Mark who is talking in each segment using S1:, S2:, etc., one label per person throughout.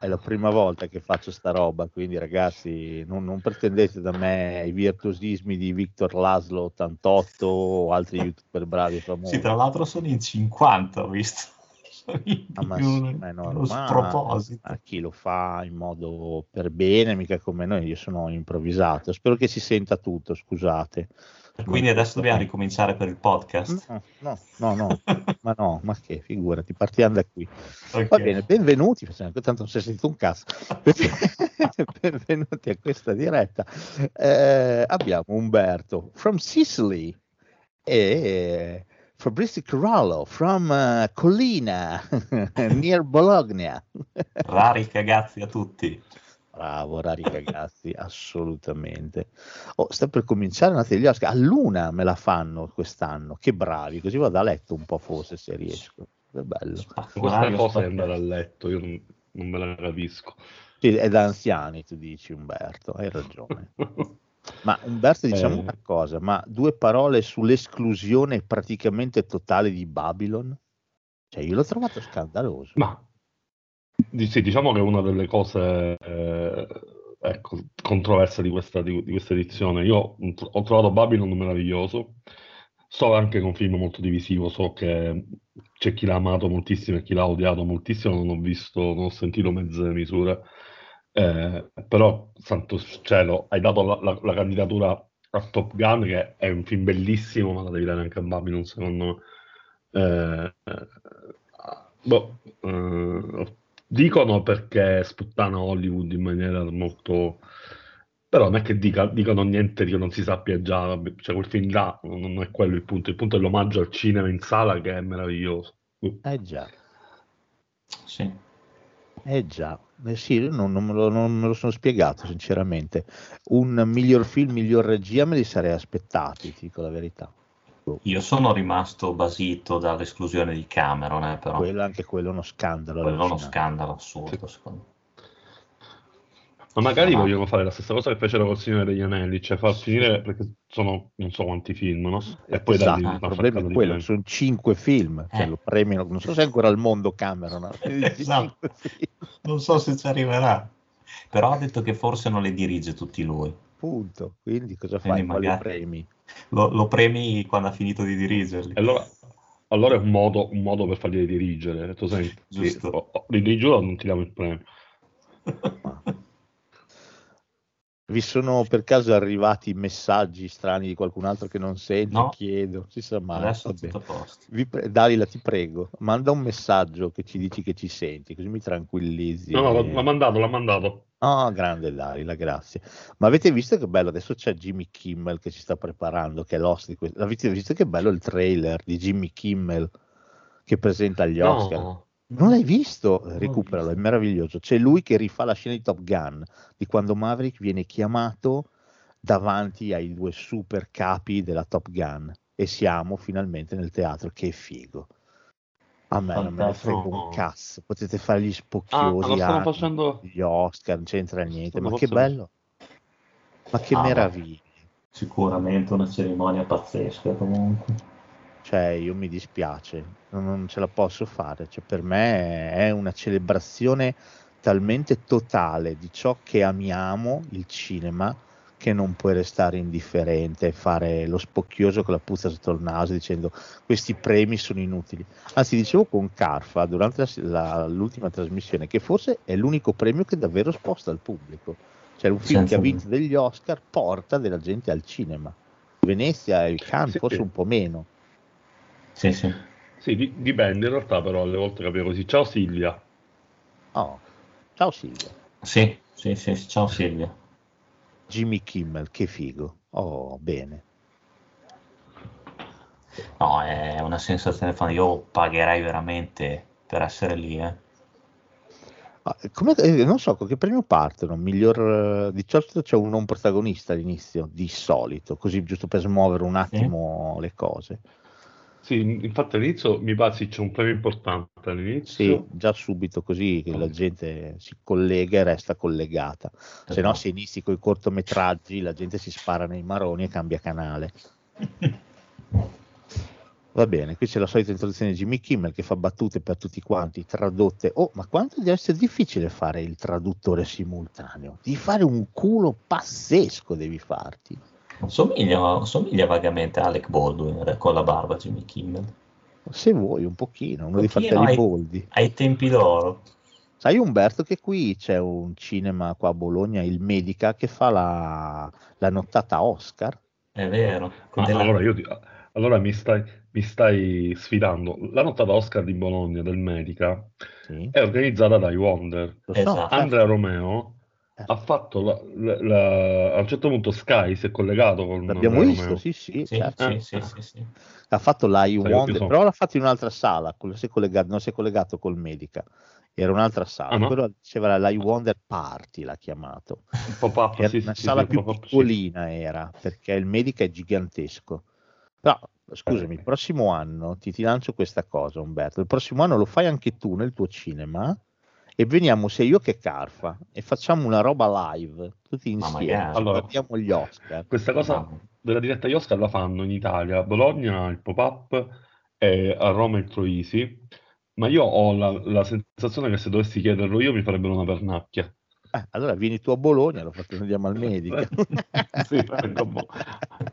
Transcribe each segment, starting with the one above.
S1: È la prima volta che faccio sta roba, quindi ragazzi non, non pretendete da me i virtuosismi di Victor Laszlo 88 o altri youtuber bravi famosi.
S2: Sì, tra l'altro sono in 50, ho visto.
S1: Ah, ma
S2: un-
S1: ma è
S2: uno sproposito.
S1: A chi lo fa in modo per bene, mica come noi, io sono improvvisato. Spero che si senta tutto, scusate.
S2: Quindi adesso dobbiamo ricominciare per il podcast.
S1: No, no, no, no, ma no, ma che figurati, partiamo da qui.
S2: Ok.
S1: Va bene, benvenuti, tanto non si è sentito un cazzo. benvenuti a questa diretta. Eh, abbiamo Umberto from Sicily e Fabrizio Corallo from eh, Collina, near Bologna.
S2: Rari cagazzi a tutti.
S1: Bravo, rari ragazzi, assolutamente. Oh, sta per cominciare una degli Oscar. A luna me la fanno quest'anno, che bravi, così vado a letto un po' forse se riesco. È bello.
S3: Questa
S2: Orario
S3: cosa è
S2: spaccato.
S3: andare a letto, io non, non me la capisco.
S1: Sì, è da anziani, tu dici Umberto, hai ragione. Ma Umberto, diciamo
S3: Eh.
S1: una cosa, ma due parole sull'esclusione praticamente totale di Babylon? Cioè, io l'ho trovato scandaloso.
S3: Ma di- sì, diciamo che una delle cose eh, ecco, controverse di questa, di, di questa edizione. Io ho trovato Babylon meraviglioso. So anche che è un film molto divisivo, so che c'è chi l'ha amato moltissimo e chi l'ha odiato moltissimo, non ho visto, non ho sentito mezze misure. Eh, però, santo cielo, hai dato la, la- la candidatura a Top Gun, che è un film bellissimo, ma la devi dare anche a Babylon, secondo me. Eh, eh, boh, eh, dicono perché sputtana Hollywood in maniera molto... Però non è che dica- dicono niente che non si sappia già, cioè quel film là non è quello il punto, il punto è l'omaggio al cinema in sala che è meraviglioso.
S1: Eh già,
S2: Sì.
S1: eh già. Eh sì, io non, non me lo, non me lo sono spiegato, sinceramente. Un miglior film, miglior regia me li sarei aspettati, ti dico la verità.
S2: Io sono rimasto basito dall'esclusione di Cameron, eh, però.
S1: Quello, anche quello è uno scandalo.
S2: Quello è uno scandalo assurdo, secondo me.
S3: Ma magari
S2: Ah.
S3: vogliono fare la stessa cosa che fecero col Signore degli Anelli, cioè far finire perché sono non so quanti film, no? E poi
S1: Esatto,
S3: dargli
S1: il
S3: una
S1: problema è quello,
S3: tempo.
S1: sono cinque film, cioè
S2: Eh.
S1: lo premiano, non so se è ancora al mondo Cameron, ha
S2: Esatto.
S1: film,
S2: Non so se ci arriverà. Però ha detto che forse non le dirige tutti lui.
S1: punto, quindi cosa fai? Quali
S2: magari-
S1: premi?
S2: Lo, lo premi quando ha finito di dirigerli.
S3: Allora, allora è un modo, un modo per farli dirigere. Tu senti,
S2: Giusto.
S3: o- o- o non ti diamo il premio.
S1: Vi sono per caso arrivati messaggi strani di qualcun altro che non senti?
S2: No.
S1: Chiedo, si sa mai.
S2: Adesso è
S1: vabbè.
S2: tutto a posto.
S1: Vi pre- Dalila, ti prego, manda un messaggio che ci dici che ci senti, così mi tranquillizzi.
S3: No, no,
S1: e-
S3: l'ha mandato, l'ha mandato.
S1: Ah, grande Dalila, grazie. Ma avete visto che bello? Adesso c'è Jimmy Kimmel che ci sta preparando, che è l'host di questo. Avete visto che bello il trailer di Jimmy Kimmel che presenta gli Oscar?
S3: No,
S1: Non l'hai visto? Recuperalo, è
S2: visto.
S1: meraviglioso. C'è lui che rifà la scena di Top Gun, di quando Maverick viene chiamato davanti ai due super capi della Top Gun e siamo finalmente nel teatro. Che figo. A me non me ne frega un cazzo. Potete fare gli
S3: Ah,
S1: spocchiosi
S3: lo stanno
S1: anni,
S3: facendo...
S1: gli Oscar, non c'entra niente. Ma che
S3: facendo-
S1: bello. Ma che
S2: Ah,
S1: meraviglia.
S2: Sicuramente una cerimonia pazzesca comunque.
S1: Cioè, io mi dispiace, non, non ce la posso fare. Cioè, per me è una celebrazione talmente totale di ciò che amiamo, il cinema, che non puoi restare indifferente e fare lo spocchioso con la puzza sotto il naso dicendo questi premi sono inutili. Anzi, dicevo con Carfa durante la- la- l'ultima trasmissione che forse è l'unico premio che davvero sposta il pubblico. Cioè, un film
S2: Senza
S1: che ha vinto degli Oscar porta della gente al cinema. Venezia e Cannes
S3: Sì.
S1: forse un po' meno.
S2: Sì, sì.
S3: Sì, di- dipende in realtà, però alle volte capivo così. Ciao Silvia.
S1: Oh, ciao Silvia.
S2: Sì, sì, sì, sì. Ciao Silvia.
S1: Jimmy Kimmel, che figo. Oh, bene.
S2: No, è una sensazione fan. Io pagherei veramente per essere lì, eh.
S1: Ah, come- eh, non so con che premio partono. Miglior, eh, di solito c'è un non protagonista all'inizio, di solito, così giusto per smuovere un attimo le cose.
S3: Sì, infatti all'inizio mi pare sì, c'è un premio importante
S1: Sì,
S3: all'inizio.
S1: già subito così che la gente si collega e resta collegata. Se no,
S2: Esatto.
S1: se inizi con i cortometraggi, la gente si spara nei maroni e cambia canale. Va bene, qui c'è la solita introduzione di Jimmy Kimmel che fa battute per tutti quanti, tradotte. Oh, ma quanto deve essere difficile fare il traduttore simultaneo? Di fare un culo pazzesco devi farti.
S2: Somiglia, somiglia vagamente a Alec Baldwin eh, con la barba Jimmy Kimmel.
S1: Se vuoi, un pochino, uno dei
S2: Pochino,
S1: fratelli
S2: ai-
S1: Boldi.
S2: Ai tempi d'oro.
S1: Sai Umberto che qui c'è un cinema qua a Bologna, il Medica, che fa la, la nottata Oscar.
S2: È vero. della-
S3: allora, io ti- allora mi stai, mi stai sfidando. La nottata Oscar di Bologna del Medica
S1: Sì,
S3: è organizzata dai Wonder.
S2: Esatto.
S3: Andrea Romeo. Ha fatto la- la- la- a un certo punto Sky si è collegato con
S1: L'abbiamo visto,
S3: Romeo.
S1: sì, sì,
S2: Sì,
S1: certo.
S2: sì,
S3: Eh.
S2: sì, sì, sì.
S1: Ha fatto la Wonder, però l'ha fatto in un'altra sala, si è collegato, non si è collegato col Medica, era un'altra sala.
S3: Ah, no?
S1: Quello diceva la I Wonder Party, l'ha chiamato.
S3: Un pop-up,
S1: Era
S3: sì,
S1: una
S3: sì,
S1: sala
S3: sì,
S1: più piccolina era, perché il Medica è gigantesco. Però, scusami,
S3: Eh.
S1: il prossimo anno ti, ti lancio questa cosa, Umberto. Il prossimo anno lo fai anche tu nel tuo cinema e veniamo sia io che Carfa e facciamo una roba live tutti insieme.
S3: Allora,
S1: guardiamo gli Oscar.
S3: Questa cosa della diretta agli Oscar la fanno in Italia, a Bologna il pop-up e a Roma il Troisi, ma io ho la, la sensazione che se dovessi chiederlo io mi farebbero una pernacchia.
S1: Eh, allora vieni tu a Bologna, lo facciamo andiamo al Medica.
S3: Sì, vengo a Bo-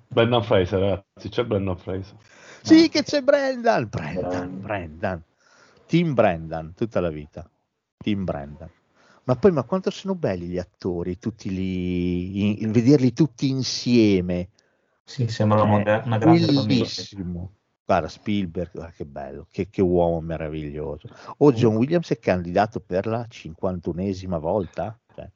S3: Brendan Fraser, ragazzi, c'è Brendan Fraser.
S1: Sì, che c'è Brendan, Brendan, Brendan. Team Brendan, tutta la vita. Team Brendan. Ma poi, ma quanto sono belli gli attori, tutti lì, in- vederli tutti insieme.
S2: Sì, sembra una, moder- una grande famiglia.
S1: bellissimo. Guarda, Spielberg, guarda che bello, che, che uomo meraviglioso. Oh, John Williams è candidato per la 51esima volta? Cioè,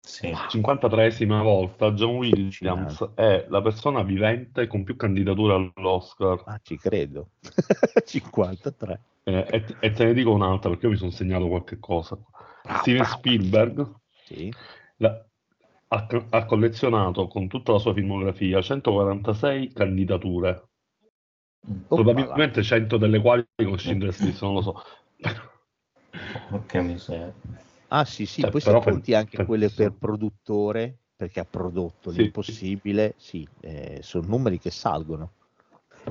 S2: Sì.
S3: 53esima volta, John Williams è la persona vivente con più candidature all'Oscar.
S1: ah, ci credo. 53.
S3: Eh, e, e te ne dico un'altra perché io mi sono segnato qualche cosa. Steven Spielberg
S1: Sì.
S3: la- ha, ha collezionato con tutta la sua filmografia 146 candidature,
S1: Oppala.
S3: probabilmente 100 delle quali con Schindler's List, non lo so.
S2: Porca miseria.
S1: Ah sì, sì,
S3: Cioè,
S1: poi se
S3: però per-
S1: conti anche
S3: per-
S1: quelle per produttore, perché ha prodotto
S3: Sì.
S1: l'impossibile, sì, eh, sono numeri che salgono.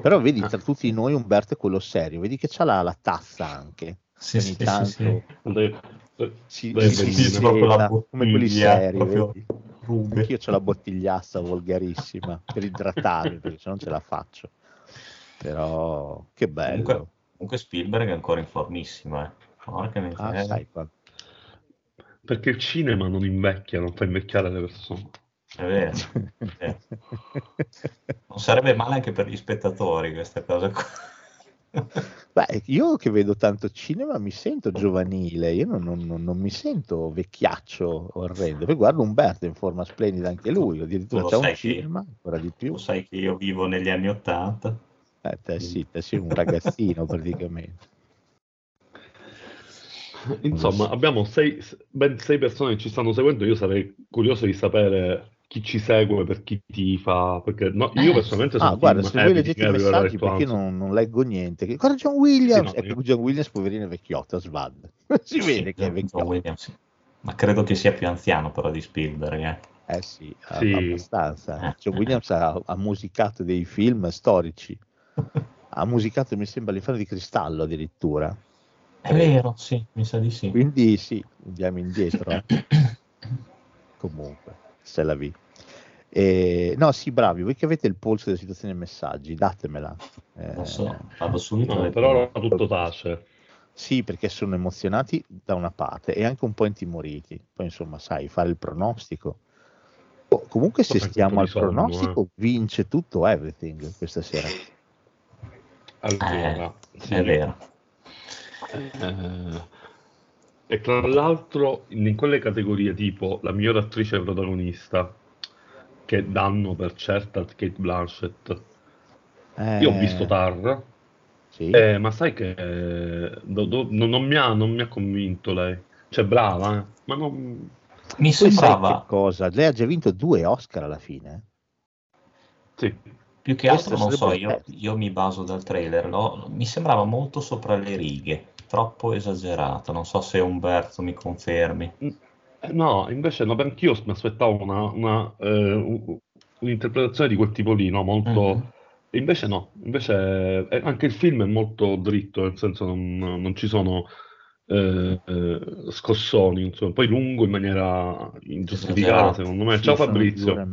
S1: Però vedi,
S3: Ah,
S1: tra tutti noi Umberto è quello serio, vedi che c'ha la, la tazza anche,
S2: Sì,
S1: ogni
S2: sì, sì,
S1: tanto
S2: sì.
S3: Dai, eh,
S1: si, si
S2: Proprio la
S1: come quelli seri. Anch'io ho la bottigliazza volgarissima per idratarmi, perché se no non ce la faccio. Però, che bello.
S2: Comunque, comunque Spielberg è ancora in formissimo, eh. Porca
S1: Ah,
S2: miseria.
S1: sai qua.
S3: perché il cinema non invecchia, non fa invecchiare le persone.
S2: È vero. Eh. Non sarebbe male anche per gli spettatori questa cosa qua.
S1: Beh, io che vedo tanto cinema mi sento giovanile, io non, non- non- non mi sento vecchiaccio orrendo. Poi guardo Umberto in forma splendida anche lui, addirittura
S2: Tu lo
S1: c'è un
S2: sai che-
S1: cinema, ancora di più.
S2: Tu sai che io vivo negli anni Ottanta.
S1: Eh, te sì, te sei un ragazzino praticamente.
S3: Insomma, abbiamo sei- ben sei persone che ci stanno seguendo. Io sarei curioso di sapere chi ci segue, per chi tifa. Perché no, io personalmente sono
S1: Ah, guarda, se voi leggete i messaggi, perché non, non leggo niente. Che- Guarda John Williams,
S3: Sì, no,
S1: ecco
S3: io-
S1: John Williams, poverino, è vecchiotto, Svad. Si vede che è
S2: John
S1: vecchiotto.
S2: Williams. Ma credo che sia più anziano però di Spielberg, eh.
S1: Eh sì,
S3: Sì.
S1: abbastanza.
S2: Eh.
S1: John Williams ha, ha musicato dei film storici. Ha musicato, mi sembra, l'inferno di cristallo addirittura.
S2: È vero, sì, mi sa di sì.
S1: Quindi sì, andiamo indietro. eh. Comunque, se la vi. Eh, no, sì, bravi, voi che avete il polso della situazione dei messaggi, datemela. Eh,
S2: Adesso vado subito.
S3: No,
S2: e-
S3: per ora tutto tace.
S1: Sì, perché sono emozionati da una parte e anche un po' intimoriti. Poi, insomma, sai, fare il pronostico. Oh, comunque, se stiamo al
S3: sonno,
S1: pronostico, vince tutto everything questa sera.
S3: Allora, sì.
S2: È vero.
S3: Eh, e tra l'altro in quelle categorie tipo la miglior attrice protagonista che danno per certa Kate Blanchett io ho visto
S1: Eh,
S3: Tar
S1: sì.
S3: eh, ma sai che eh, do- do- non, non mi ha, non mi ha convinto lei Cioè, brava, eh. ma non...
S2: Mi
S1: Poi sai
S2: sembrava
S1: che cosa? Lei ha già vinto due Oscar alla fine.
S3: Sì.
S2: più che
S1: Questo
S2: altro, non so, io, io mi baso dal trailer, no? mi sembrava molto sopra le righe, troppo esagerato. Non so se Umberto mi confermi.
S3: Eh, No, invece no, perché io mi aspettavo una, una, eh, un- un'interpretazione di quel tipo lì, no? Molto... E invece no, invece eh, anche il film è molto dritto, nel senso non, non ci sono eh, eh, scossoni, insomma. Poi lungo in maniera ingiustificata,
S2: Esagerato.
S3: secondo me. Ciao Fabrizio.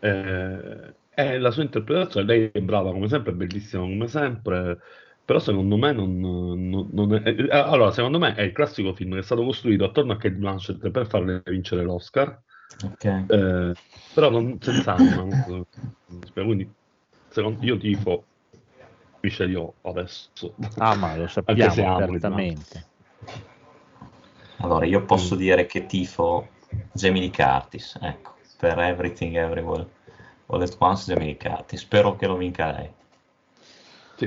S3: Eh, e la sua interpretazione, lei è brava come sempre, è bellissima come sempre, però secondo me non, non- non è... eh, Allora, secondo me è il classico film che è stato costruito attorno a Kate Blanchett per farle vincere l'Oscar,
S2: Ok.
S3: eh, però non, senza anima. non- Quindi, secondo, io tifo Michelle Yeoh adesso.
S1: Ah, ma lo sappiamo
S3: amo
S1: apertamente.
S2: Allora, io posso
S3: Mm.
S2: dire che tifo Jamie Lee Curtis, ecco, per Everything Everywhere All at Once Jamie Lee Curtis. Spero che lo vinca lei.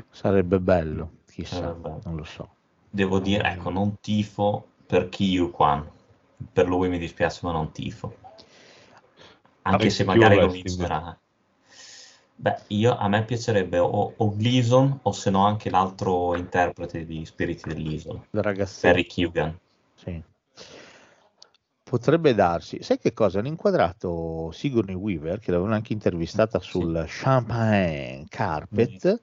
S1: Sarebbe bello, chissà,
S2: Sarebbe bello.
S1: non lo so.
S2: Devo dire, ecco, non tifo per Kiyu Kwan. Per lui mi dispiace, ma non tifo. Anche
S3: Vabbè,
S2: se magari lo vincerà. Beh, io, a me piacerebbe o, o Gleason o se no anche l'altro interprete di Spiriti dell'Isola, Perry Kugan.
S1: sì. Potrebbe darsi. Sai che cosa? Hanno inquadrato Sigourney Weaver, che l'avevano anche intervistata
S2: Sì.
S1: sul Champagne Carpet,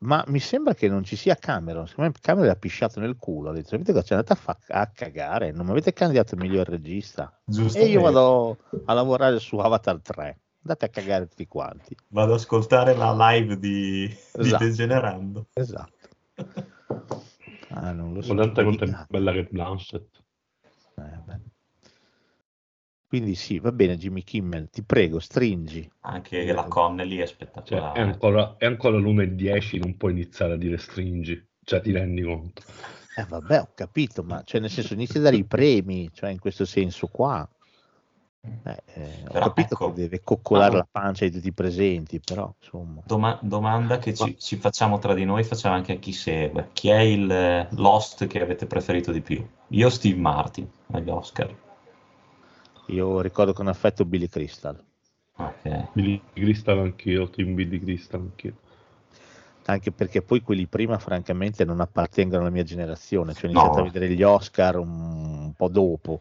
S1: ma mi sembra che non ci sia Cameron. Secondo me Cameron l'ha pisciato nel culo. Ha detto, sapete cosa? Ci andate a, fa- a cagare, non mi avete candidato miglior regista. E io vado a lavorare su Avatar 3. Andate a cagare tutti quanti.
S2: Vado ad ascoltare la live di, di
S1: Esatto.
S2: Degenerando.
S1: Esatto. Ah, non lo so.
S3: Guardate quanto è bella Kate Blanchett.
S1: Eh, beh. Quindi sì, va bene Jimmy Kimmel, ti prego, stringi.
S2: Anche la Connelly è
S3: Cioè,
S2: spettacolare.
S3: è ancora, è ancora l'1.10, non puoi iniziare a dire stringi. Cioè, ti rendi conto?
S1: Eh vabbè, ho capito, ma cioè nel senso inizi a dare i premi, cioè in questo senso qua. Eh, eh, ho
S2: Però,
S1: capito
S2: ecco,
S1: che deve coccolare
S2: ma-
S1: la pancia di tutti i presenti, però insomma.
S2: Doma- domanda che ci, ci facciamo tra di noi, facciamo anche a chi segue. Chi è il eh, Lost che avete preferito di più? Io Steve Martin agli Oscar.
S1: Io ricordo con affetto Billy Crystal,
S2: Ok.
S3: Billy Crystal anch'io, Team Billy Crystal anch'io.
S1: anche perché poi quelli prima francamente non appartengono alla mia generazione, cioè ho
S2: No.
S1: iniziato a vedere gli Oscar un, un po' dopo.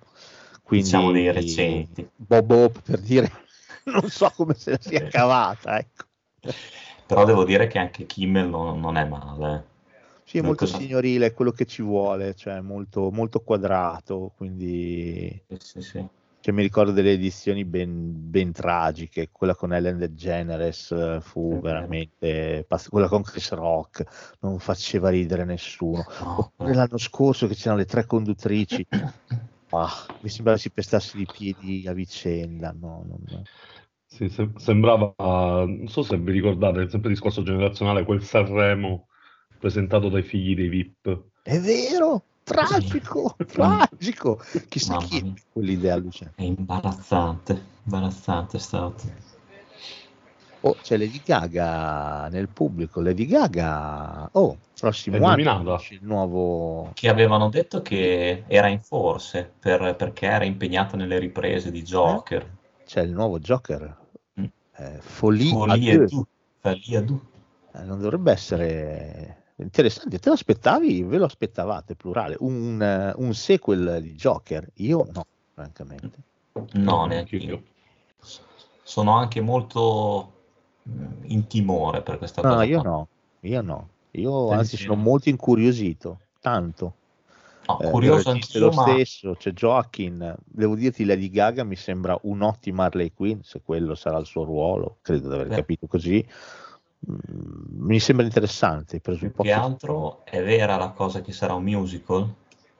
S1: Quindi,
S2: Diciamo dei recenti.
S1: Bob Hope, per dire, non so come se la sia cavata, ecco.
S2: Però devo dire che anche Kimmel non, non è male.
S1: Sì, è molto
S2: cosa-
S1: signorile, è quello che ci vuole, cioè molto, molto quadrato, quindi
S2: Sì, sì, sì.
S1: Cioè, mi ricordo delle edizioni ben, ben tragiche, quella con Ellen DeGeneres eh, fu
S2: vero.
S1: veramente, pass- quella con Chris Rock non faceva ridere nessuno,
S2: No,
S1: oppure l'anno scorso che c'erano le tre conduttrici, ah, mi sembrava si pestassero i piedi a vicenda, no, no, no.
S3: Sì, sem- sembrava, non so se vi ricordate, sempre discorso generazionale, quel Sanremo presentato dai figli dei VIP.
S1: È vero, tragico, tragico, chissà
S2: Mamma
S1: chi
S2: mia.
S1: quell'idea allucinante.
S2: È imbarazzante, imbarazzante è stato.
S1: Oh, c'è Lady Gaga nel pubblico. Lady Gaga, oh, prossimo
S3: È
S1: anno esce il nuovo.
S2: Che avevano detto che era in forse per- perché era impegnata nelle riprese di Joker.
S1: C'è il nuovo Joker.
S2: Mm.
S1: Eh, Folie, à
S2: Folie
S1: deux.
S2: du. Folie à deux.
S1: Eh, non dovrebbe essere interessante. Te lo aspettavi? Ve lo aspettavate? Plurale. Un, eh, un sequel di Joker? Io no, francamente.
S2: No, neanche io. Sono anche molto mm, in timore per questa
S1: No,
S2: cosa.
S1: io
S2: qua.
S1: no. Io no. Io anzi sono
S2: no?
S1: molto incuriosito. Tanto.
S2: No,
S1: Eh,
S2: curioso
S1: è
S2: anch'io,
S1: lo
S2: ma
S1: stesso, c'è Joaquin, devo dirti Lady Gaga mi sembra un'ottima Harley Quinn, se quello sarà il suo ruolo, credo di aver
S2: Beh.
S1: capito così. Mm, mi sembra interessante i
S2: più
S1: presupposti.
S2: che altro è vera la cosa che sarà un musical.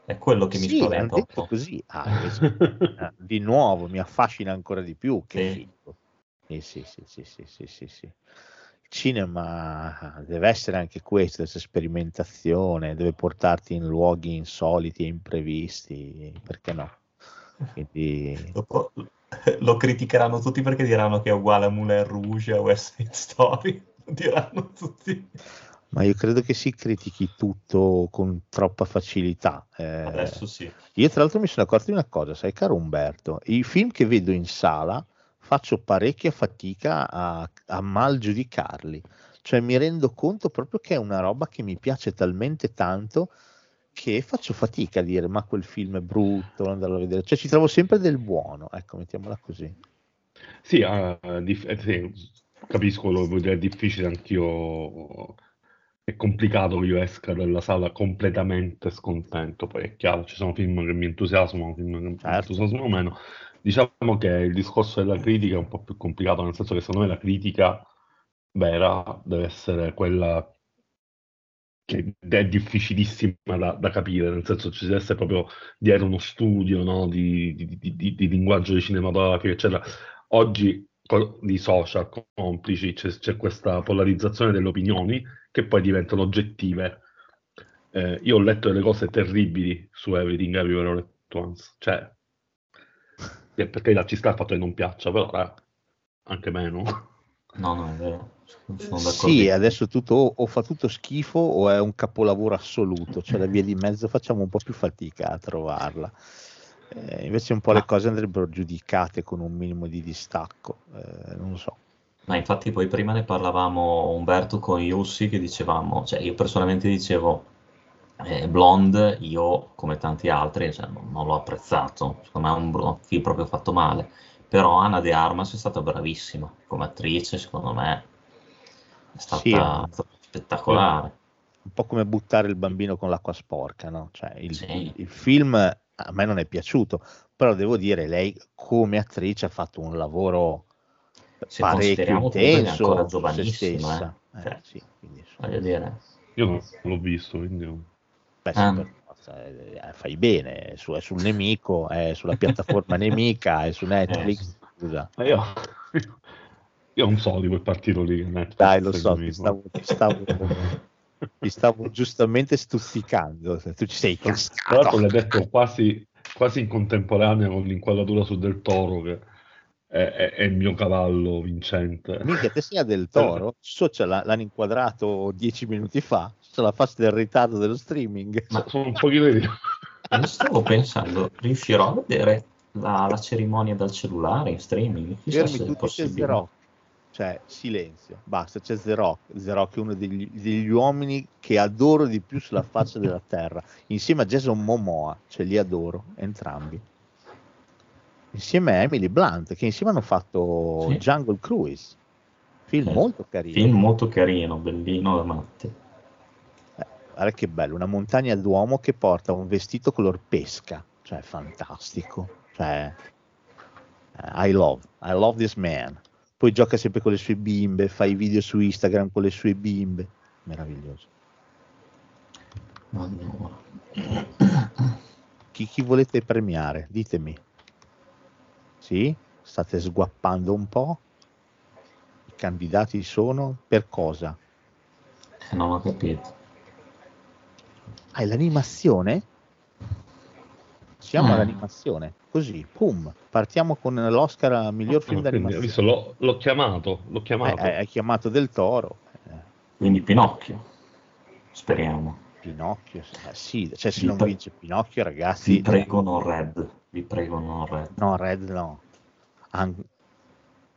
S2: È quello che mi
S1: Sì,
S2: spaventa
S1: detto così. Ah, eh, di nuovo mi affascina ancora di più. Che
S2: Sì.
S1: Sì, sì, sì, sì, sì, sì, sì. Il cinema deve essere anche questo, questa sperimentazione, deve portarti in luoghi insoliti e imprevisti, perché no? Quindi
S2: Dopo lo criticheranno tutti perché diranno che è uguale a Moulin Rouge a West Side Story. Diranno tutti.
S1: Ma io credo che si critichi tutto con troppa facilità. Eh,
S2: Adesso sì.
S1: io tra l'altro mi sono accorto di una cosa, sai caro Umberto, i film che vedo in sala faccio parecchia fatica a, a mal giudicarli, cioè mi rendo conto proprio che è una roba che mi piace talmente tanto che faccio fatica a dire ma quel film è brutto, non andarlo a vedere, cioè ci trovo sempre del buono, ecco, mettiamola così.
S3: Sì, ah, dif- eh, sì, capisco dire, è difficile anch'io, è complicato che io esca dalla sala completamente scontento, poi è chiaro, ci sono film che mi entusiasmano, film che mi
S1: Certo.
S3: entusiasmano meno. Diciamo che il discorso della critica è un po' più complicato, nel senso che secondo me la critica vera deve essere quella che è difficilissima da, da capire, nel senso ci deve essere proprio dietro uno studio no, di, di- di- di- linguaggio cinematografico, eccetera. Oggi di social complici c'è, c'è questa polarizzazione delle opinioni che poi diventano oggettive. Eh, io ho letto delle cose terribili su Everything Everywhere All at Once, cioè, perché ci sta il fatto che non piaccia, però eh, anche meno.
S2: No, no, è vero.
S1: Sì, adesso tutto o, o fa tutto schifo o è un capolavoro assoluto, cioè la via di mezzo facciamo un po' più fatica a trovarla. Eh, invece un po' le
S2: Ma-
S1: cose andrebbero giudicate con un minimo di distacco, eh, non lo so.
S2: Ma infatti poi prima ne parlavamo Umberto con Yussi che dicevamo, cioè io personalmente dicevo eh, Blonde, io come tanti altri cioè, non, non l'ho apprezzato, secondo me è un, bro- film proprio fatto male, però Anna De Armas è stata bravissima come attrice, secondo me è stata,
S1: Sì,
S2: è stata spettacolare.
S1: un po' come buttare il bambino con l'acqua sporca, no? Cioè, il,
S2: Sì.
S1: il film a me non è piaciuto, però devo dire, lei come attrice ha fatto un lavoro
S2: Se
S1: parecchio intenso
S2: ancora
S1: su stessa.
S2: eh.
S1: Eh,
S2: Cioè,
S1: sì, quindi, insomma,
S2: voglio dire,
S3: Io non l'ho visto, quindi...
S1: beh, sì,
S2: Ah.
S1: per forza, eh, fai bene, è, su- è sul nemico, è sulla piattaforma nemica, è su Netflix, scusa.
S3: Eh, io, io non so di quel partito lì. Netflix
S1: Dai, lo so, ti stavo, ti stavo, ti stavo giustamente stuzzicando, tu ci sei
S3: Tra l'altro
S1: cascato.
S3: l'hai detto quasi, quasi in contemporanea con l'inquadratura su Del Toro, che è, è- è il mio cavallo vincente.
S1: Minchia, te sia del toro, so, ce l'ha- l'hanno inquadrato dieci minuti fa, c'è la faccia del ritardo dello streaming.
S2: Ma-
S3: Sono un pochino di...
S2: io stavo pensando, riuscirò a vedere la, la cerimonia dal cellulare in streaming? Chissà
S1: Fermi
S2: se è possibile.
S1: Cioè, silenzio, basta, c'è. The Rock è uno degli, degli uomini che adoro di più sulla faccia della terra, insieme a Jason Momoa, cioè li adoro, entrambi. Insieme a Emily Blunt, che insieme hanno fatto
S2: Sì.
S1: Jungle Cruise, film
S2: Sì.
S1: molto carino.
S2: Film molto carino, bellino da matti.
S1: Eh, guarda che bello, una montagna d'uomo che porta un vestito color pesca, cioè fantastico. Cioè, eh, I love, I love this man. Poi gioca sempre con le sue bimbe, fa i video su Instagram con le sue bimbe. Meraviglioso.
S2: Allora.
S1: Chi, chi volete premiare? Ditemi. Sì? State sguappando un po'? I candidati sono per cosa?
S2: Eh, non ho capito.
S1: È l'animazione? Siamo
S2: Mm.
S1: all'animazione. Così, pum, partiamo con l'Oscar miglior film
S3: Quindi, ho
S1: d'animazione.
S3: visto, l'ho, l'ho chiamato, l'ho
S1: Eh,
S3: chiamato.
S1: Hai chiamato del toro. eh,
S2: Quindi Pinocchio. Speriamo.
S1: Pinocchio, eh, sì, cioè se
S2: Vi
S1: non
S2: pre-
S1: vince Pinocchio, ragazzi,
S2: Vi prego non Red. Vi prego non Red.
S1: no, Red no. An-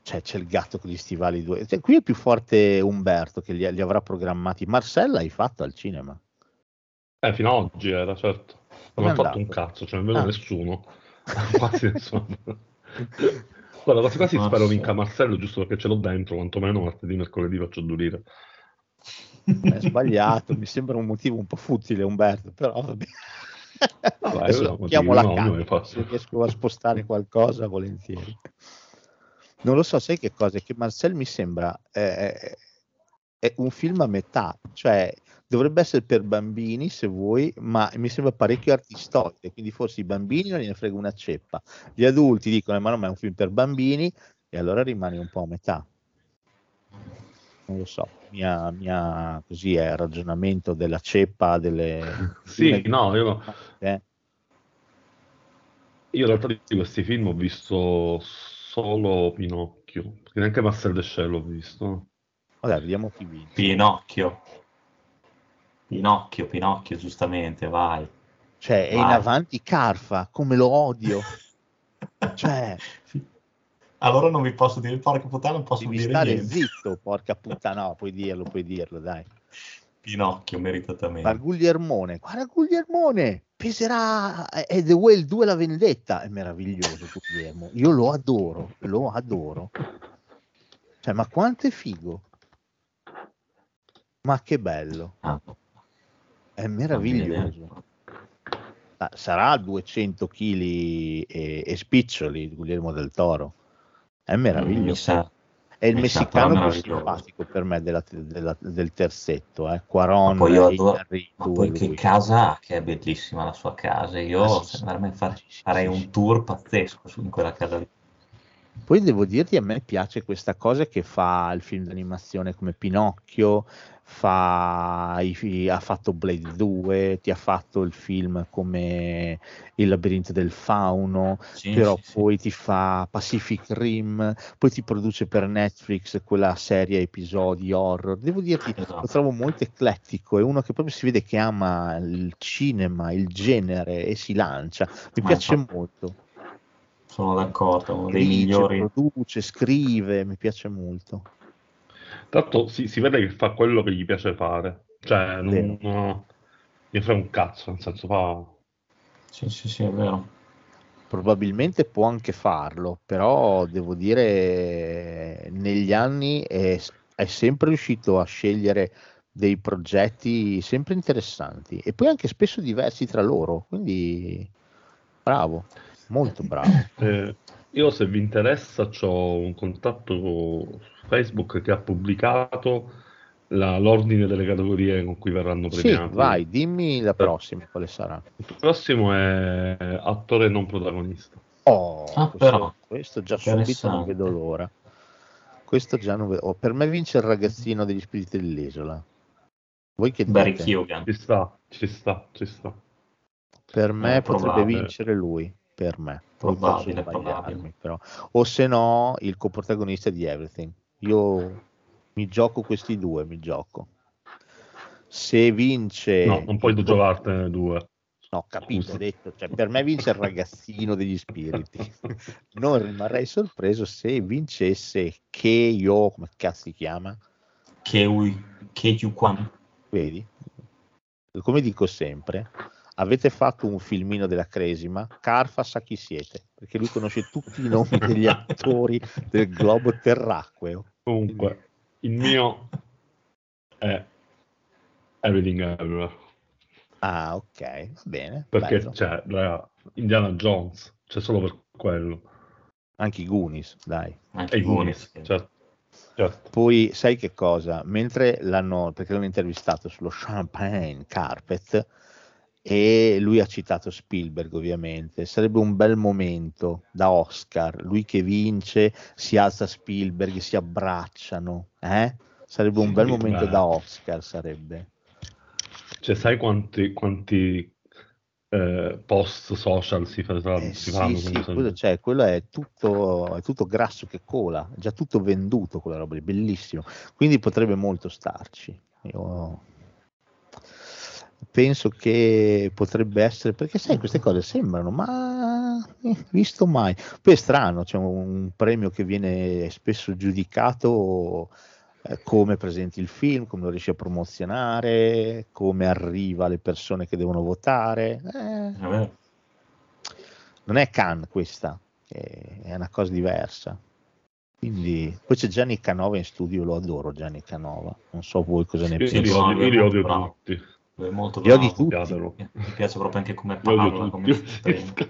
S1: cioè, c'è il gatto con gli stivali due. Cioè, qui è più forte Umberto che li, li avrà programmati. Marcella hai fatto al cinema.
S3: Eh, fino ad oggi era, certo. Non ho fatto un cazzo, cioè non vedo
S1: Ah.
S3: nessuno. quasi nessuno. Guarda, quasi quasi spero vinca Marcello, giusto perché ce l'ho dentro, quantomeno martedì, mercoledì faccio due lire.
S1: È sbagliato, mi sembra un motivo un po' futile Umberto, però vabbè.
S3: Vabbè,
S1: Adesso
S3: però,
S1: chiamo la
S3: no,
S1: se riesco a spostare qualcosa volentieri. Non lo so, sai che cosa? Che Marcel mi sembra eh, è un film a metà, cioè dovrebbe essere per bambini se vuoi, ma mi sembra parecchio artistoide, quindi forse i bambini non gliene frega una ceppa. Gli adulti dicono ma no, ma è un film per bambini e allora rimane un po' a metà. Non lo so, mia, mia così è il ragionamento della ceppa delle
S3: Sì, no, io,
S1: eh.
S3: io in realtà di questi film ho visto solo Pinocchio, perché neanche Marcel Deschelles l'ho visto.
S1: Vabbè, vediamo chi vince.
S2: Pinocchio. Pinocchio, Pinocchio, giustamente, vai.
S1: Cioè, è in
S2: Vai.
S1: avanti Carfa, come lo odio. Cioè,
S2: Allora non vi posso dire, porca puttana, non posso
S1: devi
S2: dire
S1: stare
S2: niente.
S1: zitto, porca puttana, no, puoi dirlo, puoi dirlo, dai.
S2: Pinocchio, meritatamente.
S1: Ma Guglielmone, guarda Guglielmone, peserà è The Whale 2 la vendetta, è meraviglioso Guglielmo, io lo adoro, lo adoro. Cioè, ma quanto è figo. Ma che bello,
S2: Ah,
S1: è meraviglioso. Ah, Sarà 200 kg e, e spiccioli Guglielmo del Toro. È
S2: Mi
S1: meraviglioso.
S2: sa,
S1: È il messicano più simpatico per me della- della- del terzetto, eh. Quaron,
S2: Ma poi adoro-
S1: Iñárritu
S2: Ma poi che casa ha, che è bellissima la sua casa. Io
S1: Ah, sì,
S2: veramente farei
S1: sì,
S2: un
S1: sì.
S2: tour pazzesco su- in quella casa lì.
S1: Poi devo dirti, a me piace questa cosa che fa il film d'animazione come Pinocchio, fa i ha fatto Blade 2, ti ha fatto il film come Il labirinto del fauno,
S2: Sì,
S1: però
S2: sì, sì.
S1: poi ti fa Pacific Rim, poi ti produce per Netflix quella serie episodi horror. Devo dirti, lo
S2: Esatto.
S1: trovo molto eclettico, è uno che proprio si vede che ama il cinema, il genere e si lancia. Mi
S2: Ma
S1: piace
S2: infatti-
S1: molto.
S2: Sono d'accordo, uno dei
S1: Dirige,
S2: migliori.
S1: produce, scrive, mi piace molto.
S3: Tanto si, si vede che fa quello che gli piace fare. Cioè, non, gli frega un cazzo, nel senso fa...
S2: Sì, sì, sì, è vero.
S1: Probabilmente può anche farlo, però devo dire, negli anni è, è sempre riuscito a scegliere dei progetti sempre interessanti e poi anche spesso diversi tra loro, quindi bravo, molto bravo.
S3: Eh, io se vi interessa ho un contatto su Facebook che ha pubblicato la- l'ordine delle categorie con cui verranno
S1: Sì,
S3: premiati.
S1: vai, dimmi la prossima quale sarà.
S3: Il prossimo è attore non protagonista.
S1: Oh,
S2: Ah,
S1: questo,
S2: però,
S1: questo già subito non vedo l'ora. Questo già non vedo. oh, per me vince il ragazzino degli spiriti dell'isola. Voi che dite?
S3: Ci sta, ci sta, ci sta.
S1: Per me
S2: Eh,
S1: potrebbe vincere lui, per me.
S2: Probabile,
S1: sbagliarmi,
S2: probabile.
S1: però. O se no, il coprotagonista di Everything. Io mi gioco questi due, mi gioco. Se vince...
S3: No, non puoi giocartene due.
S1: No, capito, detto, cioè, per me vince il ragazzino degli spiriti. Non rimarrei sorpreso se vincesse Keio, come cazzo si chiama?
S2: Keui, Kwan.
S1: Vedi? Come dico sempre, avete fatto un filmino della Cresima, Carfa sa chi siete, perché lui conosce tutti i nomi degli attori del globo terracqueo.
S3: Comunque, il mio è Everything Everywhere.
S1: Ah, ok, va bene.
S3: Perché
S1: bello.
S3: c'è raga, Indiana Jones, c'è solo per quello.
S1: Anche i Goonies, dai.
S2: Anche
S3: E
S2: i Goonies.
S3: Goonies, certo. certo.
S1: Poi sai che cosa? Mentre l'hanno, perché l'hanno intervistato sullo Champagne Carpet e lui ha citato Spielberg ovviamente, sarebbe un bel momento da Oscar, lui che vince, si alza Spielberg, si abbracciano, eh? Sarebbe un bel momento da Oscar, sarebbe.
S3: Cioè, sai quanti, quanti eh, post social si, fa-
S1: Eh,
S3: si
S1: sì,
S3: fanno?
S1: sì, quello, cioè, quello è tutto, è tutto grasso che cola, è già tutto venduto quella roba lì, bellissimo. Quindi potrebbe molto starci. Io penso che potrebbe essere, perché sai, queste cose sembrano, ma eh, visto mai. Poi è strano, c'è un premio che viene spesso giudicato eh, come presenti il film, come lo riesci a promozionare, come arriva alle persone che devono votare. Eh, non è Cannes questa, è una cosa diversa. Quindi, poi c'è Gianni Canova in studio, lo adoro Gianni Canova, non so voi cosa ne
S3: Io, io
S1: pensate.
S3: io li odio tutti.
S2: Lui è molto
S1: Li
S2: bravo.
S1: tutti?
S3: Piatelo.
S2: Mi piace proprio anche come
S3: Li
S2: parla, come
S3: tutti.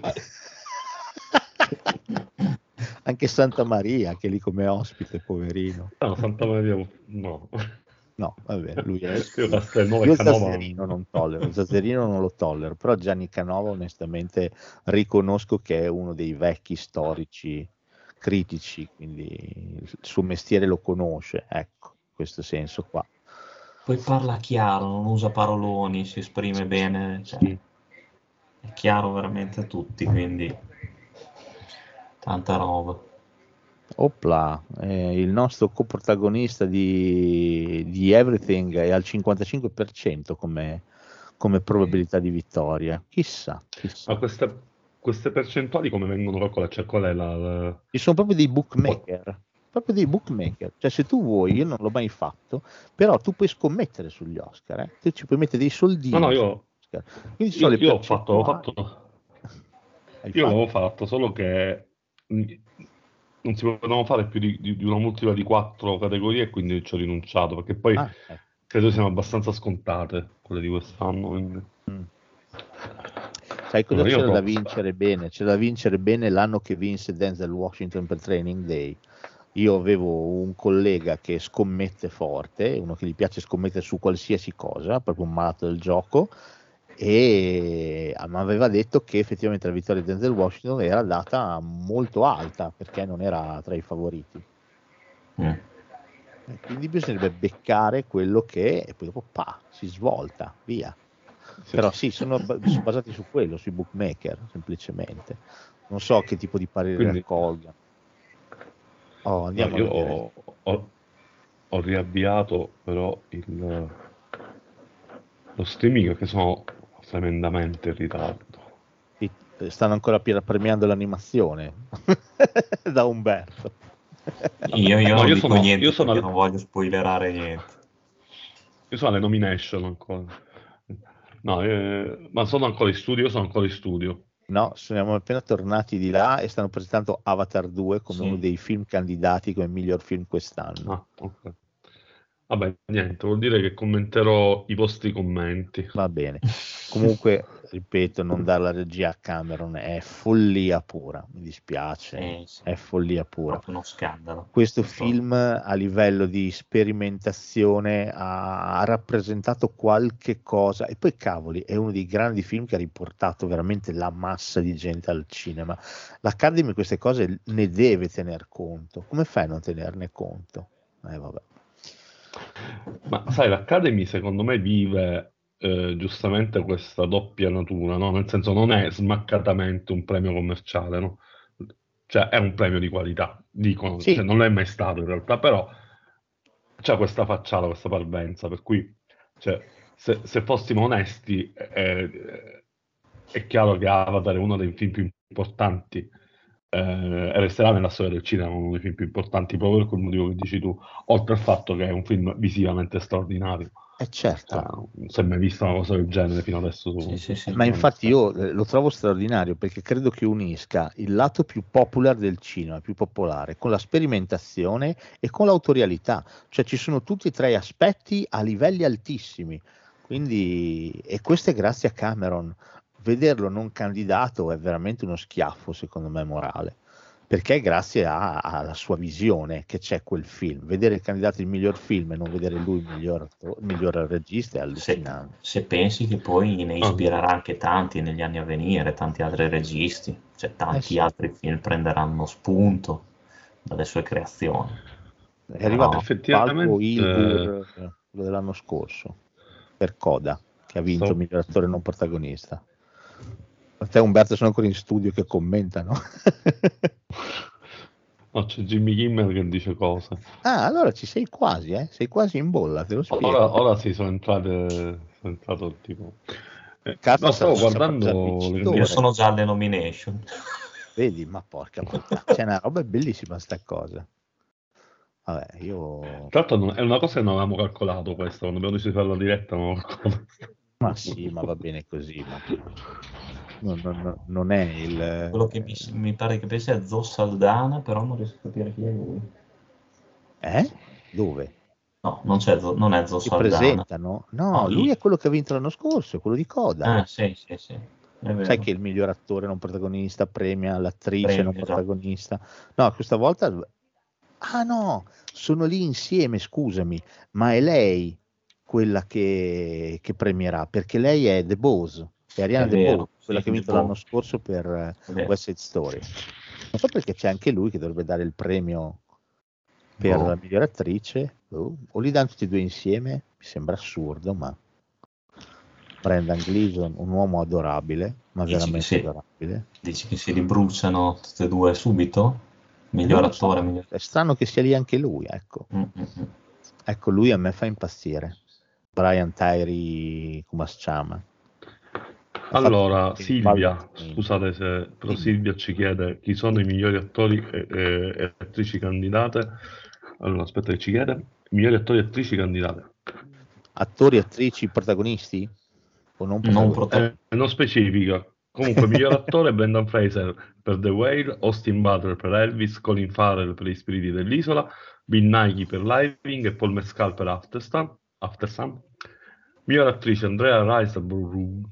S1: Anche Santa Maria, che è lì come ospite, poverino.
S3: No, Santa Maria, no.
S1: No, vabbè, lui è...
S3: Io Castelnuovo
S1: Io
S3: Canova...
S1: Non tollero, Zazzerino non lo tollero, però Gianni Canova onestamente riconosco che è uno dei vecchi storici critici, quindi il suo mestiere lo conosce, ecco, in questo senso qua.
S2: Poi parla chiaro, non usa paroloni, si esprime bene. cioè,
S1: Sì.
S2: È chiaro veramente a tutti, quindi tanta roba.
S1: Opla, eh, il nostro coprotagonista di, di Everything è al 55% come, come probabilità di vittoria. Chissà, chissà.
S3: Ma queste, queste percentuali come vengono calcolate? Cioè, qual è la, la-
S1: Ci sono proprio dei bookmaker, proprio dei bookmaker. Cioè, se tu vuoi, io non l'ho mai fatto, però tu puoi scommettere sugli Oscar, eh? tu ci puoi mettere dei soldini.
S3: No, no, io.
S1: Quindi
S3: io, io ho fatto, ho fatto,
S1: Hai
S3: io
S1: fatto?
S3: l'avevo fatto, solo che non si potevano fare più di, di- di una multipla di quattro categorie e quindi ci ho rinunciato, perché poi
S1: Ah, ecco.
S3: credo siano abbastanza scontate quelle di quest'anno. quindi.
S1: Mm. Sai cosa
S3: io
S1: c'era da vincere bene? C'era da vincere bene l'anno che vinse Denzel Washington per Training Day. Io avevo un collega che scommette forte, uno che gli piace scommettere su qualsiasi cosa, proprio un malato del gioco, e mi aveva detto che effettivamente la vittoria di Denzel Washington era data molto alta perché non era tra i favoriti.
S2: Mm.
S1: Quindi bisognerebbe beccare quello che e poi dopo pa, si svolta, via.
S3: Sì.
S1: Però sì, sono, ba- sono basati su quello, sui bookmaker, semplicemente. Non so che tipo di parere
S3: Quindi-
S1: raccolga. Oh,
S3: No, io ho, ho- ho riavviato però il, lo streaming che sono tremendamente in ritardo.
S1: Sì, Stanno ancora premiando l'animazione da Umberto.
S2: Io, io
S3: No,
S2: non
S3: io sono-
S2: niente
S3: io sono
S2: perché
S3: al-
S2: non voglio spoilerare niente.
S3: Io sono alle nomination ancora. No, eh, ma sono ancora in studio, io sono ancora in studio.
S1: No, siamo appena tornati di là e stanno presentando Avatar 2 come
S2: Sì.
S1: uno dei film candidati come miglior film quest'anno.
S3: Ah, ok. Vabbè, niente, vuol dire che commenterò i vostri commenti.
S1: Va bene. Comunque, ripeto, non dare la regia a Cameron è follia pura, mi dispiace,
S2: Eh, sì.
S1: è follia pura.
S2: proprio uno scandalo.
S1: Questo
S2: Purtroppo.
S1: film a livello di sperimentazione ha, ha rappresentato qualche cosa e poi cavoli è uno dei grandi film che ha riportato veramente la massa di gente al cinema. L'Academy queste cose ne deve tener conto. Come fai a non tenerne conto? Eh, vabbè.
S3: Ma sai, l'Academy secondo me vive eh, giustamente questa doppia natura, no? Nel senso non è smaccatamente un premio commerciale, no? Cioè è un premio di qualità, dicono,
S1: Sì.
S3: cioè, non lo è mai stato in realtà, però c'è questa facciata, questa parvenza, per cui cioè, se, se fossimo onesti eh, è chiaro che Avatar è uno dei film più importanti eh, resterà nella storia del cinema uno dei film più importanti proprio per quel motivo che dici tu, oltre al fatto che è un film visivamente straordinario.
S1: Eh certo.
S3: Cioè, non si è mai vista una cosa del genere fino adesso.
S2: Sì, sì, sì.
S1: Ma infatti io eh, lo trovo straordinario perché credo che unisca il lato più popular del cinema, più popolare, con la sperimentazione e con l'autorialità. Cioè ci sono tutti e tre aspetti a livelli altissimi. Quindi, e questo è grazie a Cameron. Vederlo non candidato è veramente uno schiaffo, secondo me, morale. Perché è grazie a- alla sua visione che c'è quel film. Vedere il candidato il miglior film e non vedere lui il miglior, il miglior regista è
S2: Se,
S1: allucinante.
S2: se pensi che poi ne ispirerà anche tanti negli anni a venire, tanti altri registi, cioè tanti
S1: Eh sì.
S2: altri film prenderanno spunto dalle sue creazioni.
S1: È arrivato
S2: No,
S3: effettivamente-
S1: Ilgur, eh, quello dell'anno scorso, per Coda, che ha vinto
S3: Stavo-
S1: miglior attore non protagonista. A te Umberto sono ancora in studio che commentano.
S3: No, c'è Jimmy Kimmel che dice cose.
S1: ah, allora ci sei quasi, eh? Sei quasi in bolla, te lo spiego.
S3: Ora, ora sì, sono entrate, sono entrato tipo... Eh,
S1: Cazzo,
S3: no, stavo guardando.
S2: Io sono già alle nomination.
S1: Vedi, ma porca puttana, c'è una roba bellissima sta cosa. Vabbè, io...
S3: Tra l'altro è una cosa che non avevamo calcolato questa, quando abbiamo deciso di fare la diretta non avevo calcolato.
S1: Ma sì, ma va bene così, ma... non, non- non è il...
S2: Quello che mi, mi pare che pensi è Zo Saldana, però non riesco a capire chi è lui.
S1: Eh? Dove?
S2: No, non, c'è non è Zo
S1: Si
S2: Saldana.
S1: presentano? No,
S2: No,
S1: lui è quello che ha vinto l'anno scorso, quello di Coda.
S2: Ah, sì, sì, sì.
S1: Sai che il miglior attore non protagonista premia l'attrice
S2: Premia,
S1: non
S2: esatto.
S1: protagonista? No, questa volta... Ah no, sono lì insieme, scusami, ma è lei quella che, che premierà, perché lei è The Bose, è Ariana De Bose, quella che ha vinto l'anno scorso per eh. West Side Story. Non so perché c'è anche lui che dovrebbe dare il premio per
S2: Boh.
S1: la miglior attrice, Oh, o li danno tutti e due insieme, mi sembra assurdo, ma Brendan Gleeson, un uomo adorabile, ma
S2: Dici che
S1: veramente
S2: sì.
S1: adorabile.
S2: Dici che si ribruciano tutte e due subito? Miglior
S1: lo so,
S2: attore, miglior...
S1: È strano che sia lì anche lui, ecco.
S2: Mm, mm, mm.
S1: Ecco, lui a me fa impazzire. Brian Tyree Kumaschama. Ha
S3: Allora, Silvia, scusate se però. Silvia ci chiede chi sono i migliori attori e, e- e attrici candidate. Allora, aspetta che ci chiede. I migliori attori e attrici candidate.
S1: Attori, attrici, protagonisti? O non
S2: Non
S1: protagonisti?
S3: Eh, non specifica. Comunque, miglior attore Brendan Fraser per The Whale, Austin Butler per Elvis, Colin Farrell per Gli Spiriti dell'Isola, Bill Nighy per Living e Paul Mescal per After Sun. After Sun. Miglior attrice Andrea Riseborough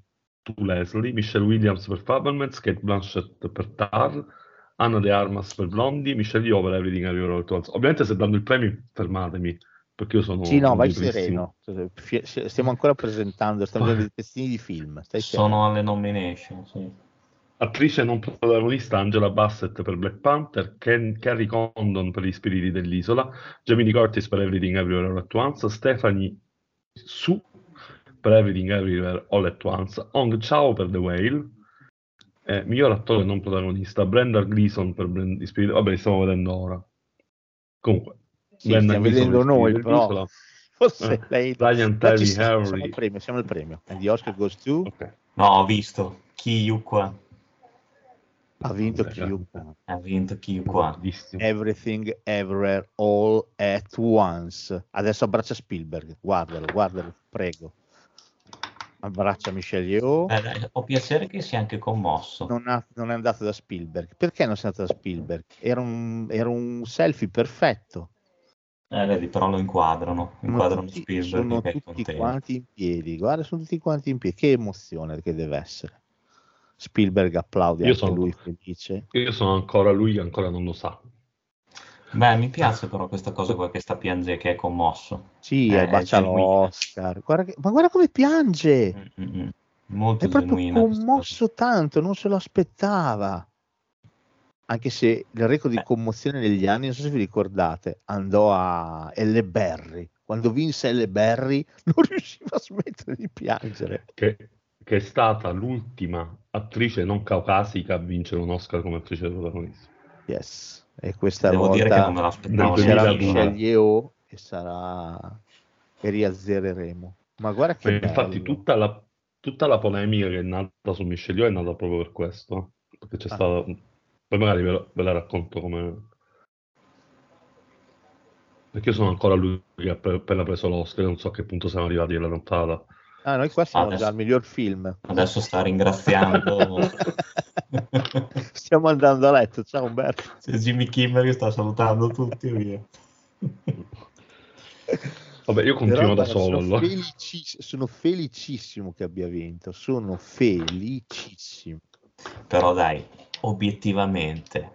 S3: tu Leslie, Michelle Williams per Fabelmans, Kate Blanchett per Tar, Anna De Armas per Blondie, Michelle Yeoh per Everything Everywhere All at Once. Ovviamente se danno il premio fermatemi, perché io sono
S1: Sì, no, vai sereno. Fie- Stiamo ancora presentando, stiamo facendo dei pezzettini di film. Stai sereno.
S2: Sono alle nomination, sì.
S3: Attrice non protagonista Angela Bassett per Black Panther, Ken- Carrie Condon per Gli Spiriti dell'Isola, Jamie Curtis per Everything Everywhere All at Once, Stephanie Su per Everything Everywhere All at Once, Hong Chao per The Whale, eh, miglior attore non protagonista Brenda Gleason per Brand- Gli Spiriti, vabbè li stiamo vedendo ora. Comunque,
S1: Sì,
S3: Brendan
S1: stiamo
S3: Gleeson
S1: vedendo noi,
S3: Spiriti
S1: però.
S3: dell'Isola.
S1: Forse
S3: Eh,
S1: lei...
S3: Ryan Terry
S1: siamo, siamo
S3: Harry.
S1: al premio, siamo al premio. And the Oscar goes to...
S3: Ok.
S2: No, ho visto. Chi qua?
S1: Ha vinto chiunque.
S2: Ha vinto chi qua?
S3: Bellissimo.
S1: Everything, Everywhere, All at Once. Adesso abbraccia Spielberg. Guardalo, guardalo, prego. Abbraccia Michelle Yeoh.
S2: Eh, dai, ho piacere che sia anche commosso.
S1: Non, ha- non è andato da Spielberg. Perché non è andato da Spielberg? Era un, era un selfie perfetto.
S2: Eh, vedi, però lo inquadrano. Inquadrano
S1: tutti,
S2: Spielberg
S1: sono tutti
S2: contento.
S1: quanti in piedi. Guarda, sono tutti quanti in piedi. Che emozione che deve essere. Spielberg applaude
S3: Io
S1: anche
S3: sono-
S1: lui felice.
S3: Io sono ancora lui ancora non lo sa.
S2: Beh, mi piace però questa cosa qua che sta piangendo, che è commosso.
S1: Sì,
S2: Eh,
S1: bacia l'Oscar. Guarda che- ma guarda come piange.
S2: Mm, mm, mm. Molto
S1: È proprio commosso tanto, non se lo aspettava. Anche se il record di commozione negli anni, non so se vi ricordate, andò a Elle Berry. Quando vinse Elle Berry non riusciva a smettere di piangere.
S3: che, che è stata l'ultima attrice non caucasica a vincere un Oscar come attrice protagonista.
S1: Yes. E questa
S2: Devo
S1: volta
S2: dire che non me l'aspettavo
S3: 2002.
S1: Michelle Yeoh e sarà e riazzereremo. Ma guarda che
S3: Ma infatti tutta la, tutta la polemica che è nata su Michelle Yeoh è nata proprio per questo, perché c'è
S1: Ah.
S3: stata... Poi magari ve, ve la racconto come... Perché io sono ancora lui che ha appena preso l'Oscar, non so a che punto siamo arrivati alla notata.
S1: Ah, noi qua siamo
S2: Adesso-
S1: già al miglior film.
S2: Adesso sta ringraziando
S1: Stiamo andando a letto. Ciao Umberto.
S2: C'è Jimmy Kimmel che sta salutando tutti via.
S3: Vabbè, io continuo
S1: Però,
S3: da solo
S1: sono,
S3: allora.
S1: felicis- sono felicissimo che abbia vinto. Sono felicissimo.
S2: Però dai, obiettivamente,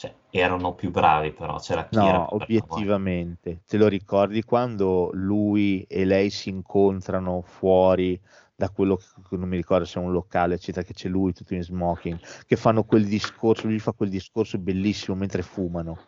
S2: cioè, erano più bravi però, c'era chi era
S1: No,
S2: bravo, eh.
S1: obiettivamente. Te lo ricordi quando lui e lei si incontrano fuori da quello che non mi ricordo se è un locale, eccetera, che c'è lui tutto in smoking, che fanno quel discorso, lui fa quel discorso bellissimo mentre fumano.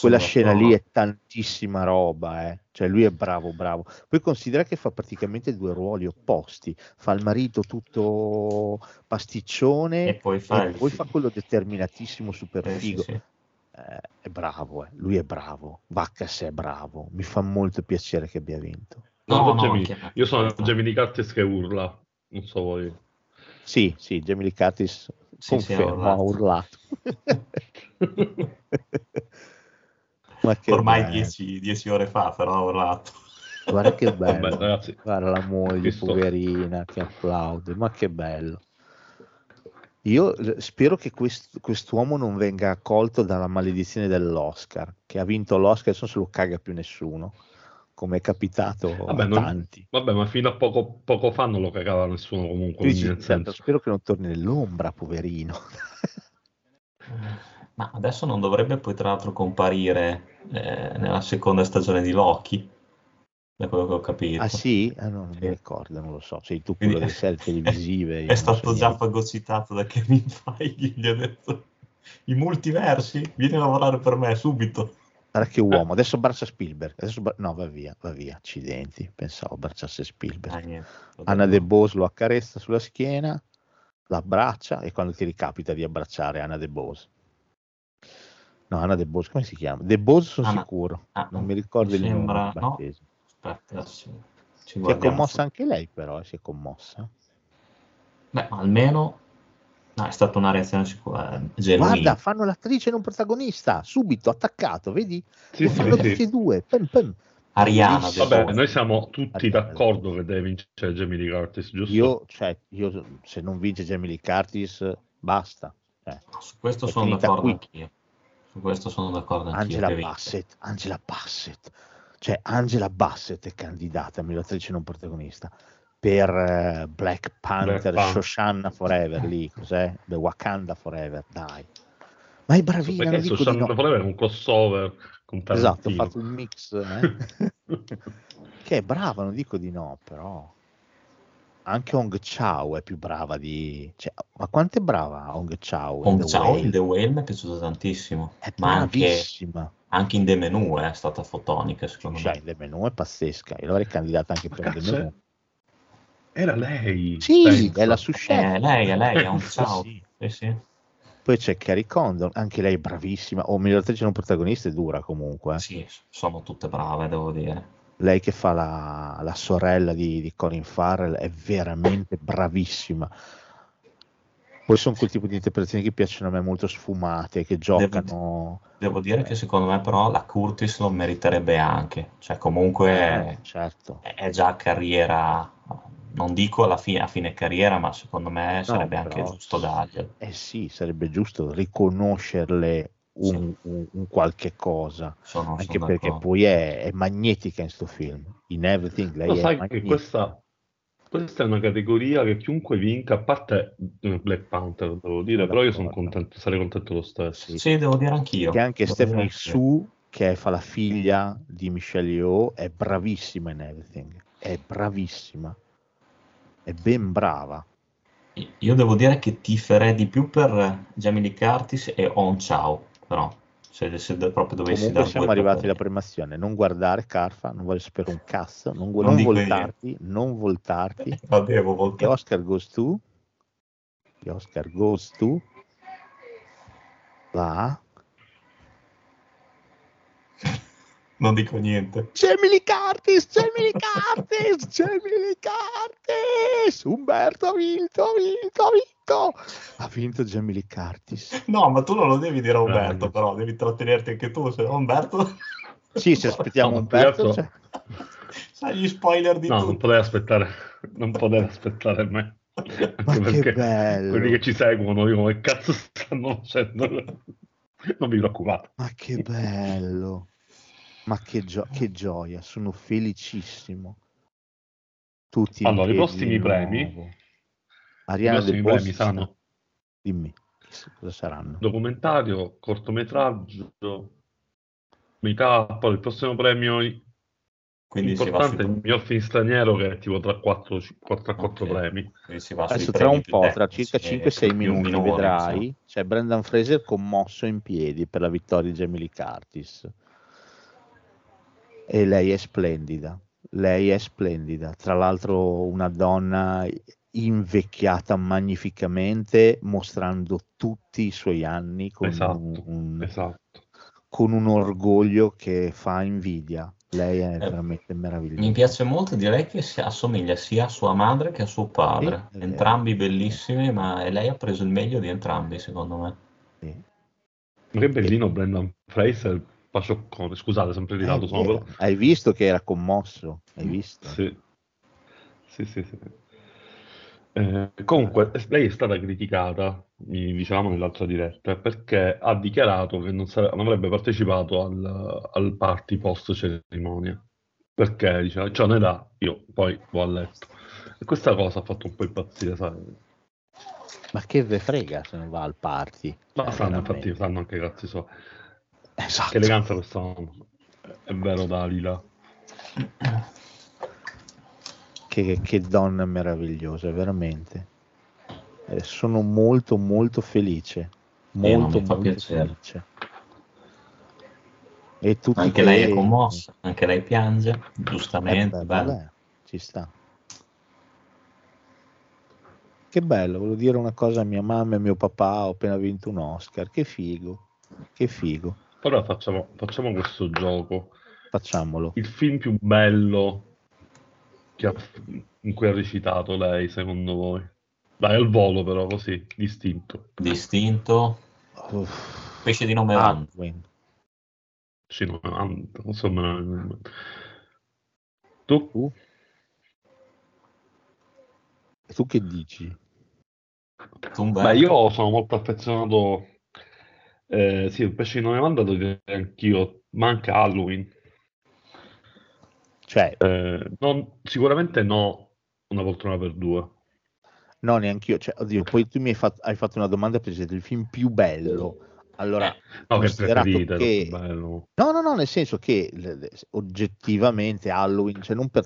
S1: Quella scena lì è tantissima roba, eh. cioè lui è bravo, bravo. Poi considera che fa praticamente due ruoli opposti, fa il marito tutto pasticcione
S2: E poi fa
S1: e
S2: il
S1: poi fa quello determinatissimo, super
S2: Eh, sì,
S1: figo.
S2: sì.
S1: Eh, è bravo, eh. lui è bravo, Bacchus è bravo, mi fa molto piacere che abbia vinto.
S2: No,
S3: Guarda
S2: no,
S3: Jamie- io sono Jamie Lee Curtis che urla, non so voi.
S1: Sì, sì, Jamie Lee Curtis
S2: Sì, sì, ha
S1: conferma, ha urlato.
S2: Ormai
S1: bello.
S2: dieci, dieci ore fa, però ha urlato.
S1: Guarda che bello.
S3: Vabbè, ragazzi,
S1: Guarda la moglie,
S3: Visto-
S1: poverina, che applaude, ma che bello. Io spero che quest- quest'uomo non venga accolto dalla maledizione dell'Oscar, che ha vinto l'Oscar e adesso non se lo caga più nessuno, come è capitato
S3: Vabbè,
S1: a
S3: non-
S1: tanti.
S3: vabbè, ma fino a poco, poco fa non lo cagava nessuno comunque,
S1: dici, "Certo, spero che non torni nell'ombra, poverino.
S2: Ma adesso non dovrebbe poi tra l'altro comparire eh, nella seconda stagione di Loki, da quello che ho capito.
S1: ah sì? Ah, no, non mi
S2: Sì.
S1: ricordo, non lo so, sei tu
S2: Quindi-
S1: quello delle serie televisive.
S2: È stato
S1: so
S2: già
S1: niente.
S2: fagocitato da Kevin Feige, gli ha detto i multiversi, vieni a lavorare per me subito.
S1: Guarda che uomo, adesso abbraccia Spielberg, adesso bra- no va via, va via, accidenti, pensavo abbracciasse Spielberg.
S2: Ah, niente,
S1: Anna De Bose lo accarezza sulla schiena, l'abbraccia e quando ti ricapita di abbracciare Anna De Bose. No, Anna De Bose, come si chiama? De Bose sono
S2: Anna-
S1: sicuro,
S2: ah,
S1: non mi ricordo il
S2: sembra-
S1: nome.
S2: no.
S1: battesimo.
S2: Aspetta, adesso ci
S1: Si è commossa
S2: su-
S1: anche lei, però, eh, si è commossa.
S2: Beh, almeno no, è stata una reazione sicura, eh, genuina.
S1: Guarda, fanno l'attrice non protagonista, subito, attaccato, vedi?
S3: Sì,
S1: Lo
S3: sì,
S1: fanno
S3: sì.
S1: tutti e due. pam, pam.
S2: Ariana.
S3: Vabbè,
S2: Bose.
S3: noi siamo tutti
S1: Ariana.
S3: d'accordo che deve vincere Jamie Lee Curtis, giusto?
S1: Io, cioè, io, se non vince Jamie Lee Curtis, basta. Cioè,
S2: Su questo sono d'accordo
S1: qui.
S2: anch'io. Su questo sono d'accordo anch'io.
S1: Angela. Bassett, Angela Bassett, cioè Angela Bassett è candidata, miglior attrice non protagonista, per eh, Black Panther,
S3: Black Panther.
S1: Shoshanna Forever, lì, cos'è? The Wakanda Forever, dai. Ma è bravina,
S3: Perché Susanna
S1: no.
S3: Forever è un crossover con
S1: Esatto, ho
S3: Tarantino.
S1: fatto un mix, eh? che è brava, non dico di no, però anche Hong Chao è più brava di... Cioè, ma quanto è brava Hong Chao? in
S2: Hong
S1: The
S2: Chao in The Whale mi è piaciuto tantissimo,
S1: È
S2: ma anche,
S1: bravissima.
S2: anche in The Menu eh, è stata fotonica secondo
S1: Cioè,
S2: me.
S1: in The Menu è pazzesca. Io l'avrei candidata anche
S3: Ma
S1: per The
S3: cazzo,
S1: Menu.
S3: Era lei.
S1: Sì,
S3: pensa.
S1: è la sous chef.
S2: Eh, lei, è lei, è un
S1: Sì,
S2: ciao.
S1: sì.
S2: Sì, sì.
S1: Poi c'è Carrie Condon, anche lei è bravissima. O miglior attrice non protagonista è dura comunque. eh.
S2: Sì, sono tutte brave, devo dire.
S1: Lei che fa la, la sorella di, di Colin Farrell è veramente bravissima. Poi sono quel tipo di interpretazioni che piacciono a me molto sfumate, che giocano.
S2: Devo dire che secondo me però la Curtis lo meriterebbe anche. Cioè comunque
S1: Eh, certo.
S2: è già carriera, non dico alla fine, a fine carriera, ma secondo me sarebbe anche
S1: però-
S2: giusto darglielo.
S1: Eh sì, sarebbe giusto riconoscerle un, un- un qualche cosa.
S2: Sono,
S1: Anche
S2: sono
S1: perché
S2: d'accordo.
S1: poi è, è magnetica in sto film. In Everything lei
S3: Lo
S1: è
S3: sai che
S1: magnetica.
S3: questa, questa è una categoria che chiunque vinca, a parte Black Panther, devo dire, però io sono contento, sarei contento lo stesso.
S1: Sì.
S2: Sì, devo dire anch'io.
S1: Che anche
S2: Devo
S1: Stephanie. Su, che fa la figlia di Michelle Yeoh, è bravissima in Everything. È bravissima. È ben brava.
S2: Io devo dire che tiferei di più per Jamie Lee Curtis e On Chao, però se, se proprio dovessi
S1: Comunque siamo arrivati alla
S2: premi.
S1: premazione. Non guardare Carfa, non voglio sapere un cazzo, non, gu-
S2: Non
S1: non voltarti, non voltarti.
S2: Va devo
S1: The
S2: voltare.
S1: Oscar goes to. The Oscar goes to. La.
S2: Non dico niente.
S1: Jamie Lee Curtis, Jamie Lee Curtis, Jamie Lee Curtis. Umberto ha vinto, ha vinto, ha vinto. Ha vinto Jamie Lee Curtis.
S2: No, ma tu non lo devi dire a Umberto, però devi trattenerti anche tu, se no Umberto...
S1: Sì, se aspettiamo
S3: No,
S1: Umberto. cioè-
S2: Sai gli spoiler di
S3: No, non
S2: tutto.
S3: potevi aspettare, non potevi aspettare me. Anche
S1: Ma che
S3: perché
S1: bello.
S3: quelli che ci seguono dicono che cazzo stanno facendo. Non vi preoccupate.
S1: Ma che bello. Ma che, gio- che gioia, sono felicissimo. Tutti
S3: Allora, i prossimi premi-
S1: nuovo.
S3: I prossimi premi saranno
S1: dimmi cosa saranno.
S3: documentario, cortometraggio, make-up, il prossimo premio
S2: Quindi
S3: importante è il miglior film straniero che è tipo tra 4, 4 a 4
S2: Ok.
S3: premi.
S1: Adesso tra un po', tra circa
S2: e
S1: 5-6
S2: più
S1: minuti,
S2: minori,
S1: vedrai,
S2: insomma.
S1: c'è Brendan Fraser commosso in piedi per la vittoria di Jamie Lee Curtis. E lei è splendida, lei è splendida. Tra l'altro una donna invecchiata magnificamente, mostrando tutti i suoi anni con,
S3: Esatto,
S1: un, un-
S3: esatto.
S1: con un orgoglio che fa invidia. Lei è
S2: Eh,
S1: veramente
S2: Mi
S1: meravigliosa.
S2: piace molto, direi che si assomiglia sia a sua madre che a suo padre.
S1: Sì.
S2: Entrambi bellissimi, ma lei ha preso il meglio di entrambi, secondo me.
S1: Sì.
S3: Che bellino Brendan Fraser, Pacioccone, scusate, sempre tirato
S1: Eh,
S3: sono però.
S1: Hai visto che era commosso? Hai visto?
S3: Sì. Sì, sì, sì. Eh, comunque, lei è stata criticata, mi dicevamo nell'altra diretta, perché ha dichiarato che non, sare- non avrebbe partecipato al, al party post cerimonia. Perché diceva, c'ho un'età, io poi a letto. E questa cosa ha fatto un po' impazzire, sai?
S1: Ma che ve frega se non va al party?
S3: Ma sanno,
S1: veramente.
S3: infatti, sanno anche i cazzi so.
S1: Esatto.
S3: Che eleganza quest'uomo. È vero, Dalila.
S1: Che, che donna meravigliosa, veramente. Eh, sono molto, molto felice.
S2: no,
S1: Molto,
S2: mi fa
S1: molto
S2: piacere.
S1: felice. E tutti
S2: Anche lei è commossa, anche lei piange,
S1: Eh,
S2: giustamente.
S1: beh,
S2: bello.
S1: vabbè, ci sta. Che bello, volevo dire una cosa a mia mamma e mio papà, ho appena vinto un Oscar, che figo, che figo.
S3: Allora facciamo, facciamo questo gioco.
S1: Facciamolo.
S3: Il film più bello che ha- in cui ha recitato lei, secondo voi? Dai, al volo però, così, distinto.
S2: Distinto.
S1: Uff.
S2: Pesce di nome Van.
S1: Halloween.
S3: Sì, no, non so me ne viene in mente. Tu?
S1: Tu? E tu che dici?
S3: Beh, io sono molto affezionato. Eh, sì, il pesce di nome direi anch'io, ma anche Halloween.
S1: Cioè,
S3: Eh, non- sicuramente no, una poltrona per due.
S1: no, neanche io. Cioè, oddio, poi tu mi hai fatto, hai fatto una domanda precisa, il film più bello. Allora,
S3: No, che
S1: considerato che...
S3: bello.
S1: No, no, no, nel senso che le- le- oggettivamente Halloween, cioè non per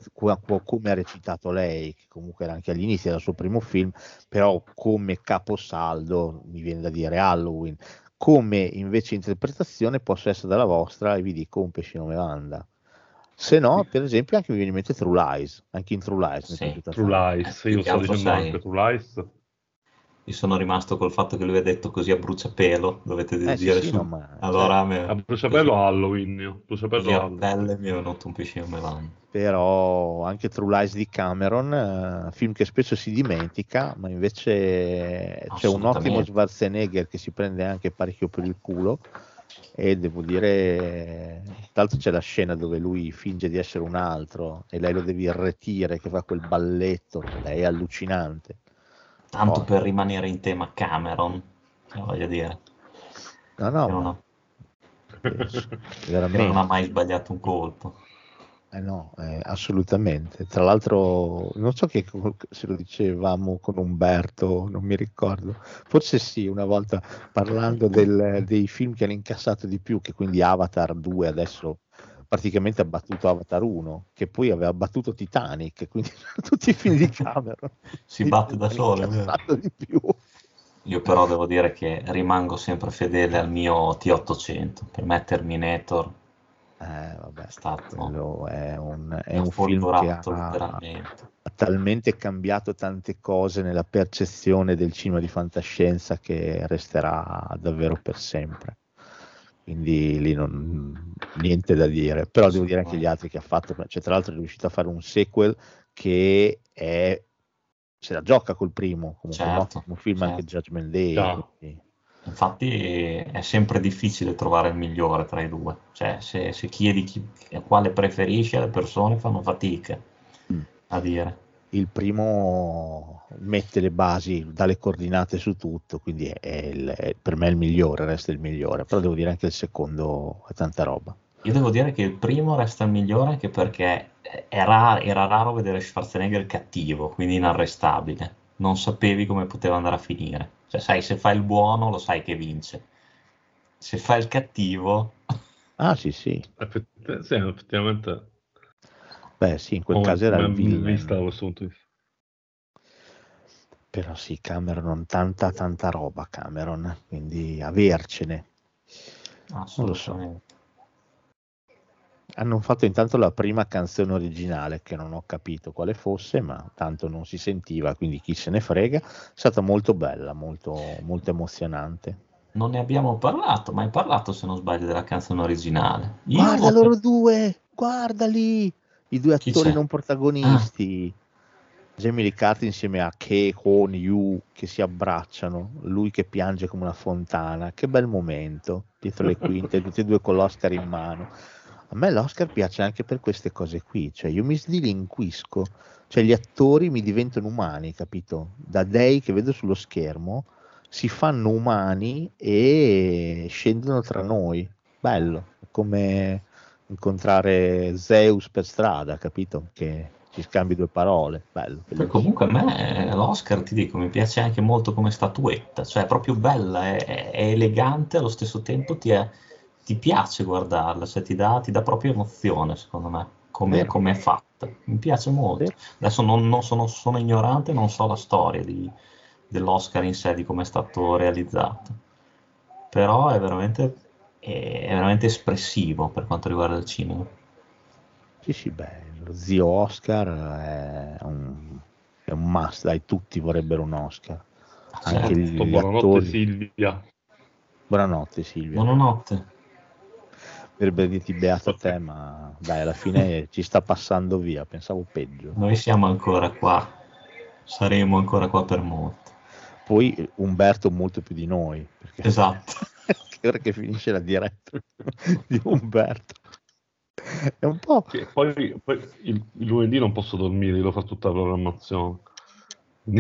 S1: come ha recitato lei, che comunque era anche all'inizio del suo primo film, però come caposaldo mi viene da dire Halloween, come invece interpretazione posso essere dalla vostra e vi dico un pesce nome Wanda. Se no, per esempio, anche mi viene in mente True Lies, anche in True Lies.
S2: Sì.
S3: True. Lies,
S2: Eh,
S3: io sto dicendo
S2: sai-
S3: anche True Lies.
S2: Io sono rimasto col fatto che lui ha detto così a bruciapelo, dovete
S1: Eh,
S2: dire
S1: sì,
S2: su.
S1: no, ma-
S2: Allora a me,
S3: A bruciapelo Halloween, io. Bruciapelo
S2: così a
S3: Halloween.
S2: pelle mi è venuto un nome Van.
S1: però anche True Lies di Cameron, eh, film che spesso si dimentica, ma invece c'è un ottimo. Schwarzenegger che si prende anche parecchio per il culo e devo dire, tra l'altro c'è la scena dove lui finge di essere un altro e lei lo deve irretire, che fa quel balletto, lei è allucinante.
S2: Tanto
S1: Oh.
S2: per rimanere in tema Cameron, cioè, voglio dire,
S1: No, no,
S2: non,
S1: ma veramente.
S2: non ha mai sbagliato un colpo.
S1: Eh no, eh, assolutamente. Tra l'altro, non so che se lo dicevamo con Umberto, non mi ricordo. Forse sì, una volta parlando del- dei film che hanno incassato di più, che quindi Avatar 2 adesso praticamente ha battuto Avatar 1, che poi aveva battuto Titanic, quindi tutti i film di Cameron.
S2: Si batte da solo,
S1: di.
S2: Io però devo dire che rimango sempre fedele al mio T800. Per me Terminator
S1: Eh, vabbè,
S2: è stato
S1: è un, è un film che ha, ha talmente cambiato tante cose nella percezione del cinema di fantascienza che resterà davvero per sempre. Quindi lì non, niente da dire, però devo dire anche gli altri che ha fatto, cioè, tra l'altro è riuscito a fare un sequel che è, se la gioca col primo, comunque un
S2: Certo,
S1: ottimo film anche
S2: certo.
S1: Judgment Day.
S3: Chiaro.
S1: quindi-
S2: Infatti è sempre difficile trovare il migliore tra i due. Cioè, se, se chiedi chi, quale preferisci, le persone fanno fatica
S1: Mm.
S2: a dire.
S1: Il primo mette le basi, dà le coordinate su tutto, quindi è, è il- è- per me è il migliore, resta il migliore, però devo dire anche il secondo è tanta roba.
S2: Io devo dire che il primo resta il migliore anche perché era, era raro vedere Schwarzenegger cattivo, quindi inarrestabile. Non sapevi come poteva andare a finire. Cioè, sai, se fai il buono lo sai che vince. Se fai il cattivo,
S1: Ah sì sì,
S3: Effett- sì, effettivamente.
S1: Beh sì, in quel
S3: ho
S1: caso era il
S3: mai
S1: villain, però sì, Cameron, tanta tanta roba Cameron, quindi avercene.
S2: assolutamente.
S1: Hanno fatto intanto la prima canzone originale che non ho capito quale fosse, ma tanto non si sentiva, quindi chi se ne frega. È stata molto bella, molto, molto emozionante.
S2: Non ne abbiamo parlato, ma hai parlato, se non sbaglio, della canzone originale. Io
S1: Guarda
S2: ho-
S1: loro due, guardali, i due attori non protagonisti. Jamie Lee Curtis insieme a Kei Hon Yu che si abbracciano, lui che piange come una fontana. Che bel momento, dietro le quinte, tutti e due con l'Oscar in mano. A me l'Oscar piace anche per queste cose qui, cioè io mi sdilinquisco, cioè gli attori mi diventano umani, capito? Da dei che vedo sullo schermo si fanno umani e scendono tra noi. Bello, come incontrare Zeus per strada, capito? Che ci scambi due parole. Bello.
S2: Poi comunque a me eh, l'Oscar, ti dico, mi piace anche molto come statuetta, cioè è proprio bella, è, è- elegante, allo stesso tempo ti, è- ti piace guardarla, cioè ti dà, ti dà proprio emozione, secondo me, come è fatta. Mi piace molto.
S1: Vero.
S2: Adesso non, non sono, sono ignorante, non so la storia di- dell'Oscar in sé, di come è stato realizzato, però è veramente, è, veramente espressivo per quanto riguarda il cinema.
S1: Sì, sì, beh, lo zio Oscar è un, è un must, dai, tutti vorrebbero un Oscar. Anche
S2: Certo.
S1: gli
S3: Buonanotte
S1: attori.
S3: Silvia.
S1: Buonanotte Silvia.
S2: Buonanotte.
S1: Per dirti beato te, ma dai, alla fine ci sta passando via, pensavo peggio.
S2: Noi siamo ancora qua, saremo ancora qua per molto.
S1: Poi Umberto molto più di noi. Perché...
S2: Esatto.
S1: che ora che finisce la diretta di Umberto. È un po'...
S3: Che poi, poi il, il lunedì non posso dormire, devo fare tutta la programmazione.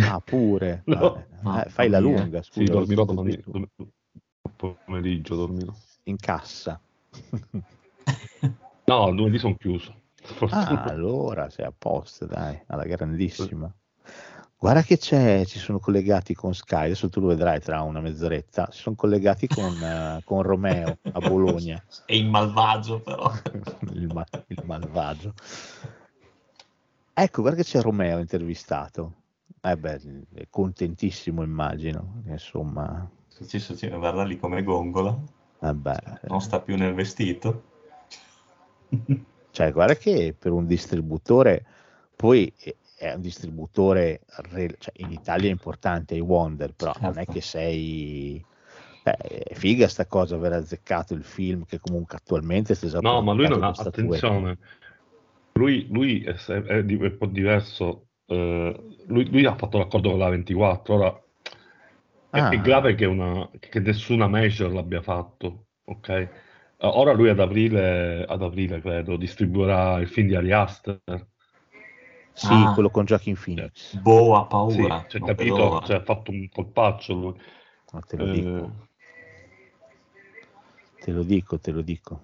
S1: Ah, pure.
S3: No.
S1: Vabbè. Eh, fai la lunga, scusa.
S3: Sì, dormirò domani, pomeriggio dormirò.
S1: In cassa.
S3: No, lunedì sono chiuso.
S1: Ah, allora sei a posto, dai, alla grandissima. Guarda che c'è, ci sono collegati con Sky, adesso tu lo vedrai tra una mezz'oretta, si sono collegati con, eh, con Romeo a Bologna,
S2: È in malvagio però.
S1: il, ma- il malvagio. Ecco, guarda che c'è Romeo intervistato. Eh beh, è contentissimo immagino, insomma,
S2: Ci ci- guarda lì come gongola,
S1: vabbè,
S2: non sta più nel vestito.
S1: Cioè, guarda che per un distributore, poi è- un distributore, re- cioè, in Italia è importante, i Wonder, però non è
S2: Certo.
S1: che sei... Beh, è figa sta cosa aver azzeccato il film che comunque attualmente sta già
S3: No, ma lui non ha, attenzione, lui, lui è, è è un po' diverso, eh, lui, lui ha fatto l'accordo con la 24, ora è,
S1: Ah.
S3: è grave che, una, che nessuna major l'abbia fatto, ok? Ora lui ad aprile, ad aprile credo, distribuirà il film di Ari Aster,
S1: Sì,
S2: Ah.
S1: quello con Joaquin Phoenix,
S2: Boh, ha
S3: sì,
S2: paura.
S3: cioè,
S2: non vedo
S3: capito? Cioè, ha fatto un colpaccio lui.
S1: ma te lo
S3: Eh,
S1: dico, te lo dico, te lo dico.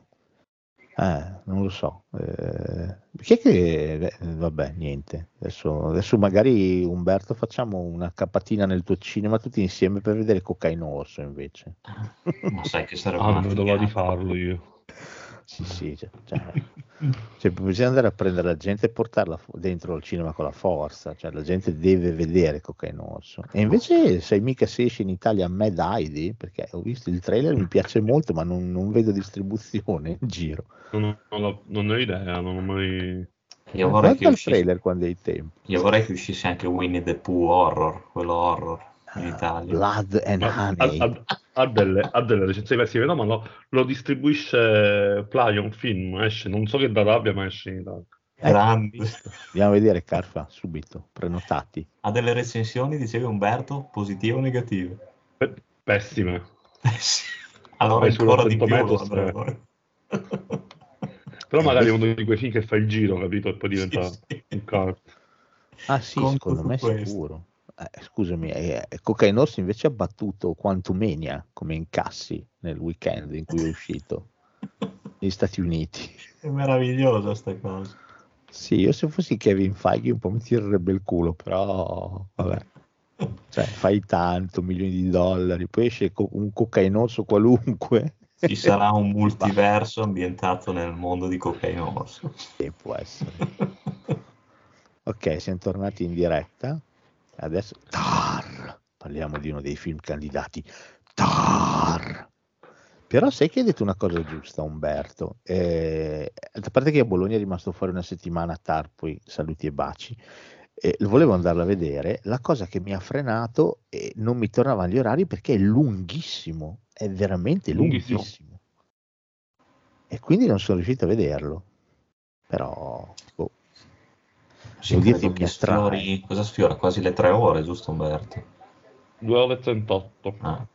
S1: Eh, non lo so. Eh, è che... vabbè, niente. Adesso, adesso magari Umberto facciamo una capatina nel tuo cinema tutti insieme per vedere Cocaino Orso invece.
S2: Ma sai che sarebbe
S3: ah, non vedo l'ora di farlo io.
S1: Sì, sì, cioè, cioè, cioè, bisogna andare a prendere la gente e portarla fu- dentro al cinema con la forza, cioè la gente deve vedere Cocaino Orso. E invece sai mica se esce in Italia Mad Heidi, perché ho visto il trailer, mi piace molto, ma non, non vedo distribuzione in giro.
S3: Non, non ho, non ho idea, non ho mai...
S2: Io vorrei, uscisse,
S1: trailer quando hai tempo.
S2: io vorrei che uscisse anche Winnie the Pooh horror, quello horror in
S1: Ah,
S2: Italia.
S1: Blood and
S3: Ma ha,
S1: Honey.
S3: ha- ha delle, ha delle recensioni versive, no, ma lo, lo distribuisce Plaion Film, esce, non so che data abbia, ma esce in Italia.
S2: Grande.
S1: Andiamo a vedere Carfa subito, prenotati.
S2: Ha delle recensioni, dicevi Umberto, positive o negative?
S3: Pe- Pessime.
S2: Sì. Allora ancora di più a fare.
S3: Però magari è uno di quei film che fa il giro, capito? E poi diventa
S2: Sì, sì.
S3: un cult.
S1: Ah sì,
S2: Conto
S1: secondo me
S2: questo.
S1: sicuro. Eh, scusami, eh, Cocaine Orso invece ha battuto Quantumania come incassi nel weekend in cui è uscito negli Stati Uniti.
S2: È meravigliosa sta cosa.
S1: Sì, io se fossi Kevin Feige un po' mi tirerebbe il culo, però vabbè. Cioè, fai tanto, milioni di dollari, poi esce co- un cocainoso qualunque.
S2: Ci sarà un multiverso ambientato nel mondo di Cocaine Orso.
S1: Sì, può essere. Ok, siamo tornati in diretta. Adesso Tar. Parliamo di uno dei film candidati. Tar. Però sai che hai detto una cosa giusta, Umberto. Eh, a parte che a Bologna è rimasto fuori una settimana Tar, poi saluti e baci. Eh, volevo andarla a vedere. La cosa che mi ha frenato e non mi tornavano gli orari perché è lunghissimo, è veramente
S3: Lunghissimo.
S1: lunghissimo. E quindi non sono riuscito a vederlo. Però,
S2: Sì, credo che sfiori, cosa sfiora? Quasi le tre ore, giusto Umberto?
S3: 2 ore e 38.
S2: Ah,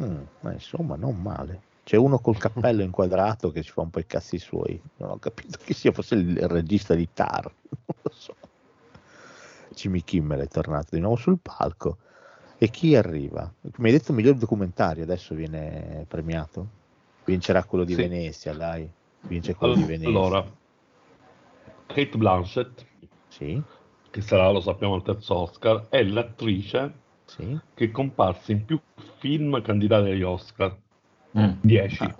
S1: Mm, ma insomma, non male. C'è uno col cappello inquadrato che ci fa un po' i cazzi suoi. Non ho capito chi sia, forse il regista di Tar. Non lo so. Jimmy Kimmel è tornato di nuovo sul palco. E chi arriva? Mi hai detto miglior documentario, adesso viene premiato? Vincerà quello di
S3: Sì.
S1: Venezia, dai. Vince quello di Venezia.
S3: Allora, Kate Blanchett,
S1: Sì,
S3: che sarà, lo sappiamo, al terzo Oscar, è l'attrice
S1: sì.
S3: che è comparsa in più film candidati agli Oscar.
S2: mm.
S3: 10.
S2: Ah,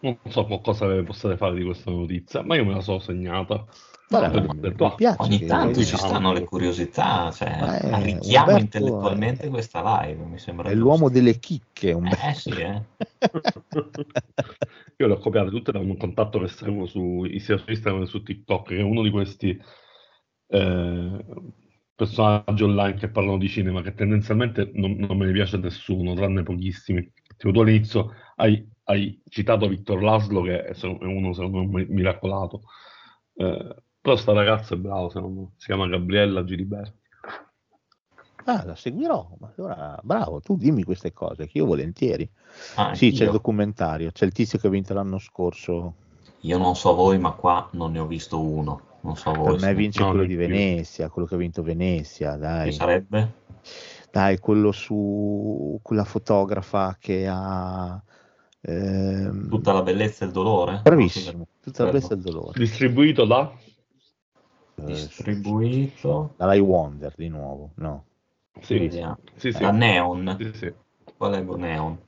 S3: Non so co- cosa possiate fare di questa notizia, ma io me la sono segnata.
S1: Guarda,
S3: Ho
S1: mi,
S3: detto,
S1: mi piace.
S2: Ogni tanto ci
S3: vediamo.
S2: stanno le curiosità, cioè
S1: Ma è-
S2: arricchiamo
S1: Umberto
S2: intellettualmente
S1: è-
S2: questa live, mi sembra
S1: È l'uomo
S2: giusto.
S1: delle chicche, Umberto.
S2: Eh sì, eh.
S3: Io le ho copiate tutte da un contatto che seguo su, sia su Instagram che su TikTok, che è uno di questi eh, personaggi online che parlano di cinema, che tendenzialmente non, non me ne piace nessuno, tranne pochissimi. Tipo tu all'inizio hai, hai citato Victor Laszlo, che è uno secondo me miracolato. Eh, però sta ragazza è bravo, secondo me. Si chiama Gabriella Giliberti.
S1: Ah, la seguirò. Ma allora, bravo, tu dimmi queste cose, che io volentieri.
S2: Ah,
S1: sì, c'è il
S2: io,
S1: documentario, c'è il tizio che ha vinto l'anno scorso.
S2: io non so voi, ma qua non ne ho visto uno. Non so
S1: Per
S2: voi.
S1: me
S2: se-
S1: vince
S3: no,
S1: quello di
S3: neanch'io.
S1: Venezia, quello che ha vinto Venezia, dai.
S2: sarebbe?
S1: Dai, quello su quella fotografa che ha... ehm,
S2: Tutta la bellezza e il dolore?
S1: Bravissimo, tutta la bellezza del dolore.
S3: Distribuito da...
S1: Eh,
S2: Distribuito.
S1: Dalla I Wonder di nuovo, no.
S3: Sì,
S2: Vediamo.
S3: sì, sì.
S2: La Neon.
S3: Sì, sì.
S2: Qual è Neon?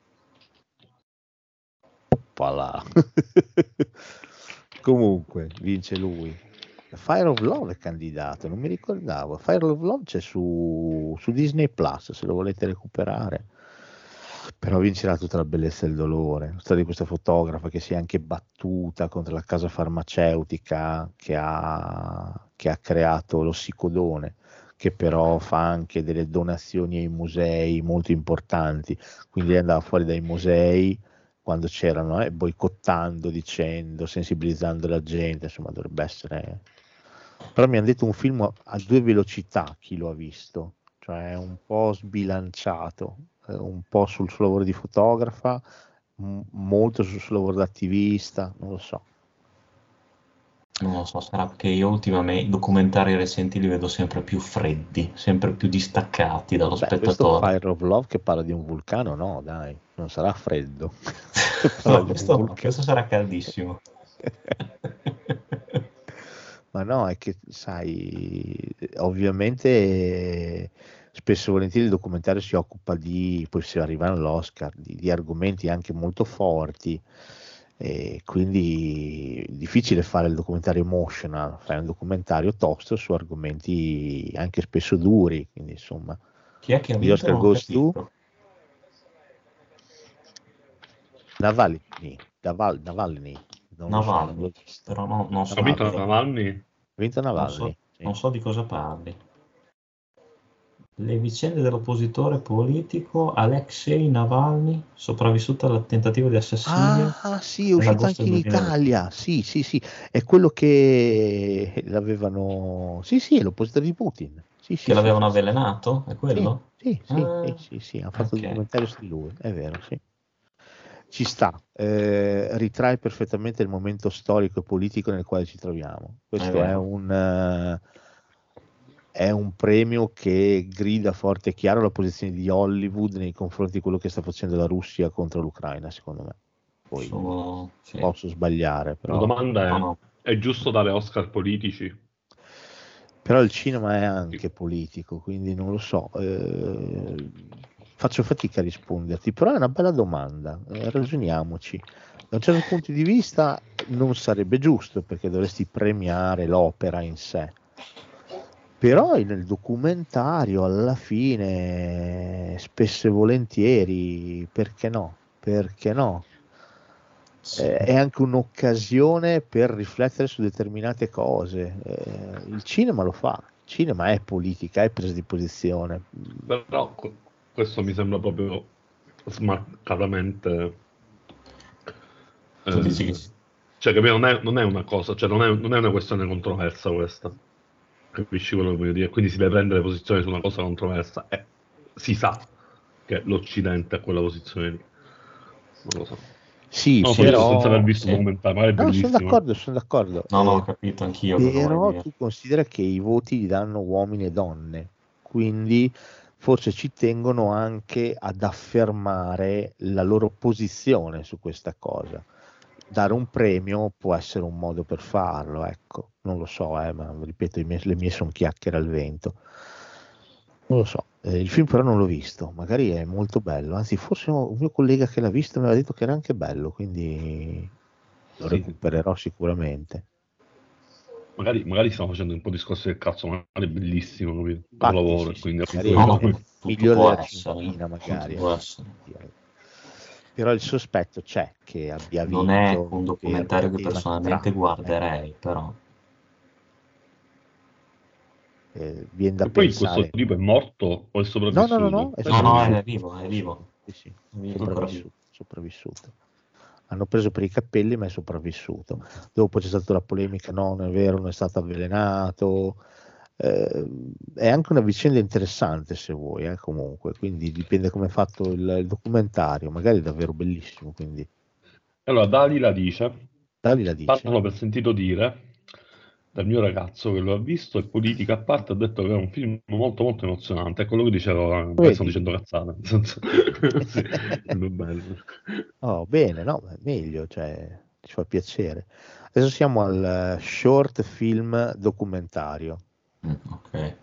S1: Oppala. Comunque, vince lui. Fire of Love è candidato, non mi ricordavo. Fire of Love c'è su, su Disney Plus, se lo volete recuperare. Però vincerà tutta la bellezza del dolore. La storia di questa fotografa che si è anche battuta contro la casa farmaceutica che ha, che ha creato l'ossicodone, che però fa anche delle donazioni ai musei molto importanti. Quindi lei andava fuori dai musei quando c'erano, eh, boicottando, dicendo, sensibilizzando la gente, insomma dovrebbe essere... Però mi hanno detto un film a- due velocità chi lo ha visto, cioè un po' sbilanciato, eh, un po' sul suo lavoro di fotografa, m- molto sul suo lavoro da attivista, non lo so.
S2: Non lo so, sarà che io ultimamente i documentari recenti li vedo sempre più freddi, sempre più distaccati dallo
S1: Beh, questo
S2: spettatore.
S1: Fire of Love che parla di un vulcano, no dai, non sarà freddo.
S2: No, questo, questo sarà caldissimo.
S1: Ma no, è che sai, ovviamente spesso e volentieri il documentario si occupa di, poi si arriva all'Oscar, di, di argomenti anche molto forti, e quindi è difficile fare il documentario emotional, fare un documentario tosto su argomenti anche spesso duri, quindi insomma,
S2: Chi è che ha vinto?
S1: Oscar goes to. Navalny, Naval- Navalny, non so, non
S2: Navalny, però no- non so,
S3: Ha vinto
S1: Navalny. Vinto
S2: non
S1: Navalny,
S2: so-
S1: sì.
S2: non so di cosa parli. Le vicende dell'oppositore politico Alexei Navalny, sopravvissuto al tentativo di assassinio.
S1: Ah, sì, è uscito anche in
S2: 2020.
S1: Italia. Sì, sì, sì, è quello che l'avevano. Sì, sì, è l'oppositore di Putin. Sì, sì,
S2: Che l'avevano
S1: sì,
S2: avvelenato? È quello?
S1: Sì, sì,
S2: Ah,
S1: sì, sì, sì, ha fatto
S2: ok.
S1: un documentario su di lui, è vero, sì. Ci sta, eh, ritrae perfettamente il momento storico e politico nel quale ci troviamo. Questo è, un, eh, è un premio che grida forte e chiaro la posizione di Hollywood nei confronti di quello che sta facendo la Russia contro l'Ucraina, secondo me. Poi
S2: Sono- sì.
S1: posso sbagliare,
S3: La
S1: però,
S3: domanda è,
S2: no.
S3: è giusto dare Oscar politici?
S1: però il cinema è anche politico, quindi non lo so. eh, faccio fatica a risponderti, però è una bella domanda, eh, ragioniamoci. Da un certo punto di vista non sarebbe giusto perché dovresti premiare l'opera in sé. Però nel documentario alla fine, spesso e volentieri, perché no? Perché no?
S2: Sì.
S1: Eh, è anche un'occasione per riflettere su determinate cose. Eh, il cinema lo fa, il cinema è politica, è presa di posizione.
S3: Però questo mi sembra proprio smarcatamente...
S2: Tu
S3: eh,
S2: dici che
S3: Cioè, capito? Non è, non è una cosa, cioè non è, non è una questione controversa questa. Capisci quello che voglio dire? Quindi si deve prendere posizione su una cosa controversa e si sa che l'Occidente ha quella posizione lì. Non lo so.
S1: Sì,
S3: No,
S1: però...
S3: senza aver visto
S2: sì.
S3: il documentario, magari è
S1: No, sono
S3: bellissimo.
S1: d'accordo, sono d'accordo.
S2: No, no,
S1: Eh,
S2: ho capito anch'io
S1: Però tu considera che i voti li danno uomini e donne, quindi forse ci tengono anche ad affermare la loro posizione su questa cosa. Dare un premio può essere un modo per farlo, ecco, non lo so, eh, ma ripeto, i miei- le mie sono chiacchiere al vento. Non lo so, eh, il film però non l'ho visto, magari è molto bello, anzi forse un mio collega che l'ha visto mi aveva detto che era anche bello, quindi lo
S3: Sì.
S1: recupererò sicuramente.
S3: Magari, magari stiamo facendo un po' discorsi del cazzo, magari è bellissimo, capito? Un lavoro,
S1: sì, sì,
S3: quindi
S1: magari
S2: No, no,
S1: migliore
S2: può
S1: della
S2: essere,
S1: cinquina, magari. eh. Però il sospetto c'è che abbia vinto.
S2: Non è un documentario che personalmente
S1: eh.
S2: guarderei, però.
S1: eh, viene da
S3: E poi
S1: pensare...
S3: questo tipo è morto o è
S1: No,
S3: sopravvissuto?
S1: no, no, no, è
S2: No, no, è vivo, è vivo.
S1: Sì, sì,
S2: È vivo.
S1: sopravvissuto, sopravvissuto. Hanno preso per i capelli, ma è sopravvissuto. Dopo c'è stata la polemica: no, non è vero, non è stato avvelenato. Eh, è anche una vicenda interessante, se vuoi, eh, comunque. Quindi dipende come è fatto il, il documentario. Magari è davvero bellissimo. Quindi
S3: Allora, Dalila dice,
S1: Dali la dice.
S3: parlano per sentito dire dal mio ragazzo che lo ha visto e politica a parte ha detto che è un film molto molto emozionante. È quello che dicevo, eh, stanno dicendo cazzate. sì.
S1: Oh, bene, no, meglio, cioè, ci fa piacere. Adesso siamo al eh, short film documentario.
S2: Mm, ok.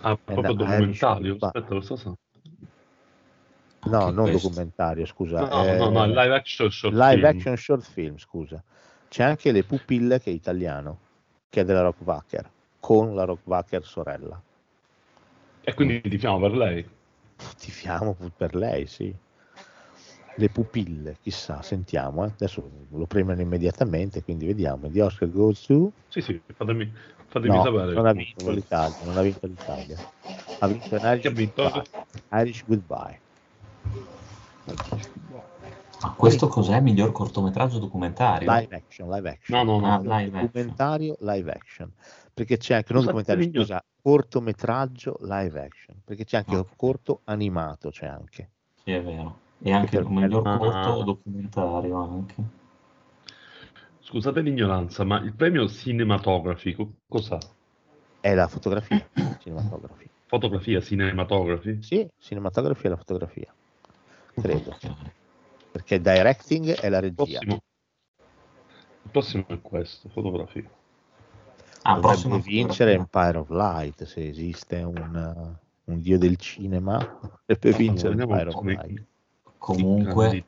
S3: Ah, proprio
S1: da
S3: documentario?
S1: Irish
S3: Aspetta, cosa sa?
S1: No,
S2: Anche
S1: non
S2: questo.
S1: documentario, scusa.
S3: No,
S1: eh,
S3: no, no, live action short
S1: live
S3: film.
S1: action short film, scusa. C'è anche Le Pupille che è italiano, che è della Rock Wacker, con la Rock Wacker sorella.
S3: E quindi tifiamo per lei.
S1: Tifiamo per lei, sì. Le pupille, chissà, sentiamo. eh. Adesso lo premiano immediatamente, quindi vediamo. The Oscar goes to...
S3: Sì, sì, fatemi, fatemi
S1: No,
S3: sapere.
S1: non ha vinto l'Italia, non ha vinto l'Italia. Ha vinto Irish
S3: ha vinto?
S1: Goodbye. Irish Goodbye.
S2: Ma questo cos'è? Miglior cortometraggio documentario?
S1: Live action, live action.
S3: No, no, no.
S2: Ah, live action.
S1: documentario live action perché c'è anche non
S3: Scusate,
S1: documentario
S3: Vigno.
S1: scusa cortometraggio live action perché c'è anche il corto animato c'è anche
S2: Sì, è vero. E anche il miglior corto documentario anche.
S3: Scusate l'ignoranza, ma il premio cinematografi co- cos'ha?
S1: è la fotografia cinematografia
S3: Fotografia, cinematografi?
S1: sì cinematografia è la fotografia credo
S2: Ok.
S1: Perché directing è la
S3: Il
S1: regia
S3: prossimo, il prossimo è questo, fotografia.
S2: Ah,
S1: dovrebbe vincere
S2: fotografia.
S1: Empire of Light se esiste un, un dio del cinema dovrebbe vincere
S3: Allora,
S1: Empire
S3: vediamo
S1: of Light
S2: Comunque,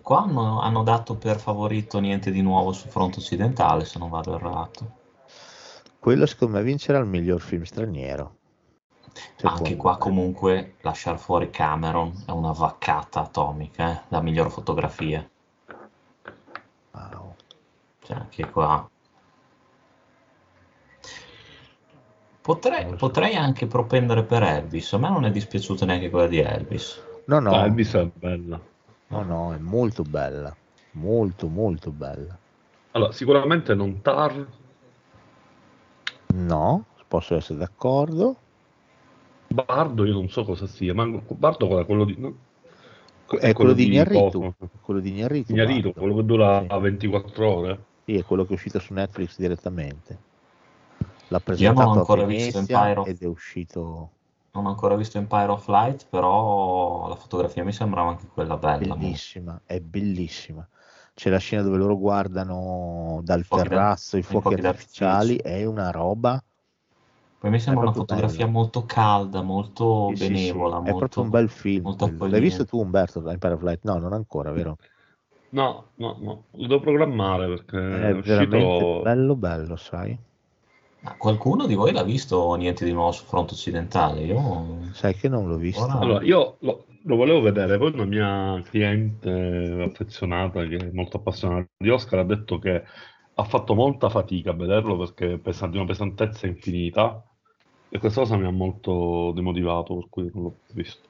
S2: qua hanno, hanno dato per favorito niente di nuovo sul fronte occidentale, se non vado errato.
S1: quello secondo me vincerà il miglior film straniero
S2: Anche
S1: Secondo
S2: qua
S1: me.
S2: comunque lasciare fuori Cameron è una vaccata atomica, eh, la miglior fotografia.
S1: Wow.
S2: Cioè, anche qua. Potrei,
S1: so.
S2: potrei anche propendere per Elvis, a me non è dispiaciuta neanche quella di Elvis.
S1: no no
S3: Ah, Elvis è bella.
S1: No, no, è molto bella, molto, molto bella.
S3: Allora, sicuramente non Tar,
S1: No, posso essere d'accordo.
S3: Bardo, io non so cosa sia, ma Bardo qual è quello di... no?
S1: È quello di Iñárritu,
S3: Coco.
S1: quello di Iñárritu, Bardo.
S3: quello che dura
S1: Sì.
S3: 24 ore.
S1: Sì, è quello che è uscito su Netflix direttamente. L'ha presentato
S2: ancora visto Empire of-
S1: ed è uscito
S2: Non ho ancora visto Empire of Light, però la fotografia mi sembrava anche quella bella.
S1: bellissima, è bellissima. C'è la scena dove loro guardano dal
S2: Fuochi
S1: terrazzo fuochi
S2: I fuochi
S1: artificiali, è una roba
S2: Poi mi sembra
S1: È
S2: una fotografia
S1: bello.
S2: molto calda, molto
S1: Sì, sì, sì,
S2: benevola.
S1: È
S2: molto-
S1: proprio un bel film.
S2: molto.
S1: L'hai visto tu Umberto, Empire of Light? No, non ancora, vero?
S3: No, no, no, lo devo programmare perché
S1: È
S3: è
S1: veramente
S3: uscito...
S1: bello bello, sai?
S2: Ma qualcuno di voi l'ha visto niente di nuovo sul fronte occidentale? Io
S1: Sai che non l'ho visto.
S2: Ora-
S3: Allora, io lo, lo volevo vedere, poi una mia cliente affezionata che è molto appassionata di Oscar ha detto che ha fatto molta fatica a vederlo perché pesa di una pesantezza infinita e questa cosa mi ha molto demotivato, per cui non l'ho visto.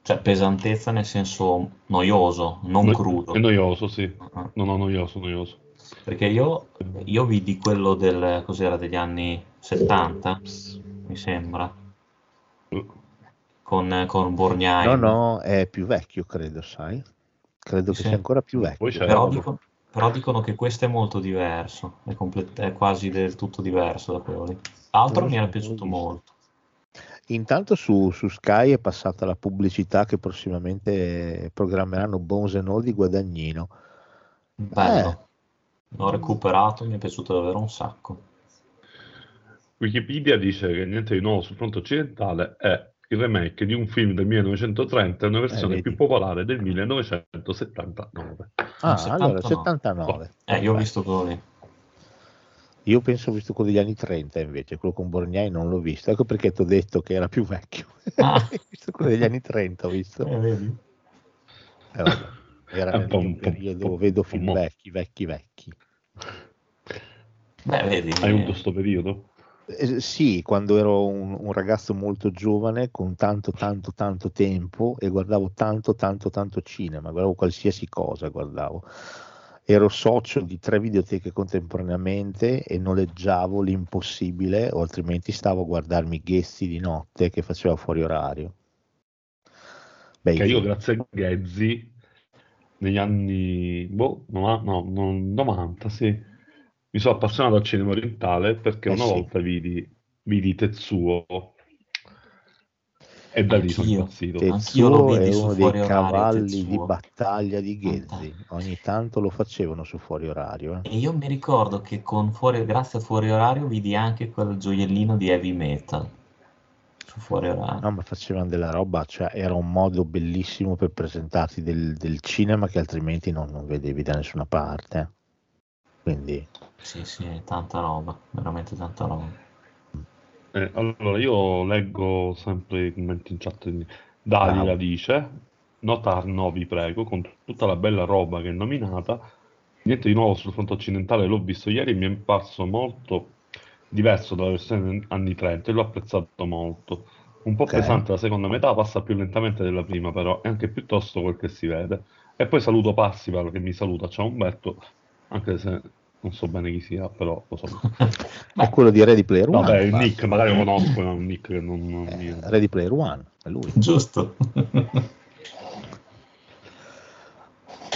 S2: Cioè, pesantezza nel senso noioso, non
S3: No-
S2: crudo.
S3: È noioso, sì.
S2: Ah,
S3: No, no, noioso, noioso.
S2: Perché io, io vidi quello del, cos'era, degli anni 70, mi sembra, con, con Borgnine.
S1: No, no, è più vecchio, credo, sai? Credo
S2: Sì.
S1: che sia ancora più vecchio.
S2: Però, dico- però dicono che questo è molto diverso, è, comple- è quasi del tutto diverso da quello lì.
S1: Lo
S2: mi era piaciuto molto.
S1: Intanto su, su Sky è passata la pubblicità che prossimamente programmeranno Bones and All di Guadagnino.
S2: Bello.
S1: Eh.
S2: L'ho recuperato, mi è piaciuto davvero un sacco.
S3: Wikipedia dice che niente di nuovo sul fronte occidentale è il remake di un film del 1930 e una versione
S1: vedi.
S3: più popolare del 1979.
S1: Ah,
S2: No,
S1: allora
S2: 79.
S1: 79.
S2: Eh, io ho visto quello lì.
S1: Io penso ho visto quello degli anni 30 invece, quello con Borgnai non l'ho visto. Ecco perché ti ho detto che era più vecchio.
S2: Ah.
S1: Ho visto quello degli anni 30, ho visto.
S2: Eh, vedi?
S1: Eh, vabbè, era
S3: un po' un po'-
S1: vedo film
S3: mo-
S1: vecchi, vecchi, vecchi.
S2: Beh, vedi.
S3: Hai avuto sto periodo?
S1: Eh, sì, quando ero un, un ragazzo molto giovane, con tanto, tanto, tanto tempo e guardavo tanto, tanto, tanto cinema, guardavo qualsiasi cosa, guardavo. Ero socio di tre videoteche contemporaneamente e noleggiavo l'impossibile, o altrimenti stavo a guardarmi Ghezzi di notte che faceva fuori orario. Bei
S3: Che io grazie a Ghezzi negli anni boh, no, no, no, 90, sì, mi sono appassionato al cinema orientale perché
S1: Eh
S3: una
S1: sì.
S3: volta vidi, vidi Tetsuo e da lì sono impazzito.
S1: Tetsuo è
S2: su
S1: uno dei cavalli di battaglia di Ghezzi. Ogni tanto lo facevano su fuori orario. eh.
S2: E io mi ricordo che con fuori, grazie a Fuori Orario vidi anche quel gioiellino di heavy metal su Fuori Orario.
S1: No, ma facevano della roba, cioè era un modo bellissimo per presentarti del, del cinema che altrimenti non, non vedevi da nessuna parte. Quindi,
S2: Sì, sì, tanta roba, veramente tanta roba.
S3: Eh, allora, io leggo sempre i commenti in chat. Dalila
S1: Bravo.
S3: dice: Notarno, vi prego, con tutta la bella roba che è nominata, niente di nuovo sul fronte occidentale. L'ho visto ieri e mi è parso molto diverso dalla versione anni 30 e l'ho apprezzato molto. Un po'
S1: Ok.
S3: pesante la seconda metà, passa più lentamente della prima, però è anche piuttosto quel che si vede. E poi saluto Passival che mi saluta. Ciao Umberto, anche se non so bene chi sia, però lo saluto.
S1: è quello di Ready Player One.
S3: Vabbè, il nick magari lo conosco, ma è un nick che non, non
S1: Eh. Ready Player One, è lui.
S2: Giusto.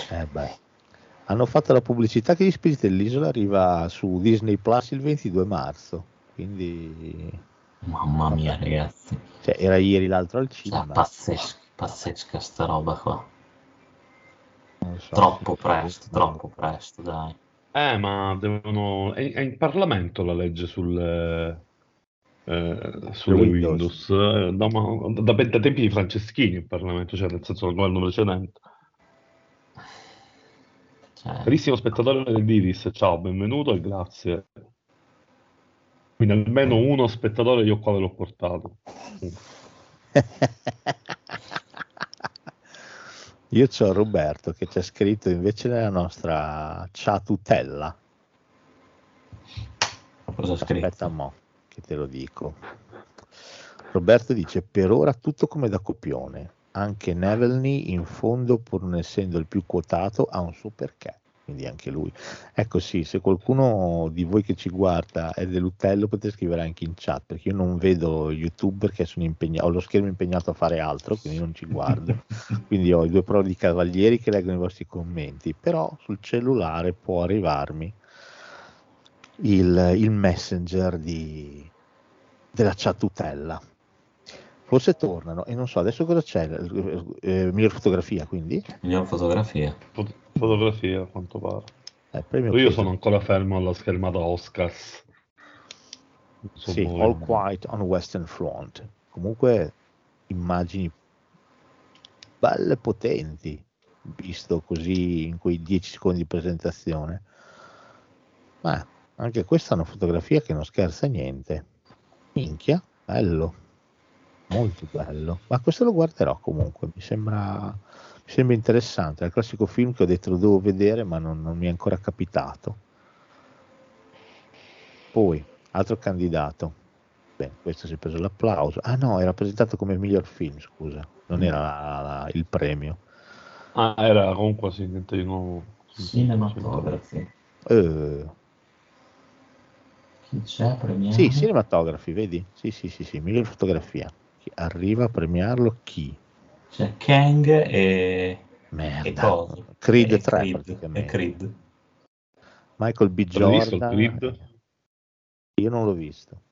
S1: Eh beh. Hanno fatto la pubblicità che gli spiriti dell'isola arriva su Disney Plus il 22 marzo. Quindi,
S2: Mamma mia, ragazzi.
S1: cioè, era ieri l'altro al
S2: Cioè,
S1: cinema.
S2: pazzesca, pazzesca sta roba qua.
S1: Non so.
S2: Troppo presto, troppo presto, dai.
S3: Eh, ma devono... È, è in Parlamento la legge sul, eh, sulle
S1: Windows.
S3: Windows, eh, da, ma- da, da tempi di Franceschini in Parlamento, cioè nel senso del governo precedente.
S2: Cioè,
S3: Carissimo spettatore dell'Iris, ciao, benvenuto e grazie. Quindi almeno uno spettatore io qua ve l'ho portato.
S1: Io c'ho Roberto che c'è scritto invece nella nostra chatutella.
S2: cosa ha scritto?
S1: Aspetta mo, che te lo dico. Roberto dice, per ora tutto come da copione. Anche Nevelny in fondo, pur non essendo il più quotato, ha un suo perché. Quindi anche lui. Ecco sì, se qualcuno di voi che ci guarda è dell'Utello potete scrivere anche in chat, perché io non vedo YouTube perché sono impegnato, ho lo schermo impegnato a fare altro, quindi non ci guardo. quindi ho i due pro di cavalieri che leggono i vostri commenti, però sul cellulare può arrivarmi il, il messenger di, della chatutella. Forse tornano e non so adesso cosa c'è. Eh, miglior fotografia quindi?
S2: Miglior fotografia.
S3: Fot- fotografia, a quanto pare.
S1: Eh,
S3: Io sono ancora fermo alla schermata Oscars.
S1: Sì, All Quiet on Western Front. Comunque immagini belle potenti, visto così in quei 10 secondi di presentazione. Ma anche questa è una fotografia che non scherza niente. Minchia, bello. Molto bello. Ma questo lo guarderò comunque, mi sembra, sembra interessante. È il classico film che ho detto lo devo vedere, ma non, non mi è ancora capitato. Poi, altro candidato. Beh, questo si è preso l'applauso. Ah no, era presentato come miglior film, scusa. Non era la- la- il premio.
S3: Ah, era comunque sì, niente di nuovo.
S2: Cinematografi.
S1: Eh,
S2: Chi c'è premiato?
S1: sì, cinematografi, vedi? Sì, sì, sì, sì, miglior fotografia. Chi arriva a premiarlo chi?
S2: C'è Kang e... e
S1: Merda.
S2: cosa?
S1: Creed
S2: E
S1: 3
S2: Creed,
S1: praticamente.
S2: E Creed.
S1: Michael B. Jordan.
S3: Creed?
S1: Io non l'ho visto.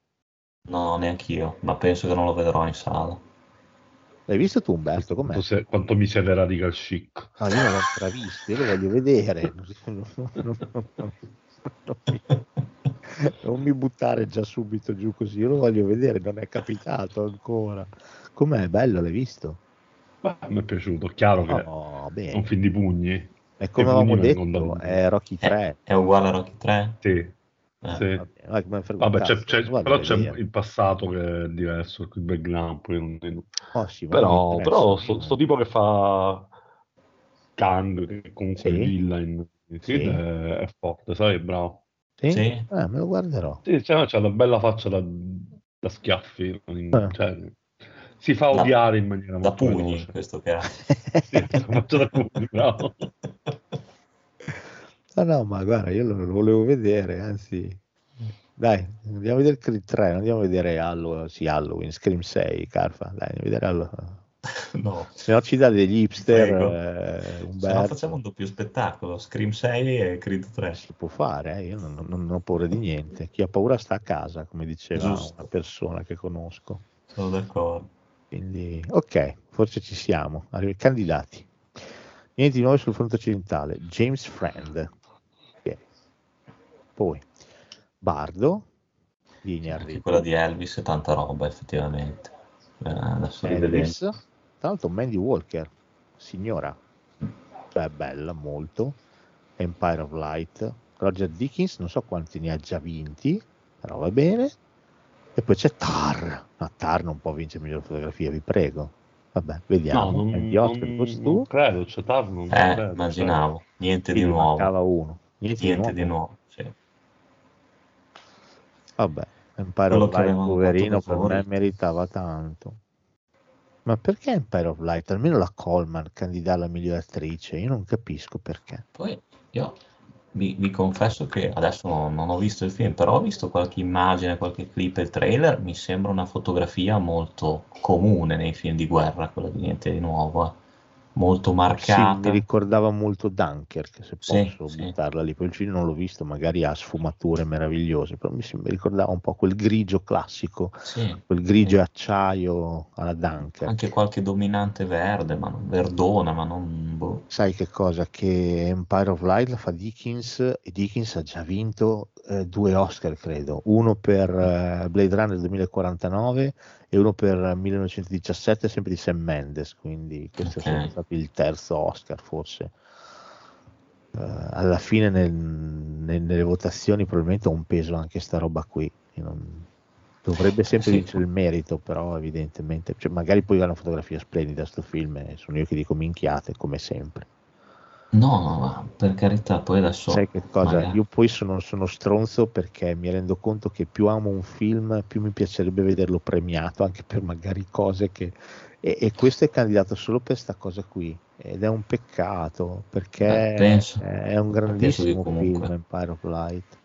S2: No, neanch'io, ma penso che non lo vedrò in sala.
S1: L'hai visto tu Umberto? Com'è?
S3: Quanto, se- quanto mi siete radical chic.
S1: No, io non l'ho ancora visto, io lo voglio vedere. Non, non- non- non- non mi, non mi buttare già subito giù così, io lo voglio vedere, non è capitato ancora. Com'è? Bello, l'hai visto?
S3: Beh, mi è piaciuto, chiaro che
S1: Oh,
S3: è un film di pugni.
S1: È come avevamo detto, è Rocky
S2: È,
S1: 3.
S2: è uguale a Rocky 3?
S3: Sì,
S2: Eh,
S3: sì.
S1: Va bene, vai, come frega un
S3: Vabbè, c'è- c'è- però c'è
S1: vedere.
S3: il passato che è diverso, il background. poi non-
S1: Oh, sì,
S3: Però, però sto, sto tipo che fa Kang, che comunque
S1: Sì.
S3: è il villain,
S1: Sì.
S3: è, è forte, sai, è bravo.
S1: Sì?
S2: Sì.
S1: Eh, me lo guarderò.
S3: Sì, c'è, c'è una bella faccia da, da schiaffi.
S1: Eh.
S3: cioè, si fa odiare in maniera
S2: Da
S3: molto
S2: pugni,
S3: veloce.
S2: questo che ha.
S3: Sì, faccia da pugni, bravo.
S1: No, no, ma guarda, io lo, lo volevo vedere, anzi... Dai, andiamo a vedere Creed 3, non andiamo a vedere Halloween, sì, Halloween, Scream 6, Carfa, dai, andiamo a vedere Halloween.
S2: No,
S1: Se no ci dà degli hipster, eh,
S2: se no facciamo un doppio spettacolo, Scream 6 e Creed 3.
S1: si può fare, eh, io non, non- non ho paura di niente. Chi ha paura sta a casa, come diceva
S2: Giusto.
S1: una persona che conosco.
S2: Sono d'accordo.
S1: Quindi, ok, forse ci siamo. Arri- Candidati. Niente di nuovo sul fronte occidentale. James Friend. Ok. Poi, Bardo.
S2: Anche quella di Elvis è tanta roba, effettivamente. Eh, adesso.
S1: Elvis. Tra l'altro Mandy Walker, signora. Cioè, bella, molto. Empire of Light. Roger Dickens, non so quanti ne ha già vinti, però va bene. E poi c'è Tar. No, Tar non può vincere miglior fotografia, vi prego. Vabbè, vediamo.
S3: No, non,
S1: Gli Oscar
S3: non- non credo, c'è Tar, non
S2: Eh,
S3: credo,
S2: immaginavo. Niente
S1: Sì,
S2: di nuovo.
S1: mancava uno. Niente,
S2: Niente
S1: di
S2: di
S1: nuovo.
S2: sì.
S1: Vabbè, Empire
S2: Quello
S1: of
S2: che
S1: Light,
S2: avevamo
S1: poverino,
S2: fatto
S1: per me meritava tanto. Ma perché Empire of Light? Almeno la Coleman candidata alla migliore attrice, io non capisco perché.
S2: Poi io vi, vi confesso che adesso non, ho visto il film, però ho visto qualche immagine, qualche clip e il trailer. Mi sembra una fotografia molto comune nei film di guerra, quella di niente di nuovo. Molto
S1: Sì,
S2: marcata.
S1: mi ricordava molto Dunkirk, se
S2: Sì,
S1: posso
S2: sì.
S1: buttarla lì. Poi il film non l'ho visto, magari ha sfumature meravigliose, però mi, ricordava un po' quel grigio classico,
S2: Sì,
S1: quel grigio
S2: sì.
S1: acciaio alla Dunkirk.
S2: Anche qualche dominante verde, ma non, verdona, ma non... boh.
S1: Sai che cosa? Che Empire of Light la fa Dickens e Dickens ha già vinto eh, due Oscar, credo, uno per eh, Blade Runner 2049 e uno per 1917, sempre di Sam Mendes, quindi questo
S2: Ok.
S1: è stato il terzo Oscar forse. Eh, alla fine nel- nel- nelle votazioni probabilmente ha un peso anche sta roba qui. Non- Dovrebbe sempre
S2: Sì.
S1: vincere il merito, però evidentemente, cioè, magari poi ha una fotografia splendida sto film, e sono io che dico minchiate come sempre.
S2: No, no, ma per carità, poi adesso...
S1: Sai che cosa?
S2: magari-
S1: Io poi sono, sono stronzo perché mi rendo conto che più amo un film, più mi piacerebbe vederlo premiato, anche per magari cose che... E, e questo è candidato solo per questa cosa qui, ed è un peccato, perché
S2: Eh, penso-
S1: è un grandissimo
S2: comunque-
S1: film, Empire of Light.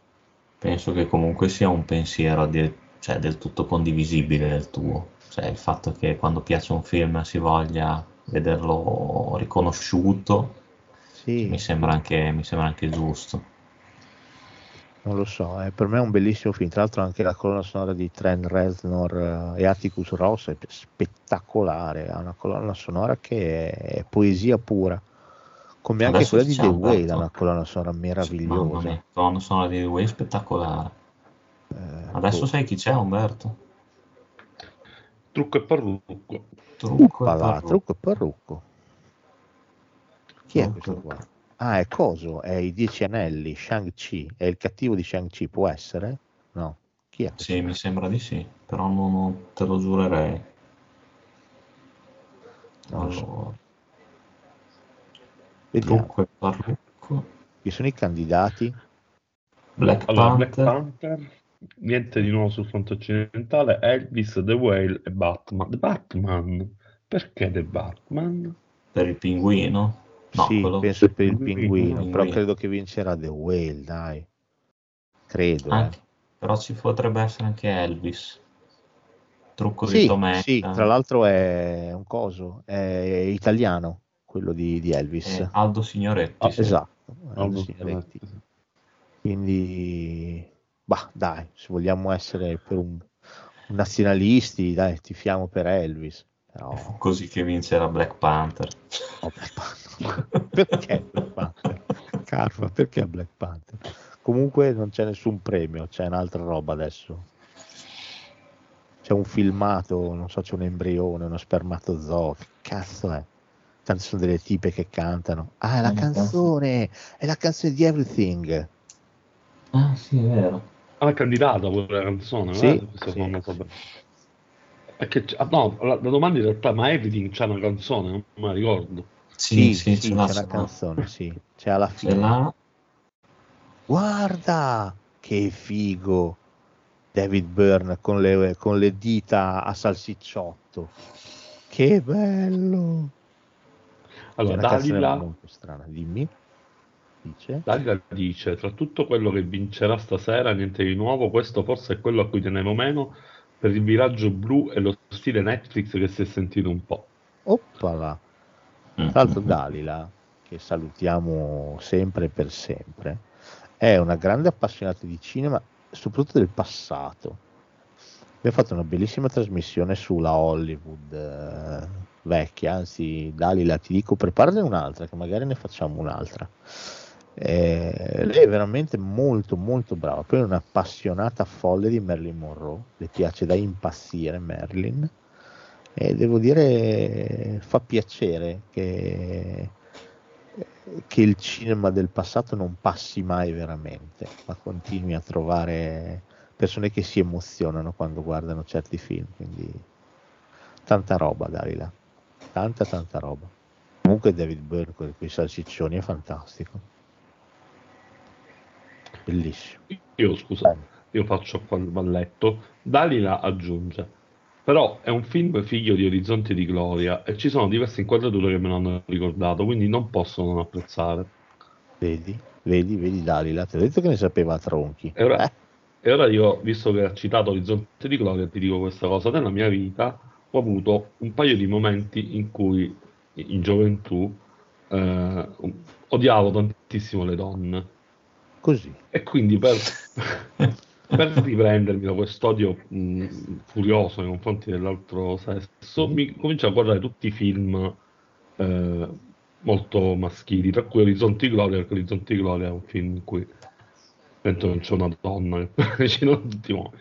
S2: Penso che comunque sia un pensiero del, cioè, del tutto condivisibile del tuo, cioè il fatto che quando piace un film si voglia vederlo riconosciuto
S1: Sì,
S2: mi sembra anche, mi sembra anche giusto.
S1: non lo so, eh, per me è un bellissimo film, tra l'altro anche la colonna sonora di Trent Reznor eh, e Atticus Ross è spettacolare, ha una colonna sonora che è, è poesia pura, come anche
S2: Adesso
S1: quella di The
S2: Alberto.
S1: ha una colonna sonora meravigliosa.
S2: la colonna sonora di The Way è spettacolare.
S1: Eh,
S2: Adesso
S1: boh.
S2: sai chi c'è Umberto?
S3: Trucco e parrucco.
S2: Trucco e
S1: Uppala,
S2: parrucco.
S1: trucco e parrucco. Chi è questo qua? Ah, è Coso, è i Dieci Anelli, Shang-Chi, è il cattivo di Shang-Chi, può essere? No, chi è?
S2: Sì, mi sembra di sì, però non, te lo giurerei.
S1: Non lo so. Vediamo,
S2: trucco e parrucco.
S1: chi sono i candidati?
S2: Black
S3: Allora, Black
S2: Panther.
S3: Panther, niente di nuovo sul fronte occidentale, Elvis, The Whale e Batman. The Batman? Perché The Batman?
S2: per il pinguino? No,
S1: sì,
S2: quello-
S1: penso per il
S3: Pinguino,
S1: però credo che vincerà The Whale, dai. Credo, eh.
S2: Anche- però ci potrebbe essere anche Elvis. Trucco di
S1: Sì,
S2: Tometta.
S1: sì, tra l'altro è un coso, è italiano, quello di, di Elvis.
S2: Eh, Aldo Signoretti.
S3: Ah,
S2: sì.
S1: Esatto,
S3: Aldo
S1: Signoretti. Quindi, bah, dai, se vogliamo essere per un, un nazionalisti, dai, tifiamo per Elvis. Però,
S2: Fu così che vincerà Black Panther.
S1: no, Black Panther. perché Black Panther? Carfa, perché Black Panther? Comunque non c'è nessun premio, c'è un'altra roba adesso. C'è un filmato, non so, c'è un embrione, uno spermatozoo, che cazzo è? Tanto sono delle tipe che cantano. Ah, è la
S2: Eh,
S1: canzone, è la canzone di Everything.
S2: Ah, sì, è vero.
S3: Ah, candidata pure la canzone,
S1: Sì,
S3: guarda, questo
S1: sì,
S3: non lo sapevo.
S1: sì.
S3: Perché, ah, no, la, la domanda in realtà, ma Everything c'ha una canzone, non me la ricordo.
S2: Sì,
S1: Sì,
S2: sì,
S1: sì, c'è la
S2: l'ha.
S1: canzone, sì. C'è alla fine.
S2: l'ha.
S1: Guarda, che figo David Byrne con le, con le dita a salsicciotto. Che bello!
S3: Allora,
S1: una
S3: Dalila,
S1: molto strana, dimmi. Dice.
S3: Dalila dice, tra tutto quello che vincerà stasera, niente di nuovo, questo forse è quello a cui tenevo meno per il viraggio blu e lo stile Netflix che si è sentito un po'.
S1: Oppala!
S2: Mm.
S1: Tra l'altro Dalila, che salutiamo sempre e per sempre, è una grande appassionata di cinema, soprattutto del passato. Abbiamo fatto una bellissima trasmissione sulla Hollywood eh, vecchia, anzi Dalila ti dico preparane un'altra, che magari ne facciamo un'altra. Eh, lei è veramente molto molto brava, poi è un'appassionata folle di Marilyn Monroe, le piace da impazzire Marilyn. E devo dire fa piacere che, che il cinema del passato non passi mai veramente, ma continui a trovare persone che si emozionano quando guardano certi film, quindi tanta roba Dalila, tanta tanta roba. Comunque David Byrne con quei salsiccioni è fantastico. Bellissimo.
S3: Io, scusa, io faccio qua il balletto. Dalila aggiunge, però è un film figlio di Orizzonti di Gloria e ci sono diverse inquadrature che me l'hanno ricordato, quindi non posso non apprezzare.
S1: Vedi, vedi, vedi Dalila, ti ho detto che ne sapeva a tronchi.
S3: E ora,
S1: Eh,
S3: e ora io, visto che ha citato Orizzonti di Gloria, ti dico questa cosa. Nella mia vita ho avuto un paio di momenti in cui, in gioventù, eh, odiavo tantissimo le donne.
S1: Così.
S3: E quindi per, per riprendermi da quest'odio mh, furioso nei confronti dell'altro sesso, mi comincio a guardare tutti i film eh, molto maschili, tra cui Orizzonti Gloria, perché Orizzonti Gloria è un film in cui dentro non c'è una donna che recitano tutti i uomini.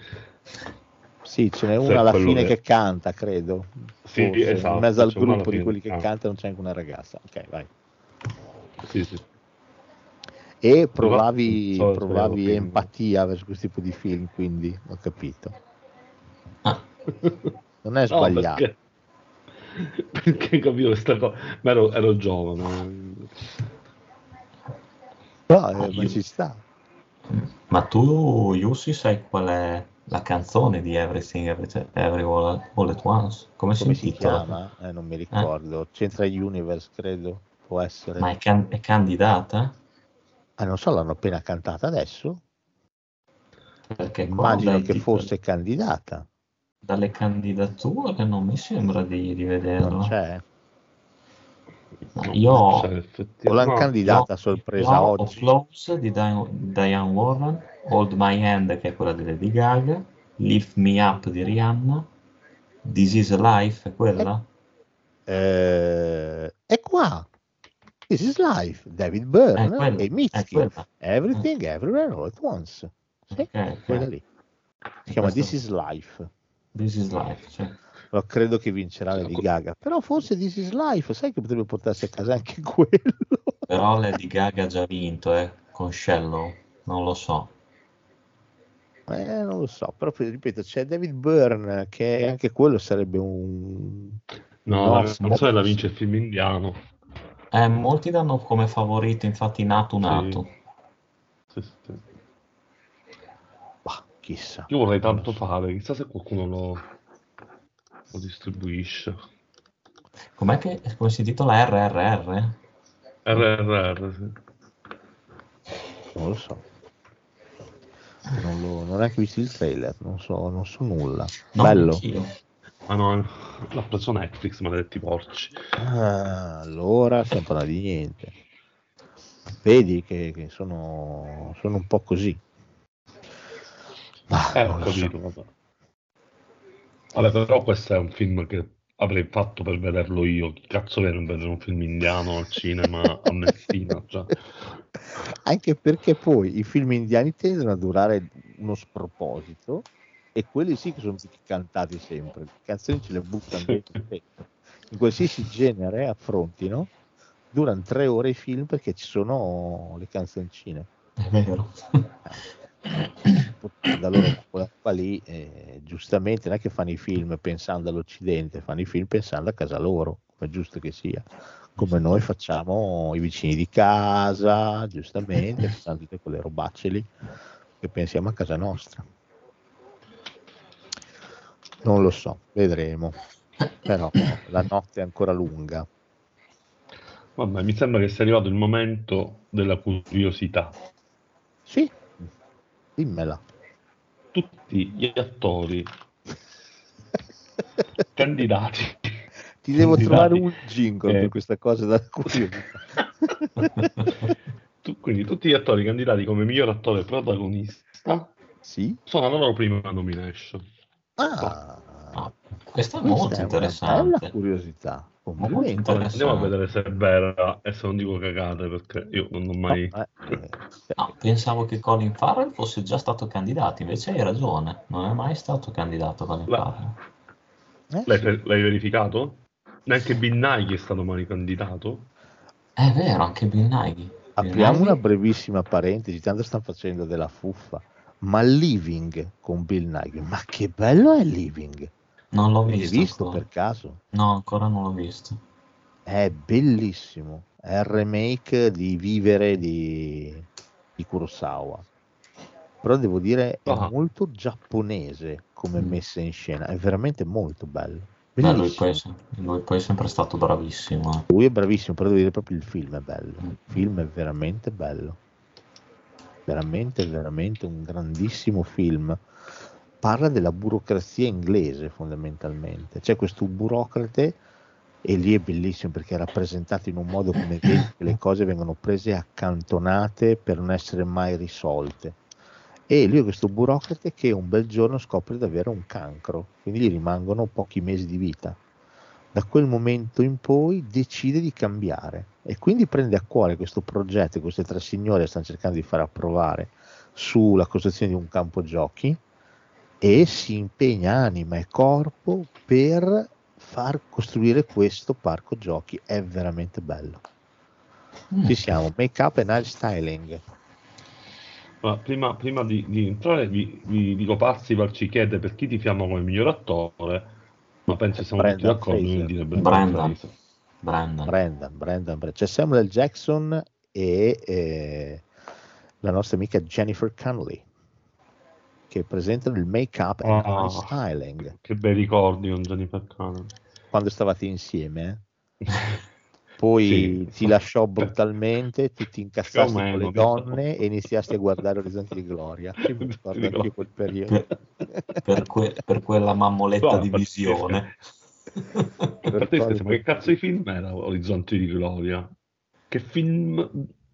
S1: Sì, ce n'è una alla fine
S3: che-
S1: che canta, credo.
S3: Sì,
S1: Forse,
S3: esatto,
S1: in mezzo al gruppo di quelli
S3: che
S1: che
S3: canta.
S1: cantano c'è anche una ragazza. Ok, vai.
S3: Sì, sì.
S1: E provavi,
S3: so,
S1: provavi empatia verso questo tipo di film, quindi ho capito.
S2: Ah,
S1: Non è
S3: No,
S1: sbagliato.
S3: perché, perché capito questa cosa? Ma ero, ero giovane.
S1: No, eh,
S2: Ah,
S1: ma
S2: io-
S1: ci sta.
S2: Ma tu, Yussi, sai qual è la canzone di Everything Every- Everywhere All at Once? Come,
S1: Come
S2: si
S1: si chiama? Eh, non mi ricordo. C'entra Universe, credo. Può essere.
S2: Ma è, can- è candidata?
S1: Ah, non so, l'hanno appena cantata adesso.
S2: Perché
S1: Immagino che fosse candidata.
S2: dalle candidature non mi sembra di, di
S1: Non
S2: vederla.
S1: c'è.
S2: Io
S3: Cioè,
S1: O
S3: effettivamente-
S1: l'hanno
S3: no,
S1: candidata a sorpresa
S2: Clo-
S1: oggi.
S2: Close di Diane, Diane Warren, Hold My Hand che è quella di Lady Gaga, Lift Me Up di Rihanna, This Is Life è quella?
S1: Eh, è qua. This is Life, David Byrne e Mitski. Everything, Everywhere, All at Once. Sì,
S2: Ok, ok.
S1: quella lì. Si chiama
S2: Questo-
S1: This is Life.
S2: This Is Life, cioè.
S1: Però credo che vincerà Lady Gaga. Però forse This is Life, sai che potrebbe portarsi a casa anche quello.
S2: Però Lady Gaga ha già vinto, eh, con Shallow, non lo so.
S1: Eh, non lo so, però ripeto, c'è David Byrne che anche quello sarebbe un...
S3: No,
S1: No,
S3: la canzone la vince il film indiano.
S2: Eh, molti danno come favorito, infatti, Natu Natu.
S3: Sì, sì, sì.
S1: Bah, chissà.
S3: Io vorrei tanto fare, chissà se qualcuno lo, lo distribuisce.
S2: Com'è che come si intitola RRR?
S3: RRR, sì.
S1: Non lo so. Non, lo, non ho neanche visto il trailer, non so, non so nulla.
S2: No,
S1: Bello.
S2: anch'io.
S3: Ah no, l'ha preso Netflix, maledetti porci.
S1: Ah, allora stiamo parlando di niente. Vedi che, che sono, sono un po' così. Ma
S3: Eh, ho
S1: lo so.
S3: capito, vabbè. Vabbè, però questo è un film che avrei fatto per vederlo io. Chi cazzo viene vedere un film indiano al cinema a Messina? Cioè,
S1: Anche perché poi i film indiani tendono a durare uno sproposito e quelli sì che sono tutti cantati sempre. Le canzoni ce le buttano dentro. In qualsiasi genere affrontino, durano tre ore i film perché ci sono le canzoncine.
S2: È vero.
S1: da loro quella qua lì eh, giustamente non è che fanno i film pensando all'Occidente, fanno i film pensando a casa loro, come è giusto che sia. Come noi facciamo i vicini di casa, giustamente, facciamo tutte quelle robacce lì. e pensiamo a casa nostra. Non lo so, vedremo. Però la notte è ancora lunga.
S3: Vabbè, mi sembra che sia arrivato il momento della curiosità.
S1: Sì, dimmela.
S3: Tutti gli attori candidati.
S1: Ti devo
S3: candidati,
S1: trovare un jingle
S3: eh,
S1: per questa cosa da curiosità.
S3: tu- quindi tutti gli attori candidati come miglior attore protagonista
S1: Sì?
S3: sono alla loro prima nomination.
S1: Ah,
S2: Ah, questa è
S1: questa
S2: molto
S1: è una
S2: interessante.
S1: bella curiosità.
S2: Molto
S1: Complimenti.
S2: interessante.
S3: Andiamo a vedere se è vera e se non dico cagate perché io non ho mai...
S1: No, eh,
S2: No, pensavo che Colin Farrell fosse già stato candidato, invece hai ragione, non è mai stato candidato Colin
S3: Beh.
S2: Farrell.
S1: eh,
S3: L'hai,
S1: sì.
S3: l'hai verificato? Neanche Bill Nighy è stato mai candidato.
S2: È vero, anche Bill Nighy. Bill
S1: Apriamo
S2: Nighy-
S1: una brevissima parentesi, tanto stanno facendo della fuffa. Ma Living con Bill Nighy, ma che bello è Living?
S2: Non l'ho
S1: L'hai
S2: visto,
S1: visto
S2: ancora.
S1: per caso?
S2: No, ancora non l'ho visto.
S1: È bellissimo, è il remake di Vivere di, di Kurosawa. Però devo dire è
S3: Ah.
S1: molto giapponese come
S2: Mm.
S1: messa in scena, è veramente molto bello.
S2: Beh, lui, poi, lui poi è sempre stato bravissimo.
S1: Lui è bravissimo, però devo dire proprio il film è bello.
S2: Mm.
S1: Il film è veramente bello. Veramente, veramente un grandissimo film. Parla della burocrazia inglese fondamentalmente. C'è questo burocrate e lì è bellissimo perché è rappresentato in un modo come che le cose vengono prese accantonate per non essere mai risolte. E lui è questo burocrate che un bel giorno scopre di avere un cancro, quindi gli rimangono pochi mesi di vita da quel momento in poi decide di cambiare e quindi prende a cuore questo progetto che queste tre signore stanno cercando di far approvare sulla costruzione di un campo giochi e si impegna anima e corpo per far costruire questo parco giochi. È veramente bello. Ci siamo. Make up and hair styling.
S3: Ma prima, prima di, di entrare vi, vi dico Pazzi chiede per chi ti fiammo come miglior attore, ma penso siamo tutti
S1: Brendan
S3: d'accordo nel dire. Fraser.
S2: Brandon.
S1: Brendan, Brendan, Brendan. c'è Samuel Jackson e eh, la nostra amica Jennifer Connelly che presentano il make up and
S3: Ah.
S1: hair styling
S3: Che bei ricordi con Jennifer Connelly.
S1: quando stavate insieme eh? poi
S3: Sì.
S1: ti lasciò brutalmente tu ti incazzasti con le donne e iniziasti a guardare Orizzonti di Gloria mi ricordo anche quel periodo
S2: Per, per que- per quella mammoletta
S3: No,
S2: di
S3: perché-
S2: visione.
S3: Pazzesco, ma che cazzo di film era Orizzonti di Gloria? Che film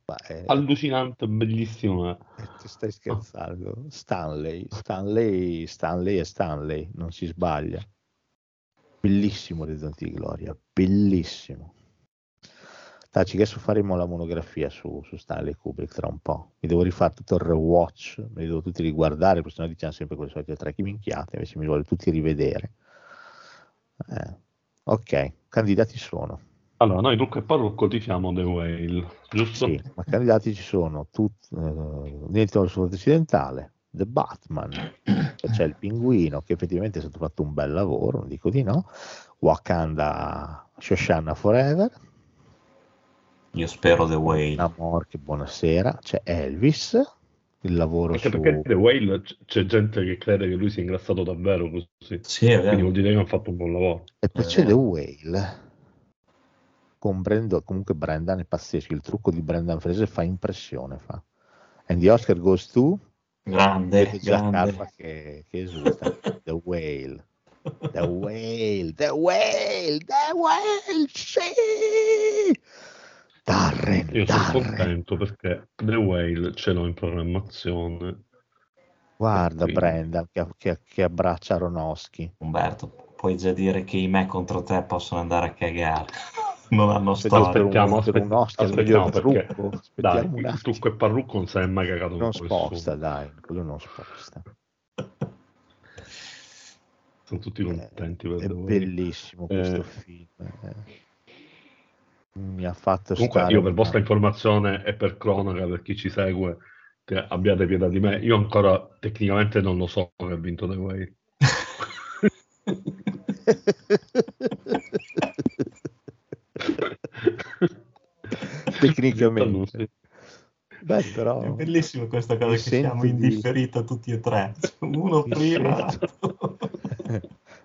S1: Ma, eh,
S3: allucinante, bellissimo.
S1: eh, ti stai scherzando Stanley Stanley Stanley è Stanley non si sbaglia bellissimo Orizzonti di Gloria bellissimo Taci, adesso faremo la monografia su, su Stanley Kubrick tra un po'. Mi devo rifare tutto il rewatch, me li devo tutti riguardare, perché sennò diciamo sempre quelle solite tre minchiate, invece mi vuole tutti rivedere. Eh, ok, candidati sono.
S3: Allora, noi Trucco e Parrucco tifiamo The Whale, giusto?
S1: Sì, ma candidati ci sono tutti, eh, Niente sul occidentale, The Batman, c'è il pinguino che effettivamente è stato fatto un bel lavoro, non dico di no, Wakanda Shoshana Forever,
S2: Io spero The Whale.
S1: Namor che buonasera, c'è Elvis, il lavoro
S3: Anche
S1: su...
S3: perché The Whale c'è gente che crede che lui sia ingrassato davvero così.
S2: Sì, è
S3: Quindi
S2: vero.
S3: vuol dire che hanno fatto un buon lavoro.
S1: E poi
S2: Eh.
S1: c'è The Whale. Con Brando, comunque Brendan è pazzesco, il trucco di Brendan Fraser fa impressione. Fa. And the Oscar goes to...
S2: Grande, grande.
S1: Carpa che, che esulta. The Whale. The Whale, The Whale, The Whale, sì! Darren,
S3: Io sono
S1: Darren.
S3: contento perché The Whale ce l'ho in programmazione.
S1: Guarda Brendan che, che- che abbraccia Aronofsky.
S2: Umberto, puoi già dire che i me contro te possono andare a cagare. Non hanno storia.
S3: Aspettiamo,
S1: per un
S3: aspet-
S1: Oscar
S3: aspettiamo
S1: miglior
S3: perché
S1: trucco.
S3: dai,
S1: Aspettiamo
S3: il trucco e parrucco non si è mai cagato
S1: Non sposta,
S3: nessuno.
S1: dai, quello non sposta.
S3: Sono tutti contenti per
S1: È
S3: Whale.
S1: bellissimo questo
S3: Eh.
S1: film. eh. Mi ha fatto
S3: Comunque,
S1: stare
S3: io per vostra informazione e per cronaca, per chi ci segue, che abbiate pietà di me, io ancora tecnicamente non lo so che ha vinto The Whale.
S1: Tecnicamente. Beh, però
S2: È bellissimo questa cosa
S1: mi
S2: che siamo
S1: sento
S2: in
S1: di-
S2: differita tutti e tre. Uno prima.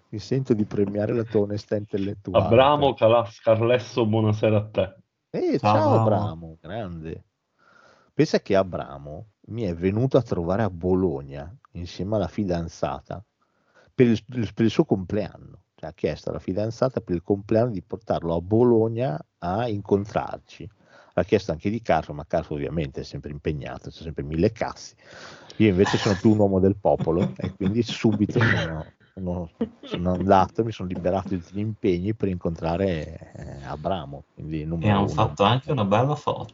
S1: Mi sento di premiare la tua onestà intellettuale.
S3: Abramo Calas Carlesso, buonasera a te.
S1: Eh,
S2: Ciao,
S1: ciao
S2: Abramo.
S1: Abramo, grande. Pensa che Abramo mi è venuto a trovare a Bologna insieme alla fidanzata per il, per il suo compleanno. Cioè, ha chiesto alla fidanzata per il compleanno di portarlo a Bologna a incontrarci. Ha chiesto anche di Carlo, ma Carlo ovviamente è sempre impegnato, c'è sempre mille cassi. Io invece sono più un uomo del popolo e quindi subito sono, sono- sono andato, mi sono liberato di tutti gli impegni per incontrare eh, Abramo. Quindi
S2: E hanno fatto anche una bella foto.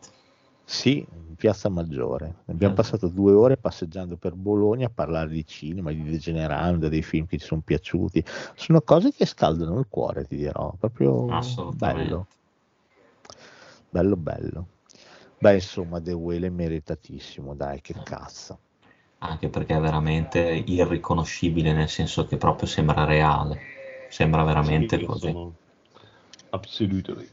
S1: Sì, in Piazza Maggiore. Abbiamo
S2: Eh.
S1: passato due ore passeggiando per Bologna a parlare di cinema, di Degenerando, dei film che ci sono piaciuti. Sono cose che scaldano il cuore, ti dirò. Proprio bello. Bello, bello. Beh, insomma, The Whale è meritatissimo, dai, che cazzo.
S2: Anche perché è veramente irriconoscibile, nel senso che proprio sembra reale. Sembra veramente
S3: Sì,
S2: così.
S3: Absolutely.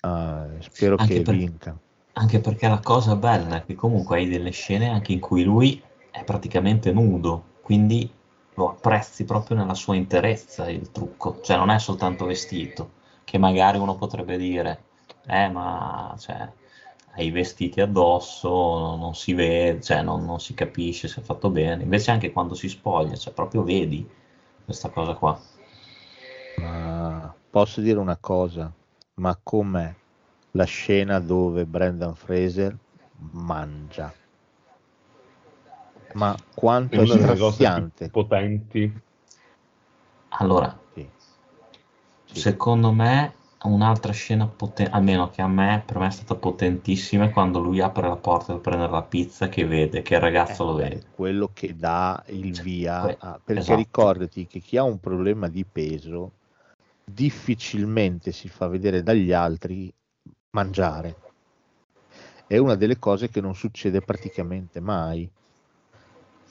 S1: Ah, spero
S2: Anche
S1: che
S2: per-
S1: vinca.
S2: Anche perché la cosa bella è che comunque hai delle scene anche in cui lui è praticamente nudo, quindi lo apprezzi proprio nella sua interezza il trucco, cioè non è soltanto vestito, che magari uno potrebbe dire, eh ma cioè, hai i vestiti addosso, non si vede, cioè non, non si capisce se è fatto bene, invece anche quando si spoglia, cioè proprio vedi questa cosa qua.
S1: Ma posso dire una cosa? Ma com'è la scena dove Brendan Fraser mangia? Ma quanto
S3: È
S1: straziante.
S3: potenti.
S2: Allora,
S1: Sì. Sì.
S2: Secondo me un'altra scena potente, almeno che a me, per me è stata potentissima, è quando lui apre la porta per prendere la pizza che vede, che il ragazzo
S1: Eh,
S2: lo vede.
S1: quello che dà il
S2: Cioè,
S1: via,
S2: que-
S1: a- perché
S2: esatto.
S1: ricordati che chi ha un problema di peso difficilmente si fa vedere dagli altri mangiare. È una delle cose che non succede praticamente mai.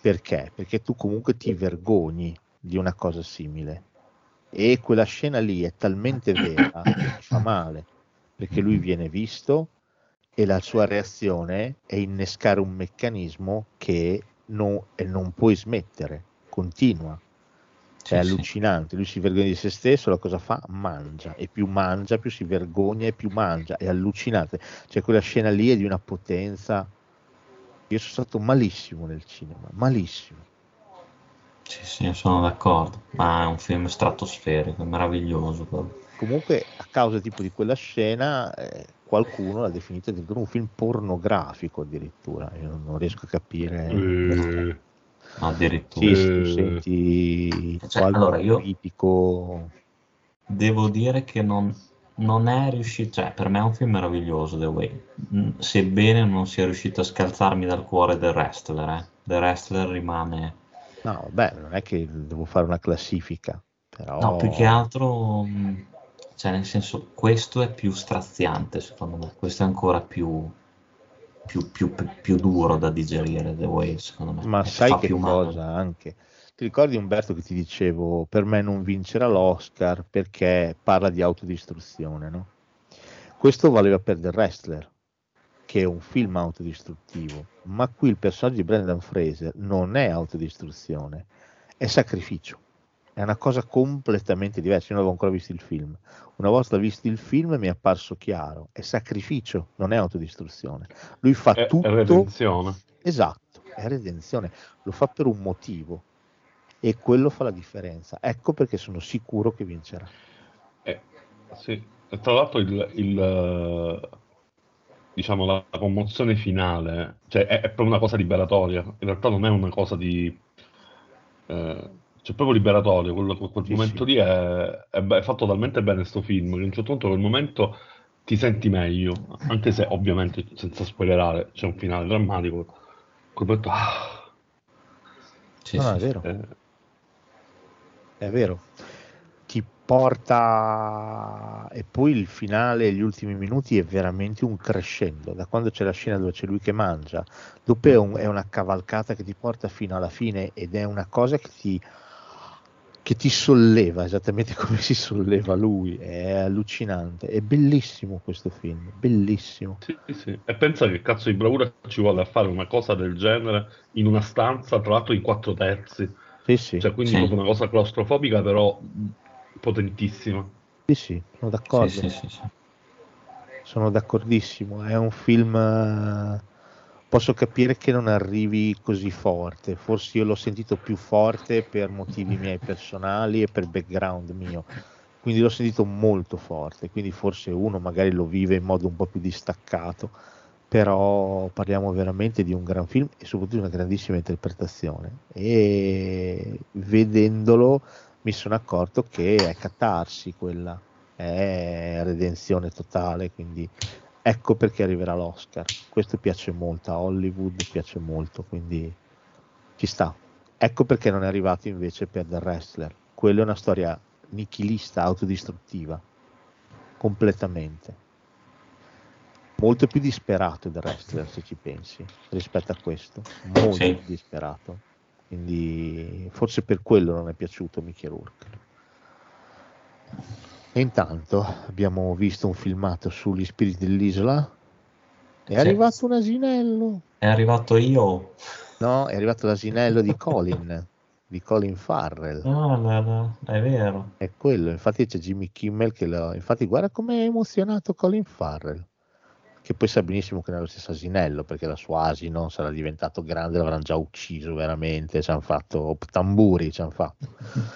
S1: Perché? Perché tu comunque ti vergogni di una cosa simile. E quella scena lì è talmente vera che fa male, perché lui viene visto e la sua reazione è innescare un meccanismo che non, e non puoi smettere, continua.
S2: Sì,
S1: È
S2: sì.
S1: allucinante, lui si vergogna di se stesso, la cosa fa? Mangia, e più mangia, più si vergogna e più mangia, è allucinante. Cioè quella scena lì è di una potenza. Io sono stato malissimo nel cinema, malissimo.
S2: Sì, sì, sono d'accordo, ma è un film stratosferico, è meraviglioso. quello.
S1: Comunque, a causa tipo di quella scena, eh, qualcuno l'ha definito addirittura un film pornografico addirittura. Io non, non riesco a capire.
S3: Eh,
S2: Addirittura.
S1: Sì, tu
S3: Eh.
S1: senti
S2: Cioè, allora, io-
S1: critico.
S2: Devo dire che non, non è riuscito, cioè per me è un film meraviglioso, The Way, Mm, sebbene non sia riuscito a scalzarmi dal cuore The Wrestler, eh. The Wrestler rimane...
S1: No, vabbè, non è che devo fare una classifica, però
S2: No, più che altro, mh, cioè nel senso, questo è più straziante secondo me, questo è ancora più, più, più, più, duro da digerire, The Way, secondo me.
S1: Ma
S2: E
S1: sai che
S2: più male.
S1: cosa anche? Ti ricordi Umberto che ti dicevo, per me non vincerà l'Oscar perché parla di autodistruzione, no? Questo valeva per The Wrestler, che è un film autodistruttivo, ma qui il personaggio di Brendan Fraser non è autodistruzione, è sacrificio. È una cosa completamente diversa. Io non avevo ancora visto il film. Una volta visto il film mi è apparso chiaro: è sacrificio, non è autodistruzione. Lui fa
S3: è, è
S1: tutto
S3: redenzione.
S1: Esatto, è redenzione, lo fa per un motivo e quello fa la differenza. Ecco perché sono sicuro che vincerà.
S3: Eh, sì. Tra l'altro il, il, eh, diciamo, la la commozione finale, cioè è, è proprio una cosa liberatoria, in realtà non è una cosa di... eh, cioè proprio liberatorio, quello- quel,
S1: Sì,
S3: momento
S1: sì.
S3: lì è, è è fatto talmente bene sto film che a un certo punto quel momento ti senti meglio, anche se ovviamente senza spoilerare c'è un finale drammatico, quel momento... ah,
S2: Sì,
S1: No, no,
S2: sì,
S1: è vero,
S3: eh,
S1: è vero. Porta e poi il finale, gli ultimi minuti è veramente un crescendo. Da quando c'è la scena dove c'è lui che mangia, dopo è, un- è una cavalcata che ti porta fino alla fine ed è una cosa che ti, che ti solleva esattamente come si solleva lui, è allucinante, è bellissimo questo film, bellissimo.
S3: Sì, sì. E pensa che cazzo di bravura ci vuole a fare una cosa del genere in una stanza, tra l'altro in quattro terzi.
S1: Sì, sì,
S3: Cioè, quindi
S2: Sì.
S3: una cosa claustrofobica, però potentissima.
S1: sì, sì, sono d'accordo.
S2: Sì, sì, sì, sì.
S1: Sono d'accordissimo, è un film... eh, Posso capire che non arrivi così forte, forse io l'ho sentito più forte per motivi miei personali e per background mio, quindi l'ho sentito molto forte, quindi forse uno magari lo vive in modo un po' più distaccato, però parliamo veramente di un gran film e soprattutto di una grandissima interpretazione e vedendolo mi sono accorto che è catarsi quella, è redenzione totale, quindi ecco perché arriverà l'Oscar. Questo piace molto a Hollywood, piace molto, quindi ci sta. Ecco perché non è arrivato invece per The Wrestler. Quella è una storia nichilista, autodistruttiva, completamente. Molto più disperato The Wrestler, se ci pensi, rispetto a questo. Molto
S2: Sì.
S1: disperato. Quindi forse per quello non è piaciuto Mickey Rourke. E intanto abbiamo visto un filmato sugli spiriti dell'isola. È
S2: Sì.
S1: arrivato un asinello.
S2: È arrivato io.
S1: No, è arrivato l'asinello di Colin, di Colin Farrell.
S2: Ah, la- la- è vero.
S1: È quello, infatti c'è Jimmy Kimmel che lo... Infatti guarda com'è emozionato Colin Farrell. Che poi sa benissimo che non è lo stesso asinello, perché la sua asino sarà diventato grande, l'avranno già ucciso veramente, ci hanno fatto tamburi, ci hanno fatto.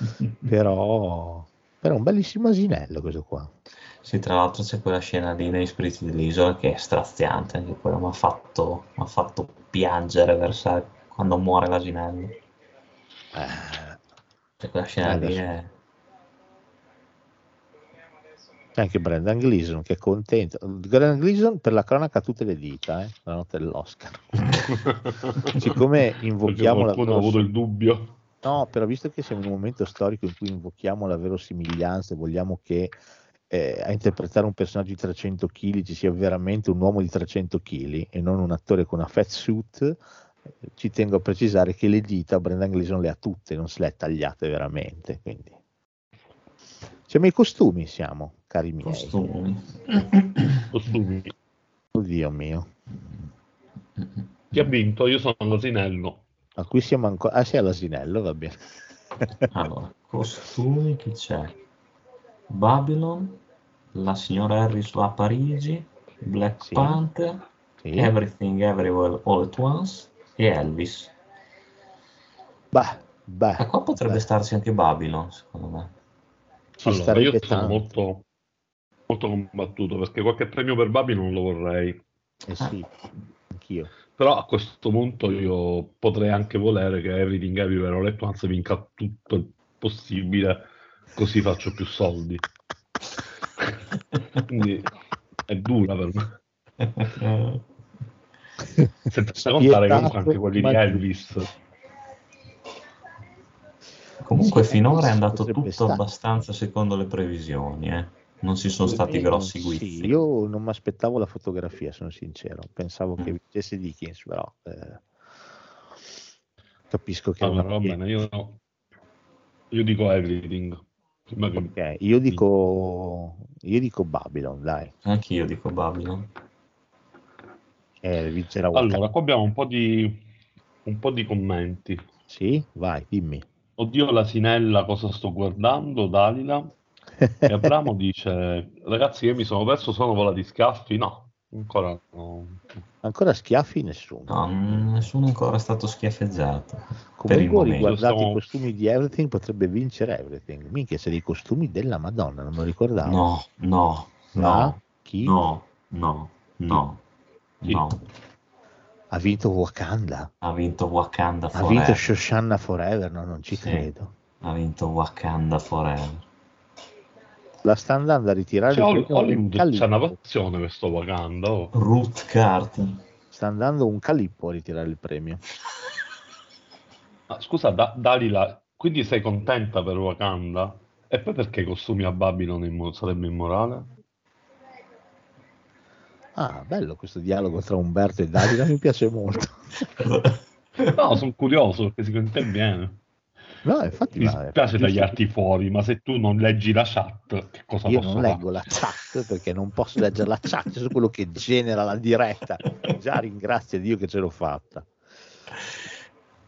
S1: Però... Però è un bellissimo asinello questo qua.
S2: Sì, tra l'altro c'è quella scena lì nei spiriti dell'isola che è straziante, anche quella mi ha fatto, m'ha fatto piangere versare quando muore l'asinello.
S1: Eh,
S2: Cioè, quella scena lì
S1: Adesso.
S2: è...
S1: C'è anche Brendan Gleeson che è contento. Brendan Gleeson per la cronaca tutte le dita, eh, la notte dell'Oscar. Siccome
S3: Perché
S1: invochiamo la
S3: qualcuno ha avuto il dubbio.
S1: No, però visto che siamo in un momento storico in cui invochiamo la verosimiglianza e vogliamo che eh, a interpretare un personaggio di 300 kg ci sia veramente un uomo di 300 kg e non un attore con una fat suit, ci tengo a precisare che le dita Brendan Gleeson le ha tutte, non se le ha tagliate veramente. Quindi. Siamo ai costumi, siamo, cari miei.
S2: Costumi.
S3: Costumi.
S1: Oddio mio.
S3: Chi ha vinto? Io sono l'asinello.
S1: A cui siamo ancora... Ah, sei all'asinello, va bene.
S2: Allora, costumi, chi c'è? Babylon, la signora Harris va a Parigi, Black
S1: Sì.
S2: Panther,
S1: Sì.
S2: Everything Everywhere All at Once e Elvis.
S1: Bah, bah,
S2: E qua potrebbe
S1: bah.
S2: starci anche Babylon, secondo me.
S1: Ci
S3: allora, io sono
S1: tanto.
S3: molto, molto combattuto perché qualche premio per Babi non lo vorrei.
S1: Eh sì, anch'io.
S3: Però a questo punto io potrei anche volere che Everything Everywhere All at Once vinca tutto il possibile, così faccio più soldi. Quindi è dura per me. Senza contare comunque anche quelli di Elvis.
S2: Comunque finora è andato tutto abbastanza secondo le previsioni, eh. Non ci sono stati grossi
S1: Sì,
S2: guizzi.
S1: io non mi aspettavo la fotografia, sono sincero. Pensavo che
S2: Mm.
S1: vincesse Dickens, però eh, capisco che
S3: Allora, va bene, io, io dico Everything. Prima che-
S1: Ok, io dico io dico Babylon, dai.
S2: Anch'io dico Babylon.
S1: Eh, vincerà.
S3: Allora, qua abbiamo un po' di, un po' di commenti.
S1: Sì, vai, dimmi.
S3: Oddio, l'asinella, cosa sto guardando? Dalila. E Abramo dice: Ragazzi, io mi sono perso, sono volati schiaffi. No, ancora no.
S1: Ancora schiaffi nessuno.
S2: No, nessuno è ancora stato schiaffeggiato.
S1: Comunque, riguardati
S3: Stiamo-
S1: i costumi di Everything, potrebbe vincere Everything. Minchia, sei dei costumi della Madonna, non me lo ricordavo.
S2: No, no,
S1: Ah?
S2: no,
S1: Chi?
S2: no, no, no,
S3: Chi?
S2: no.
S1: Ha vinto Wakanda.
S2: Ha vinto Wakanda
S1: Ha vinto
S2: Forever.
S1: Shoshana Forever, no, non ci
S2: Sì.
S1: credo.
S2: Ha vinto Wakanda Forever.
S1: La sta andando a ritirare
S3: Cioè, Hollywood c'è passione questo Wakanda. oh.
S2: Ruth Carter.
S1: Sta andando un calippo a ritirare il premio.
S3: Ma scusa, Da- Dalila, quindi sei contenta per Wakanda? E poi perché i costumi a Babylon immo- sarebbe immorale?
S1: Ah, bello questo dialogo tra Umberto e Davide, mi piace molto.
S3: No, sono curioso perché si intende bene.
S1: No, infatti,
S3: Mi spiace
S1: giusto-
S3: tagliarti fuori, ma se tu non leggi la chat, che cosa
S1: Io
S3: posso
S1: non
S3: fare?
S1: leggo la chat perché non posso leggere la chat, sono quello che genera la diretta. Già ringrazio Dio che ce l'ho fatta.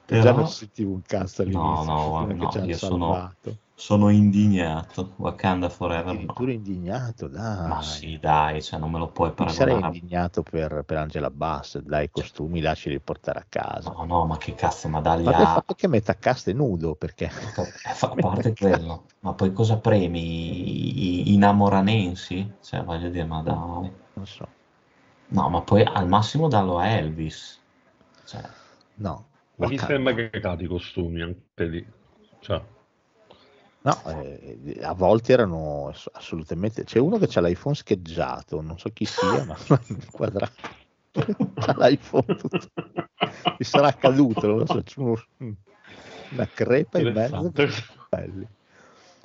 S1: Già
S2: Però
S1: non sentivo un cazzo all'inizio,
S2: No, no, no,
S1: che ci hanno
S2: io sono-
S1: salvato.
S2: Sono indignato. Wakanda Forever no.
S1: Addirittura indignato, dai.
S2: Ma sì, dai, cioè non me lo puoi
S1: Mi sarei
S2: paragonare.
S1: indignato per, per Angela Bass, dai i costumi, lasciali portare a casa.
S2: No, no, ma che cazzo, ma dagli
S1: Ma
S2: a...
S1: fatto che metà cast è nudo, perché
S2: Eh, fa- A parte quello, ma poi cosa premi? I, i innamoranensi? Cioè, voglio dire, ma dai.
S1: non so,
S2: No, ma poi al massimo dallo a Elvis. Cioè,
S1: no.
S3: Ma mi sembra che cati i costumi anche lì. Cioè,
S1: No, eh, a volte erano ass- assolutamente. C'è uno che ha l'iPhone scheggiato, non so chi sia, ma quadrato. C'ha l'iPhone tutto. Gli sarà caduto, non lo so, c'è uno- una crepa in mezzo. Belli.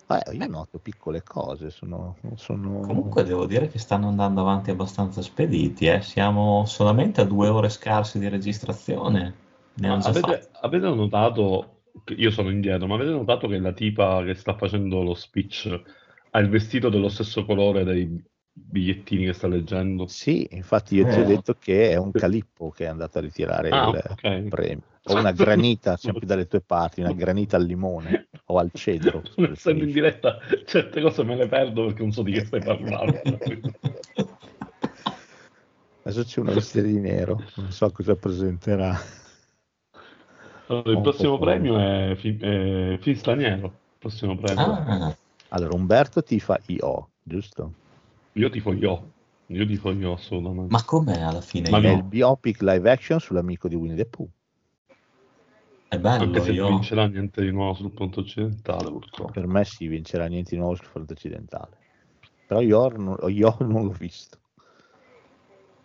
S1: Vabbè, io noto piccole cose, sono, sono...
S2: comunque devo dire che stanno andando avanti abbastanza spediti, eh. Siamo solamente a due ore scarse di registrazione. Ne
S3: avete, avete notato, io sono indietro, ma avete notato che la tipa che sta facendo lo speech ha il vestito dello stesso colore dei bigliettini che sta leggendo?
S1: Sì, infatti io ti ho
S2: Eh.
S1: detto che è un calippo che è andato a ritirare
S3: Ah,
S1: il
S3: ok.
S1: premio. O una granita, siamo più dalle tue parti, una granita al limone o al cedro.
S3: Non essendo in diretta, certe cose me le perdo perché non so di che stai parlando.
S1: Adesso c'è una vestita di nero, non so cosa presenterà.
S3: Allora, il prossimo premio è, fi- è film straniero. Il prossimo premio.
S2: Ah,
S1: Allora, Umberto ti fa IO, giusto?
S3: Io tifo io. Io tifo io assolutamente.
S2: ma com'è alla fine?
S3: Ma
S1: È il biopic live action sull'amico di Winnie the Pooh.
S2: È bello,
S3: Anche se
S2: io...
S3: non vincerà niente di nuovo sul fronte occidentale, purtroppo.
S1: Per me si vincerà niente di nuovo sul fronte occidentale. Però io non, io non l'ho visto.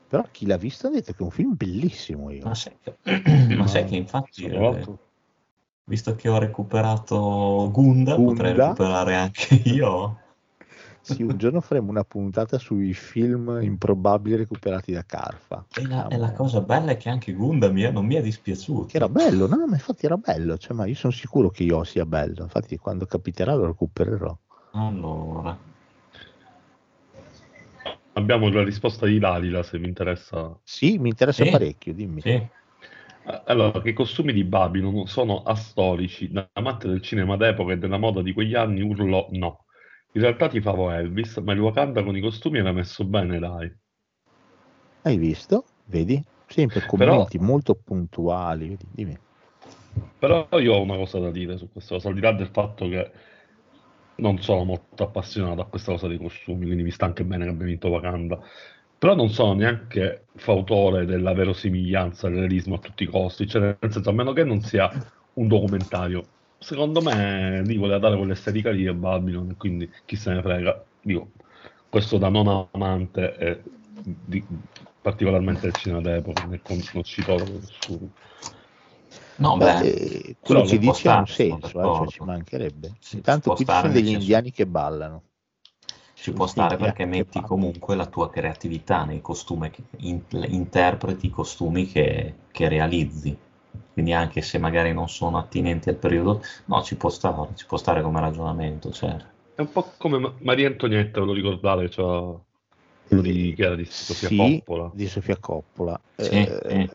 S1: Però chi l'ha visto ha detto che è un film bellissimo io.
S2: Ma sai che, ma sai che infatti, eh, visto che ho recuperato Gunda, potrei
S1: Gunda?
S2: recuperare anche io.
S1: Sì, un giorno faremo una puntata sui film improbabili recuperati da Carfa.
S2: E la, e la cosa bella è che anche Gunda mi è- non mi è dispiaciuto.
S1: Che era bello, no? Ma infatti era bello. Cioè, ma io sono sicuro che io sia bello. Infatti, quando capiterà lo recupererò.
S2: Allora,
S3: abbiamo la risposta di Dalila se vi interessa.
S1: Sì, mi interessa
S2: Sì.
S1: parecchio, dimmi.
S2: sì,
S3: Allora, che i costumi di Babylon sono astorici, da amante del cinema d'epoca e della moda di quegli anni urlo no. In realtà ti favo Elvis, ma il Wakanda con i costumi era messo bene, dai.
S1: Hai visto? Vedi? Sempre commenti molto puntuali. Vedi? Dimmi.
S3: Però io ho una cosa da dire su questa cosa, al di là del fatto che non sono molto appassionato a questa cosa dei costumi, quindi mi sta anche bene che abbia vinto Wakanda. Però non sono neanche fautore della verosimiglianza, del realismo a tutti i costi, cioè nel senso, a meno che non sia un documentario. Secondo me lì voleva dare quell'estetica lì a Babylon, quindi chi se ne frega. Dico, questo da non amante e di- particolarmente del cinema d'epoca, nel dei costumi.
S2: No,
S1: Beh,
S2: beh,
S1: eh, quello
S2: ci
S1: che
S2: può
S1: dici ha un
S2: stare,
S1: senso, eh, cioè, ci mancherebbe.
S2: Sì,
S1: Intanto qui ci
S2: stare,
S1: sono degli
S2: senso-
S1: indiani che ballano.
S2: ci può stare perché metti comunque la tua creatività nei costumi, che in- interpreti i costumi che, che realizzi. Quindi anche se magari non sono attinenti al periodo, no, ci può stare, ci può stare come ragionamento, certo.
S3: È un po' come Ma- Maria Antonietta, ve lo ricordate? Cioè, quello di, che era di Sofia
S1: Sì,
S3: Coppola.
S1: di Sofia Coppola.
S2: Sì,
S1: Eh,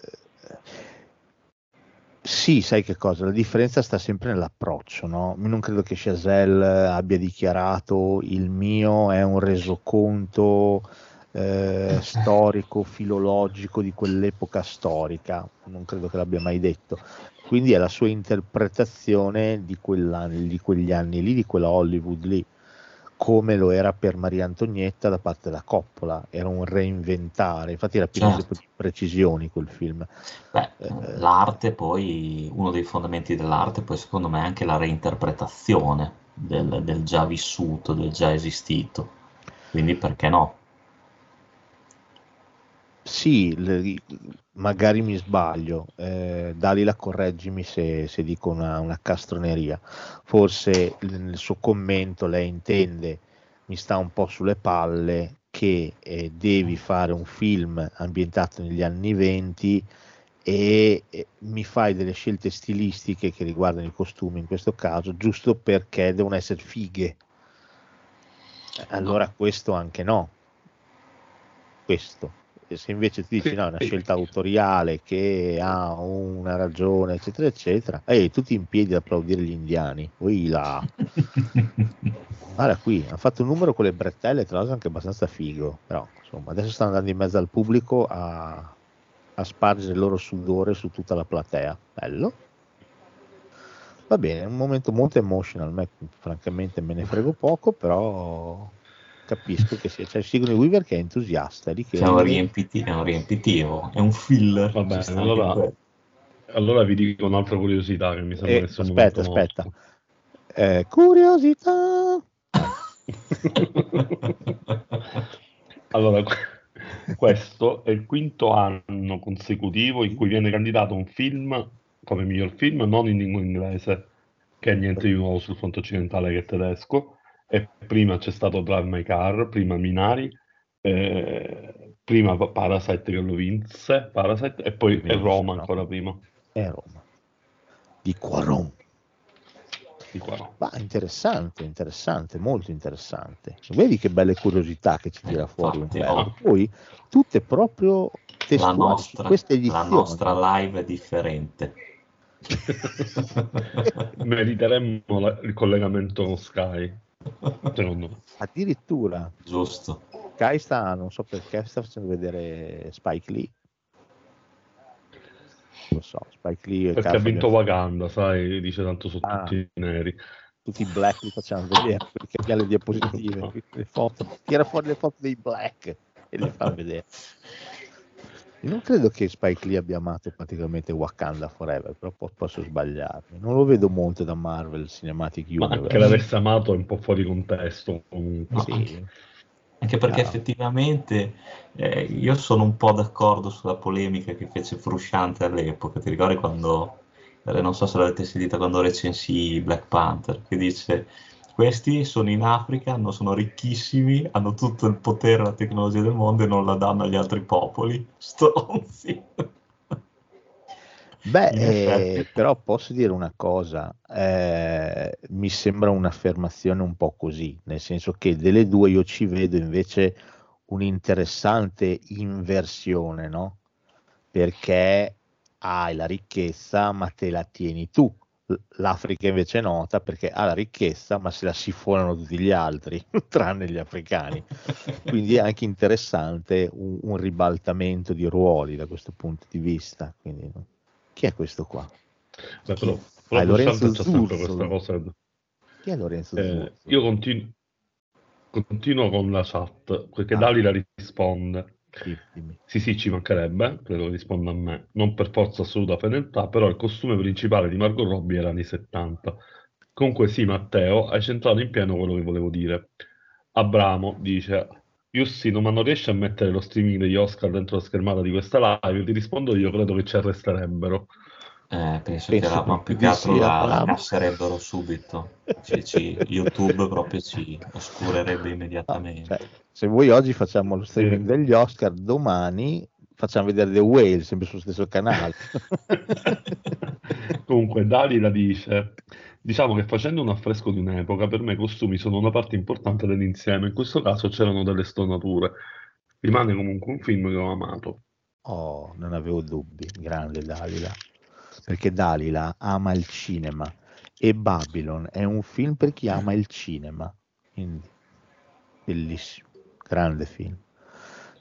S1: sì, sai che cosa? La differenza sta sempre nell'approccio, no? Non credo che Chazelle abbia dichiarato il mio è un resoconto eh, storico, filologico di quell'epoca storica, non credo che l'abbia mai detto. Quindi è la sua interpretazione di, di quegli anni lì, di quella Hollywood lì come lo era per Maria Antonietta da parte della Coppola, era un reinventare, infatti era pieno
S2: Certo.
S1: di precisioni quel film.
S2: Beh,
S1: Eh,
S2: l'arte poi, uno dei fondamenti dell'arte poi secondo me è anche la reinterpretazione del, del già vissuto, del già esistito. Quindi perché no?
S1: Sì, le- magari mi sbaglio, eh, Dalila correggimi se, se dico una, una castroneria, forse nel suo commento lei intende, mi sta un po' sulle palle che eh, devi fare un film ambientato negli anni 20 e, e mi fai delle scelte stilistiche che riguardano i costumi in questo caso, giusto perché devono essere fighe. Allora questo anche no. Questo. Se invece ti dici no, è una scelta autoriale che ha una ragione, eccetera, eccetera, e tutti in piedi ad applaudire gli indiani. Ui là. Guarda qui, hanno fatto un numero con le brettelle, tra l'altro anche abbastanza figo, però insomma adesso stanno andando in mezzo al pubblico a, a spargere il loro sudore su tutta la platea. Bello. Va bene, è un momento molto emotional, me francamente me ne frego poco, però capisco che sia, c'è Sigourney Weaver che è entusiasta. Di che
S2: Siamo riempiti, è un riempitivo, è un filler.
S3: Va bene,
S2: Ci sta
S3: allora-. Allora vi dico un'altra curiosità che mi sembra
S1: Eh,
S3: che un
S1: aspetta, aspetta. Eh, curiosità.
S3: allora, questo è il quinto anno consecutivo in cui viene candidato un film come miglior film non in lingua inglese, che è niente di nuovo sul fronte occidentale che è tedesco. E prima c'è stato Drive My Car, prima Minari, eh, prima Parasite che lo vinse, Parasite, e poi
S1: Vinse,
S3: Roma
S1: no.
S3: ancora prima.
S1: È Roma. Di Quaron.
S3: Di qua no.
S1: Ma interessante, interessante, molto interessante. Vedi che belle curiosità che ci tira fuori
S2: Infatti, no.
S1: Poi tutte proprio
S2: La
S1: testuali su
S2: nostra, la nostra live è differente.
S3: Meriteremmo la- il collegamento con Sky.
S1: Addirittura
S2: Giusto.
S1: Sky sta, non so perché, sta facendo vedere Spike Lee. Lo so, Spike Lee
S3: Perché ha vinto Wakanda, sai, dice tanto su
S1: Ah.
S3: tutti i neri.
S1: tutti i black li facciamo vedere perché abbiamo le diapositive, le foto, tira fuori le foto dei black e le fa vedere. Non credo che Spike Lee abbia amato praticamente Wakanda Forever, però po- posso sbagliarmi. Non lo vedo molto da Marvel Cinematic
S3: Ma
S1: Universe.
S3: anche l'avesse amato è un po' fuori contesto. comunque.
S2: No,
S1: Sì.
S2: anche, anche perché
S1: Ah.
S2: effettivamente eh, io sono un po' d'accordo sulla polemica che fece Frusciante all'epoca. Ti ricordi quando, eh, non so se l'avete sentita, quando recensì Black Panther, che dice questi sono in Africa, hanno- sono ricchissimi, hanno tutto il potere e la tecnologia del mondo e non la danno agli altri popoli. Stronzi.
S1: Beh, eh, però posso dire una cosa, eh, mi sembra un'affermazione un po' così, nel senso che delle due io ci vedo invece un'interessante inversione, no? Perché hai la ricchezza, ma te la tieni tu. L'Africa invece è nota perché ha la ricchezza, ma se la sifonano tutti gli altri, tranne gli africani. Quindi è anche interessante un, un ribaltamento di ruoli da questo punto di vista. Quindi? Chi è questo qua?
S3: Beh, però,
S1: Ah,
S3: però
S1: Lorenzo
S3: c'ha sempre
S1: Zurzo.
S3: questa cosa.
S1: Chi è Lorenzo
S3: Eh, io continuo, continuo con la chat, perché
S1: Ah.
S3: Dalila risponde.
S1: Sì.
S3: Sì, ci mancherebbe, credo che risponda a me. Non per forza assoluta fedeltà, però il costume principale di Margot Robbie era anni 70. Comunque sì, Matteo, hai centrato in pieno quello che volevo dire. Abramo dice, Jussino, ma non riesci a mettere lo streaming degli Oscar dentro la schermata di questa live? Ti rispondo io, credo che ci arresterebbero.
S2: Eh, penso,
S1: Penso
S2: che la, ma più che altro la, la casserebbero subito. Ci- ci- YouTube proprio ci oscurerebbe immediatamente.
S1: cioè, se voi oggi facciamo lo streaming
S3: Sì.
S1: degli Oscar, domani facciamo vedere The Whale, sempre sullo stesso canale.
S3: Comunque, Dalila dice: Diciamo che facendo un affresco di un'epoca, per me i costumi sono una parte importante dell'insieme. In questo caso c'erano delle stonature. Rimane comunque un film che ho amato.
S1: Oh, non avevo dubbi, grande Dalila. Perché Dalila ama il cinema e Babylon è un film per chi ama il cinema. Quindi, bellissimo, grande film.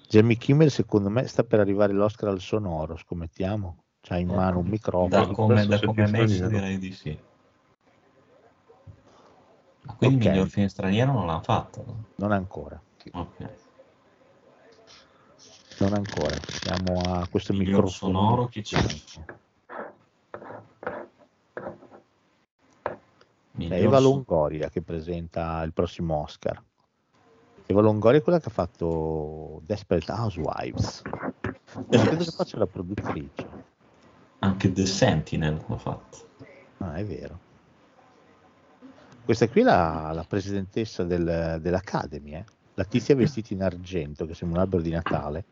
S1: Jamie Kimmel, secondo me, sta per arrivare l'Oscar al sonoro, scommettiamo. C'ha in mano un microfono.
S2: Da come, da come è messo direi di sì. Ma quindi
S1: Ok.
S2: miglior film straniero non l'hanno fatto? no?
S1: Non ancora,
S2: Ok.
S1: non ancora. Siamo a questo
S2: Miglior
S1: microfono.
S2: sonoro chi c'è? Miglior
S1: Eva Longoria che presenta il prossimo Oscar. Eva Longoria è quella che ha fatto Desperate Housewives. E credo che faccia la produttrice.
S2: Anche The Sentinel l'ha fatto.
S1: Ah, è vero. Questa qui è la, la presidentessa del- dell'Academy, eh? la tizia vestita in argento, che sembra un albero di Natale,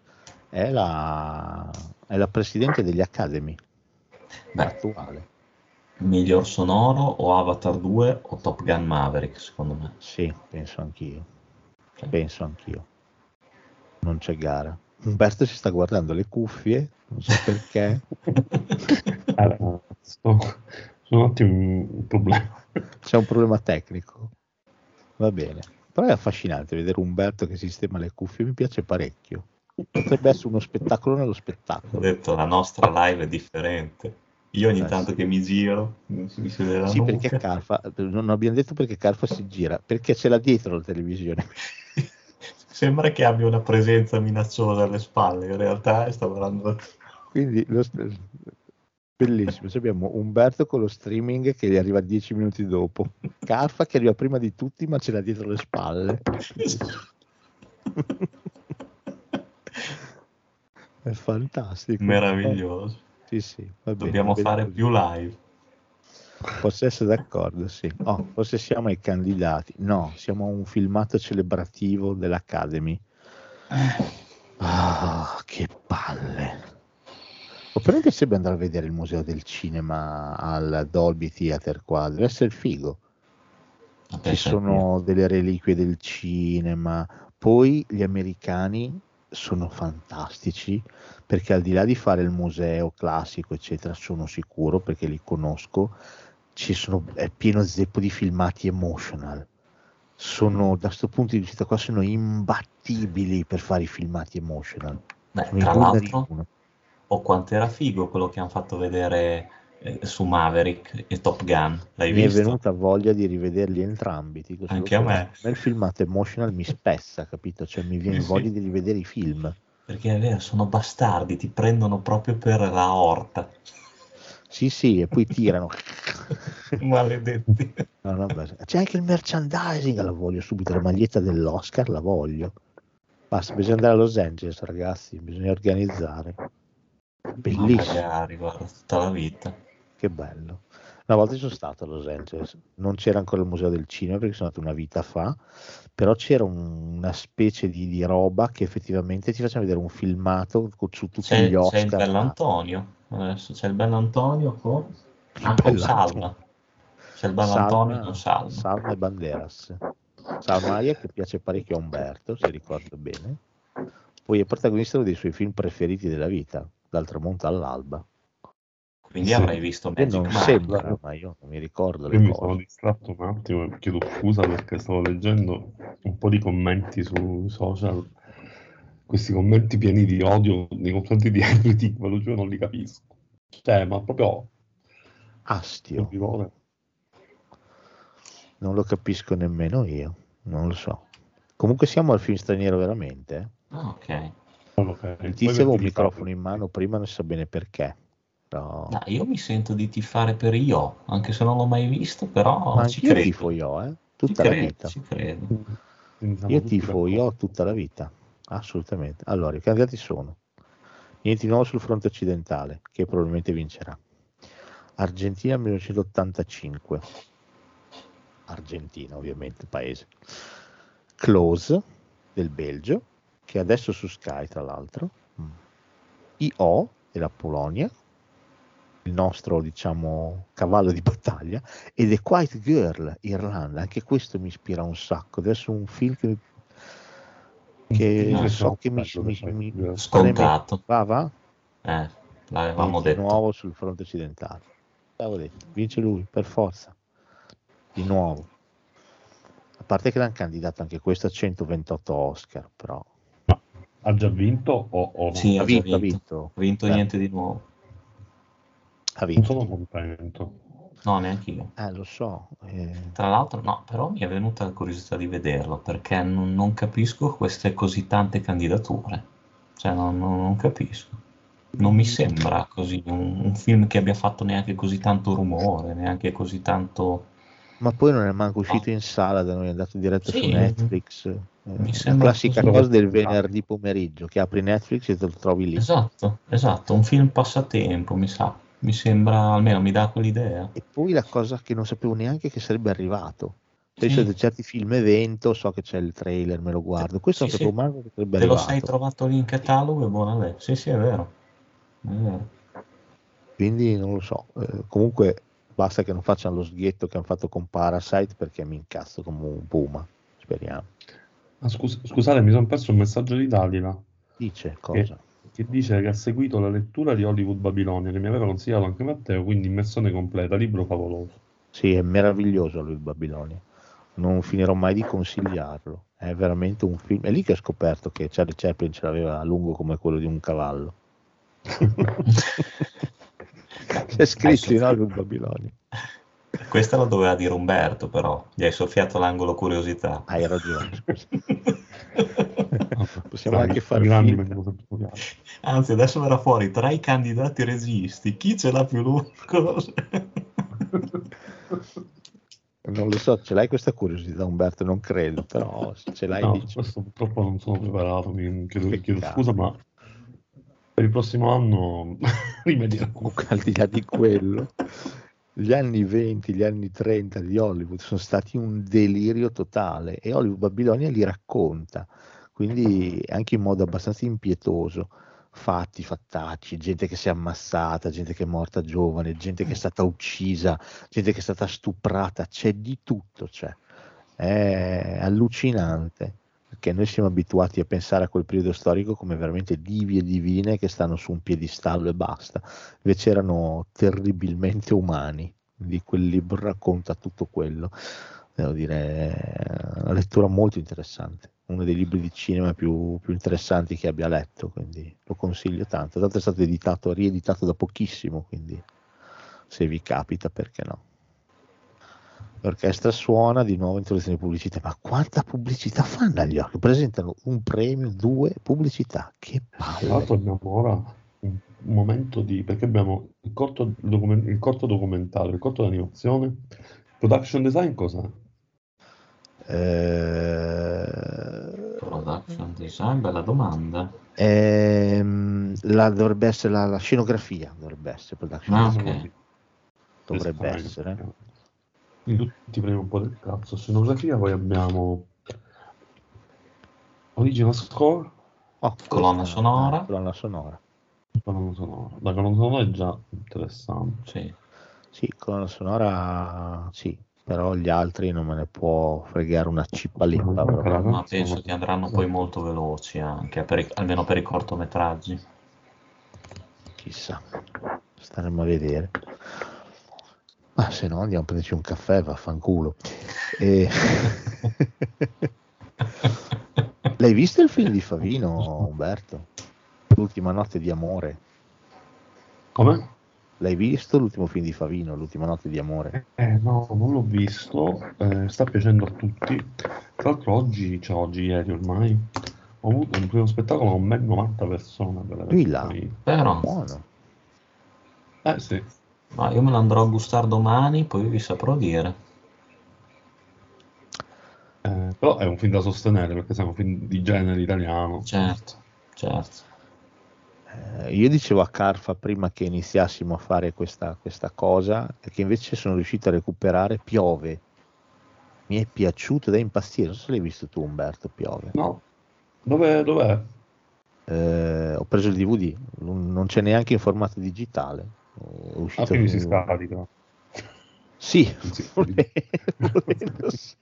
S1: è la, è la presidente degli Academy
S2: Beh,
S1: attuale.
S2: Miglior sonoro o Avatar 2 o Top Gun Maverick, secondo me.
S1: Sì, penso anch'io.
S2: Sì.
S1: Penso anch'io. Non c'è gara. Umberto si sta guardando le cuffie, non so perché.
S3: Eh, sto- sono un problema.
S1: C'è un problema tecnico. Va bene. Però è affascinante vedere Umberto che sistema le cuffie, mi piace parecchio. Potrebbe essere uno spettacolo nello
S2: Ho
S1: spettacolo.
S2: detto, la nostra live è differente. Io ogni
S1: Eh,
S2: tanto che mi giro, mi si vede la
S1: Sì, perché. Carfa, non abbiamo detto perché Carfa si gira, perché ce l'ha dietro la televisione.
S2: Sembra che abbia una presenza minacciosa alle spalle, in realtà sta guardando...
S1: Quindi lo- bellissimo. Cioè abbiamo Umberto con lo streaming che gli arriva dieci minuti dopo, Carfa che arriva prima di tutti ma ce l'ha dietro le spalle. È fantastico.
S2: Meraviglioso.
S1: Sì, sì, va bene,
S2: Dobbiamo
S1: bene
S2: fare
S1: così.
S2: più live.
S1: Posso essere d'accordo, sì. Oh, forse siamo ai candidati. No, siamo a un filmato celebrativo dell'Academy. Ah, che palle. O però mi piacerebbe andare a vedere il museo del cinema al Dolby Theater qua, deve essere figo. Ci sono delle reliquie del cinema. Poi gli americani sono fantastici perché al di là di fare il museo classico, eccetera, sono sicuro perché li conosco. Ci sono, è pieno zeppo di filmati emotional. Sono da questo punto di vista qua sono imbattibili per fare i filmati emotional.
S2: Beh, tra l'altro,
S1: uno.
S2: oh, quanto era figo quello che hanno fatto vedere eh, su Maverick e Top Gun. L'hai
S1: Mi è
S2: visto?
S1: venuta voglia di rivederli entrambi. dico
S2: Anche a
S1: questo.
S2: me.
S1: il filmato emotional mi spessa, capito? Cioè mi viene
S2: Sì, sì.
S1: voglia di rivedere i film.
S2: Perché è vero, sono bastardi, ti prendono proprio per la orta.
S1: Sì, sì, e poi tirano.
S2: Maledetti.
S1: No, no, c'è anche il merchandising, la voglio subito, la maglietta dell'Oscar, la voglio. Basta, bisogna andare a Los Angeles, ragazzi, bisogna organizzare.
S2: Ma
S1: Bellissimo,
S2: magari, guarda, tutta la vita.
S1: Che bello. Una volta sono stato a Los Angeles, non c'era ancora il Museo del Cinema perché sono andato una vita fa, però c'era un- una specie di, di roba che effettivamente ti faceva vedere un filmato su tutti
S2: C'è,
S1: gli
S2: c'è
S1: Oscar.
S2: il bell'Antonio, adesso c'è il bell'Antonio con... Ah, con
S1: Bell'Antonio.
S2: Salma. C'è il bell'Antonio con Salma.
S1: Salma e Banderas. Salmaia che piace parecchio a Umberto, se ricordo bene. Poi è protagonista uno dei suoi film preferiti della vita, Dal tramonto all'alba.
S2: Quindi
S3: Sì.
S2: avrai visto Magic
S1: non
S2: Mike.
S1: sembra, ma io non mi ricordo
S3: Io
S1: le
S3: mi sono
S1: cose.
S3: distratto un attimo e chiedo scusa perché stavo leggendo un po' di commenti sui social. Questi commenti pieni di odio nei confronti di Tick, ve lo giuro, non li capisco. Cioè, ma proprio
S1: Astio,
S3: orrore.
S1: non lo capisco nemmeno io, non lo so. Comunque siamo al film straniero veramente. eh.
S2: Ah, ok.
S1: Il tizio aveva un microfono in mano prima, non sa bene perché. Però...
S2: No, io mi sento di tifare per Io, anche se non l'ho mai visto, però
S1: Ma
S2: ci credo.
S1: tifo io, eh,
S2: Ci
S1: tutta la
S2: credo,
S1: vita.
S2: ci credo.
S3: Quindi siamo
S1: Io
S3: tutti
S1: tifo
S3: d'accordo.
S1: io tutta la vita, assolutamente. Allora, i candidati sono niente di nuovo sul fronte occidentale, che probabilmente vincerà. Argentina 1985. Argentina, ovviamente, paese. Close del Belgio, che adesso su Sky, tra l'altro. Mm. IO della Polonia, il nostro, diciamo, cavallo di battaglia, e The Quiet Girl, Irlanda. Anche questo mi ispira un sacco. Essere un film che, che
S2: Ah,
S1: so che mi, mi, mi-.
S2: Scontato.
S1: Va, va?
S2: Eh, l'avevamo
S1: Di
S2: detto.
S1: nuovo sul fronte occidentale. L'avevo detto, vince lui, per forza. Di nuovo. A parte che l'hanno candidato anche questo a 128 Oscar, però
S3: Ha già vinto o, o no?
S2: Sì,
S1: ha
S2: ha già
S1: vinto, ha
S2: vinto.
S1: vinto.
S2: Ha vinto
S1: Beh,
S2: niente di nuovo.
S1: Ha
S3: Non
S1: vinto.
S3: sono contento.
S2: No, neanche io.
S1: Eh, lo so. eh,
S2: Tra l'altro, no, però mi è venuta la curiosità di vederlo perché non, non capisco queste così tante candidature. Cioè, non, non- non capisco. Non mi sembra così un, un film che abbia fatto neanche così tanto rumore, neanche così tanto.
S1: Ma poi non è manco uscito in sala da noi, è andato diretto
S2: Sì.
S1: su Netflix. Eh,
S2: Mi
S1: la
S2: sembra
S1: classica
S2: così.
S1: cosa del venerdì pomeriggio, che apri Netflix e te lo trovi lì.
S2: Esatto, esatto, un film passatempo, mi sa. Mi sembra, almeno mi dà quell'idea.
S1: E poi la cosa che non sapevo neanche che sarebbe arrivato. Penso
S2: Sì.
S1: di certi film evento, so che c'è il trailer, me lo guardo. Questo
S2: Sì,
S1: non
S2: sì.
S1: manco che sarebbe
S2: Te lo
S1: arrivato.
S2: sei trovato lì in catalogo e buona lei. Sì, sì, è vero. è vero.
S1: Quindi non lo so. Eh, comunque basta che non facciano lo sghetto che hanno fatto con Parasite perché mi incazzo come un puma. Speriamo.
S3: Ah, scus- scusate, mi sono perso un messaggio di Dalila
S1: Dice cosa?
S3: che dice che ha seguito la lettura di Hollywood Babilonia che mi aveva consigliato anche Matteo, quindi immersione completa, libro favoloso.
S1: Sì, è meraviglioso il Babilonia. Non finirò mai di consigliarlo. È veramente un film. È lì che ho scoperto che Charlie Chaplin ce l'aveva lungo come quello di un cavallo. C'è scritto in Hollywood Babilonia.
S2: Questa la doveva dire Umberto, però. Gli hai soffiato l'angolo curiosità.
S1: Hai ragione. Possiamo
S3: Dai,
S1: anche fare
S3: studiati.
S2: Anzi, adesso verrà fuori tra i candidati registi. Chi ce l'ha più lungo?
S1: Non lo so, ce l'hai questa curiosità Umberto? Non credo, però se ce l'hai
S3: No,
S1: dici.
S3: questo purtroppo non sono preparato, mi chiedo, chiedo scusa, ma per il prossimo anno rimedierò.
S1: Comunque, al di là di quello, gli anni 20, gli anni 30 di Hollywood sono stati un delirio totale e Hollywood Babilonia li racconta, quindi anche in modo abbastanza impietoso. Fatti, fattacci, gente che si è ammassata, gente che è morta giovane, gente che è stata uccisa, gente che è stata stuprata, c'è di tutto, c'è. È allucinante perché noi siamo abituati a pensare a quel periodo storico come veramente divi e divine che stanno su un piedistallo e basta, invece erano terribilmente umani, di quel libro racconta tutto quello, devo dire, è una lettura molto interessante, uno dei libri di cinema più, più interessanti che abbia letto, quindi lo consiglio tanto, tanto è stato editato, rieditato da pochissimo, quindi se vi capita perché no. L'orchestra suona di nuovo introduzione di pubblicità, ma quanta pubblicità fanno agli occhi? Presentano un premio, due pubblicità, che
S3: Tra l'altro
S1: palle!
S3: abbiamo ora un momento di... perché abbiamo il corto, documen- il corto documentario, il corto d'animazione. Production design cos'è?
S1: Eh,
S2: Production design, bella domanda.
S1: ehm, la, dovrebbe essere la, la scenografia, dovrebbe essere production
S2: Ah,
S1: design,
S2: ok.
S1: dovrebbe essere.
S3: Quindi tutti premi un po' del cazzo. Scenografia, poi abbiamo original score,
S1: Oh,
S2: Colonna sonora.
S1: colonna sonora.
S3: colonna sonora. La colonna sonora è già interessante.
S2: Sì.
S1: Sì, colonna sonora sì, però gli altri non me ne può fregare una proprio.
S2: Ma penso che andranno poi molto veloci anche, per i- almeno per i cortometraggi.
S1: Chissà, staremo a vedere. Ma se no andiamo a prenderci un caffè, vaffanculo. E... L'hai visto il film di Favino, Umberto? L'ultima notte di amore.
S3: Come?
S1: L'hai visto l'ultimo film di Favino, l'ultima notte di amore?
S3: Eh, no, non l'ho visto, eh, sta piacendo a tutti. Tra l'altro oggi, cioè oggi, ieri ormai, ho avuto un primo spettacolo con ben 90 persone. lezioni.
S2: Però,
S1: Buono.
S3: Eh sì,
S2: ma io me lo andrò a gustare domani, poi vi saprò dire.
S3: Eh, però è un film da sostenere perché siamo un film di genere italiano.
S2: Certo, certo.
S1: Eh, io dicevo a Carfa prima che iniziassimo a fare questa, questa cosa, che invece sono riuscito a recuperare Piove. Mi è piaciuto da impazzire. Non so se l'hai visto tu, Umberto. Piove.
S3: No, dove, dov'è?
S1: Eh, ho preso il DVD, non c'è neanche in formato digitale. È
S3: Ah,
S1: uscito
S3: quindi si scarica.
S1: Sì,
S3: Sì.
S1: volendo, volendo sì.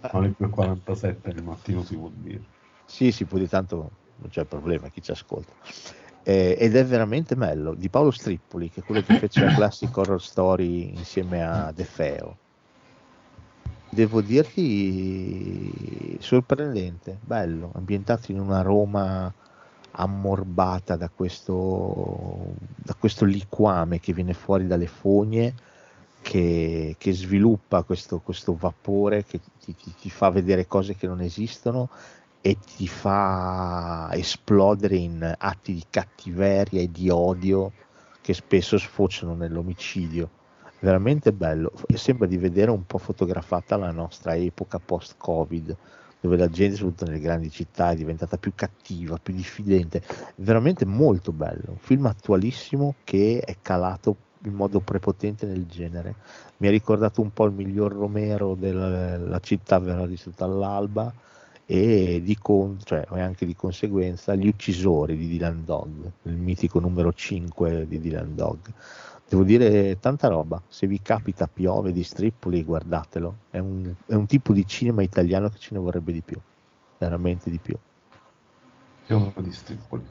S3: Alle 2.47 del mattino si può dire.
S1: Sì, si può dire tanto, non c'è problema, chi ci ascolta. Eh, ed è veramente bello, di Paolo Strippoli, che è quello che fece la classic horror story insieme a De Feo. Devo dirti sorprendente, bello, ambientato in una Roma ammorbata da questo, da questo liquame che viene fuori dalle fogne, che, che sviluppa questo, questo vapore che ti, ti- ti fa vedere cose che non esistono e ti fa esplodere in atti di cattiveria e di odio che spesso sfociano nell'omicidio. Veramente bello, sembra di vedere un po' fotografata la nostra epoca post-Covid, dove la gente, soprattutto nelle grandi città, è diventata più cattiva, più diffidente. Veramente molto bello, un film attualissimo che è calato in modo prepotente nel genere. Mi ha ricordato un po' il miglior Romero della la città verrà distrutta all'alba e, di con, cioè, e anche di conseguenza gli uccisori di Dylan Dog, il mitico numero 5 di Dylan Dog. Devo dire tanta roba, se vi capita piove di Strippoli guardatelo, è un, è un tipo di cinema italiano che ce ne vorrebbe di più, veramente di più.
S3: Piove di Strippoli.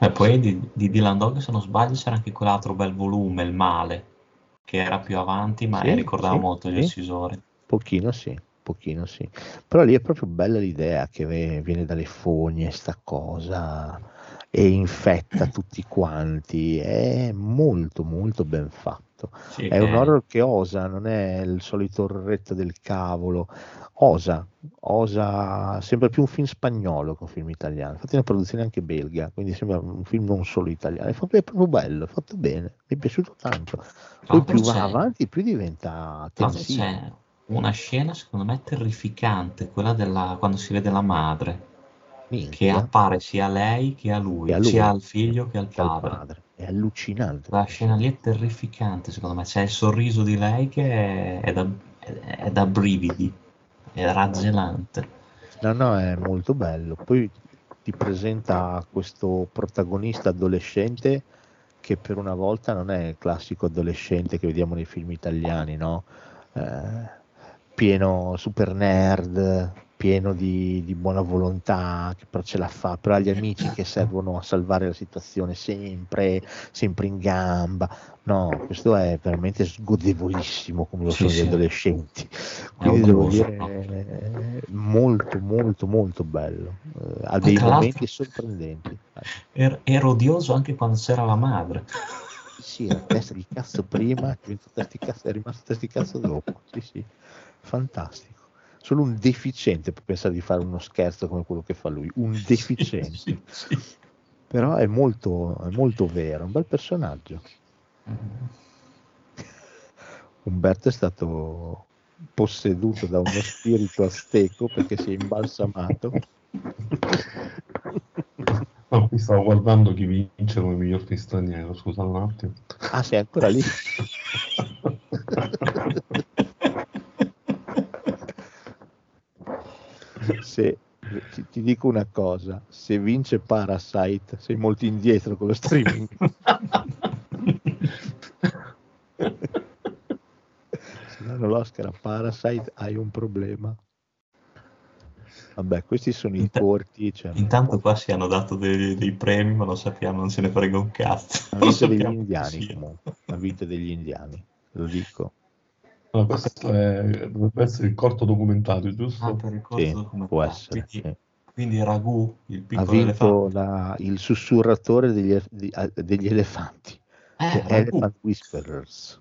S2: E poi di, di Dylan Dog, se non sbaglio, c'era anche quell'altro bel volume, Il Male, che era più avanti, ma
S1: Sì,
S2: ricordava
S1: sì,
S2: molto gli
S1: sì.
S2: uccisori.
S1: Pochino sì, pochino sì. Però lì è proprio bella l'idea che viene dalle fogne sta cosa e infetta tutti quanti. È molto molto ben fatto.
S2: Sì,
S1: È un
S2: che-
S1: horror che osa, non è il solito orretto del cavolo. Osa, osa sempre più un film spagnolo che un film italiano. Infatti è una produzione anche belga, quindi sembra un film non solo italiano. È, fatto- è proprio bello, è fatto bene, mi è piaciuto tanto. Poi
S2: l'altro
S1: più va avanti, più diventa tensivo.
S2: Una scena secondo me terrificante, quella della quando si vede la madre, che
S1: Minchia.
S2: appare sia a lei che a lui,
S1: Che a lui,
S2: sia al figlio che al
S1: che al
S2: padre.
S1: padre. È allucinante.
S2: La scena lì è terrificante, secondo me. C'è il sorriso di lei che è, è da, è- da brividi, è raggelante.
S1: No, no, è molto bello. Poi ti presenta questo protagonista adolescente che per una volta non è il classico adolescente che vediamo nei film italiani, no? Eh, pieno super nerd, pieno di, di buona volontà, che però ce la fa, però gli amici che servono a salvare la situazione sempre, sempre in gamba. No, questo è veramente sgodevolissimo come lo
S2: Sì,
S1: sono gli
S2: sì.
S1: adolescenti.
S2: È
S1: Quindi devo dire eh, molto molto molto bello. Eh, ha dei momenti sorprendenti. Eh,
S2: er- era odioso anche quando c'era la madre.
S1: Sì, la testa di cazzo prima, è rimasto testa di cazzo dopo. Sì, sì, fantastico. Solo un deficiente può pensare di fare uno scherzo come quello che fa lui, un deficiente.
S2: Sì, sì.
S1: Però è molto, è molto vero, è un bel personaggio. Umberto è stato posseduto da uno spirito azteco perché si è imbalsamato.
S3: No, qui stavo guardando chi vince come miglior film straniero, scusa un attimo.
S1: Ah, sei ancora lì? Se, ti, ti dico una cosa, se vince Parasite sei molto indietro con lo streaming. se danno l'Oscar a Parasite hai un problema. Vabbè, questi sono i
S2: Int-
S1: corti. Cioè,
S2: Intanto qua si hanno dato dei, dei premi, ma lo sappiamo, non se ne frega un cazzo.
S1: ha
S2: Non
S1: vinto degli indiani comunque, ha vinto degli indiani, lo dico.
S3: No, questo è- dovrebbe essere il corto documentario, giusto?
S2: Ah, per il corso
S1: Sì,
S2: documentario.
S1: può essere.
S2: Quindi,
S1: sì.
S2: quindi Ragù, il
S1: Ha
S2: piccolo
S1: vinto
S2: elefante.
S1: la- il sussurratore degli, e- a- degli elefanti,
S2: Eh, Ragù.
S1: Elephant Whisperers.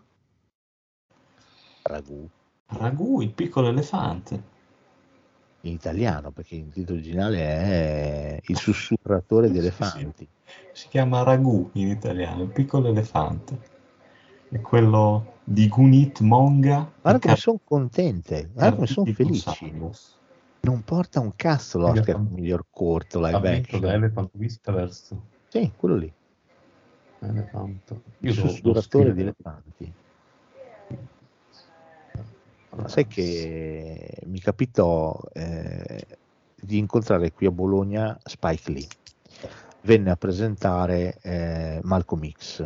S1: Ragù
S2: Ragù, il piccolo elefante.
S1: in italiano, perché il titolo originale è Il sussurratore di
S2: Sì, sì.
S1: elefanti.
S2: Si chiama Ragù in italiano, il piccolo elefante. È quello di Gunit Monga.
S1: Guarda come
S2: Car-
S1: sono contente, guarda come sono felici.
S2: Gonzalez.
S1: Non porta un cazzo l'Oscar come miglior corto
S3: Ha
S1: live
S3: vinto da
S1: action.
S3: Elephant Whisperers.
S1: Sì, quello lì,
S3: Elephant.
S1: il
S3: Io devo
S1: sussurratore di elefanti. Ma sai che mi capitò eh, di incontrare qui a Bologna Spike Lee. Venne a presentare eh, Malcolm X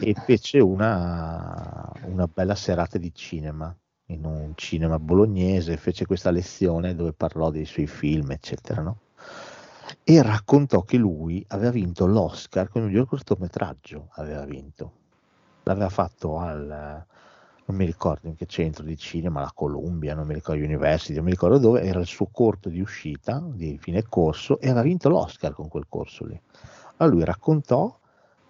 S1: e fece una, una bella serata di cinema in un cinema bolognese, fece questa lezione dove parlò dei suoi film, eccetera, no? E raccontò che lui aveva vinto l'Oscar come miglior cortometraggio, aveva vinto. L'aveva fatto al, non mi ricordo in che centro di cinema, la Columbia, non mi ricordo University, non mi ricordo dove, era il suo corto di uscita, di fine corso, e aveva vinto l'Oscar con quel corso lì. Allora lui raccontò,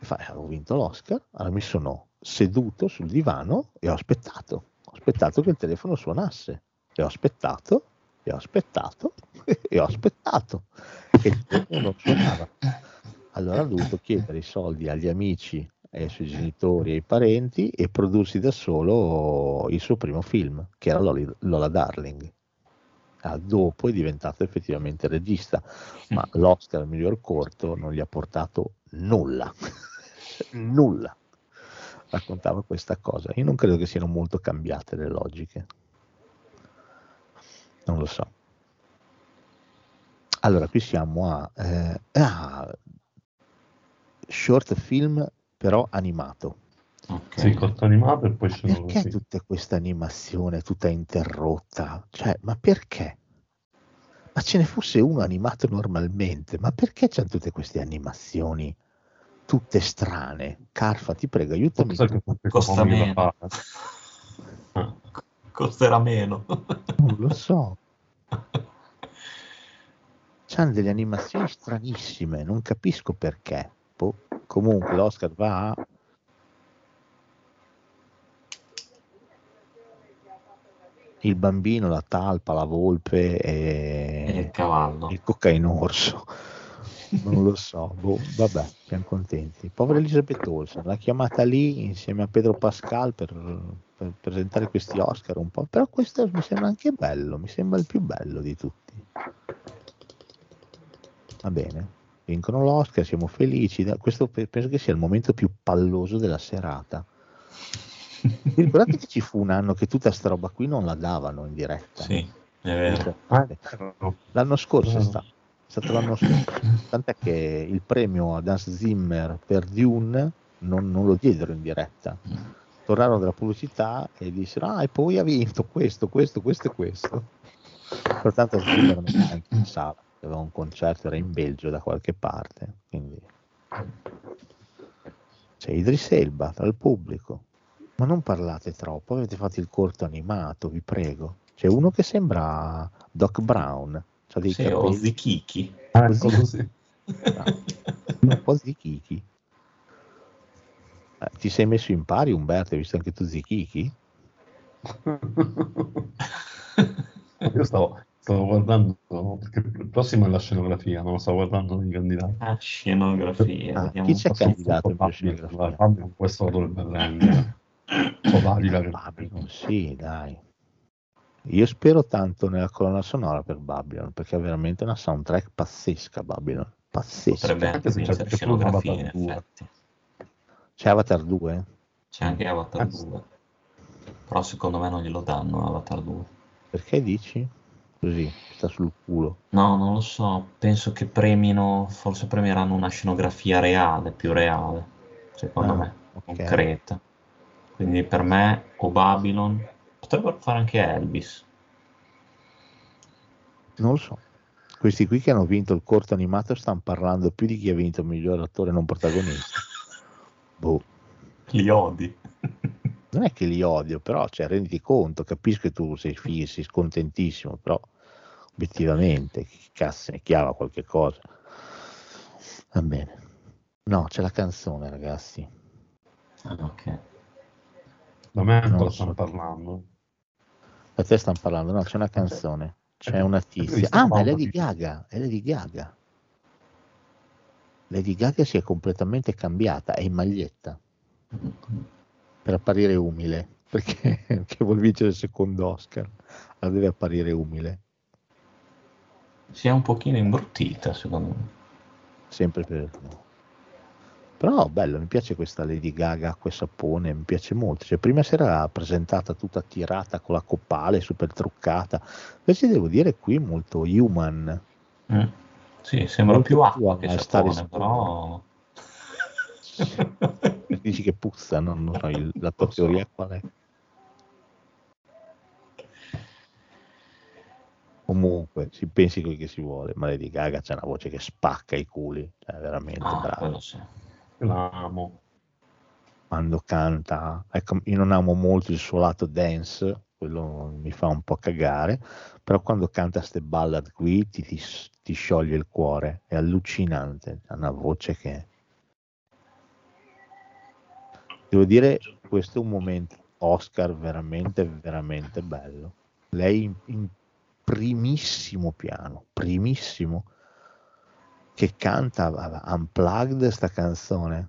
S1: fa, "Eh, avevo vinto l'Oscar, allora mi sono seduto sul divano e ho aspettato, ho aspettato che il telefono suonasse, e ho aspettato, e ho aspettato, e ho aspettato, e il telefono suonava. Allora ha dovuto chiedere i soldi agli amici, ai suoi genitori, ai parenti e prodursi da solo il suo primo film, che era Lola Darling. Ah, dopo è diventato effettivamente regista, ma l'Oscar al miglior corto non gli ha portato nulla, nulla. Raccontava questa cosa. Io non credo che siano molto cambiate le logiche. Non lo so. Allora, qui siamo a, eh, ah, short film però animato.
S2: Ok.
S3: Sì, corto animato e poi
S1: Perché
S3: scenografia.
S1: tutta questa animazione tutta interrotta? Cioè, ma perché? Ma ce ne fosse uno animato normalmente, ma perché c'hanno tutte queste animazioni tutte strane? Carfa, ti prego, aiutami.
S3: Che
S2: Costa meno. Costerà meno.
S1: Non lo so. C'hanno delle animazioni stranissime, non capisco perché. Boh, Comunque l'Oscar va a il bambino, la talpa, la volpe
S2: E il
S1: e
S2: cavallo.
S1: il coccainorso. Non lo so, boh, vabbè, siamo contenti. Povera Elizabeth Olsen, l'ha chiamata lì insieme a Pedro Pascal per, per presentare questi Oscar un po', però questo mi sembra anche bello, mi sembra il più bello di tutti. Va bene, vincono l'Oscar, siamo felici. da- Questo pe- penso che sia il momento più palloso della serata. Vi ricordate che ci fu un anno che tutta sta roba qui non la davano in diretta?
S2: Sì, è vero.
S1: L'anno scorso è stato, stato l'anno scorso. Tant'è che il premio ad Hans Zimmer per Dune non, non lo diedero in diretta. Tornarono dalla pubblicità e dissero: Ah, e poi ha vinto questo, questo, questo e questo. Pertanto Zimmer non era neanche in sala, aveva un concerto, era in Belgio da qualche parte. Quindi c'è Idris Elba tra il pubblico. Ma non parlate troppo, avete fatto il corto animato, vi prego. C'è uno che sembra Doc Brown, c'ha dei
S2: Sì, o Zichichi.
S3: Ah,
S1: Così.
S3: così.
S1: un po' zichichi. Eh, ti sei messo in pari Umberto, hai visto anche tu zichichi?
S3: Io stavo, stavo guardando, perché il prossimo è la scenografia, non lo stavo guardando i candidati.
S2: Ah, scenografia.
S1: Ah, chi c'è candidato in
S3: Fabio,
S1: scenografia?
S3: Fabio questo lo dovrebbe prendere. O Dalila che
S1: Babylon, sì, dai. Io spero tanto nella colonna sonora per Babylon, perché è veramente una soundtrack pazzesca Babylon, pazzesca.
S2: Potrebbe anche vincere scenografia, in
S3: Avatar 2.
S2: effetti.
S1: C'è Avatar 2?
S2: C'è anche Avatar
S3: Eh,
S2: 2. Però secondo me non glielo danno Avatar 2.
S1: Perché dici? Così, sta sul culo.
S2: No, non lo so. Penso che premino, forse premieranno una scenografia reale, più reale, secondo
S1: Ah,
S2: me,
S1: ok.
S2: concreta. Quindi per me o Babylon, potrebbero fare anche Elvis.
S1: Non lo so. Questi qui che hanno vinto il corto animato stanno parlando più di chi ha vinto il miglior attore non protagonista. Boh.
S2: Li odi.
S1: non è che li odio, però cioè, renditi conto, capisco che tu sei figo, sei scontentissimo, però obiettivamente chi cazzo ne chiama qualche cosa. Va bene. No, c'è la canzone, ragazzi.
S2: Ah, ok.
S3: Da me
S1: Non
S3: ancora
S1: lo
S3: stanno
S1: so.
S3: parlando.
S1: Da te stanno parlando, no, c'è una canzone, c'è una tizia. Ah, ma è Lady Gaga, è Lady Gaga. Lady Gaga si è completamente cambiata, è in maglietta, per apparire umile, perché, perché vuol vincere il secondo Oscar, la deve apparire umile.
S2: Si è un pochino imbruttita, secondo me.
S1: sempre per però bello mi piace questa Lady Gaga acqua e sapone mi piace molto cioè, prima si era presentata tutta tirata con la coppale super truccata invece devo dire qui molto human
S2: Mm. Sì, sembra
S1: Molto
S2: più acqua che
S1: stare
S2: sapone,
S1: sicuro.
S2: però...
S1: dici che puzza no? non so il- la tua teoria qual è comunque si pensi quel che si vuole ma Lady Gaga c'ha una voce che spacca i culi cioè veramente
S2: Ah,
S1: brava
S2: quello
S3: L'amo.
S1: quando canta, ecco, io non amo molto il suo lato dance, quello mi fa un po' cagare, però quando canta queste ballad qui ti, ti, ti scioglie il cuore, è allucinante, ha una voce che... Devo dire, questo è un momento Oscar veramente, veramente bello. Lei in, in primissimo piano, primissimo, che canta unplugged sta canzone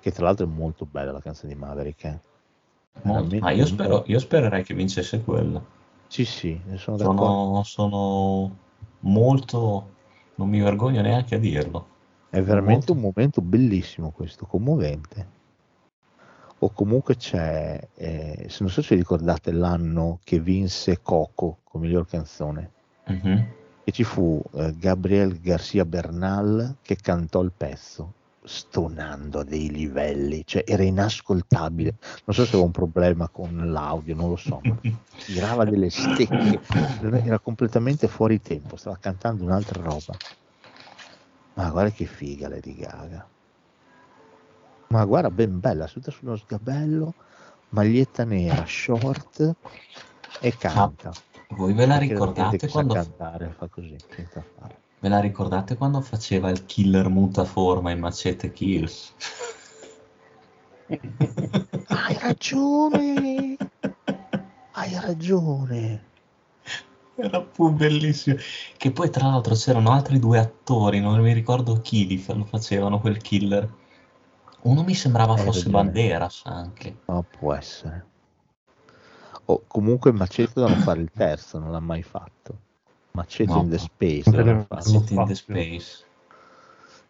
S1: che tra l'altro è molto bella la canzone di Maverick eh.
S2: Molto. Ma io, spero, io spererei che vincesse quella.
S1: sì sì sono
S2: Sono, sono molto... Non mi vergogno neanche a dirlo.
S1: è veramente
S2: molto-
S1: un momento bellissimo questo commovente o comunque c'è eh, se non so se ricordate l'anno che vinse Coco come miglior canzone
S2: Mhm.
S1: E ci fu eh, Gabriel Garcia Bernal che cantò il pezzo stonando a dei livelli, cioè era inascoltabile. Non so se avevo un problema con l'audio, non lo so, ma tirava delle stecche, era completamente fuori tempo, stava cantando un'altra roba. Ma guarda che figa Lady Gaga. Ma guarda, ben bella, seduta sullo sgabello, maglietta nera, short e canta.
S2: Ah, voi ve la
S1: Perché
S2: ricordate quando,
S1: cantare fa così, senza fare.
S2: ve la ricordate quando faceva il killer mutaforma in Macete Kills?
S1: Hai ragione, hai ragione.
S2: Era pure bellissimo. Che poi tra l'altro c'erano altri due attori, non mi ricordo chi li lo facevano quel killer. Uno mi sembrava
S1: Hai
S2: fosse
S1: ragione.
S2: Banderas anche.
S1: No, può essere. O comunque Macete non fare il terzo, non l'ha mai fatto. Macete
S2: No.
S1: in the Space doveva.
S2: Macete in the. Space.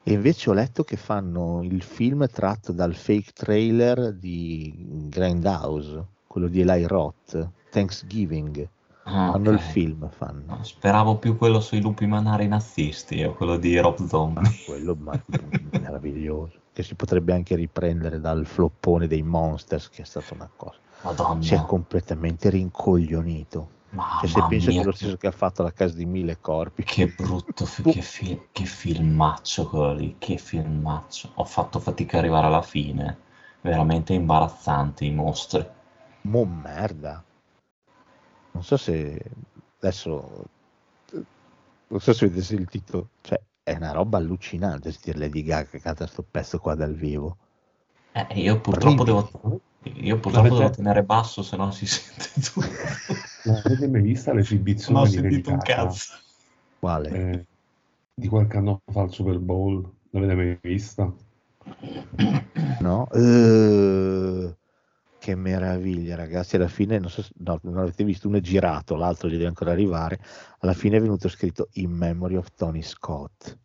S1: E invece ho letto che fanno il film tratto dal fake trailer di Grindhouse, quello di Eli Roth, Thanksgiving.
S2: Ah,
S1: Fanno il
S2: ok.
S1: film, fanno.
S2: No, speravo più quello sui lupi manari nazisti o quello di Rob
S1: Ma
S2: Zombie.
S1: quello ma- meraviglioso. Che si potrebbe anche riprendere dal floppone dei Monsters, che è stata una cosa.
S2: Madonna.
S1: Si è completamente rincoglionito.
S2: Mamma
S1: Cioè, se pensa che lo stesso che ha fatto la casa di mille corpi.
S2: che brutto, che, fi- che filmaccio quello lì, che filmaccio. Ho fatto fatica ad arrivare alla fine. Veramente imbarazzanti i mostri.
S1: Mo merda. Non so se adesso non so se avete sentito, cioè è una roba allucinante sentire Lady Gaga che canta sto pezzo qua dal vivo.
S2: Eh, io purtroppo
S1: Brividi.
S2: devo, io purtroppo
S3: L'avete-
S2: devo tenere basso, se no si sente tutto.
S3: L'avete mai vista l'esibizione
S2: Non ho sentito un cazzo.
S1: Quale?
S3: Eh, di qualche anno fa al Super Bowl? L'avete mai vista?
S1: No? Eh, che meraviglia, ragazzi. Alla fine, non so se no, non avete visto, uno è girato, l'altro gli deve ancora arrivare. Alla fine è venuto scritto In Memory of Tony Scott.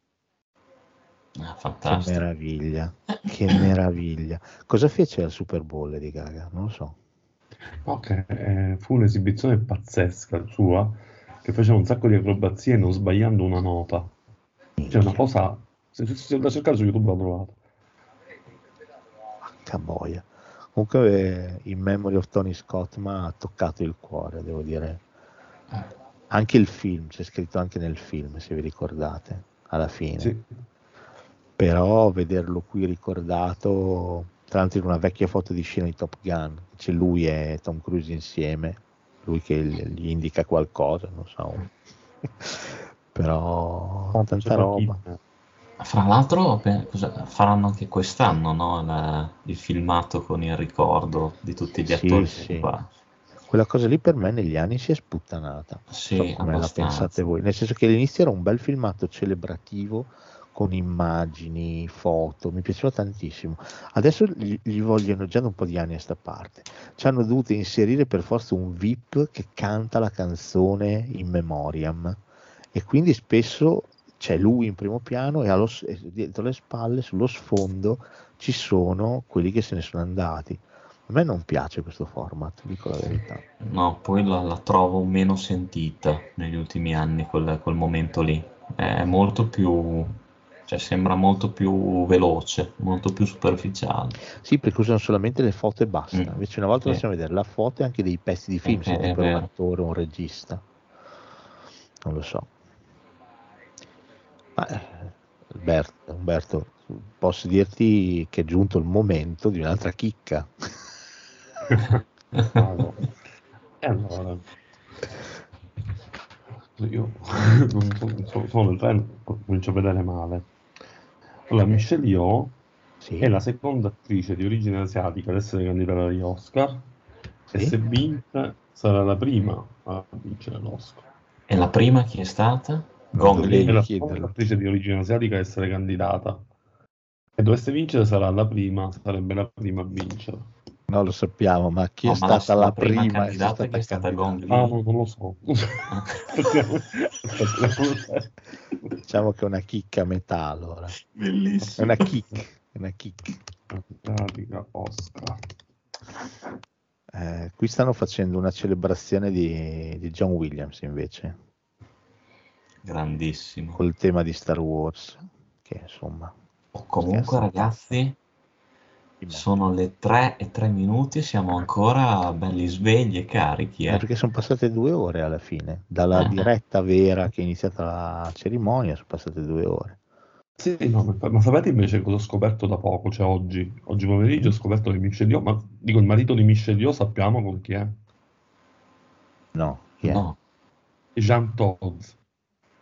S2: Ah,
S1: Che
S2: fantastico.
S1: meraviglia, che meraviglia. Cosa fece al Super Bowl Lady Gaga? Non lo so.
S3: Ok, eh, fu un'esibizione pazzesca sua, che faceva un sacco di acrobazie non sbagliando una nota. Cioè una cosa, se, se, se da cercare su YouTube la trovate.
S1: Porca boia. Comunque, In Memory of Tony Scott mi ha toccato il cuore, devo dire. Anche il film, c'è scritto anche nel film, se vi ricordate, alla fine.
S3: Sì.
S1: Però vederlo qui ricordato, tra l'altro in una vecchia foto di scena di Top Gun, c'è lui e Tom Cruise insieme, lui che gli indica qualcosa, non so. Però tanta roba.
S2: Fra l'altro, faranno anche quest'anno, no? Il, il filmato con il ricordo di tutti gli attori
S1: sì.
S2: qua.
S1: Quella cosa lì per me negli anni si è sputtanata.
S2: Sì,
S1: so come la
S2: abbastanza.
S1: pensate voi. Nel senso che all'inizio era un bel filmato celebrativo con immagini, foto, mi piaceva tantissimo. Adesso gli, gli vogliono già da un po' di anni a sta parte. Ci hanno dovuto inserire per forza un VIP che canta la canzone in memoriam e quindi spesso c'è lui in primo piano e, allo e dietro le spalle, sullo sfondo, ci sono quelli che se ne sono andati. A me non piace questo format, dico la verità.
S2: No, poi la, la trovo meno sentita negli ultimi anni, quel, quel momento lì. È molto più, cioè sembra molto più veloce, molto più superficiale.
S1: Sì, perché usano solamente le foto e basta.
S2: Mm,
S1: Invece una volta
S2: sì.
S1: possiamo vedere la foto e anche dei pezzi di film,
S2: Eh,
S1: se
S2: eh,
S1: per
S2: è
S1: un attore o un regista. Non lo so. Ma, eh, Alberto, Umberto, posso dirti che è giunto il momento di un'altra chicca.
S3: Bravo. E allora, io sono, nel treno, comincio a vedere male. Allora, Michelle Yeoh
S1: Sì,
S3: è la seconda attrice di origine asiatica ad essere candidata agli Oscar e
S1: Sì.
S3: se vince sarà la prima a vincere l'Oscar.
S2: E la prima chi è stata? Gong Li.
S3: È la seconda attrice di origine asiatica a essere candidata. E dovesse vincere sarà la prima, sarebbe la prima a vincere.
S1: No, lo sappiamo, ma chi
S2: No,
S1: è
S2: ma
S1: stata la,
S2: la prima
S1: prima?
S2: candidata chi è stata Gong Li?
S3: Ah, no, non lo so.
S1: Diciamo che è una chicca a metà allora. È
S2: Bellissimo.
S1: una kick, è una kick.
S3: Asiatica, Oscar.
S1: Eh, qui stanno facendo una celebrazione di, di John Williams invece.
S2: grandissimo.
S1: col tema di Star Wars, che insomma...
S2: O comunque,
S1: scherzo.
S2: ragazzi. Sono le 3 e 3 minuti, siamo ancora belli svegli e carichi,
S1: Eh,
S2: eh.
S1: perché sono passate due ore alla fine, dalla
S2: Ah.
S1: diretta vera che è iniziata la cerimonia, sono passate due ore.
S3: Sì, no, ma, sapete invece cosa ho scoperto da poco? Cioè oggi, oggi pomeriggio ho scoperto che Michel ma dico il marito di Michel sappiamo con chi è?
S1: No, chi è?
S2: No,
S3: Jean Todt,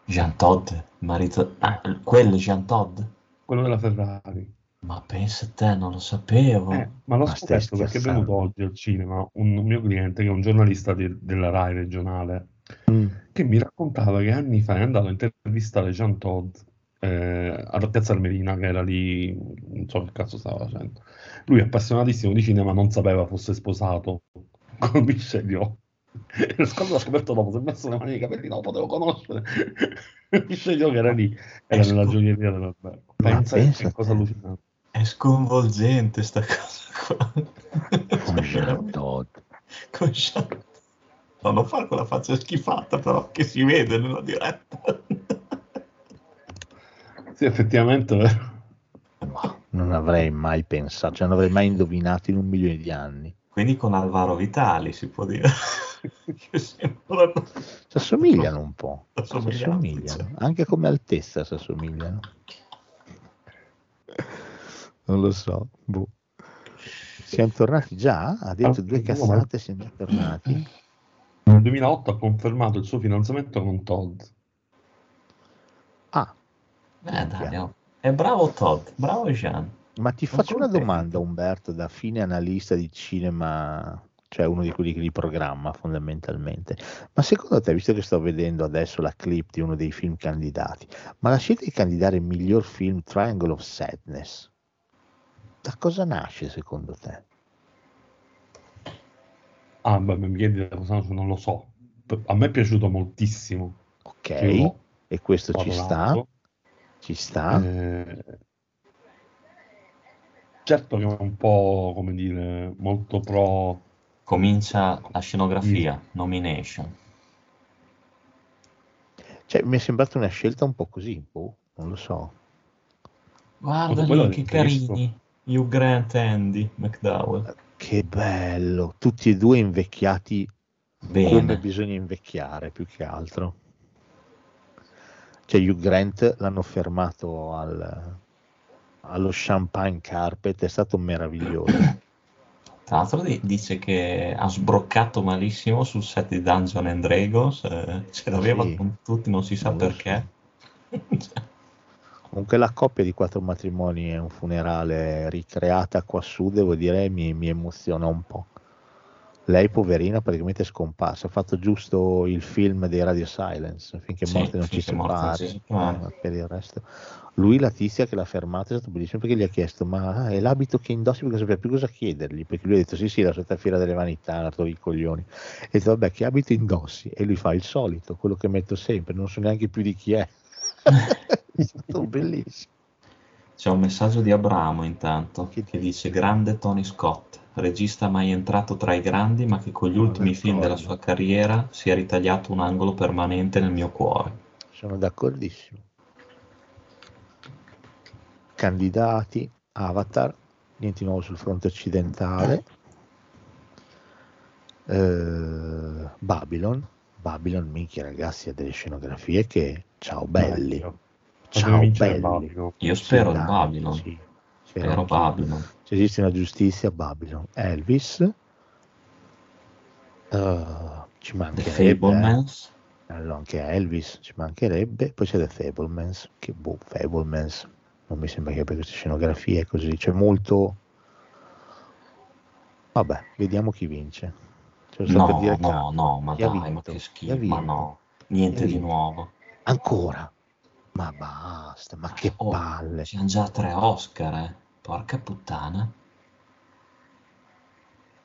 S2: Jean Todt, il marito... Ah, quello è Jean Todt?
S3: quello della Ferrari.
S2: Ma pensa a te, non lo sapevo.
S3: Eh, ma l'ho
S1: Ma
S3: scoperto perché è venuto oggi al cinema un, un mio cliente che è un giornalista di- della RAI regionale
S1: Mm.
S3: che mi raccontava che anni fa è andato a intervistare Jean Todt eh, alla Piazza Armerina, che era lì, non so che cazzo stava facendo. Lui, appassionatissimo di cinema, non sapeva fosse sposato con Michel Yeoh. E quando l'ho scoperto dopo, si è messo le mani nei capelli, no, lo potevo conoscere. Michel Yeoh che era lì, era
S2: È
S3: nella gioielleria dell'albergo.
S1: Ma
S3: Pensa che
S1: pensa
S3: cosa
S1: te.
S3: allucinante.
S2: È sconvolgente sta cosa qua.
S1: Con Jean Todt.
S2: Con Jean- No, non fare quella faccia schifata però che si vede nella diretta.
S3: Sì, effettivamente è vero.
S1: Ma non avrei mai pensato, cioè non avrei mai indovinato in un milione di anni.
S2: Quindi con Alvaro Vitali si può dire. che.
S1: Si assomigliano un po', si assomigliano,
S2: cioè.
S1: anche come altezza si assomigliano. Non lo so, boh. Siamo tornati già? Ha detto due cazzate, siamo già tornati.
S3: Nel 2008 ha confermato il suo fidanzamento con Todd.
S1: Ah,
S2: Eh dai, è bravo Todd, bravo Jean.
S1: ma ti faccio una domanda Umberto, da fine analista di cinema, cioè uno di quelli che li programma fondamentalmente. Ma secondo te, visto che sto vedendo adesso la clip di uno dei film candidati, ma la scelta di candidare il miglior film Triangle of Sadness, da cosa nasce secondo te?
S3: Ah, beh, mi chiedi da cosa nasce, non lo so. A me è piaciuto moltissimo.
S1: Ok,
S3: Io
S1: e questo ci sta, ci sta.
S3: Eh, certo che è un po', come dire, molto pro...
S2: Comincia la scenografia, nomination.
S1: Cioè, mi è sembrata una scelta un po' così, boh, non lo so.
S2: Guarda
S3: Quello
S2: lì
S3: l'ho
S2: che carini. Hugh Grant e Andy McDowell.
S1: Che bello, tutti e due invecchiati come
S2: Bene.
S1: bisogna invecchiare più che altro. Cioè Hugh Grant l'hanno fermato al- allo Champagne Carpet, è stato meraviglioso.
S2: Tra l'altro di- dice che ha sbroccato malissimo sul set di Dungeon and Dragons, eh, ce l'aveva
S1: Sì.
S2: con tutti, non si sa
S1: Non
S2: perché.
S1: Comunque la coppia di quattro matrimoni è un funerale ricreata qua su, devo dire, mi, mi emoziona un po'. Lei, poverina, praticamente è scomparsa. Ha fatto giusto il film dei Radio Silence, finché
S2: Sì,
S1: morte non ci separi. eh, ma per il resto. Lui, la tizia che l'ha fermato, è stato bellissimo perché gli ha chiesto: Ma ah, è l'abito che indossi? Perché non sapeva più cosa chiedergli. Perché lui ha detto: Sì, sì, la sottafiera delle vanità, la i coglioni. E ha detto: Vabbè, che abito indossi? E lui fa il solito, quello che metto sempre, non so neanche più di chi è. è stato bellissimo.
S2: C'è un messaggio di Abramo intanto
S1: Che
S2: che dice grande Tony Scott, regista mai entrato tra i grandi ma che con gli ultimi film della sua carriera si è ritagliato un angolo permanente nel mio cuore.
S1: Sono d'accordissimo. Candidati, Avatar, niente di nuovo sul fronte occidentale. Eh, Babylon, Babylon, minchia ragazzi, ha delle scenografie che, ciao belli, ciao belli.
S2: Io spero
S1: Sì,
S2: Babylon,
S1: sì,
S2: spero. Babylon.
S1: Se esiste una giustizia, Babylon. Elvis, eh, ci
S2: The
S1: mancherebbe.
S2: Fablemans,
S1: Allora, anche Elvis ci mancherebbe, poi c'è The Fablemans, che boh, Fablemans, non mi sembra che abbia queste scenografie così, c'è molto... Vabbè, vediamo chi vince. Cioè,
S2: no,
S1: dire
S2: no, no, ma dai, ma che schifo, ma no, niente di nuovo.
S1: Ancora? Ma basta, ma che
S2: Oh,
S1: palle.
S2: C'hanno già tre Oscar, eh. Porca puttana.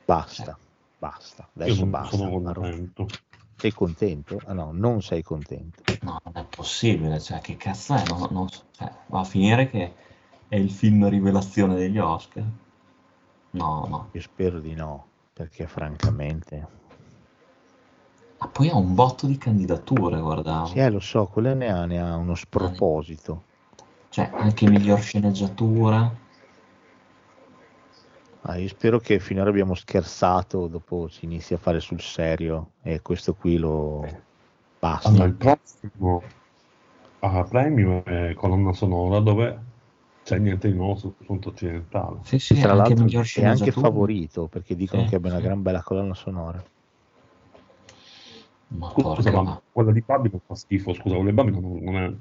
S1: Basta, basta,
S3: Io
S1: adesso
S3: sono,
S1: basta.
S3: sono contento.
S1: Sei contento? Ah no, non sei contento.
S2: No, non è possibile, cioè, che cazzo è? Non- non cioè, va a finire che è il film rivelazione degli Oscar? No, no.
S1: Io spero di no, perché francamente...
S2: Ah, poi ha un botto di candidature, guardavo.
S1: Sì, eh, lo so, quella ne ha, ne ha uno sproposito.
S2: Cioè, anche miglior sceneggiatura.
S1: Ah, io spero che finora abbiamo scherzato, dopo si inizia a fare sul serio e questo qui lo basta.
S3: Allora, il prossimo a premio è colonna sonora dove c'è niente di nuovo sul fronte occidentale.
S2: Sì, sì,
S1: Tra
S2: anche
S1: l'altro è anche favorito perché dicono
S2: Sì,
S1: che abbia una gran bella colonna sonora.
S2: Ma
S3: scusa, ma, quella di Babylon fa schifo, scusa, quella di Babylon non è...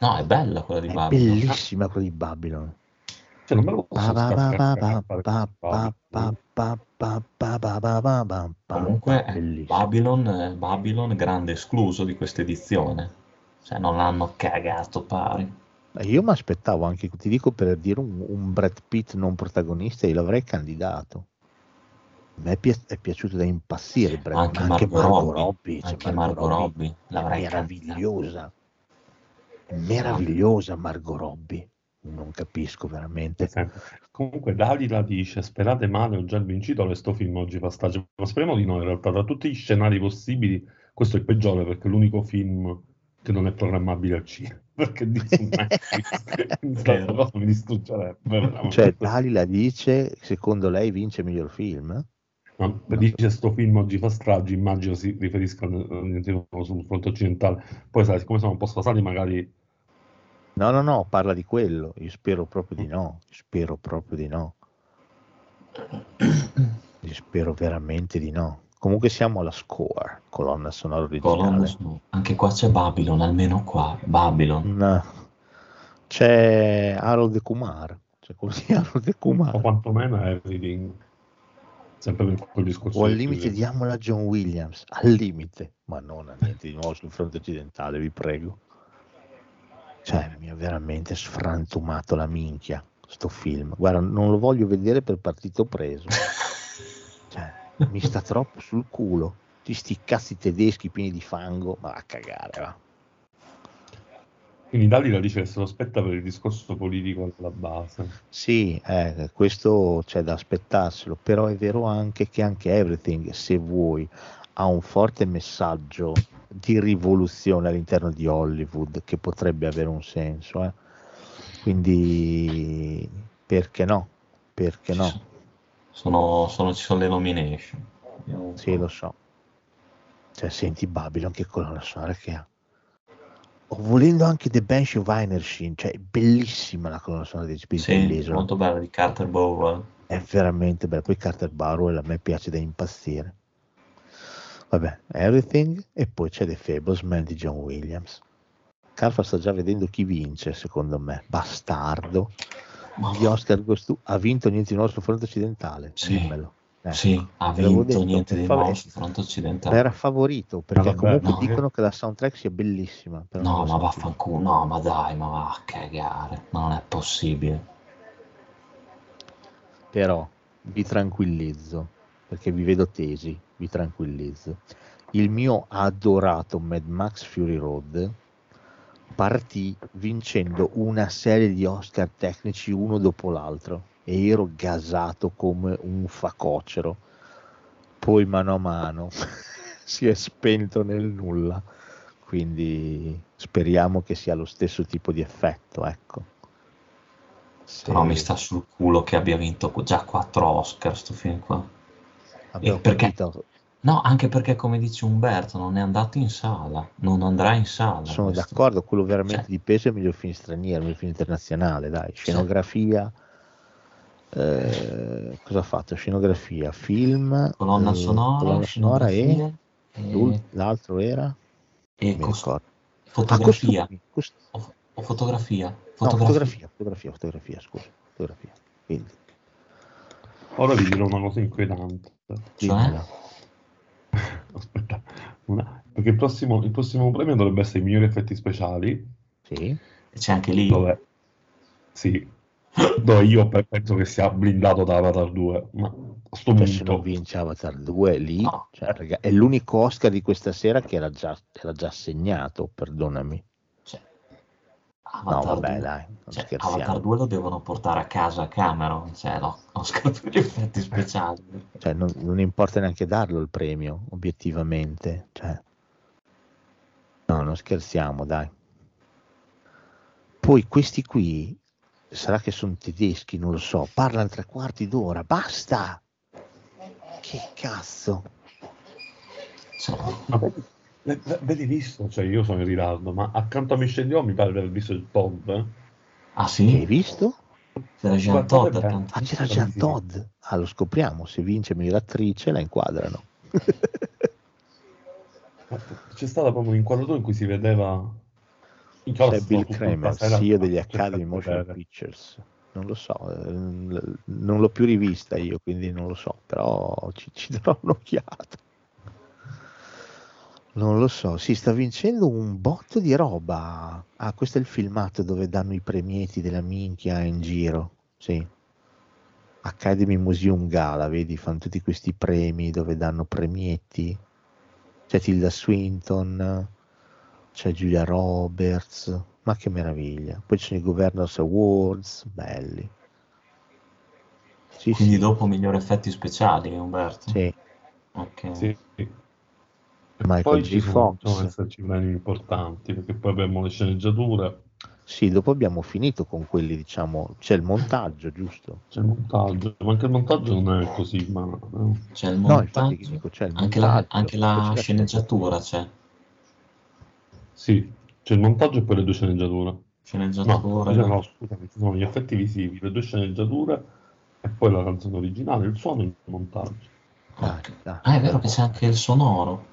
S2: No, è bella quella di
S1: è
S2: Babylon.
S1: bellissima quella di Babylon.
S3: Cioè, non me lo posso
S2: Comunque,
S1: è
S2: Babylon, eh, Babylon, grande escluso di questa edizione. Cioè, non l'hanno cagato pari.
S1: Eh, io mi aspettavo anche, ti dico per dire un, un Brad Pitt non protagonista, io l'avrei candidato. A me è, pi- è piaciuto da impazzire Brad
S2: Anche
S1: anche
S2: Margot
S1: Margot
S2: Robbie,
S1: Robbie, cioè
S2: anche
S1: Margot
S2: Margot
S1: Robbie
S2: Robbie,
S1: meravigliosa. Meravigliosa Margot Robbie. Non capisco veramente.
S3: Comunque Dalila dice sperate male ho già vincito questo film oggi fa stagio ma speriamo di no in realtà da tutti gli scenari possibili questo è il peggiore perché è l'unico film che non è programmabile al cinema perché di su Netflix questa
S2: Vero.
S3: cosa mi distruggerebbe.
S1: Cioè, Dalila dice, secondo lei vince miglior film?
S3: Ma dice sto film oggi fa stragi immagino si riferisca nuovo sul fronte occidentale poi sai siccome siamo un po' sfasati magari
S1: No, no, no, parla di quello. Io spero proprio di no. Spero proprio di no. Io spero veramente di no. Comunque siamo alla score, colonna sonora originale.
S2: Colonna sonora. Anche qua c'è Babylon, almeno qua, Babylon.
S1: No. C'è Harold Kumar. C'è così Harold e
S3: o
S1: Kumar.
S3: quantomeno Everything sempre quel discorso
S1: O al limite diamola a John Williams. Al limite. Ma non a niente di nuovo sul fronte occidentale, vi prego. Cioè, mi ha veramente sfrantumato la minchia sto film. Guarda, non lo voglio vedere per partito preso. Cioè, mi sta troppo sul culo. Ti sti cazzi tedeschi pieni di fango, ma va a cagare, va.
S3: Quindi Dalila dice che se lo aspetta per il discorso politico alla base
S1: Sì, eh, questo c'è da aspettarselo, però è vero anche che anche Everything, se vuoi, ha un forte messaggio di rivoluzione all'interno di Hollywood che potrebbe avere un senso. eh. Quindi, perché no? Perché no?
S2: Sono, sono- ci sono le nomination.
S1: Sì, lo so. Cioè, senti Babylon che colonna sonora che ha. O volendo anche The Bench of Einershin, cioè bellissima la colonna sonora dei Spiriti
S2: Sì,
S1: dell'Isola.
S2: molto bella di Carter Bowl.
S1: È veramente bello. Poi Carter Barwell a me piace da impazzire. Vabbè, Everything e poi c'è The Fablesman di John Williams. Carfa sta già vedendo chi vince, secondo me. Bastardo. Gli Oscar Gostu ha vinto niente di nuovo sul fronte occidentale.
S2: Sì.
S1: Dimmelo. Eh,
S2: Sì, ha
S1: te l'avevo
S2: vinto
S1: detto,
S2: niente di nuovo sul fronte occidentale.
S1: Era favorito perché
S3: vabbè,
S1: comunque
S2: no,
S1: dicono che la soundtrack sia bellissima.
S2: No, ma vaffanculo, no, ma dai, ma va a cagare, non è possibile.
S1: Però vi tranquillizzo perché vi vedo tesi, vi tranquillizzo. Il mio adorato Mad Max Fury Road partì vincendo una serie di Oscar tecnici uno dopo l'altro e ero gasato come un facocero. Poi mano a mano si è spento nel nulla. Quindi speriamo che sia lo stesso tipo di effetto, ecco. Se-
S2: Però mi sta sul culo che abbia vinto già 4 Oscar sto film qua.
S1: abbiamo
S2: perché-
S1: capito,
S2: No, anche perché come dice Umberto, non è andato in sala, non andrà in sala.
S1: Sono
S2: questo.
S1: d'accordo, quello veramente
S2: Cioè.
S1: di peso è il miglior film straniero, il miglior film internazionale, dai, scenografia, eh, cosa ha fatto? Scenografia, film,
S2: Colonna
S1: eh,
S2: sonora,
S1: colonna sonora e
S2: e,
S1: l'altro era?
S2: e
S1: Non mi
S2: cos-
S1: ricordo. Ah,
S2: fotografia.
S1: costumi, cost-
S2: o, o fotografia.
S1: no,
S2: Fotografia.
S1: fotografia, fotografia, fotografia, scusa, fotografia. Quindi,
S3: ora vi dirò una cosa inquietante
S2: Cioè?
S3: aspetta una- perché il prossimo, il prossimo premio dovrebbe essere i migliori effetti speciali
S1: Sì,
S2: E c'è anche lì.
S3: dove sì dove io pe- penso che sia blindato da Avatar 2 ma a sto
S1: cioè, se non
S3: punto
S1: vince Avatar 2 lì,
S2: No.
S1: cioè, raga, è l'unico Oscar di questa sera che era già, era già assegnato, perdonami.
S2: Cioè,
S1: No, vabbè,
S2: 2.
S1: dai, non
S2: Cioè,
S1: scherziamo.
S2: Avatar 2 lo devono portare a casa a Cameron, cioè lo- Oscar per gli effetti speciali.
S1: Cioè, non, non importa neanche darlo il premio, obiettivamente. Cioè. No, non scherziamo, dai. Poi questi qui, sarà che sono tedeschi, non lo so, parlano tre quarti d'ora, basta! Che cazzo!
S2: Cioè,
S3: Ma vedi, visto? Cioè, io sono in ritardo, ma accanto a Michel Yeoh mi pare di aver visto il Todd. eh?
S2: ah
S1: Che hai
S2: sì?
S1: visto?
S2: C'era Jean Todd accanto.
S1: Ah, c'era già Todd. Ah, lo scopriamo, se vince miglior attrice la inquadrano.
S3: C'è stata proprio un'inquadratura in cui si vedeva...
S1: C'è Bill Kramer, CEO degli Academy Motion
S3: vedere.
S1: Pictures. Non lo so, eh, non l'ho più rivista io, quindi non lo so, però ci, ci darò un'occhiata. Non lo so, si sta vincendo un botto di roba. Ah, questo è il filmato dove danno i premietti della minchia in giro. Sì. Academy Museum Gala, vedi, fanno tutti questi premi dove danno premietti. C'è Tilda Swinton, c'è Giulia Roberts, ma che meraviglia. Poi ci sono i Governors Awards, belli. Sì,
S2: Quindi
S1: sì,
S2: dopo miglior effetti speciali, Umberto.
S1: sì.
S2: Ok.
S3: Sì.
S1: Michael
S3: Poi
S1: G.
S3: ci sono,
S1: Fox.
S3: devono esserci premi importanti, perché poi abbiamo le sceneggiature,
S1: Sì, dopo abbiamo finito con quelli, diciamo, c'è il montaggio, giusto?
S3: c'è il montaggio, ma anche il montaggio non è così, ma.
S2: C'è il
S1: No, infatti
S2: montaggio,
S1: dico, c'è il
S2: anche la,
S1: montaggio,
S2: anche la
S1: c'è la
S2: sceneggiatura c'è.
S3: Sì, c'è il montaggio e poi le due sceneggiature. No,
S2: Sceneggiatura.
S3: cioè, no, scusami, ci sono gli effetti visivi, le due sceneggiature e poi la canzone originale, il suono e il montaggio.
S2: Ok.
S1: dai.
S2: Ah, è vero che c'è anche il sonoro.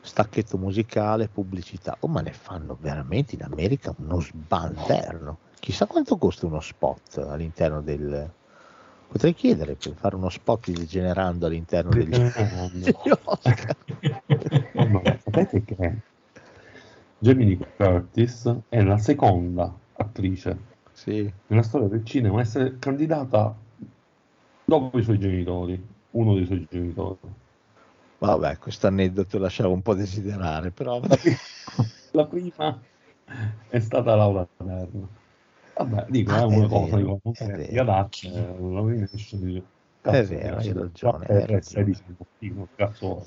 S1: Stacchetto musicale, pubblicità. Oh, ma ne fanno veramente in America uno sbalderno. Chissà quanto costa uno spot all'interno del... Potrei chiedere per fare uno spot di degenerando all'interno degli, degli Oscar.
S3: Ma sapete che Lee Curtis è la seconda attrice
S1: Sì.
S3: nella storia del cinema a essere candidata dopo i suoi genitori, uno dei suoi genitori.
S1: Vabbè, questo aneddoto lasciava un po' desiderare, però...
S3: La, pri- la prima è stata Laura Dern. Vabbè, dico,
S1: Ah,
S3: è una
S1: è
S3: cosa,
S1: vero,
S3: dico,
S1: è vero.
S3: adatti, eh, la nomination, dico,
S1: È
S3: cazzo,
S1: vero, hai
S3: dico,
S1: ragione, hai ragione.
S3: 16 motivo, cazzo?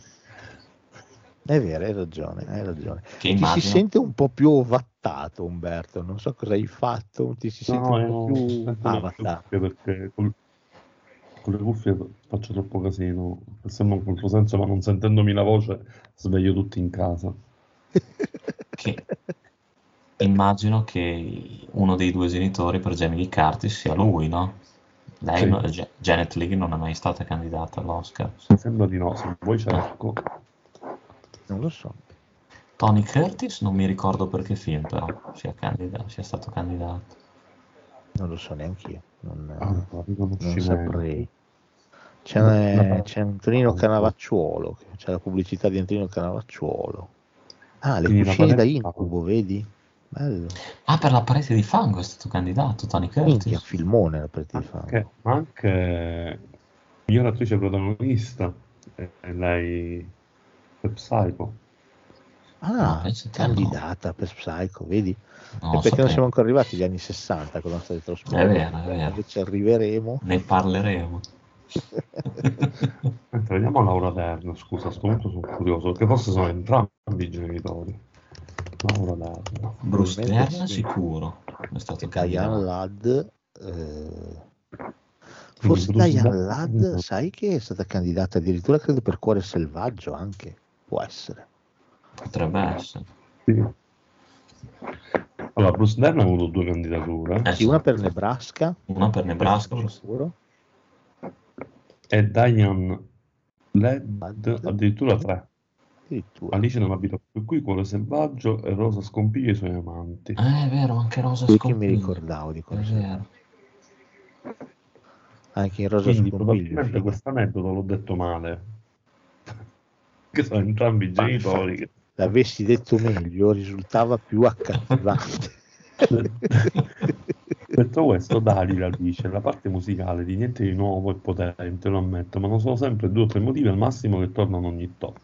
S1: È vero, hai ragione, hai ragione. Ti si sente un po' più ovattato, Umberto. Non so cosa hai fatto, ti si sente
S3: No,
S1: un po' più
S3: cuffie perché col- con le cuffie faccio troppo casino, sembra un controsenso, ma non sentendomi la voce sveglio tutti in casa.
S2: Che immagino che uno dei due genitori per Jamie Lee Curtis sia lui, no? Lei,
S3: Sì.
S2: Janet Leigh non è mai stata candidata all'Oscar.
S3: Mi sembra di no, se vuoi cerco.
S1: Non lo so.
S2: Tony Curtis non mi ricordo per che film però sia, candida- sia stato candidato.
S1: Non lo so neanche io. Non,
S3: Ah, no,
S1: non saprei. C'è,
S3: No.
S1: c'è Antonino Canavacciuolo, c'è la pubblicità di Antonino Canavacciuolo. Ah, le
S3: Quindi
S1: cucine da incubo, vedi? Bello.
S2: Ah, per la parete di fango è stato candidato Tony
S1: Minchia,
S2: Curtis.
S1: filmone la partita di fango.
S3: Anche, ma anche miglior attrice protagonista è lei per Psycho.
S2: No,
S1: Ah,
S2: te
S1: candidata per Psycho, vedi?
S2: No,
S1: perché non
S2: sapevo.
S1: siamo ancora arrivati agli anni 60 con la dello sport.
S2: È vero, è vero.
S1: Invece arriveremo.
S2: Ne parleremo.
S3: Mentre vediamo Laura Dern, scusa, a sto punto sono curioso, perché forse sono entrambi i genitori. Laura Dern.
S2: Bruce Dern
S1: sì.
S2: sicuro è stato
S1: Diane. Ladd. eh, Forse Diane Ladd, sai che è stata candidata addirittura credo per Cuore Selvaggio anche. Può essere.
S2: Potrebbe essere.
S3: Sì. Allora, Bruce Dern ha avuto due candidature
S2: Eh,
S1: Sì, una per Nebraska.
S2: Una per Nebraska,
S1: sicuro.
S3: e Diane Ladd addirittura tre.
S1: Addirittura.
S3: Alice non abita più qui, Cuore Selvaggio e Rosa Scompiglia i suoi amanti.
S2: Ah, è vero, anche Rosa
S1: Qui che mi
S2: Scompiglia.
S1: ricordavo di
S2: vero.
S1: Selvaggio. Anche in Rosa
S3: Quindi
S1: Scompiglio.
S3: probabilmente questo aneddoto l'ho detto male. Che sono entrambi i genitori. che-
S1: L'avessi detto meglio, risultava più accattivante.
S3: Detto questo, Dalila dice: La parte musicale di niente di nuovo e potente, lo ammetto, ma non sono sempre due o tre motivi al massimo che tornano ogni tot.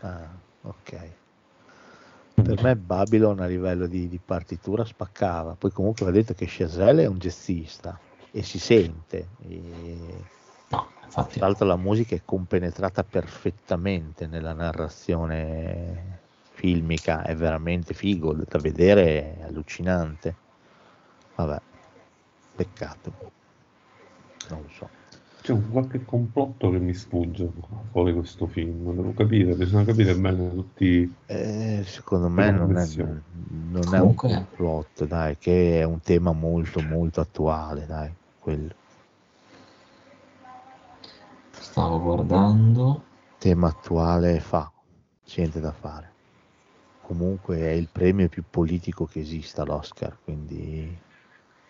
S1: Ah, ok. Per me Babylon a livello di, di partitura spaccava, poi comunque va detto che Chazelle è un jazzista e si sente. E...
S2: No, infatti.
S1: Tra l'altro la musica è compenetrata perfettamente nella narrazione filmica, è veramente figo, da vedere è allucinante. Vabbè, peccato. Non lo so.
S3: C'è un qualche complotto che mi sfugge fuori questo film, devo capire, bisogna capire bene tutti...
S1: Eh, secondo me non è, non è un complotto, dai, che è un tema molto molto attuale, dai, quello.
S2: Stavo guardando.
S1: Tema attuale fa, c'è niente da fare. Comunque è il premio più politico che esista l'Oscar, quindi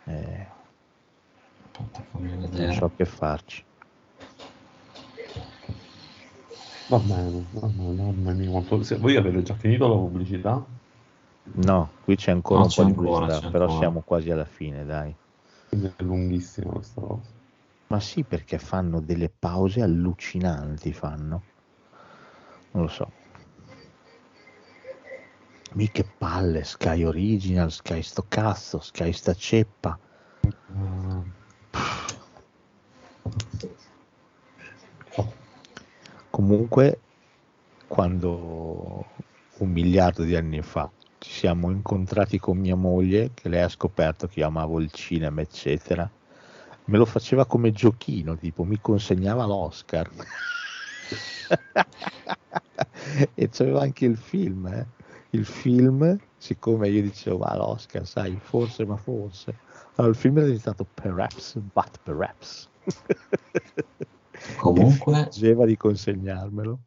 S1: eh,
S2: Aspetta, fammi
S1: non so che farci.
S3: Va bene, va bene, mamma mia, quanto- se- Voi avete già finito la pubblicità?
S1: No, qui c'è ancora
S2: No,
S1: un
S2: c'è
S1: po' di pubblicità, però
S2: ancora.
S1: siamo quasi alla fine, dai.
S3: Quindi è lunghissima questa cosa.
S1: Ma sì, perché fanno delle pause allucinanti, fanno. Non lo so. Mica palle, Sky Original, Sky sto cazzo, Sky sta ceppa. Comunque, quando un miliardo di anni fa ci siamo incontrati con mia moglie, che lei ha scoperto che io amavo il cinema, eccetera, me lo faceva come giochino, tipo mi consegnava l'Oscar. e c'aveva anche il film, eh. Il film, siccome io dicevo, ma l'Oscar, sai, forse, ma forse. Allora il film era diventato Perhaps, but Perhaps.
S2: Comunque,
S1: Diceva di consegnarmelo.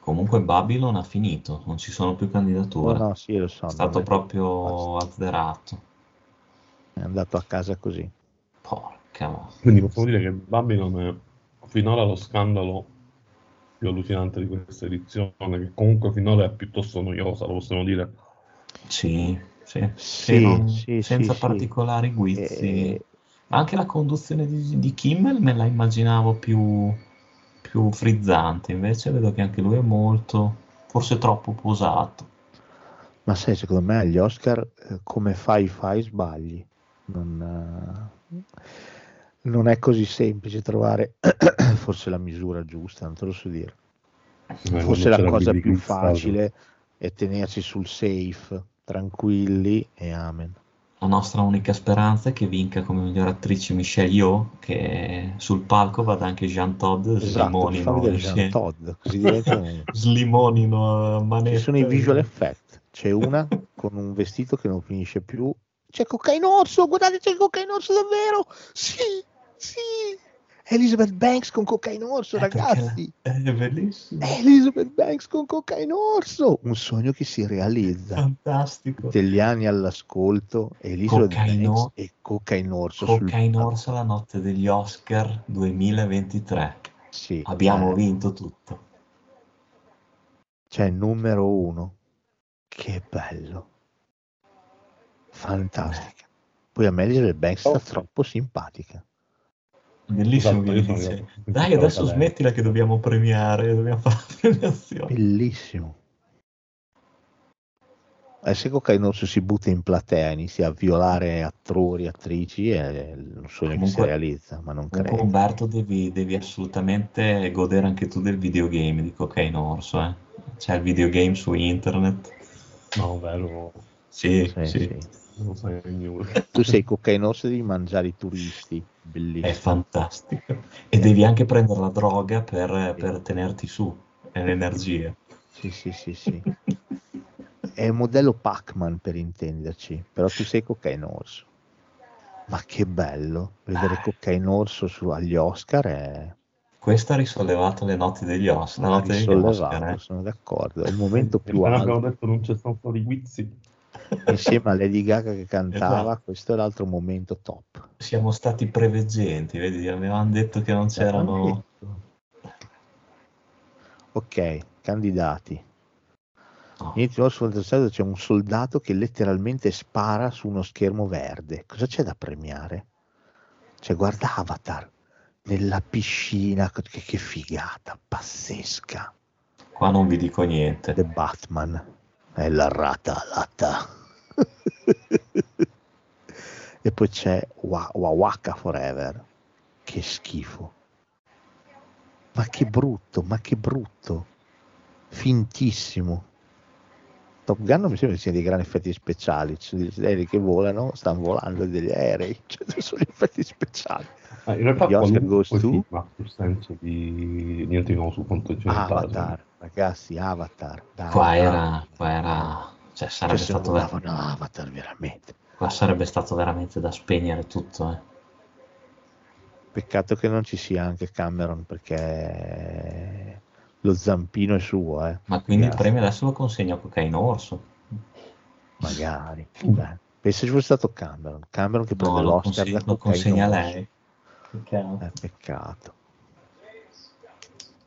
S2: comunque Babylon ha finito, non ci sono più
S1: No,
S2: candidature.
S1: no, sì, lo so.
S2: È stato proprio azzerato.
S1: È andato a casa così.
S2: Porca mo-
S3: Quindi possiamo dire che Babylon è finora lo scandalo più allucinante di questa edizione, che comunque finora è piuttosto noiosa, lo possiamo dire.
S2: Sì, sì,
S1: Sì,
S2: non-
S1: sì,
S2: senza
S1: sì, sì.
S2: particolari guizzi.
S1: E-
S2: Ma anche la conduzione di, di Kimmel me la immaginavo più, più frizzante, invece vedo che anche lui è molto, forse troppo posato.
S1: Ma sai, secondo me agli Oscar, eh, come fai, fai, sbagli. Non, eh, non è così semplice trovare forse la misura giusta, non te lo so dire.
S3: Eh, quando
S1: Forse la cosa più facile è tenersi sul safe, tranquilli e amen.
S2: La nostra unica speranza è che vinca come miglior attrice Michelle Yeoh, che sul palco vada anche Jean Todd
S1: Esatto,
S2: slimonino,
S1: Jean Todd, così diventano...
S2: slimonino a manetta.
S1: Ci sono i visual effect. C'è una con un vestito che non finisce più. C'è cocaine orso, guardate, c'è il cocaine orso davvero! Sì! Elizabeth Banks con cocaine orso,
S2: Eh,
S1: ragazzi!
S2: la- È bellissimo,
S1: Elizabeth Banks con cocaine orso! Un sogno che si realizza.
S2: fantastico.
S1: Degli anni all'ascolto, Elizabeth
S2: Cocaine
S1: Banks e cocaine orso sul
S2: Cocaine
S1: palco.
S2: Orso la notte degli Oscar 2023.
S1: Sì,
S2: Abbiamo
S1: eh,
S2: vinto tutto.
S1: Cioè, numero uno. Che bello. Fantastica. Poi a me Elizabeth Banks sta
S3: Oh.
S1: troppo simpatica.
S2: Bellissimo
S3: Esatto, sono
S2: dice, dai adesso smettila che dobbiamo premiare, dobbiamo fare la premiazione.
S1: Bellissimo. E se Cocaine Orso si butta in platea inizia a violare attori, attrici, è un sogno che si
S2: Comunque-
S1: realizza, ma non
S2: Comunque
S1: credo.
S2: Umberto devi, devi assolutamente godere anche tu del videogame di Cocaine Orso, eh. C'è il videogame su internet.
S3: No, vero,
S2: Sì,
S1: Sì,
S2: sì,
S1: sì.
S3: Non sai news.
S1: Tu sei Cocaine Orso e devi mangiare i turisti.
S2: è
S1: Bellissimo.
S2: fantastico. E devi anche prendere la droga per, per tenerti su, e l'energia.
S1: Sì, sì, sì, sì. È un modello Pac-Man per intenderci, però tu sei Cocaine Orso. Ma che bello vedere Cocaine Orso su, agli Oscar è
S2: Questa ha risollevato le notti degli Oscar, notte degli
S1: risollevato,
S2: Oscar, eh.
S1: sono d'accordo. È il momento più
S3: Appena abbiamo
S1: alto.
S3: detto non c'è stato di guizzi.
S1: Insieme a Lady Gaga che cantava,
S2: Esatto.
S1: questo è l'altro momento top.
S2: Siamo stati preveggenti, vedi, avevamo detto che non c'erano...
S1: Ok, candidati. In Inizio Fantastico c'è un soldato che letteralmente spara su uno schermo verde. Cosa c'è da premiare? Cioè, guarda Avatar nella piscina, che, che figata, pazzesca.
S2: Qua non vi dico niente.
S1: The Batman. È la ratalata. E poi c'è Wa- Wawaka Forever. Che schifo. Ma che brutto, ma che brutto. Fintissimo. Top Gun non mi sembra che sia dei grandi effetti speciali, ci sono degli aerei che volano, stanno volando degli aerei, cioè sono gli effetti speciali.
S3: Ah, in realtà
S1: Gli Oscar goes to-
S3: ha più senso di niente di nuovo sul fronte occidentale.
S1: Avatar, ragazzi, Avatar. Dai,
S2: Qua era, qua era, cioè sarebbe
S1: Cioè,
S2: stato, ver-
S1: sembravano Avatar veramente.
S2: qua sarebbe stato veramente da spegnere tutto, eh.
S1: Peccato che non ci sia anche Cameron perché lo zampino è suo, eh.
S2: Ma quindi il premio adesso lo consegna a Cocaine Orso.
S1: Magari. Beh, penso ci fosse stato Cameron. Cameron che prende
S2: No, lo,
S1: l'Oscar
S2: conse-
S1: da
S2: lo consegna
S1: Orso.
S2: lei. Peccato.
S1: Eh, peccato.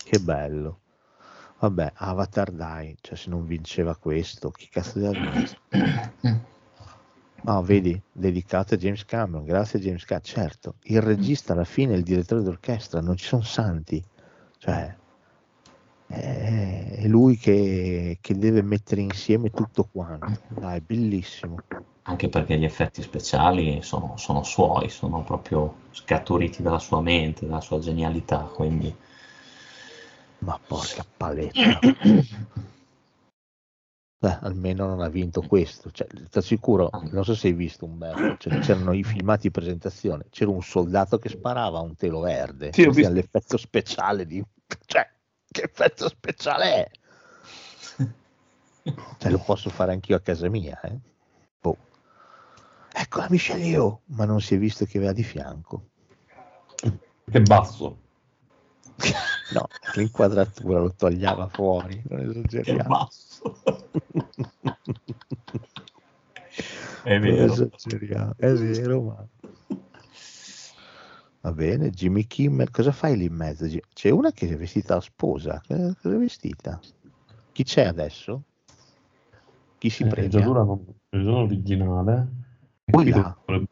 S1: Che bello. Vabbè, Avatar dai, cioè se non vinceva questo, chi cazzo deve vincere? No, vedi, dedicato a James Cameron, grazie a James Cameron. Certo, il regista alla fine, il direttore d'orchestra, non ci sono santi. Cioè, è è lui che, che deve mettere insieme tutto quanto. Dai, bellissimo.
S2: Anche perché gli effetti speciali sono, sono suoi, sono proprio scaturiti dalla sua mente, dalla sua genialità, quindi
S1: Ma porca paletta. Beh, almeno non ha vinto questo. Cioè, ti assicuro, non so se hai visto Umberto, cioè, c'erano i filmati di presentazione, c'era un soldato che sparava a un telo verde,
S3: Sì, ho visto.
S1: all'effetto speciale di... Cioè, che effetto speciale è? Cioè, lo posso fare anch'io a casa mia, eh? Boh. Ecco la Michelle Yeoh, ma non si è visto che aveva di fianco.
S3: Che basso.
S1: No, l'inquadratura lo togliava fuori, non esageriamo.
S2: basso. È vero.
S1: esageriamo, è vero, ma... Va bene, Jimmy Kimmel, cosa fai lì in mezzo? C'è una che è vestita a sposa, cosa è vestita? Chi c'è adesso? Chi si
S3: Eh,
S1: premia?
S3: Giadura non, originale. Vediamo.
S1: Eh,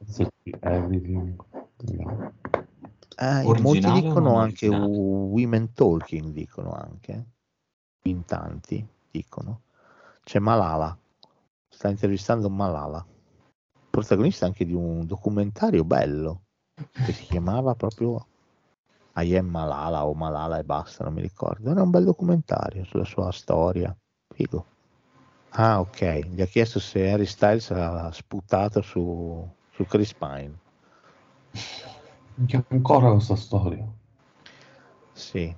S1: in
S2: Originale
S1: molti dicono anche? Women Talking, dicono anche. In tanti dicono. C'è Malala, sta intervistando Malala, protagonista anche di un documentario bello che si chiamava proprio I am Malala o Malala e basta, non mi ricordo. Era un bel documentario sulla sua storia. Figo. Ah, ok. Gli ha chiesto se Harry Styles ha sputato su, su Chris Pine.
S3: Minchia, Ancora questa storia.
S1: Sì.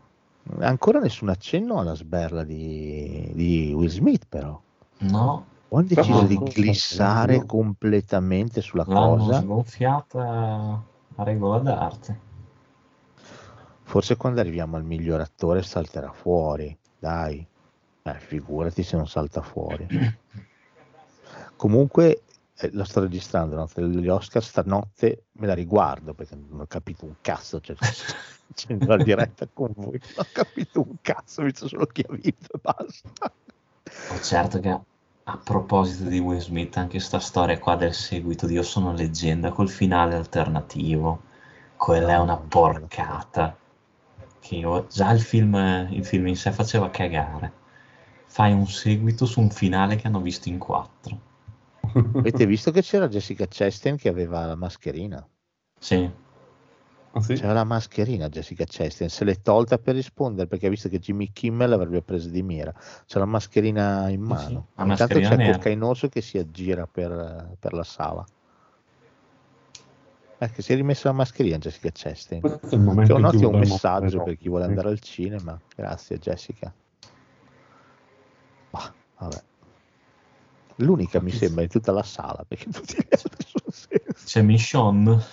S1: Ancora nessun accenno alla sberla di, di Will Smith, però.
S2: No,
S1: O hanno deciso
S3: Però-
S1: di glissare completamente sulla
S2: l'hanno
S1: cosa.
S2: sgonfiata a regola d'arte.
S1: Forse quando arriviamo al miglior attore salterà fuori. Dai. Eh, figurati se non salta fuori. Comunque eh, lo sto registrando la notte degli Oscar stanotte me la riguardo perché non ho capito un cazzo cioè, c'è la diretta con voi non ho capito un cazzo ho visto solo chi ha vinto e basta
S2: Oh, certo che a proposito di Will Smith, anche sta storia qua del seguito di Io sono leggenda col finale alternativo, quella è una porcata. Che io, già il film, il film in sé faceva cagare. Fai un seguito su un finale che hanno visto in quattro.
S1: avete visto che c'era Jessica Chastain che aveva la mascherina
S2: Sì,
S3: Ah, sì?
S1: c'era la mascherina Jessica Chastain se l'è tolta per rispondere perché ha visto che Jimmy Kimmel l'avrebbe presa di mira c'è la mascherina in mano
S2: sì,
S1: intanto c'è
S2: nera.
S1: Cocainoso che si aggira per, per la sala eh, che si è rimessa la mascherina Jessica Chastain
S3: Questo è il
S1: C'è un ottimo messaggio per chi vuole andare al cinema. Grazie Jessica. Bah, vabbè. L'unica mi sembra in tutta la sala perché tutti gli altri sono senza.
S2: c'è Michonne.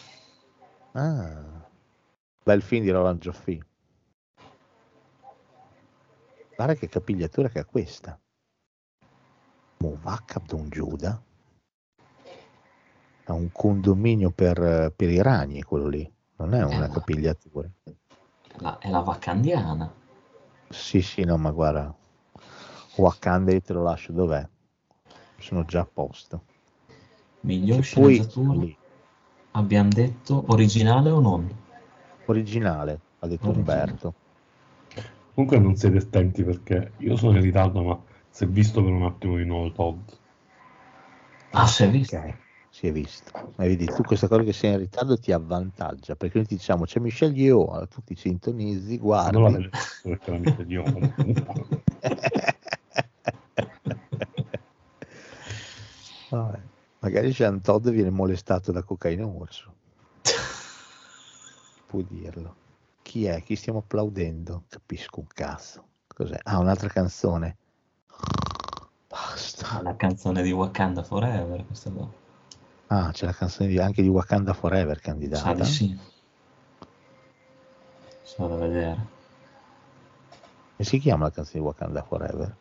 S1: Ah, bel film di Roland Joffé. Guarda che capigliatura che ha questa. Movacca Don Giuda. Ha un condominio per, per i ragni quello lì. Non è una
S2: ma-
S1: capigliatura.
S2: La- è la vacandiana.
S1: Sì, sì, no, ma guarda, Wakanda te lo lascio dov'è? Sono già a posto.
S2: Miglior
S1: Che poi
S2: sceneggiatura,
S1: lì,
S2: abbiamo detto originale o non?
S1: originale, ha detto
S2: Originale.
S1: Umberto.
S3: Comunque non siete attenti perché io sono in ritardo, ma si è visto per un attimo di nuovo Todd.
S2: Ah, si è visto?
S1: Ok, si è visto. Ma vedi, tu questa cosa che sei in ritardo ti avvantaggia, perché noi ti diciamo c'è Michelle Yeoh, allora tu ti sintonizzi, guardi.
S3: Non la vedo perché la mette di uomo.
S1: Vabbè, magari Jean Todd viene molestato da cocaina orso. Può dirlo. Chi è? Chi stiamo applaudendo? Capisco un cazzo. Cos'è? Ah, un'altra canzone. Basta.
S2: La canzone di Wakanda Forever, questa qua.
S1: Ah, c'è la canzone di- anche di Wakanda Forever
S2: Sa
S1: candidata.
S2: di sì. Sono da vedere.
S1: E si chiama la canzone di Wakanda Forever?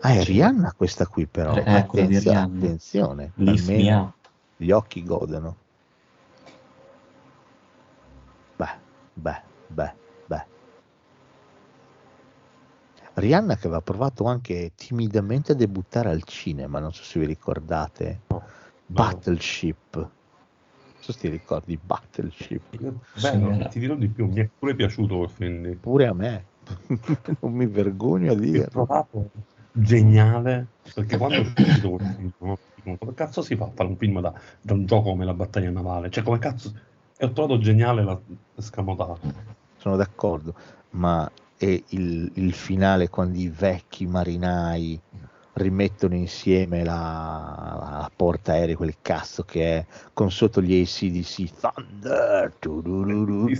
S1: Ah, è Rihanna questa qui però.
S2: Eh, quella di
S1: Attenzione, attenzione. Almeno gli occhi godono. Beh, beh, beh, beh. Rihanna che aveva provato anche timidamente a debuttare al cinema, non so se vi ricordate. Battleship. Non so se ti ricordi Battleship.
S3: Bello,
S2: Sì.
S3: ti dirò di più, mi è pure piaciuto quel film lì.
S1: Pure a me. non mi vergogno a
S3: L'ho
S1: dirlo.
S3: trovato geniale perché quando è uscito quel film, no? Come cazzo si fa a fare un film da, da un gioco come la battaglia navale? Cioè, come cazzo. E ho trovato geniale la scamotata.
S1: sono d'accordo, ma è il, il finale quando i vecchi marinai rimettono insieme la, la porta aerea, quel cazzo che è, con sotto gli ACDC, Thunder,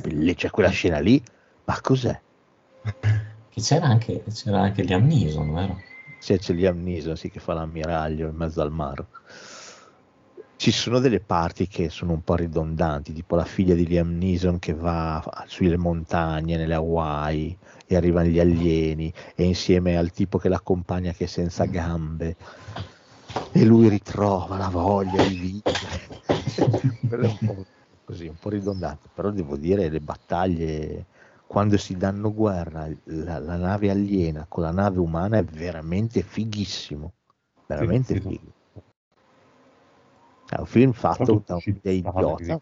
S1: lì c'è quella scena lì, ma cos'è?
S2: Che c'era anche, c'era anche Liam Neeson, vero?
S1: Se c'è Liam Neeson sì, che fa l'ammiraglio in mezzo al mare. Ci sono delle parti che sono un po' ridondanti, tipo la figlia di Liam Neeson che va sulle montagne, nelle Hawaii, e arrivano gli alieni, e insieme al tipo che l'accompagna che è senza gambe, e lui ritrova la voglia di vivere. Un così, un po' ridondante, però devo dire le battaglie quando si danno guerra, la, la nave aliena con la nave umana è veramente fighissimo, veramente
S3: Sì, sì,
S1: figo. È un film fatto da
S3: mi
S1: idiota,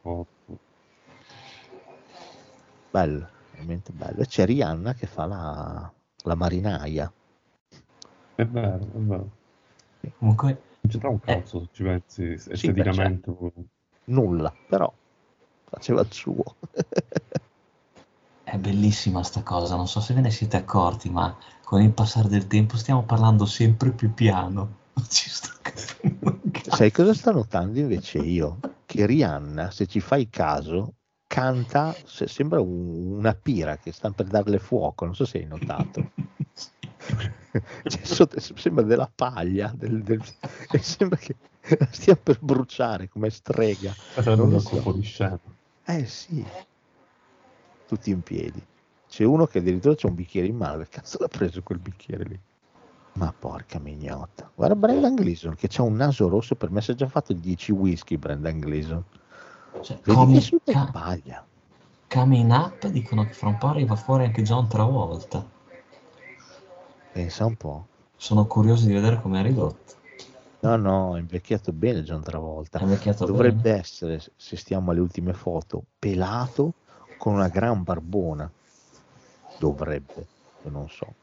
S1: bello, veramente bello. E c'è Rihanna che fa la, la marinaia.
S3: È vero, è vero.
S2: Comunque,
S3: Non c'entra un
S2: Eh.
S3: cazzo se ci pensi esteticamente.
S1: Nulla, però faceva il suo.
S2: è bellissima sta cosa, non so se ve ne siete accorti, ma con il passare del tempo stiamo parlando sempre più piano.
S1: Sai cosa sto notando invece io? Che Rihanna, se ci fai caso, canta, se- sembra un- una pira che sta per darle fuoco, non so se hai notato. Cioè, sotto- sembra della paglia, del- del- e sembra che la stia per bruciare come strega.
S3: Sarebbe
S1: Non lo so.
S3: scena.
S1: Eh sì, tutti in piedi. C'è uno che addirittura c'è un bicchiere in mano, che cazzo l'ha preso quel bicchiere lì? Ma porca mignotta. Guarda Brendan Gleeson che c'ha un naso rosso, per me si è già fatto 10 whisky Brendan Gleeson.
S2: Cioè,
S1: super
S2: ca-
S1: paglia.
S2: coming up dicono che fra un po' arriva fuori anche John Travolta.
S1: Pensa un po'.
S2: Sono curioso di vedere come è ridotto.
S1: No, no, è invecchiato bene John Travolta.
S2: Invecchiato
S1: Dovrebbe
S2: bene.
S1: essere, se stiamo alle ultime foto, pelato con una gran barbona. Dovrebbe, io non so.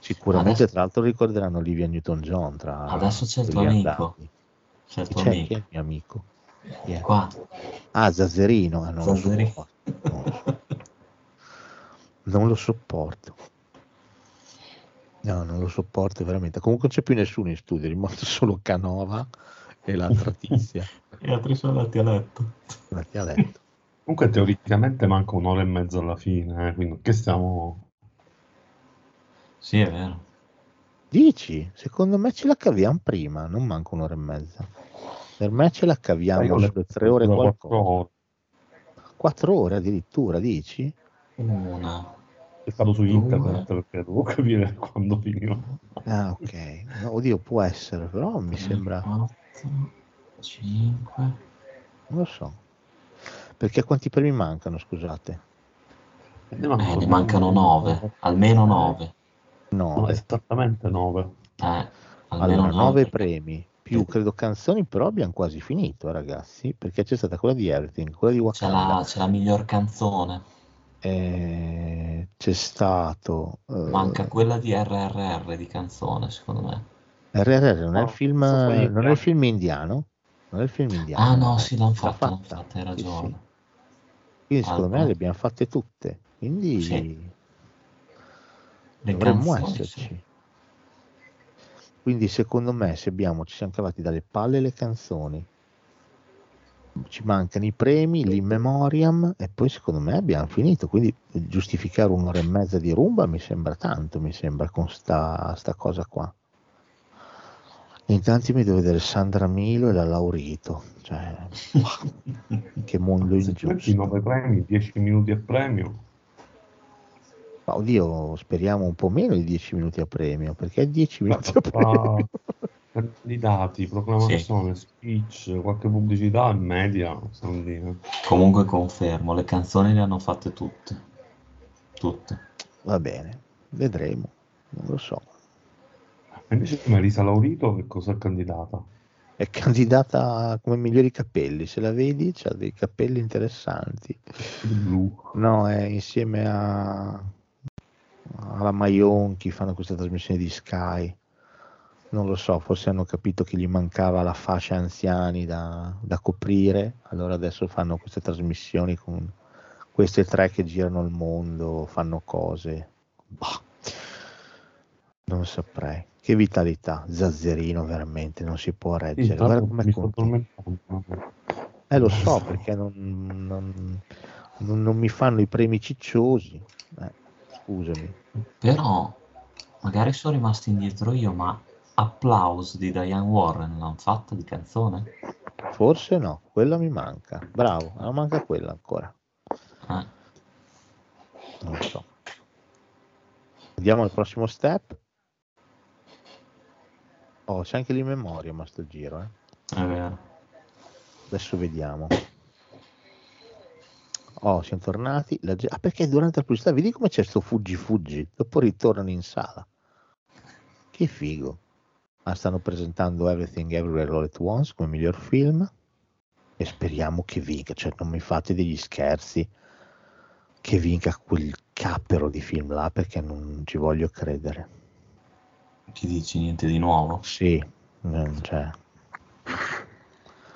S1: Sicuramente,
S2: Adesso-
S1: tra l'altro, ricorderanno Olivia Newton-John tra
S2: Adesso c'è il tuo amico. C'è il tuo
S1: c'è?
S2: Amico.
S1: è il mio amico? È?
S2: Qua.
S1: Ah, Zazzerino. Ah, non, lo
S2: Zazzerino.
S1: sopporto. Non lo so- non lo sopporto. No, non lo sopporto veramente. Comunque non c'è più nessuno in studio, è rimasto solo Canova e l'altra tizia.
S2: Gli altri sono andati a letto.
S1: Andati a letto.
S3: Comunque teoricamente manca un'ora e mezza alla fine, eh, quindi che stiamo...
S2: Sì, è vero.
S1: Dici? Secondo me ce la caviamo prima, non manca un'ora e mezza. Per me ce la caviamo
S3: Io le-
S1: sulle tre ore e qualcosa.
S3: quattro ore.
S1: Quattro ore addirittura, dici?
S2: Una.
S3: È stato su
S2: Due.
S3: internet perché devo capire quando finiva.
S1: Ah, ok. No, oddio, può essere, però mi sembra...
S2: 4, 5.
S1: Non lo so. Perché quanti premi mancano, scusate?
S3: Ne
S2: Eh, ne mancano 9. Almeno 9.
S1: No,
S3: No, esattamente 9.
S2: Eh, almeno
S1: allora,
S2: 9.
S1: nove premi, più credo canzoni, però abbiamo quasi finito, ragazzi, perché c'è stata quella di Everything, quella di
S2: C'è
S1: Wakanda.
S2: la, c'è la miglior canzone.
S1: eh, c'è stato eh,
S2: Manca quella di RRR di canzone, secondo me.
S1: RRR non è
S3: No,
S1: il film non è il film indiano non è il film indiano
S2: Ah no, sì, l'hanno
S1: L'ha
S2: fatta, l'hanno
S1: fatta.
S2: hai
S1: Sì,
S2: ragione.
S1: sì. Quindi secondo me
S2: Ah,
S1: le abbiamo fatte tutte quindi
S2: Sì.
S1: Dovremmo
S2: canzoni,
S1: esserci
S2: sì.
S1: quindi secondo me se abbiamo ci siamo cavati dalle palle le canzoni ci mancano i premi, l'in memoriam e poi secondo me abbiamo finito. Quindi giustificare un'ora e mezza di rumba mi sembra tanto, mi sembra con sta, sta cosa qua. Intanto mi devo vedere Sandra Milo e la Laurito, cioè che mondo ingiusto.
S3: 9 premi, 10 minuti a premio.
S1: Ma oddio, speriamo un po' meno di 10 minuti a premio, perché 10 minuti a premio?
S3: Candidati, proclamazione, speech, qualche pubblicità e media. Sandrina.
S2: Comunque confermo, le canzoni le hanno fatte tutte. Tutte.
S1: Va bene, vedremo, non lo so.
S3: Invece Marisa Laurito che cosa è candidata?
S1: È candidata come migliori capelli, se la vedi ha dei capelli interessanti.
S3: Blu.
S1: No, è insieme a alla Maionchi fanno questa trasmissione di Sky. Non lo so, forse hanno capito che gli mancava la fascia anziani da, da coprire, allora adesso fanno queste trasmissioni con queste tre che girano il mondo, fanno cose. Bah, non saprei. Che vitalità, Zazzerino veramente non si può reggere. Guarda come. Eh lo so perché non, non- non- non mi fanno i premi cicciosi. Eh, scusami.
S2: Però, magari sono rimasto indietro io, ma Applause di Diane Warren l'hanno fatta di canzone?
S1: Forse no, quella mi manca. Bravo, ma manca quella ancora.
S2: Eh,
S1: Non lo so. Andiamo al prossimo step. Oh, c'è anche l'in memoria ma sto giro, eh.
S2: vero.
S1: Adesso vediamo. Oh, siamo tornati. La ah, perché durante la pubblicità vedi come c'è sto fuggi fuggi? Dopo ritornano in sala. Che figo. Ah, stanno presentando Everything Everywhere All at Once come miglior film. E speriamo che vinca. Cioè, non mi fate degli scherzi. Che vinca quel cappero di film là perché non ci voglio credere.
S2: Ci dici niente di nuovo?
S1: Sì, non c'è.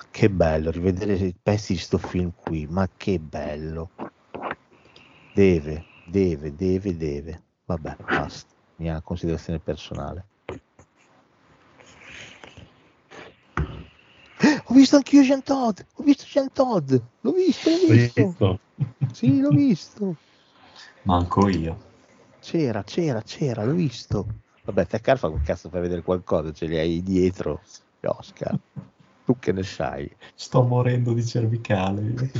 S1: Che bello rivedere i pezzi di sto film qui, ma che bello. Deve, deve, deve, deve. Vabbè, basta. Mia considerazione personale. Ho visto anch'io Jean Todd, ho visto Jean Todd, l'ho visto, l'ho visto? Sì, l'ho visto.
S2: Manco io.
S1: C'era, c'era, c'era, l'ho visto. Vabbè, te Carfa che cazzo fai vedere qualcosa, ce li hai dietro, gli Oscar. Tu che ne sai?
S2: Sto morendo di cervicale.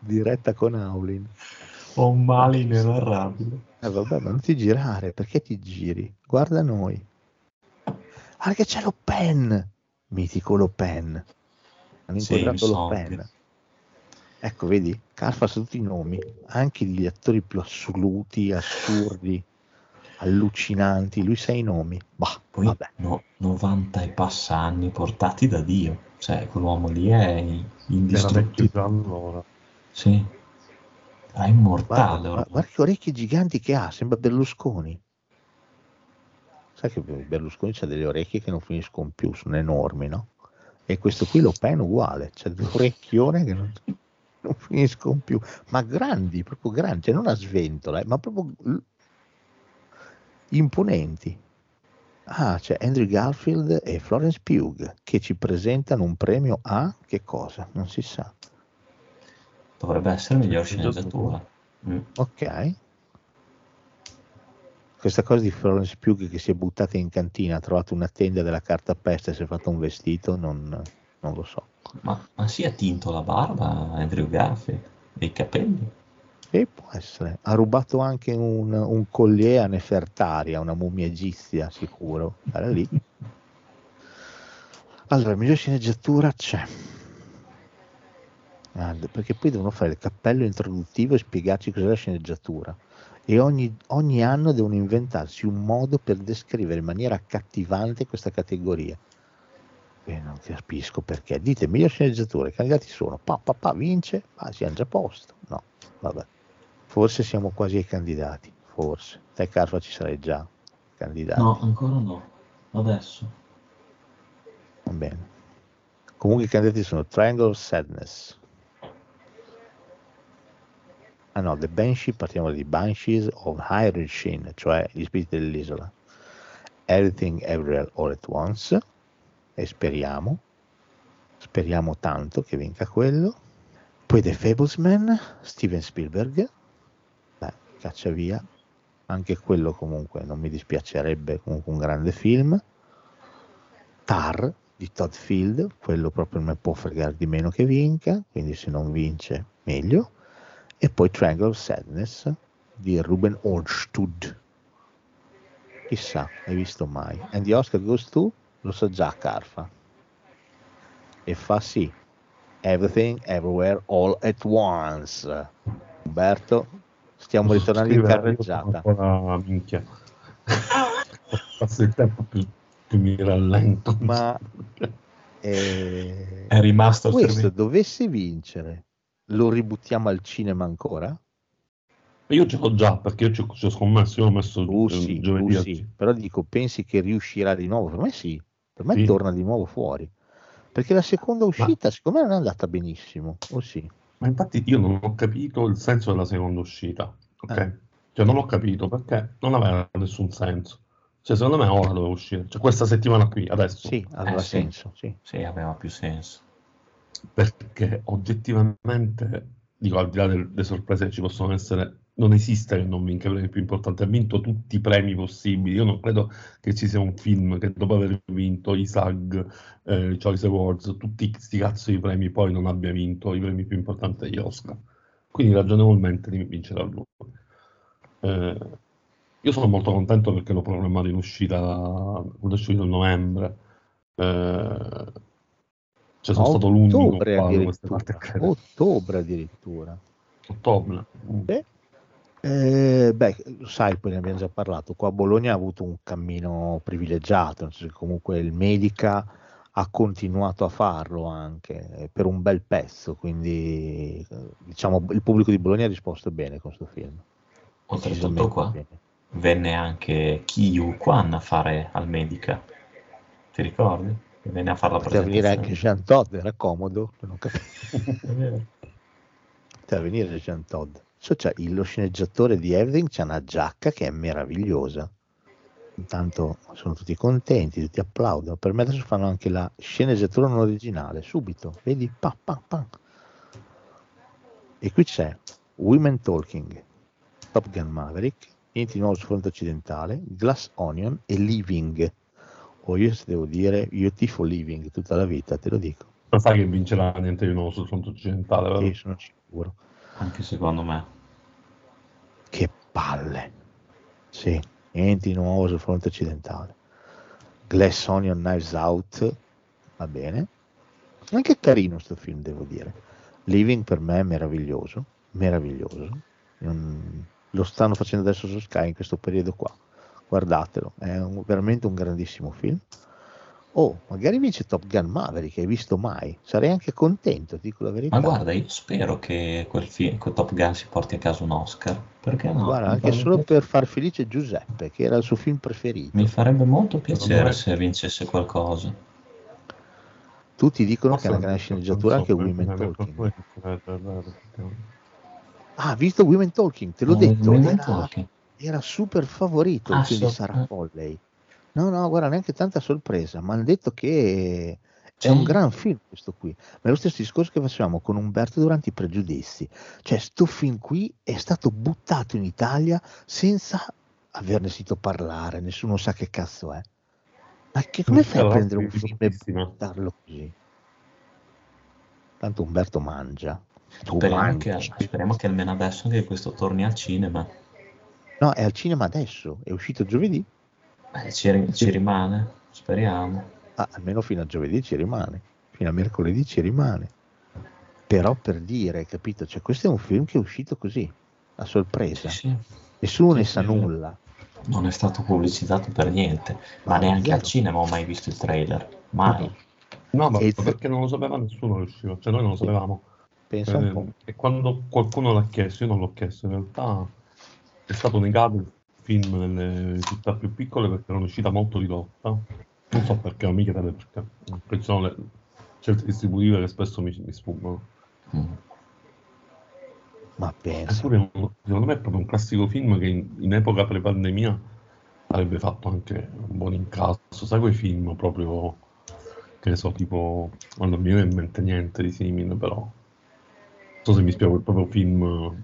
S1: Diretta con Aulin.
S2: Ho un male inenarrabile.
S1: Eh vabbè, ma non ti girare, perché ti giri? Guarda noi. Guarda che c'è Lo Pen, mitico Lo Pen. Hanno
S2: Sì,
S1: inquadrato
S2: mi
S1: Lo
S2: so
S1: Pen.
S2: che-
S1: Ecco, vedi? Carfa sa tutti i nomi, anche gli attori più assoluti, assurdi, allucinanti. Lui sa i nomi. Bah,
S2: Poi
S1: vabbè.
S2: no, 90 e passa anni portati da Dio. Cioè, quell'uomo lì è indistruttibile.
S3: allora.
S2: Sì. È immortale
S1: Guarda, guarda, guarda che orecchie giganti che ha, sembra Berlusconi. Sai che Berlusconi ha delle orecchie che non finiscono più, sono enormi, no? E questo qui lo pen uguale, c'ha delle orecchione che non, non finiscono più, ma grandi, proprio grandi, cioè non a sventola, eh, ma proprio imponenti. Ah, c'è Andrew Garfield e Florence Pugh che ci presentano un premio a che cosa? Non si sa.
S2: Dovrebbe essere miglior
S3: Sceneggiatura.
S2: Mm.
S1: Ok. Questa cosa di Florence Pugh che si è buttata in cantina, ha trovato una tenda della carta peste e si è fatto un vestito, non, non lo so.
S2: Ma, ma si è tinto la barba Andrew Garfield e i capelli?
S1: E può essere. Ha rubato anche un, un collier a Nefertaria, una mummia egizia, sicuro. Era lì. Allora, miglior sceneggiatura c'è. Perché poi devono fare il cappello introduttivo e spiegarci cos'è la sceneggiatura. E ogni, ogni anno devono inventarsi un modo per descrivere in maniera accattivante questa categoria. E non capisco perché. Dite, miglior sceneggiatore, i candidati sono, pa, pa, pa, vince, ma siamo già a posto. No, vabbè. Forse siamo quasi ai candidati, forse. Te Carfa ci sarai già candidato.
S2: No, ancora no. Adesso.
S1: Va bene. Comunque i candidati sono Triangle of Sadness. Ah no, The Banshee, partiamo di Banshees of Hyrule cioè gli spiriti dell'isola. Everything Everywhere All at Once. E speriamo, speriamo tanto che vinca quello. Poi The Fablesman, Steven Spielberg. Beh, caccia via. Anche quello comunque non mi dispiacerebbe, comunque un grande film. Tar di Todd Field, quello proprio non mi può fregare di meno che vinca, quindi se non vince meglio. E poi Triangle of Sadness di Ruben Ornstud. Chissà, hai visto mai. And the Oscar goes to? Lo sa già Carfa. E fa sì. Everything, everywhere, all at once. Umberto, stiamo ritornando in carreggiata.
S3: Ancora minchia. Passa il tempo più, più mi rallento.
S1: Ma eh,
S2: È rimasto
S1: questo dovesse vincere, lo ributtiamo al cinema ancora?
S3: Io ce l'ho già perché io ci ho, scommesso, io ho messo
S1: Tu
S3: eh,
S1: sì,
S3: giovedì. al-
S1: sì, però dico, pensi che riuscirà di nuovo? Per me sì, per me
S3: Sì.
S1: torna di nuovo fuori. Perché la seconda uscita, secondo me, non è andata benissimo. O sì?
S3: Ma infatti io non ho capito il senso della seconda uscita, ok?
S1: Eh.
S3: Cioè non ho capito perché non aveva nessun senso. Cioè secondo me ora doveva uscire, cioè questa settimana qui, adesso.
S1: Sì, aveva
S2: Eh, sì.
S1: senso, sì.
S2: Sì, aveva più senso.
S3: Perché oggettivamente, dico al di là del- delle sorprese che ci possono essere, non esiste che non vinca i premi più importanti. Ha vinto tutti i premi possibili. Io non credo che ci sia un film che dopo aver vinto i SAG, eh, Choice Awards, tutti questi cazzo di premi, poi non abbia vinto i premi più importanti degli Oscar. Quindi ragionevolmente vincerà lui. Eh, io sono molto contento perché l'ho programmato in uscita, quando è uscito a novembre. Eh, cioè sono stato l'unico queste a
S1: addirittura.
S3: credere.
S1: Ottobre addirittura.
S3: Ottobre. Mm.
S1: Beh, eh, beh, lo sai, poi ne abbiamo già parlato. Qua a Bologna ha avuto un cammino privilegiato, nel senso che comunque il Medica ha continuato a farlo anche eh, per un bel pezzo, quindi eh, diciamo il pubblico di Bologna ha risposto bene con questo film.
S2: Oltretutto qua
S1: bene.
S2: venne anche Kiyu Kwan a fare al Medica. Ti ricordi? Venne a fare la
S1: Poteva venire anche Jean Todd, era comodo, non capivo. Poteva venire Jean Todd. C'è il- lo sceneggiatore di Everything c'ha una giacca che è meravigliosa. Intanto sono tutti contenti, tutti applaudono. Per me adesso fanno anche la sceneggiatura non originale, subito. Vedi? Pa, pa, pa. E qui c'è Women Talking, Top Gun Maverick, Niente di nuovo sul fronte occidentale, Glass Onion e Living. O io se devo dire, io tifo Living tutta la vita, te lo dico.
S3: Ma sai che vincerà niente di nuovo sul fronte occidentale, vero?
S1: Sì, sono sicuro.
S2: Anche secondo me.
S1: Che palle. Sì, niente di nuovo sul fronte occidentale. Glass Onion Knives Out, va bene. Anche carino sto film, devo dire. Living per me è meraviglioso, meraviglioso. Non- Lo stanno facendo adesso su Sky in questo periodo qua. Guardatelo, è un- veramente un grandissimo film. Oh, magari vince Top Gun Maverick, hai visto mai? Sarei anche contento, dico la verità.
S2: Ma guarda, io spero che quel, film, quel Top Gun si porti a casa un Oscar. Perché no?
S1: Guarda, anche solo
S2: piacere.
S1: per far felice Giuseppe, che era il suo film preferito.
S2: Mi farebbe molto piacere se vincesse qualcosa.
S1: Tutti dicono che
S3: Forse
S1: è una grande sceneggiatura anche Women Talking. Ah, visto Women Talking, te l'ho
S2: Eh,
S1: detto,
S2: Women
S1: era,
S2: Talking.
S1: era super favorito il
S2: Ah,
S1: film di
S2: so-
S1: Sarah
S2: eh.
S1: No, no, guarda, neanche tanta sorpresa, mi hanno detto che è un gran film questo qui. Ma è lo stesso discorso che facevamo con Umberto durante i pregiudizi. Cioè, sto film qui è stato buttato in Italia senza averne sentito parlare, nessuno sa che cazzo è. Ma che, come fai a prendere un film e buttarlo così? Tanto Umberto mangia. Tu
S2: Speriamo
S1: mangi.
S2: che, speriamo che almeno adesso che questo torni al cinema.
S1: No, è al cinema adesso, è uscito giovedì.
S2: Eh, ci, ci rimane, speriamo.
S1: Ah, almeno fino a giovedì ci rimane, fino a mercoledì ci rimane. Però per dire, capito? Cioè, questo è un film che è uscito così, a sorpresa.
S2: Sì, sì.
S1: Nessuno ne
S2: Sì,
S1: sa
S2: sì.
S1: nulla.
S2: Non è stato pubblicizzato per niente, ma
S1: Ma
S2: neanche al cinema ho mai visto il trailer. Mai.
S3: No, ma
S1: E-
S3: perché non lo sapeva nessuno che usciva, cioè noi non lo sapevamo.
S1: Pensa un po'.
S3: Eh, e quando qualcuno l'ha chiesto, io non l'ho chiesto, in realtà è stato negato il film nelle città più piccole perché era un'uscita molto ridotta. Non so perché, o mica tale perché. Perché ci sono le certe distributive che spesso mi, mi sfuggono.
S2: Mm.
S1: Ma pensa.
S3: Eppure, secondo me è proprio un classico film che in, in epoca pre-pandemia avrebbe fatto anche un buon incasso. Sai quei film proprio, che ne so, tipo, non mi viene in mente niente di simile, però. Non so se mi spiego, è proprio film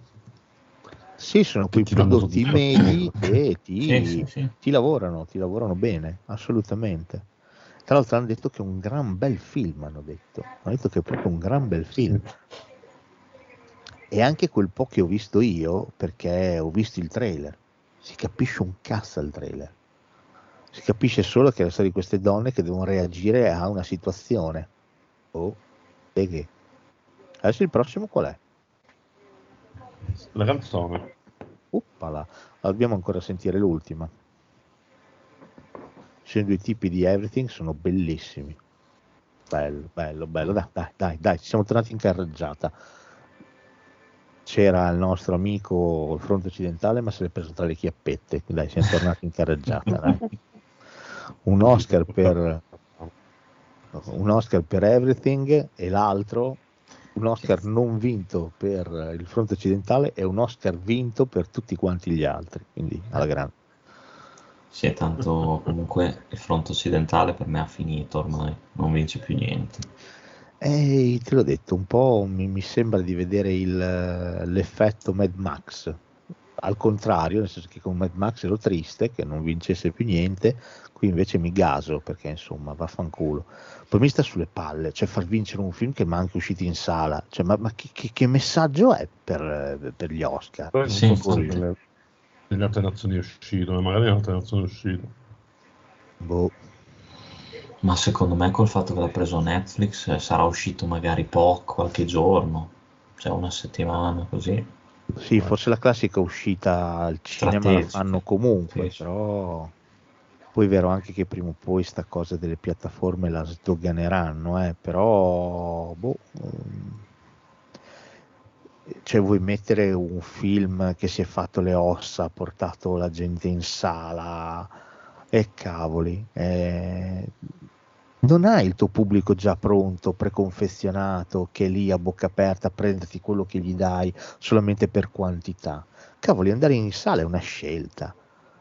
S1: Sì, sono quei prodotti medi che ti,
S2: Sì, sì, sì.
S1: ti lavorano, ti lavorano bene, assolutamente. Tra l'altro hanno detto che è un gran bel film, hanno detto. Hanno detto che è proprio un gran bel film. E anche quel po' che ho visto io, perché ho visto il trailer, si capisce un cazzo al trailer. Si capisce solo che è la storia di queste donne che devono reagire a una situazione. Oh, e che? Adesso il prossimo qual è?
S3: La canzone.
S1: Uppala, dobbiamo ancora sentire l'ultima. Ci sono due tipi di everything, sono bellissimi. Bello, bello, bello. Dai, dai, dai, dai, ci siamo tornati in carreggiata. C'era il nostro amico il fronte occidentale, ma se l'è preso tra le chiappette. Dai, siamo tornati in carreggiata. dai. Un Oscar per un Oscar per everything e l'altro un Oscar non vinto per il fronte occidentale e un Oscar vinto per tutti quanti gli altri, quindi alla grande.
S2: Sì, tanto comunque il fronte occidentale per me ha finito ormai, non vince più niente.
S1: E te l'ho detto, un po' mi, mi sembra di vedere il, l'effetto Mad Max, al contrario, nel senso che con Mad Max ero triste che non vincesse più niente, qui invece mi gaso perché insomma vaffanculo. Poi mi sta sulle palle, cioè far vincere un film che mi è anche uscito in sala, cioè, ma, ma che, che- che messaggio è per, per gli Oscar?
S3: Non
S2: Sì, infatti.
S3: nelle, nelle altre nazioni è uscito, ma magari in altre nazioni è uscito.
S1: Boh.
S2: Ma secondo me col fatto che l'ha preso Netflix eh, sarà uscito magari poco, qualche giorno, cioè una settimana così.
S1: Sì, forse la classica uscita al cinema la
S2: Strategica.
S1: fanno comunque,
S2: Sì, sì.
S1: però poi è vero anche che prima o poi sta cosa delle piattaforme la sdoganeranno, eh, però boh, ehm, cioè vuoi mettere un film che si è fatto le ossa, ha portato la gente in sala e cavoli, eh, non hai il tuo pubblico già pronto, preconfezionato, che è lì a bocca aperta a prenderti quello che gli dai solamente per quantità. Cavoli, andare in sala è una scelta,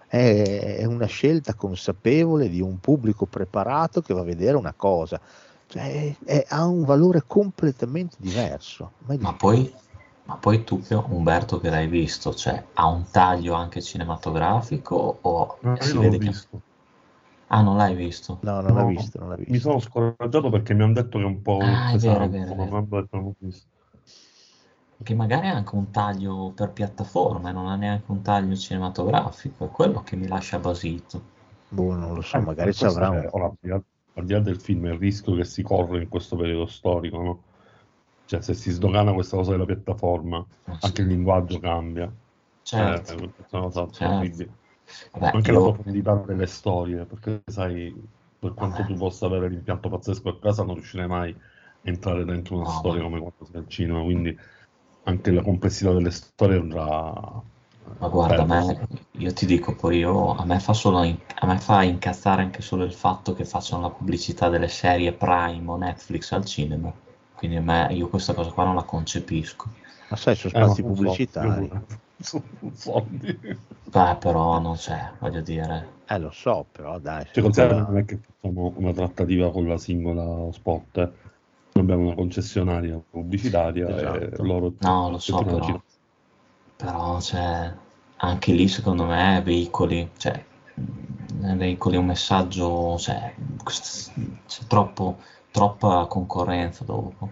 S1: è, è una scelta consapevole di un pubblico preparato che va a vedere una cosa, cioè, è- ha un valore completamente diverso.
S2: Ma
S1: visto.
S2: poi, ma poi tu, Umberto, che l'hai visto, cioè ha un taglio anche cinematografico o
S3: No,
S2: si
S3: non l'ho
S2: vede che...
S3: visto.
S2: Ah, non l'hai visto?
S1: No, non l'ha
S3: No,
S1: visto, non l'ha
S3: Mi
S1: visto.
S3: sono scoraggiato perché mi hanno detto che è un po'
S2: Ah, è vero, è
S3: pesante,
S2: vero, è
S3: ma
S2: vero.
S3: non ho detto, non l'ho visto.
S2: Che magari ha anche un taglio per piattaforma e non ha neanche un taglio cinematografico, è quello che mi lascia basito.
S1: Boh, non lo so,
S3: Eh,
S1: magari ci avrà un...
S3: ora, al di là- al di là del film, il rischio che si corre in questo periodo storico, no? Cioè, se si sdogana questa cosa della piattaforma,
S2: Eh, sì.
S3: anche il linguaggio cambia.
S2: Certo,
S3: Eh, una cosa
S2: certo. Vabbè,
S3: Anche la
S2: io...
S3: profondità delle storie, perché sai, per quanto
S2: Vabbè.
S3: tu possa avere l'impianto pazzesco a casa, non riuscirai mai a entrare dentro una
S2: No,
S3: storia come quando sei al cinema, quindi anche la complessità delle storie andrà
S2: Ma guarda, a me, io ti dico poi io, a me fa solo, in- a me fa incazzare anche solo il fatto che facciano la pubblicità delle serie Prime o Netflix al cinema. Quindi a me, io questa cosa qua non la concepisco.
S1: Ma sai, sono
S3: Eh,
S1: spazi
S3: sono
S1: pubblicitari.
S3: sono soldi.
S2: Beh, però non c'è, voglio dire.
S1: Eh, lo so, però dai.
S3: Cioè, considera non è che facciamo una trattativa con la singola spot, eh. Abbiamo una concessionaria pubblicitaria
S1: Esatto.
S3: e loro
S2: No, lo so, però,
S3: cifra.
S2: però cioè, anche lì secondo me veicoli, cioè, veicoli un messaggio, cioè, c'è troppo, troppa concorrenza dopo.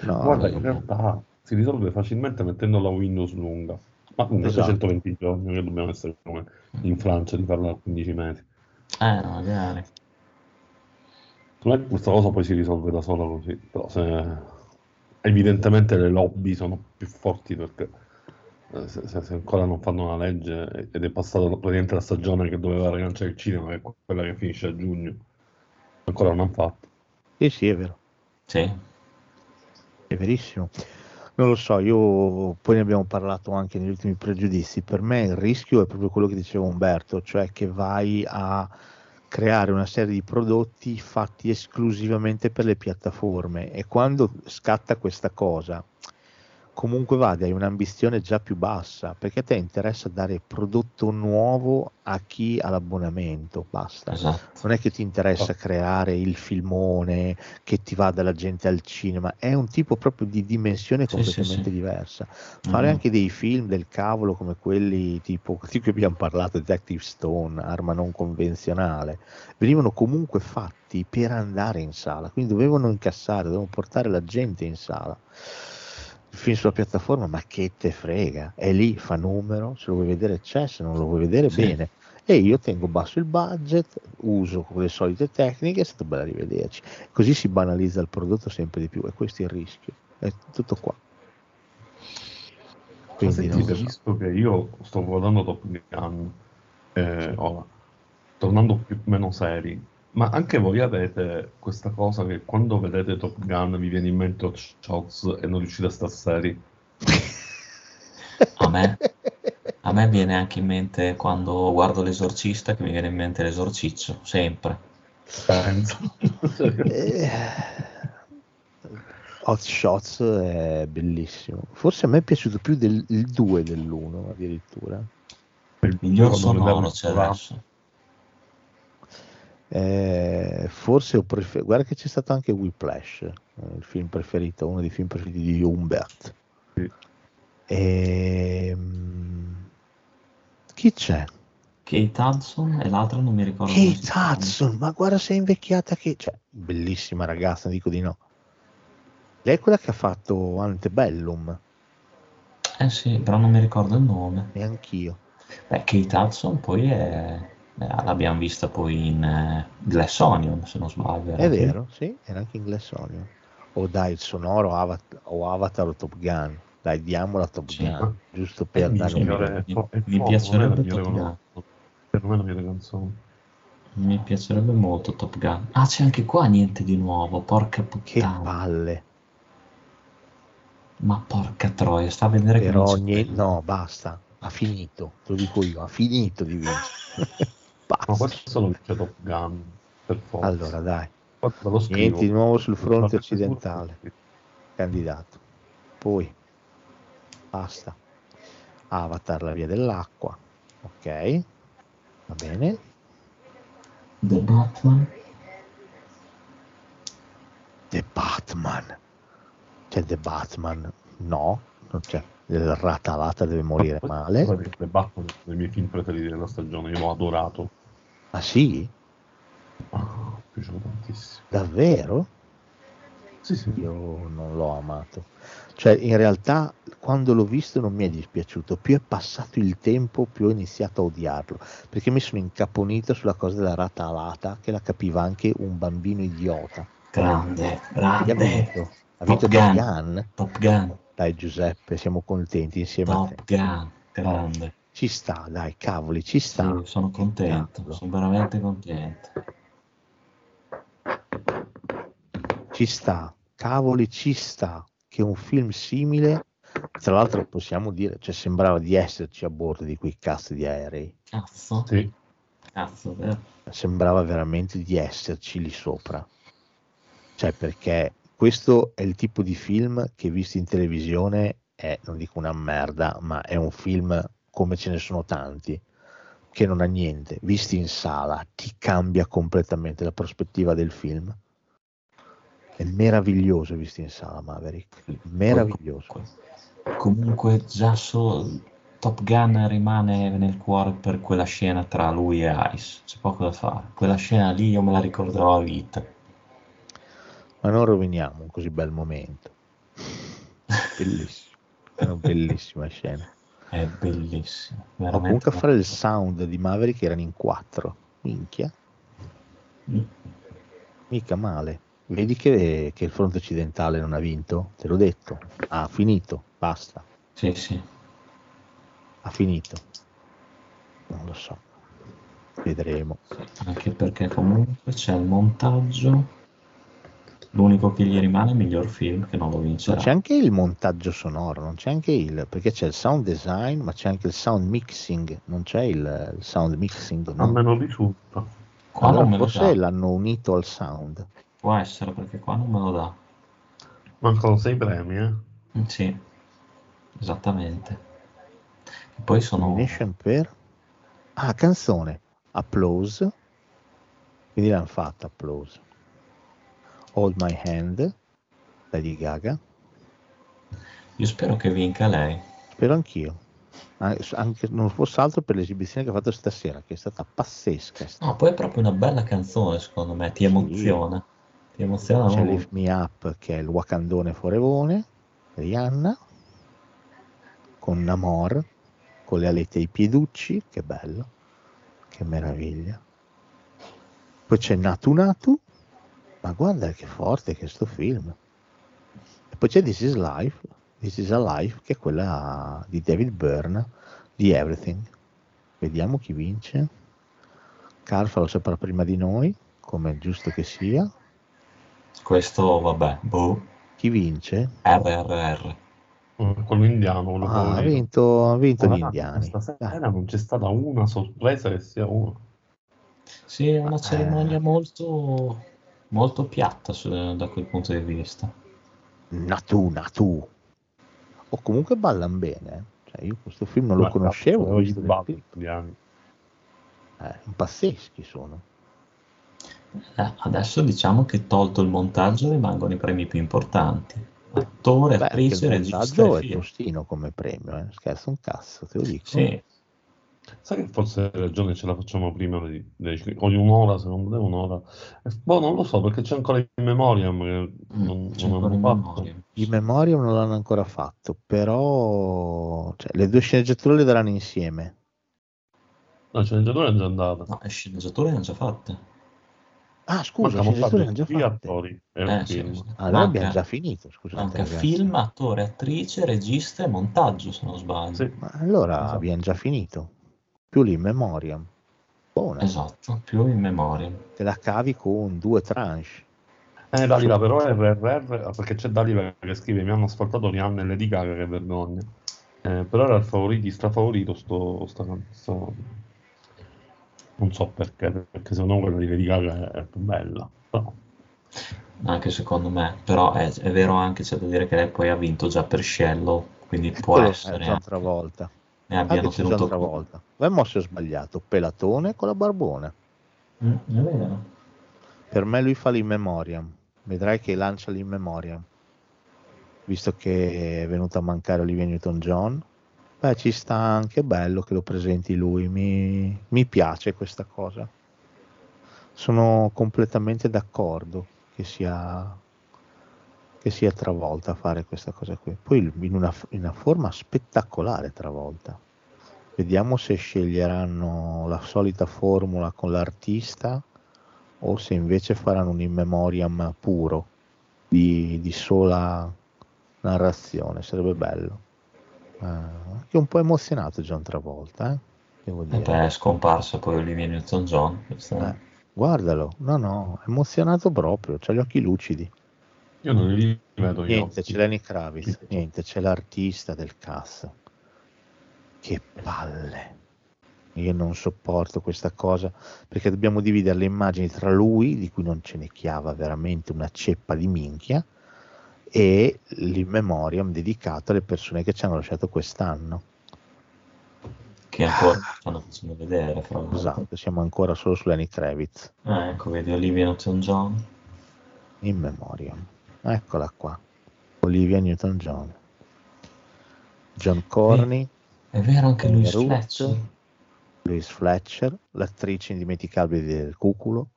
S1: No,
S3: Guarda, in realtà si risolve facilmente mettendo la Windows lunga. Ma comunque
S1: Esatto.
S3: 120 giorni, che dobbiamo essere come in Francia di farla a 15 mesi.
S2: Eh, magari.
S3: Secondo me questa cosa poi si risolve da sola così, però se... evidentemente le lobby sono più forti perché eh, se, se- se ancora non fanno una legge ed è passata praticamente la stagione che doveva rilanciare il cinema, che è quella che finisce a giugno, Ancora non hanno fatto.
S1: Sì, sì, è vero,
S2: Sì.
S1: è verissimo. Non lo so, io poi ne abbiamo parlato anche negli ultimi pregiudizi. Per me il rischio è proprio quello che diceva Umberto, cioè che vai a creare una serie di prodotti fatti esclusivamente per le piattaforme. E quando scatta questa cosa, comunque vada, hai un'ambizione già più bassa, perché a te interessa dare prodotto nuovo a chi ha l'abbonamento, basta.
S2: Esatto.
S1: Non è che ti interessa creare il filmone che ti va dalla gente al cinema, è un tipo proprio di dimensione
S2: Sì, sì,
S1: completamente
S2: sì.
S1: diversa. Fare
S2: Mm.
S1: anche dei film del cavolo come quelli tipo di cui abbiamo parlato, Detective Stone, arma non convenzionale, venivano comunque fatti per andare in sala, quindi dovevano incassare, dovevano portare la gente in sala. Il film sulla piattaforma, ma che te frega? È lì, fa numero, se lo vuoi vedere c'è, se non lo vuoi vedere
S2: Sì.
S1: bene. E io tengo basso il budget, uso le solite tecniche, è stato bello rivederci. Così si banalizza il prodotto sempre di più e questo è il rischio. È tutto qua. Quindi lo so.
S3: visto che io sto guardando Top Gun, eh, tornando più o meno seri, ma anche voi avete questa cosa che quando vedete Top Gun vi viene in mente Hot Shots e non riuscite a stare seri?
S2: A me, a me viene anche in mente quando guardo l'esorcista che mi viene in mente l'esorciccio, sempre.
S3: Penso.
S1: Eh, Hot Shots è bellissimo. Forse a me è piaciuto più del 2 dell'1 addirittura.
S3: Il
S2: Miglior sonoro c'è adesso.
S1: Eh, forse ho prefer- guarda che c'è stato anche Whiplash, eh, il film preferito, uno dei film preferiti di Humbert.
S3: Sì.
S1: Ehm, chi c'è?
S2: Kate Hudson e l'altra non mi ricordo
S1: Kate. Hudson, ma guarda se è invecchiata che... Cioè, bellissima ragazza, dico di no. Lei è quella che ha fatto Antebellum,
S2: Eh sì, però non mi ricordo il nome.
S1: e anch'io.
S2: Beh, Kate Hudson poi è... eh, l'abbiamo vista poi in eh, Glass Onion, se non sbaglio. era.
S1: È vero, sì, era anche in Glass Onion. O dai, il sonoro Avatar, o Avatar o Top Gun. Dai, diamola Top
S2: Sì.
S1: Gun, giusto per
S2: mi
S1: dare un...
S2: mi-
S3: po-
S2: mi piacerebbe
S3: non
S2: Top Gun.
S3: me la mia canzone.
S2: Mi piacerebbe molto Top Gun. Ah, c'è anche qua niente di nuovo, porca
S1: Che
S2: puttana.
S1: palle.
S2: Ma porca troia, sta a vedere che
S1: Però
S2: non c'è
S1: niente,
S2: quello.
S1: no, basta, ha finito, te lo dico io, ha finito di vincere.
S3: Ma
S1: basta.
S3: questo lo dice Top Gun, per forza.
S1: Allora, dai, niente di nuovo sul fronte occidentale, candidato. Poi, basta. Avatar, la via dell'acqua, ok, va bene.
S2: The Batman?
S1: The Batman, c'è The Batman, no, non c'è. Il ratalata deve morire male.
S3: The Batman è uno dei miei film preferiti della stagione, io l'ho adorato.
S1: Ah sì?
S3: Mi è piaciuto tantissimo.
S1: Davvero?
S3: Sì, sì.
S1: Io non l'ho amato. Cioè, in realtà, quando l'ho visto non mi è dispiaciuto. Più è passato il tempo, più ho iniziato a odiarlo. Perché mi sono incaponito sulla cosa della rata alata, che la capiva anche un bambino idiota.
S2: Grande,
S1: Chi ha
S2: grande.
S1: vinto? Ha vinto
S2: Top Gun.
S1: Top Gun? Dai Giuseppe, siamo contenti insieme a
S2: Top
S1: te.
S2: Gun, grande.
S1: Ci sta, dai, cavoli, ci
S2: Sì,
S1: sta.
S2: sono contento,
S1: Cavolo.
S2: sono veramente contento.
S1: Ci sta, cavoli, ci sta. Che un film simile, tra l'altro possiamo dire, cioè sembrava di esserci a bordo di quei cazzo di aerei.
S2: Cazzo,
S3: Sì.
S2: cazzo, vero?
S1: sembrava veramente di esserci lì sopra. Cioè, perché questo è il tipo di film che visto in televisione è, non dico una merda, ma è un film come ce ne sono tanti, che non ha niente. Visti in sala ti cambia completamente la prospettiva del film. È meraviglioso visto in sala, Maverick. Meraviglioso.
S2: Comunque, comunque già solo Top Gun rimane nel cuore per quella scena tra lui e Ice, c'è poco da fare. Quella scena lì io me la ricorderò a vita.
S1: Ma non roviniamo un così bel momento. Bellissimo. È una bellissima scena.
S2: È bellissimo, veramente.
S1: comunque a fare il sound di Maverick erano in quattro. Minchia, mica male. Vedi che, che il fronte occidentale non ha vinto? Te l'ho detto. Ha finito, basta.
S2: Sì, sì.
S1: Ha finito. Non lo so. vedremo.
S2: Anche perché comunque c'è il montaggio. L'unico che gli rimane è il miglior film che non lo
S1: Ma
S2: vincerà.
S1: c'è anche il montaggio sonoro, non c'è anche il, perché c'è il sound design, ma c'è anche il sound mixing, non c'è il, il sound mixing,
S3: A
S1: no?
S3: me non risulta.
S2: Qua
S1: Allora
S2: non me lo
S1: forse
S2: dà.
S1: l'hanno unito al sound.
S2: Può essere perché qua non me lo dà.
S3: Mancano sei premi, eh.
S2: Mm, Sì, esattamente. E poi sono...
S1: Nomination per... Ah, canzone. Applause. Quindi l'hanno fatta, Applause. Hold My Hand, Lady Gaga.
S2: Io spero che vinca lei.
S1: Spero anch'io. An- Anche non fosse altro per l'esibizione che ha fatto stasera, che è stata pazzesca.
S2: No, poi è proprio una bella canzone, secondo me, ti
S1: Sì.
S2: emoziona. Ti emoziona
S1: C'è. Lift Me Up, che è il Wakandone Forevone, Rihanna, con Namor, con le alette ai pieducci, che bello, che meraviglia. Poi c'è Natu Natu, ma guarda che forte che è sto film. E poi c'è This Is Life, This Is a Life, che è quella di David Byrne, di Everything. Vediamo chi vince. Carfa lo saprà prima di noi, come è giusto che sia.
S2: Questo, vabbè, boh,
S1: Chi vince?
S2: RRR.
S3: Eh, Quello indiano,
S1: Ah, ha vinto, ha vinto gli
S3: Guarda,
S1: indiani.
S3: Stasera
S1: Dai.
S3: non c'è stata una sorpresa che sia uno.
S2: Sì, è una
S1: Eh.
S2: cerimonia molto, molto piatta su- da quel punto di vista.
S1: Natu, Natu. O comunque ballano bene. eh. Cioè, io questo film non lo
S3: Guarda,
S1: conoscevo. ho
S3: visto indiani.
S1: Eh, pazzeschi sono.
S2: Eh, adesso diciamo che tolto il montaggio rimangono i premi più importanti. Attore,
S1: Beh,
S2: attrice,
S1: anche il
S2: regista
S1: montaggio
S2: e
S1: è tostino come premio, eh. scherzo un cazzo, te lo dico.
S2: Sì,
S3: Sai che forse hai ragione, ce la facciamo prima di, di- ogni un'ora, secondo te un'ora. Eh, Boh, non lo so, perché c'è ancora in memoriam che non,
S2: Mm, c'è
S3: non
S2: in
S3: hanno fatto.
S2: memoria.
S1: In memoria non l'hanno ancora fatto, però cioè, le due sceneggiature le daranno insieme.
S3: No, la sceneggiatura è già andata.
S2: No, le sceneggiature le hanno già fatte.
S1: Ah, scusa, le
S3: Mancano
S1: sceneggiature le hanno già
S3: gli
S1: fatte.
S3: attori e
S2: Eh,
S3: il
S2: sì,
S3: film.
S2: sì.
S1: Allora
S2: Manca-
S1: abbiamo già finito, scusate
S2: Manca
S1: ragazzi.
S2: film, attore, attrice, regista e montaggio, se non sbaglio.
S3: Sì.
S1: Ma allora
S3: Esatto.
S1: abbiamo già finito. Più l'in memoriam. Buona.
S2: Esatto, più in memoria.
S1: Te la cavi con due tranche.
S3: Eh, Dalila, però è RRR, perché c'è Dalila che scrive mi hanno ascoltato Rihanna e Lady Gaga, che vergogna. Eh, però era il favorito, strafavorito sto, sta, sto- Non so perché, perché secondo me quella di Lady Gaga è, più bella. Però,
S2: Anche secondo me, però è, è vero anche, c'è da dire che lei poi ha vinto già per Scello, quindi può
S1: Quello
S2: essere
S1: un'altra volta.
S2: Abbiano
S1: Anche c'è già
S2: tenuto
S1: un'altra
S2: conto.
S1: volta. Vediamo se ho sbagliato. Pelatone con la barbona.
S2: Mm, è vero.
S1: Per me lui fa l'in memoriam. Vedrai che lancia l'in memoriam. Visto che è venuto a mancare Olivia Newton-John. Beh, ci sta anche bello che lo presenti lui. Mi, mi piace questa cosa. Sono completamente d'accordo che sia, che sia travolta a fare questa cosa qui. Poi in una, in una forma spettacolare travolta. Vediamo se sceglieranno la solita formula con l'artista o se invece faranno un in memoriam puro di, di sola narrazione. Sarebbe bello. Eh, anche un po' emozionato John Travolta, eh? devo dire.
S2: beh, è scomparsa poi Olivia Newton-John. questa-
S1: Eh, guardalo, no, no, emozionato proprio, c'ha gli occhi lucidi.
S3: io non li vedo io.
S1: Niente, c'è Lenny Kravitz, niente, c'è l'artista del cast. Che palle. Io non sopporto questa cosa perché dobbiamo dividere le immagini tra lui, di cui non ce ne chiava veramente una ceppa di minchia, e l'in memoriam dedicato alle persone che ci hanno lasciato quest'anno.
S2: che ancora stanno facendo vedere. Fra.
S1: Esatto, siamo ancora solo su Lenny Kravitz.
S2: Ah, ecco, vedi Olivia Newton-John.
S1: In memoriam. Eccola qua. Olivia Newton-John. John Corney.
S2: È vero anche Louis Fletcher.
S1: Louis Fletcher, l'attrice indimenticabile del Cuculo,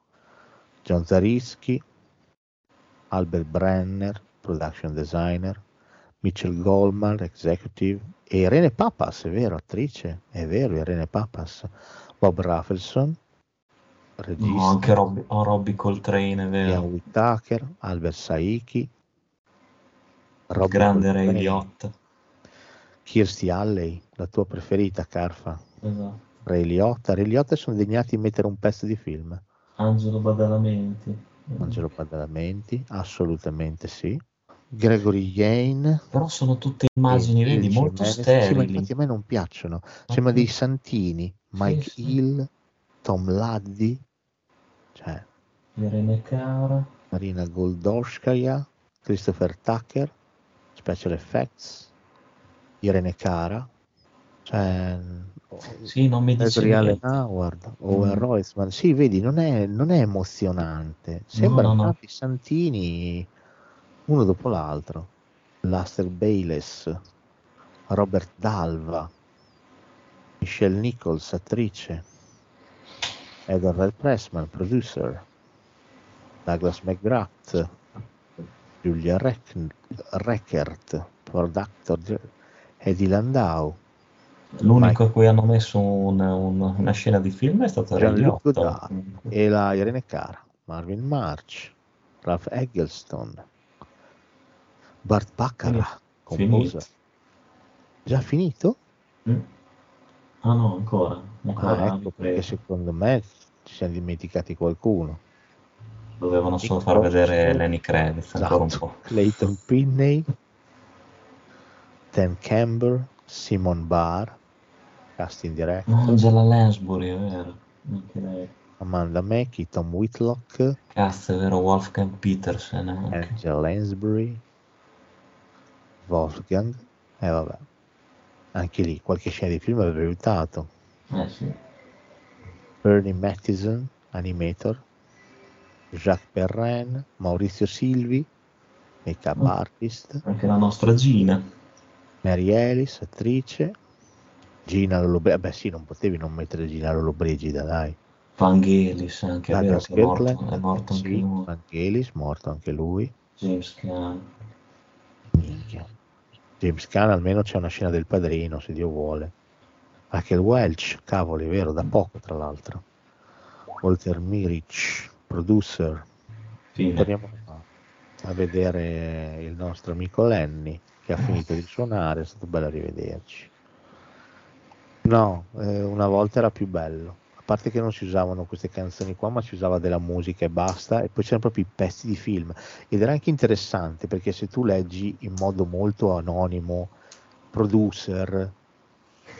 S1: John Zarischi, Albert Brenner, production designer, Mitchell Goldman, executive, e Irene Papas, è vero, attrice, è vero, Irene Papas, Bob Rafelson, regista,
S2: No, anche Robby, oh, Robbie Coltrane, è
S1: Ian
S2: vero.
S1: Whittaker, Albert Saiki, Robert
S2: grande
S1: Coltrane,
S2: Ray Liotta.
S1: Kirstie Alley, la tua preferita, Carfa.
S2: Esatto.
S1: Ray Liotta. Ray Liotta sono degnati di mettere un pezzo di film.
S2: Angelo Badalamenti.
S1: Angelo Badalamenti, assolutamente sì. Gregory Yane.
S2: Però sono tutte immagini, vedi, molto
S1: Jimenez. Sì, ma
S2: sterili.
S1: infatti a me non piacciono. Sembra dei santini. Mike
S2: sì.
S1: Hill, Tom Laddy, cioè
S2: Irene Cara.
S1: Marina Goldorskaya, Christopher Tucker, Special Effects, Irene Cara, cioè
S2: Sì, non mi dice.
S1: Howard, Owen
S2: Mm.
S1: Roisman. Sì, vedi, non è, non è emozionante. Sembrano
S2: no, no.
S1: tanti santini uno dopo l'altro. Laster Bayless, Robert Dalva, Michelle Nichols, attrice, Edward Pressman, producer, Douglas McGrath, Julia Reck- Reckert, producer, Eddie Landau,
S2: L'unico a cui hanno messo un- un- una scena di film è stata Liotta.
S1: Godard e la Irene Cara, Marvin March, Ralph Eggleston, Bart Baccarat.
S2: Finito.
S1: Già finito?
S2: Mm. Ah no, ancora. ancora
S1: Ah, ecco, perché secondo me ci siamo dimenticati qualcuno.
S2: Dovevano solo far vedere. Lenny Kravitz ancora un
S1: Esatto.
S2: po'.
S1: Clayton Pinney, Dan Camber, Simon Barr, casting director,
S2: Angela Lansbury, è vero. Anche lei.
S1: Amanda Mackie, Tom Whitlock,
S2: Cazzo, è vero, Wolfgang Petersen anche.
S1: Angela Lansbury, Wolfgang, e vabbè, anche lì qualche scena di film avrebbe aiutato.
S2: Eh sì.
S1: Bernie Mattison, animator, Jacques Perrin, Maurizio Silvi, make-up
S2: Mm.
S1: artist,
S2: Anche la nostra Gina.
S1: Mary Ellis, attrice, Gina Lollobrigida, beh sì, non potevi non mettere Gina Lollobrigida, dai.
S2: Vangelis anche, è vero
S1: Douglas
S2: che è morto, è morto anche
S1: sì,
S2: lui.
S1: Vangelis, morto anche lui.
S2: James Caan.
S1: Minchia. James Caan almeno c'è una scena del padrino, se Dio vuole. Anche il Welch, cavolo, è vero, da poco tra l'altro. Walter Mirich, producer.
S2: Fine.
S1: Torniamo a vedere il nostro amico Lenny che ha finito di suonare, è stato bello rivederci. No, eh, una volta era più bello. A parte che non si usavano queste canzoni qua, ma si usava della musica e basta, e poi c'erano proprio i pezzi di film. Ed era anche interessante perché se tu leggi in modo molto anonimo, producer,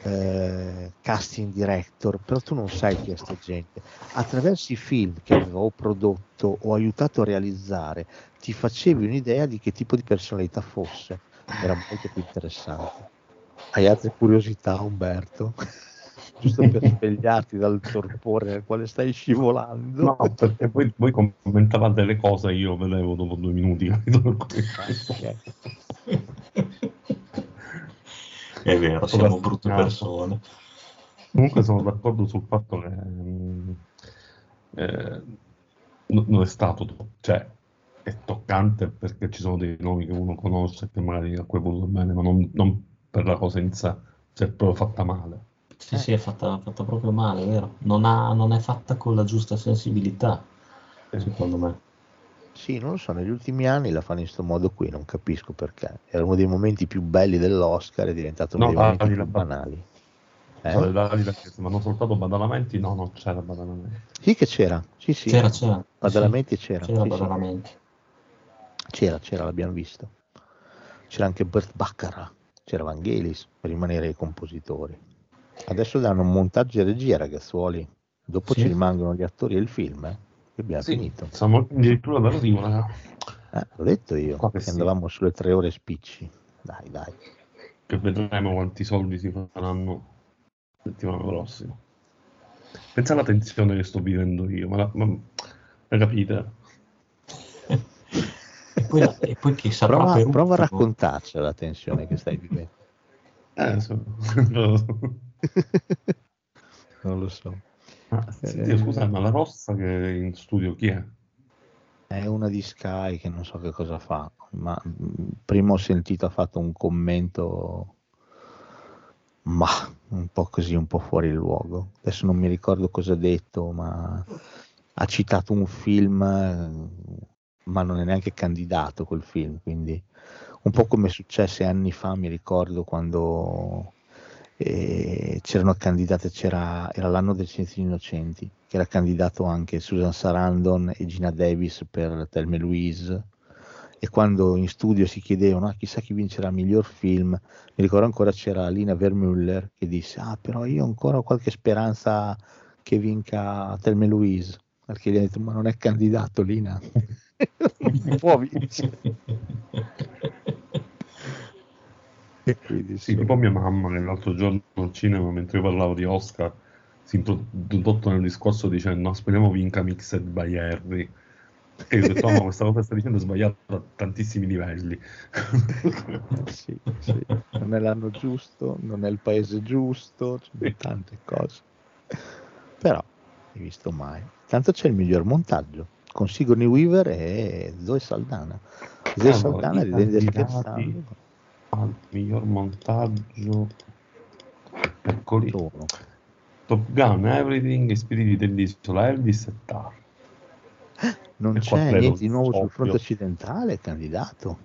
S1: eh, casting director, però tu non sai chi è sta gente. Attraverso i film che aveva o prodotto o aiutato a realizzare, ti facevi un'idea di che tipo di personalità fosse. Era molto più interessante. Hai altre curiosità, Umberto? Giusto per svegliarti dal torpore nel quale stai scivolando.
S3: No, perché poi voi commentavate le cose io vedevo dopo due minuti. cui-
S2: È vero, siamo
S3: Sono
S2: brutte persone.
S3: Comunque sono d'accordo sul fatto che mm, eh, no- non è stato, to- cioè è toccante perché ci sono dei nomi che uno conosce che magari a cui è voluto bene, ma non, non per la cosa in sé, cioè è proprio fatta male.
S2: Sì, sì, è fatta, fatta proprio male, vero. Non, ha- non è fatta con la giusta sensibilità, secondo me.
S1: Sì, non lo so, negli ultimi anni la fanno in questo modo qui, non capisco perché. Era uno dei momenti più belli dell'Oscar, è diventato uno
S3: No,
S1: dei momenti
S3: dai,
S1: più
S3: la-
S1: banali. Eh?
S3: Cioè, da- se mi hanno soltanto Badalamenti, no, non c'era Badalamenti.
S1: Sì che c'era, sì sì,
S2: C'era, c'era.
S1: Badalamenti
S2: sì,
S1: c'era,
S2: C'era
S1: sì, sì.
S2: Badalamenti.
S1: c'era, c'era, l'abbiamo visto. C'era anche Bert Baccarat, c'era Vangelis, per rimanere ai compositori. Adesso danno un montaggio e regia, ragazzuoli. Dopo
S2: Sì.
S1: ci rimangono gli attori e il film, eh? Che abbiamo finito.
S3: Siamo addirittura d'arrivo, raga.
S1: Eh, l'ho detto io,
S3: Qua che sì.
S1: andavamo sulle tre ore spicci. Dai, dai.
S3: che vedremo quanti soldi si faranno settimana prossima. Pensa alla tensione che sto vivendo io, ma la, ma, la capite?
S2: E poi, la- e poi chi saprà
S1: Prova,
S2: per
S1: prova a raccontarci la tensione che stai vivendo.
S3: Eh, so-
S1: non lo so.
S3: Ah, senti, scusa, ma la rossa che è in studio chi è?
S1: È una di Sky che non so che cosa fa, ma mh, prima ho sentito ha fatto un commento, ma un po' così, un po' fuori luogo. Adesso non mi ricordo cosa ha detto, ma ha citato un film, eh, ma non è neanche candidato quel film, quindi un po' come successe anni fa, mi ricordo quando e c'erano candidate, c'era, era l'anno dei Sensi Innocenti, che era candidato anche Susan Sarandon e Gina Davis per Thelma e Louise. E quando in studio si chiedevano ah, chissà chi vincerà il miglior film, mi ricordo ancora c'era Lina Vermüller che disse: Ah, però io ancora ho qualche speranza che vinca Thelma e Louise. Perché gli ha detto: Ma non è candidato, Lina. Non può vincere.
S3: E quindi, sì, tipo mia mamma che l'altro giorno al cinema, mentre io parlavo di Oscar, si è introdotto nel discorso dicendo speriamo vinca Mixed by Harry. E io ho detto, no, questa cosa sta dicendo è sbagliata a tantissimi livelli.
S1: sì, sì. Non è l'anno giusto, non è il paese giusto, c'è tante cose. Però, hai visto mai. Tanto c'è il miglior montaggio, con Sigourney Weaver e Zoe Saldana. Zoe
S3: Eh,
S1: Saldana
S3: i
S1: ridende
S3: candidati
S1: scherzando.
S3: al miglior montaggio. Eccoli.
S1: Sono.
S3: Top Gun, Everything, Spiriti dell'isola, Elvis e Tar.
S1: Non
S3: E
S1: c'è niente di nuovo sul fronte occidentale, è candidato.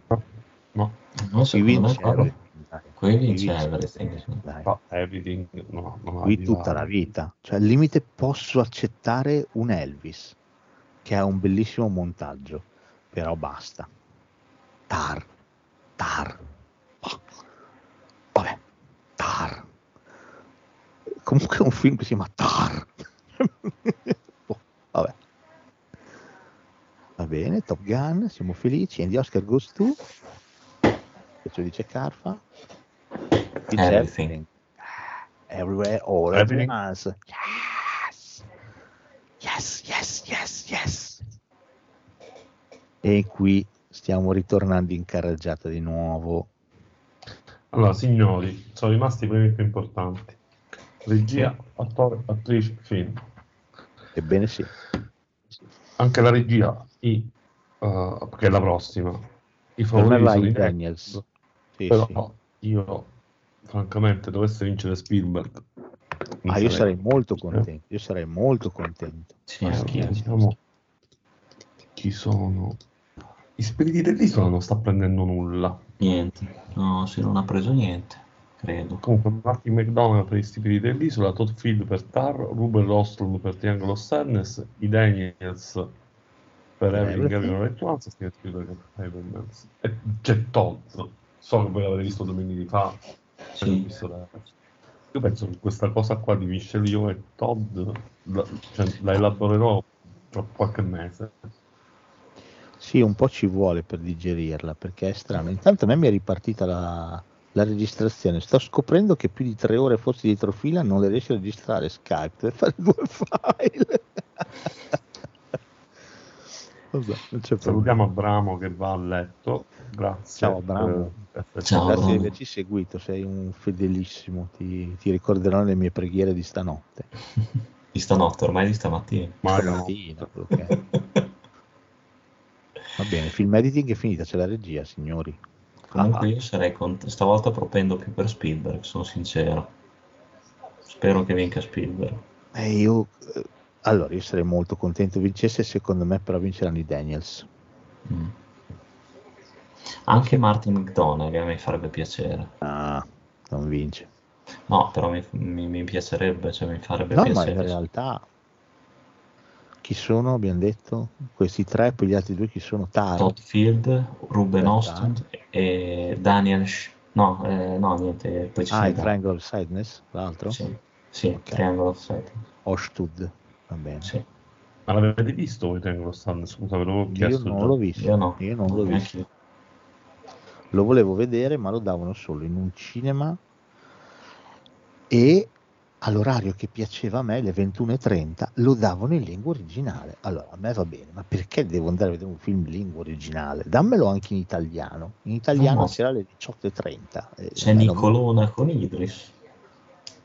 S3: No,
S2: Non me
S1: vince Everything, dai.
S2: qui vince Everything,
S3: no, Everything no,
S1: Qui tutta la vita. Cioè, al limite posso accettare un Elvis, che ha un bellissimo montaggio, però basta. Tar, tar. Bah. Vabbè, tar. Comunque è un film che si chiama Tar. Boh, Vabbè. Va bene, Top Gun, siamo felici. And the Oscar goes to... Che ci dice Carfa? Vince
S2: Everything.
S1: Everywhere, all at
S3: Everything.
S1: once. Yes! Yes, yes, yes, yes! E qui stiamo ritornando in carreggiata di nuovo.
S3: Allora, signori, sono rimasti i premi più importanti. Regia, attore, attrice, film.
S1: Ebbene sì.
S3: Anche la regia, i, uh, che è la prossima. I favoriti sono i
S1: Daniels. Sì,
S3: Però
S1: sì.
S3: io, francamente, dovesse vincere Spielberg.
S1: Ah, io
S3: sarei-
S1: molto contento. Io sarei molto contento.
S2: Sì,
S3: vediamo chi sono. I spiriti dell'isola non sta prendendo nulla.
S2: Niente. No, sì, non ha preso niente, credo.
S3: Comunque, Martin McDonald per i spiriti dell'isola, Todd Field per Tar, Ruben Rostlund per Triangle of Sadness, i Daniels per Everything
S1: Everything.
S3: Everywhere at Once, Steven Spielberg per Fablemans. e c'è Todd. So che voi l'avete visto due mesi fa.
S2: Sì.
S3: Visto la- Io penso che questa cosa qua di Michelle Yeoh e Todd la, cioè, la elaborerò tra qualche mese.
S1: Sì, un po' ci vuole per digerirla perché è strano. Intanto a me mi è ripartita la, la registrazione. Sto scoprendo che più di tre ore forse dietro fila non le riesci a registrare Skype, deve fare due file. Vabbè, non c'è problema.
S3: Salutiamo Abramo che va a letto. Grazie.
S1: Ciao, Abramo.
S3: per esserci
S2: Ciao.
S1: Grazie di averci seguito, sei un fedelissimo, ti, ti ricorderò le mie preghiere di stanotte.
S2: Di stanotte, ormai di stamattina.
S3: no.
S1: Stamattina, che è. Va bene, film editing è finita, c'è la regia, signori.
S2: Comunque io sarei cont- stavolta propendo più per Spielberg, sono sincero. Spero che vinca Spielberg.
S1: Eh, io, eh, allora, io sarei molto contento vincesse, secondo me però vinceranno i Daniels.
S2: Mm. Anche Martin McDonagh me farebbe piacere.
S1: Ah, non vince.
S2: No, però mi, mi- mi piacerebbe, cioè mi farebbe
S1: No, ma
S2: piacere.
S1: in realtà chi sono, abbiamo detto? Questi tre, poi gli altri due chi sono? Tar.
S2: Todd Field, Ruben
S1: Tar.
S2: Ostlund e Daniel Sh- No, eh, no, niente, poi ci
S1: Ah,
S2: sono
S1: il
S2: i dati.
S1: Triangle of Sadness, l'altro?
S2: Sì, sì
S1: Ok.
S2: Triangle of Sadness.
S1: Ostud, va bene.
S2: Sì.
S3: Ma l'avete visto voi Triangle of Sadness? Scusa, ve l'avevo
S1: Io
S3: chiesto
S1: non
S3: già.
S1: l'ho visto,
S2: Io no,
S1: io non l'ho visto.
S2: io.
S1: Lo volevo vedere, ma lo davano solo in un cinema e all'orario che piaceva a me, le 21.30, lo davano in lingua originale. Allora, a me va bene, ma perché devo andare a vedere un film in lingua originale? Dammelo anche in italiano. In italiano
S2: No.
S1: c'era alle 18.30. e
S2: C'è
S1: a me non-
S2: Nicolona con Idris.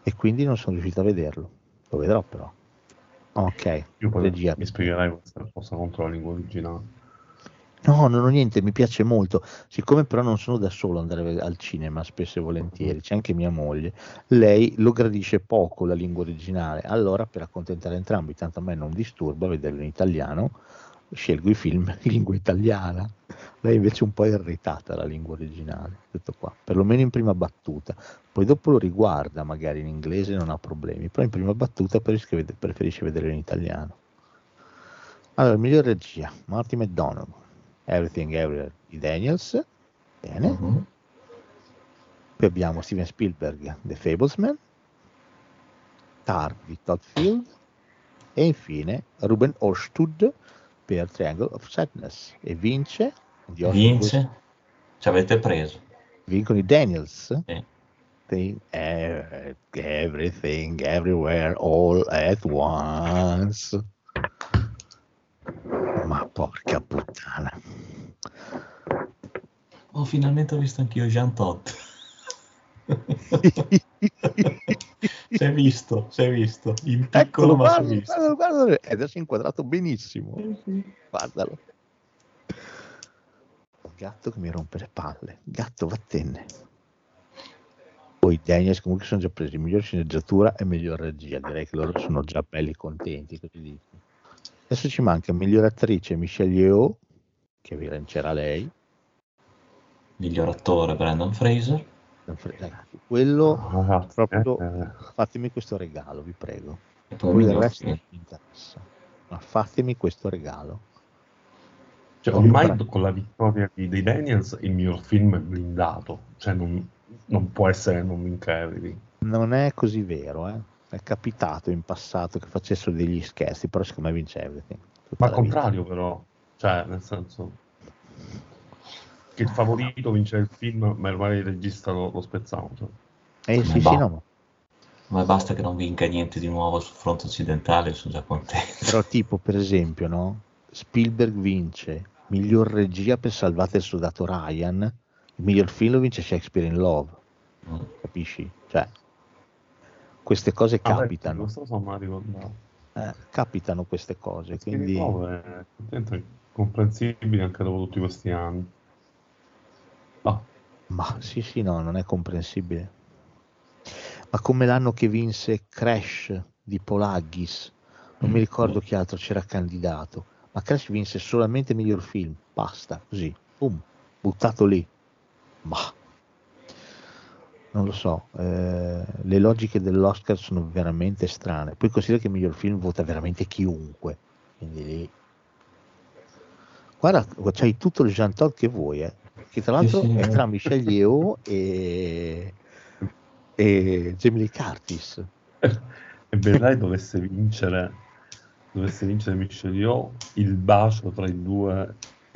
S1: E quindi non sono riuscito a vederlo. Lo vedrò però. Ok,
S3: Io poi
S1: regia.
S3: mi spiegherai questa cosa contro la lingua originale.
S1: No, non ho niente, mi piace molto. Siccome però non sono da solo ad andare al cinema spesso e volentieri, c'è anche mia moglie, lei lo gradisce poco la lingua originale. Allora, per accontentare entrambi, tanto a me non disturba vederlo in italiano, scelgo i film in lingua italiana. Lei invece è un po' irritata la lingua originale, tutto qua, perlomeno in prima battuta. Poi dopo lo riguarda, magari in inglese non ha problemi, però in prima battuta preferisce, ved- preferisce vedere in italiano. Allora, miglior regia, Martin McDonagh, Everything Everywhere di Daniels, bene.
S2: Mhm.
S1: Poi abbiamo Steven Spielberg, The Fablesman, Tar di Todd Field e infine Ruben Ostud per Triangle of Sadness e vince
S2: Vince? Ci avete preso.
S1: vincono i Daniels
S2: Sì.
S1: Thing- eh, Everything Everywhere All at Once ma porca puttana
S2: Oh, finalmente ho visto anch'io Jean Todt. si è visto, si è visto. In piccolo
S1: Eccolo,
S2: ma si è
S1: guarda,
S2: visto.
S1: guarda, guarda, e adesso è inquadrato benissimo. Guardalo. Il gatto che mi rompe le palle. Gatto, vattene. Poi i Daniels comunque sono già presi miglior sceneggiatura e miglior regia. Direi che loro sono già belli contenti. così dico. Adesso ci manca miglior attrice Michelle Yeoh, che vincerà lei.
S2: Miglior attore Brandon Fraser.
S1: Ragazzi, quello
S3: Ragazzi,
S1: proprio
S3: eh,
S1: fatemi questo regalo, vi prego.
S2: E poi
S1: Poi il resto non mi interessa. Ma fatemi questo regalo.
S3: cioè, ormai con la vittoria di- dei Daniels il mio film è blindato, cioè non, non può essere non vincrebili.
S1: Non è così vero, eh. È capitato in passato che facessero degli scherzi, però secondo me vince Everything.
S3: Ma al
S1: la vita.
S3: contrario però, cioè nel senso che il favorito vince il film, ma ormai il regista lo, lo spezzavo. cioè.
S1: Eh sì, sì, no.
S2: Ma basta che non vinca niente di nuovo sul fronte occidentale, sono già contento.
S1: Però tipo, per esempio, no? Spielberg vince miglior regia per Salvate il soldato Ryan, il miglior film lo vince Shakespeare in Love,
S2: Mm.
S1: capisci? Cioè, queste cose
S3: Ah,
S1: capitano,
S3: mai ricordato.
S1: eh, capitano queste cose,
S3: Quindi... è comprensibile anche dopo tutti questi anni. Ah,
S1: Ma sì, sì, no, non è comprensibile. Ma come l'anno che vinse Crash di Polaggis, non mi ricordo chi altro c'era candidato, ma Crash vinse solamente miglior film, basta, così, boom, buttato lì. Ma non lo so, eh, le logiche dell'Oscar sono veramente strane. Poi considera che il miglior film vota veramente chiunque, quindi lì... Guarda, c'hai tutto il Jean Todt che vuoi, eh. che tra l'altro
S2: Sì, sì.
S1: è tra Michelle Yeoh e, e Jamie Lee Curtis.
S3: e vedrai dovesse vincere, dovesse vincere Michelle Yeoh, il bacio tra i due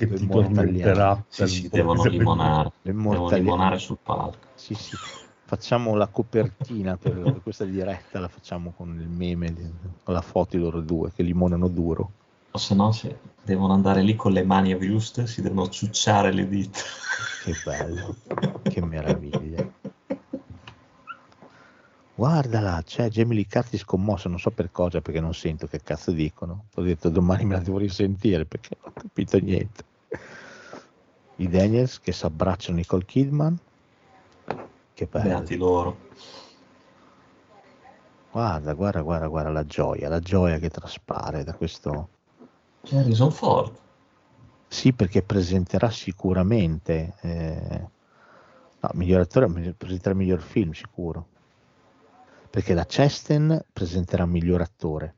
S3: che ti tormenterà
S2: Sì, sì, devono limonare. Devono limonare sul palco.
S1: Sì, sì. Facciamo la copertina per, questa diretta, la facciamo con il meme, con la foto di loro due che limonano duro.
S2: O se no, se devono andare lì con le mani giuste, si devono ciucciare le dita.
S1: Che bello, che meraviglia. Guardala, c'è Jamie Lee Curtis commossa, non so per cosa, perché non sento che cazzo dicono. Ho detto domani me la devo risentire perché non ho capito niente. I Daniels che si abbracciano Nicole Kidman. Che bello.
S2: Beati loro.
S1: Guarda, guarda, guarda, guarda la gioia, la gioia che traspare da questo.
S2: Harrison Ford.
S1: Sì, perché presenterà sicuramente. Eh... No, miglior attore, presenterà miglior film sicuro. Perché la Chesten presenterà miglior attore.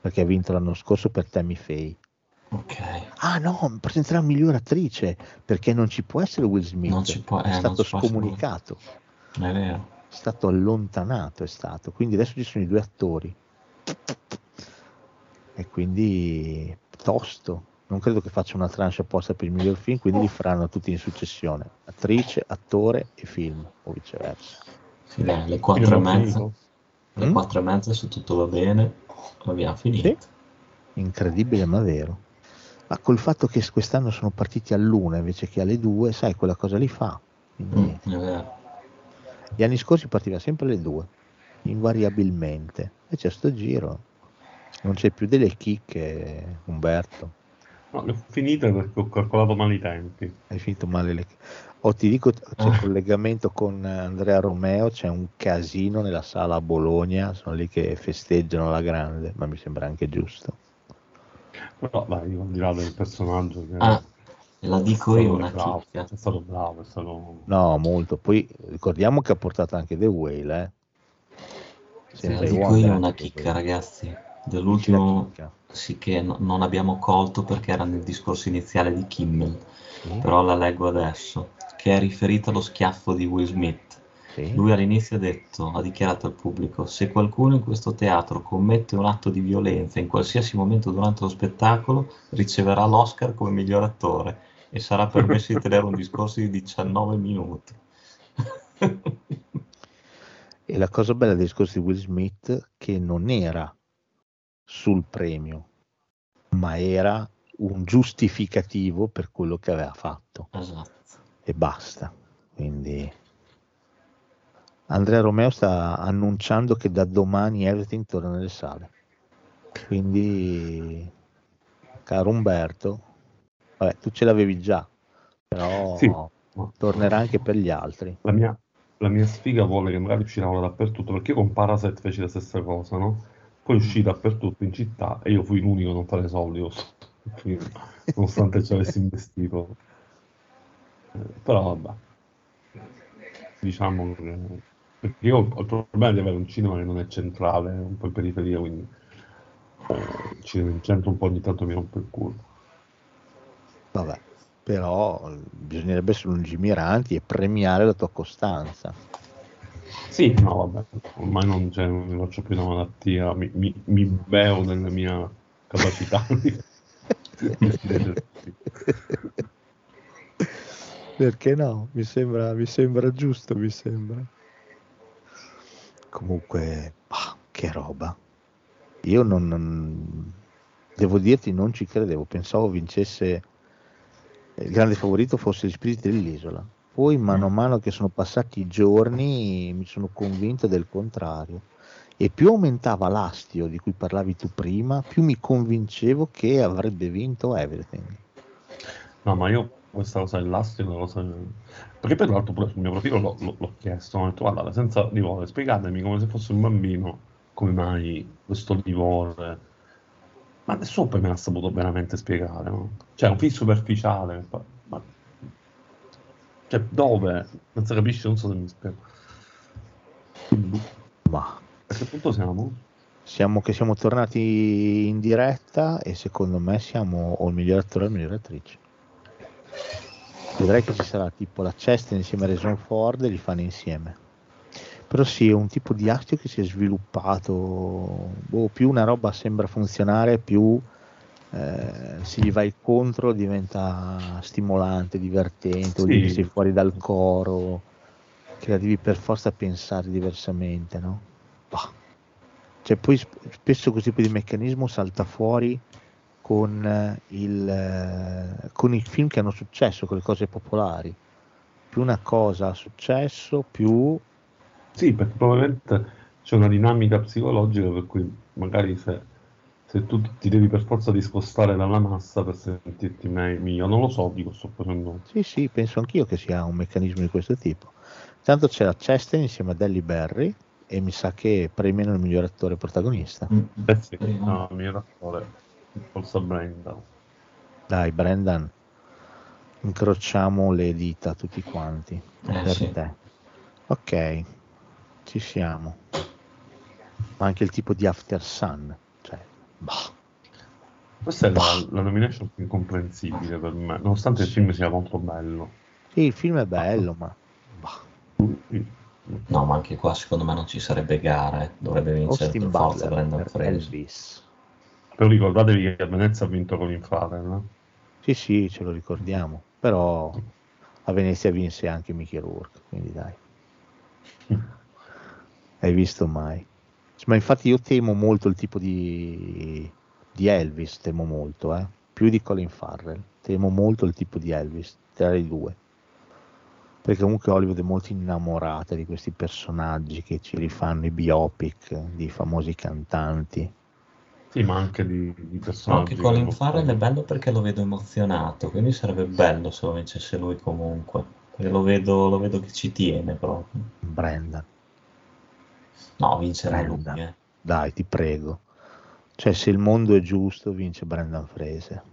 S1: Perché ha vinto l'anno scorso per Tammy Faye.
S2: Ok.
S1: Ah no, presenterà miglior attrice. Perché non ci può essere Will Smith.
S2: Non ci può-
S1: è
S2: eh, non
S1: stato
S2: essere
S1: scomunicato.
S2: È vero.
S1: è stato allontanato, è stato. Quindi adesso ci sono i due attori. E quindi tosto. Non credo che faccia una tranche apposta per il miglior film, quindi li faranno tutti in successione. Attrice, attore e film, o viceversa.
S2: Sì, dai, le quattro e mezza. Le
S1: Mm?
S2: quattro e mezza, se tutto va bene, abbiamo finito.
S1: Sì. Incredibile ma vero. Ma col fatto che quest'anno sono partiti all'una invece che alle due, sai, quella cosa li fa. Quindi,
S2: Mm, è vero.
S1: Gli anni scorsi partiva sempre alle due, invariabilmente. Invece a sto giro non c'è più delle chicche, Umberto.
S3: No, le ho finite perché ho calcolato male i tempi.
S1: Hai finito male le... Oh, ti dico, c'è
S2: Ah.
S1: collegamento con Andrea Romeo, c'è un casino nella sala a Bologna, sono lì che festeggiano la grande, ma mi sembra anche giusto.
S3: Però dai, al di là del personaggio che
S2: Ah, la dico io una
S3: bravo,
S2: chicca.
S3: è stato bravo, è stato...
S1: No, molto. Poi ricordiamo che ha portato anche The Whale, eh.
S2: Se
S1: Sempre
S2: la dico io una chicca, ragazzi, dell'ultimo sì che no- non abbiamo colto perché era nel discorso iniziale di Kimmel,
S1: Sì,
S2: però la leggo adesso, che è riferita allo schiaffo di Will Smith.
S1: Sì.
S2: Lui all'inizio ha detto, ha dichiarato al pubblico, se qualcuno in questo teatro commette un atto di violenza in qualsiasi momento durante lo spettacolo, riceverà l'Oscar come miglior attore e sarà permesso di tenere un discorso di 19 minuti.
S1: E la cosa bella del discorso di Will Smith che non era sul premio, ma era un giustificativo per quello che aveva fatto
S2: Esatto.
S1: e basta. Quindi Andrea Romeo sta annunciando che da domani Everything torna nelle sale. Quindi, caro Umberto, vabbè, tu ce l'avevi già, però
S3: Sì,
S1: tornerà anche per gli altri.
S3: La mia, la mia sfiga vuole che magari usciranno dappertutto, perché con Parasite feci la stessa cosa, no? Poi uscì dappertutto in città e io fui l'unico a non fare soldi, nonostante ci avessi investito. Eh, però vabbè, diciamo che perché io ho il problema di avere un cinema che non è centrale, è un po' in periferia, quindi il cinema in centro un po' ogni tanto mi rompe il culo.
S1: Vabbè, però bisognerebbe essere lungimiranti e premiare la tua costanza.
S3: Sì, no, vabbè, ormai non, c'è, non ne faccio più una malattia, mi, mi, mi beo nella mia capacità di-
S1: Perché no? Mi sembra, mi sembra giusto, mi sembra. Comunque, bah, che roba. Io non, non- devo dirti, non ci credevo. Pensavo vincesse il grande favorito fosse gli spiriti dell'isola. Poi, mano a mano che sono passati i giorni, mi sono convinto del contrario. E più aumentava l'astio di cui parlavi tu prima, più mi convincevo che avrebbe vinto Everything.
S3: No, ma io questa cosa dell'astio è una cosa... Perché poi tra l'altro pure sul mio profilo l'ho, l'ho- l'ho chiesto, ho detto guarda, senza livore, spiegatemi come se fosse un bambino, come mai questo livore... Ma nessuno poi me l'ha saputo veramente spiegare, no? Cioè, un film superficiale, ma... Cioè, dove? Non si capisce, non so se mi spiego.
S1: Ma
S3: A che punto siamo?
S1: Siamo che siamo tornati in diretta e secondo me siamo o il miglior attore o la miglior attrice. Vedrai che ci sarà tipo la Chester insieme a Harrison Ford e li fanno insieme. Però sì, è un tipo di astio che si è sviluppato, boh, più una roba sembra funzionare, più eh, se gli vai contro diventa stimolante, divertente,
S3: Sì.
S1: sei fuori dal coro, che devi per forza pensare diversamente, no? Bah. Cioè, poi sp- spesso questo tipo di meccanismo salta fuori con, eh, il, eh, con i film che hanno successo, con le cose popolari. Più una cosa ha successo, più
S3: Sì, perché probabilmente c'è una dinamica psicologica per cui magari se, se tu ti devi per forza discostare dalla massa per sentirti me- meglio, non lo so, dico, sto facendo...
S1: Sì, sì, penso anch'io che sia un meccanismo di questo tipo. Tanto c'è la Chastain insieme a Delly Berry e mi sa che premiano il miglior attore protagonista.
S2: Mm,
S3: Eh sì, no, il mio attore, forza Brenda.
S1: Dai, Brendan, incrociamo le dita tutti quanti
S2: Eh,
S1: per
S2: sì.
S1: te. Ok, ci siamo. Ma anche il tipo di After Sun, cioè, bah.
S3: Questa è la, la nomination più incomprensibile per me, nonostante il film sia molto bello.
S1: Sì, il film è bello, ma bah.
S2: No, ma anche qua secondo me non ci sarebbe gara, eh. dovrebbe vincere
S1: Austin
S2: per forza Brendan Fraser.
S1: Elvis.
S3: Però ricordatevi che a Venezia ha vinto con Infrared, no?
S1: Sì, sì, ce lo ricordiamo, però a Venezia vinse anche Mickey Rourke, quindi dai. Hai visto mai? Ma infatti io temo molto il tipo di, di Elvis, temo molto, eh? più di Colin Farrell, temo molto il tipo di Elvis, tra i due. Perché comunque Hollywood è molto innamorata di questi personaggi che ci rifanno i biopic di famosi cantanti.
S3: Sì, ma anche di, di
S2: No,
S3: personaggi.
S2: anche Colin
S3: che-
S2: Farrell è bello perché lo vedo emozionato, quindi sarebbe bello se lo vincesse lui comunque, perché lo vedo, lo vedo che ci tiene proprio.
S1: Brandon,
S2: No, vincerà lui,
S1: Brendan.
S2: eh.
S1: dai, ti prego. Cioè, se il mondo è giusto, vince Brendan Fraser.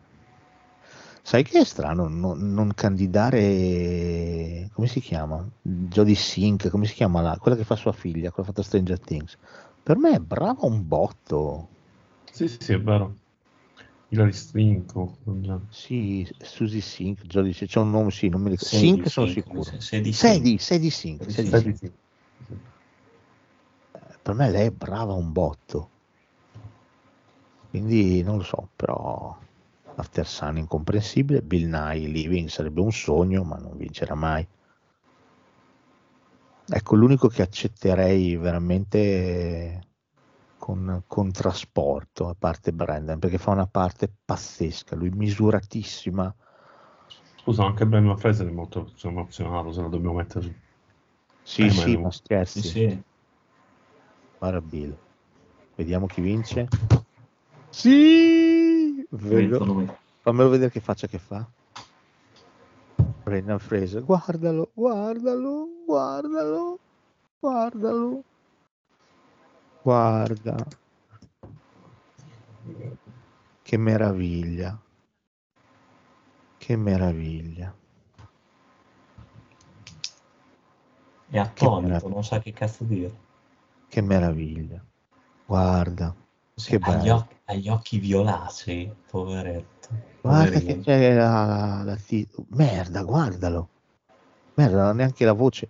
S1: Sai che è strano non, non candidare, come si chiama? Jodie Sink, come si chiama la, quella che fa sua figlia, quella fatto Stranger Things. Per me è brava un botto.
S3: Sì, sì, è vero. Hilary Sink. o-
S1: Sì, Susie Sink, Jodie Sink, c'è un nome, sì, non mi ricordo.
S2: Sadie
S1: Sink sono
S2: Sink,
S1: sicuro.
S2: Sadie Sink.
S1: Sink, Sadie
S2: Sadie
S1: Sink. Per me lei è brava un botto. Quindi non lo so, però After Sun incomprensibile, Bill Nye Living sarebbe un sogno, ma non vincerà mai. Ecco, l'unico che accetterei veramente con, con trasporto, a parte Brendan, perché fa una parte pazzesca, lui misuratissima.
S3: Scusa, anche Brendan Fraser è molto emozionato, se lo dobbiamo mettere su.
S1: Sì,
S3: Eh, ma
S1: sì, ma scherzi.
S2: Sì, sì.
S1: Guarda Bill. Vediamo chi vince. Sì!
S2: Lui.
S1: Fammelo vedere che faccia che fa. Brendan Fraser, guardalo, guardalo, guardalo, guardalo. Guarda. Che meraviglia. Che meraviglia.
S2: È attonito, non sa che cazzo dire.
S1: Che meraviglia. Guarda. Che
S2: ha, gli
S1: bello.
S2: occhi, ha gli occhi violacei, poveretto.
S1: Guarda che
S2: Poverino.
S1: c'è la, la ti- Merda, guardalo. Merda, non ha neanche la voce.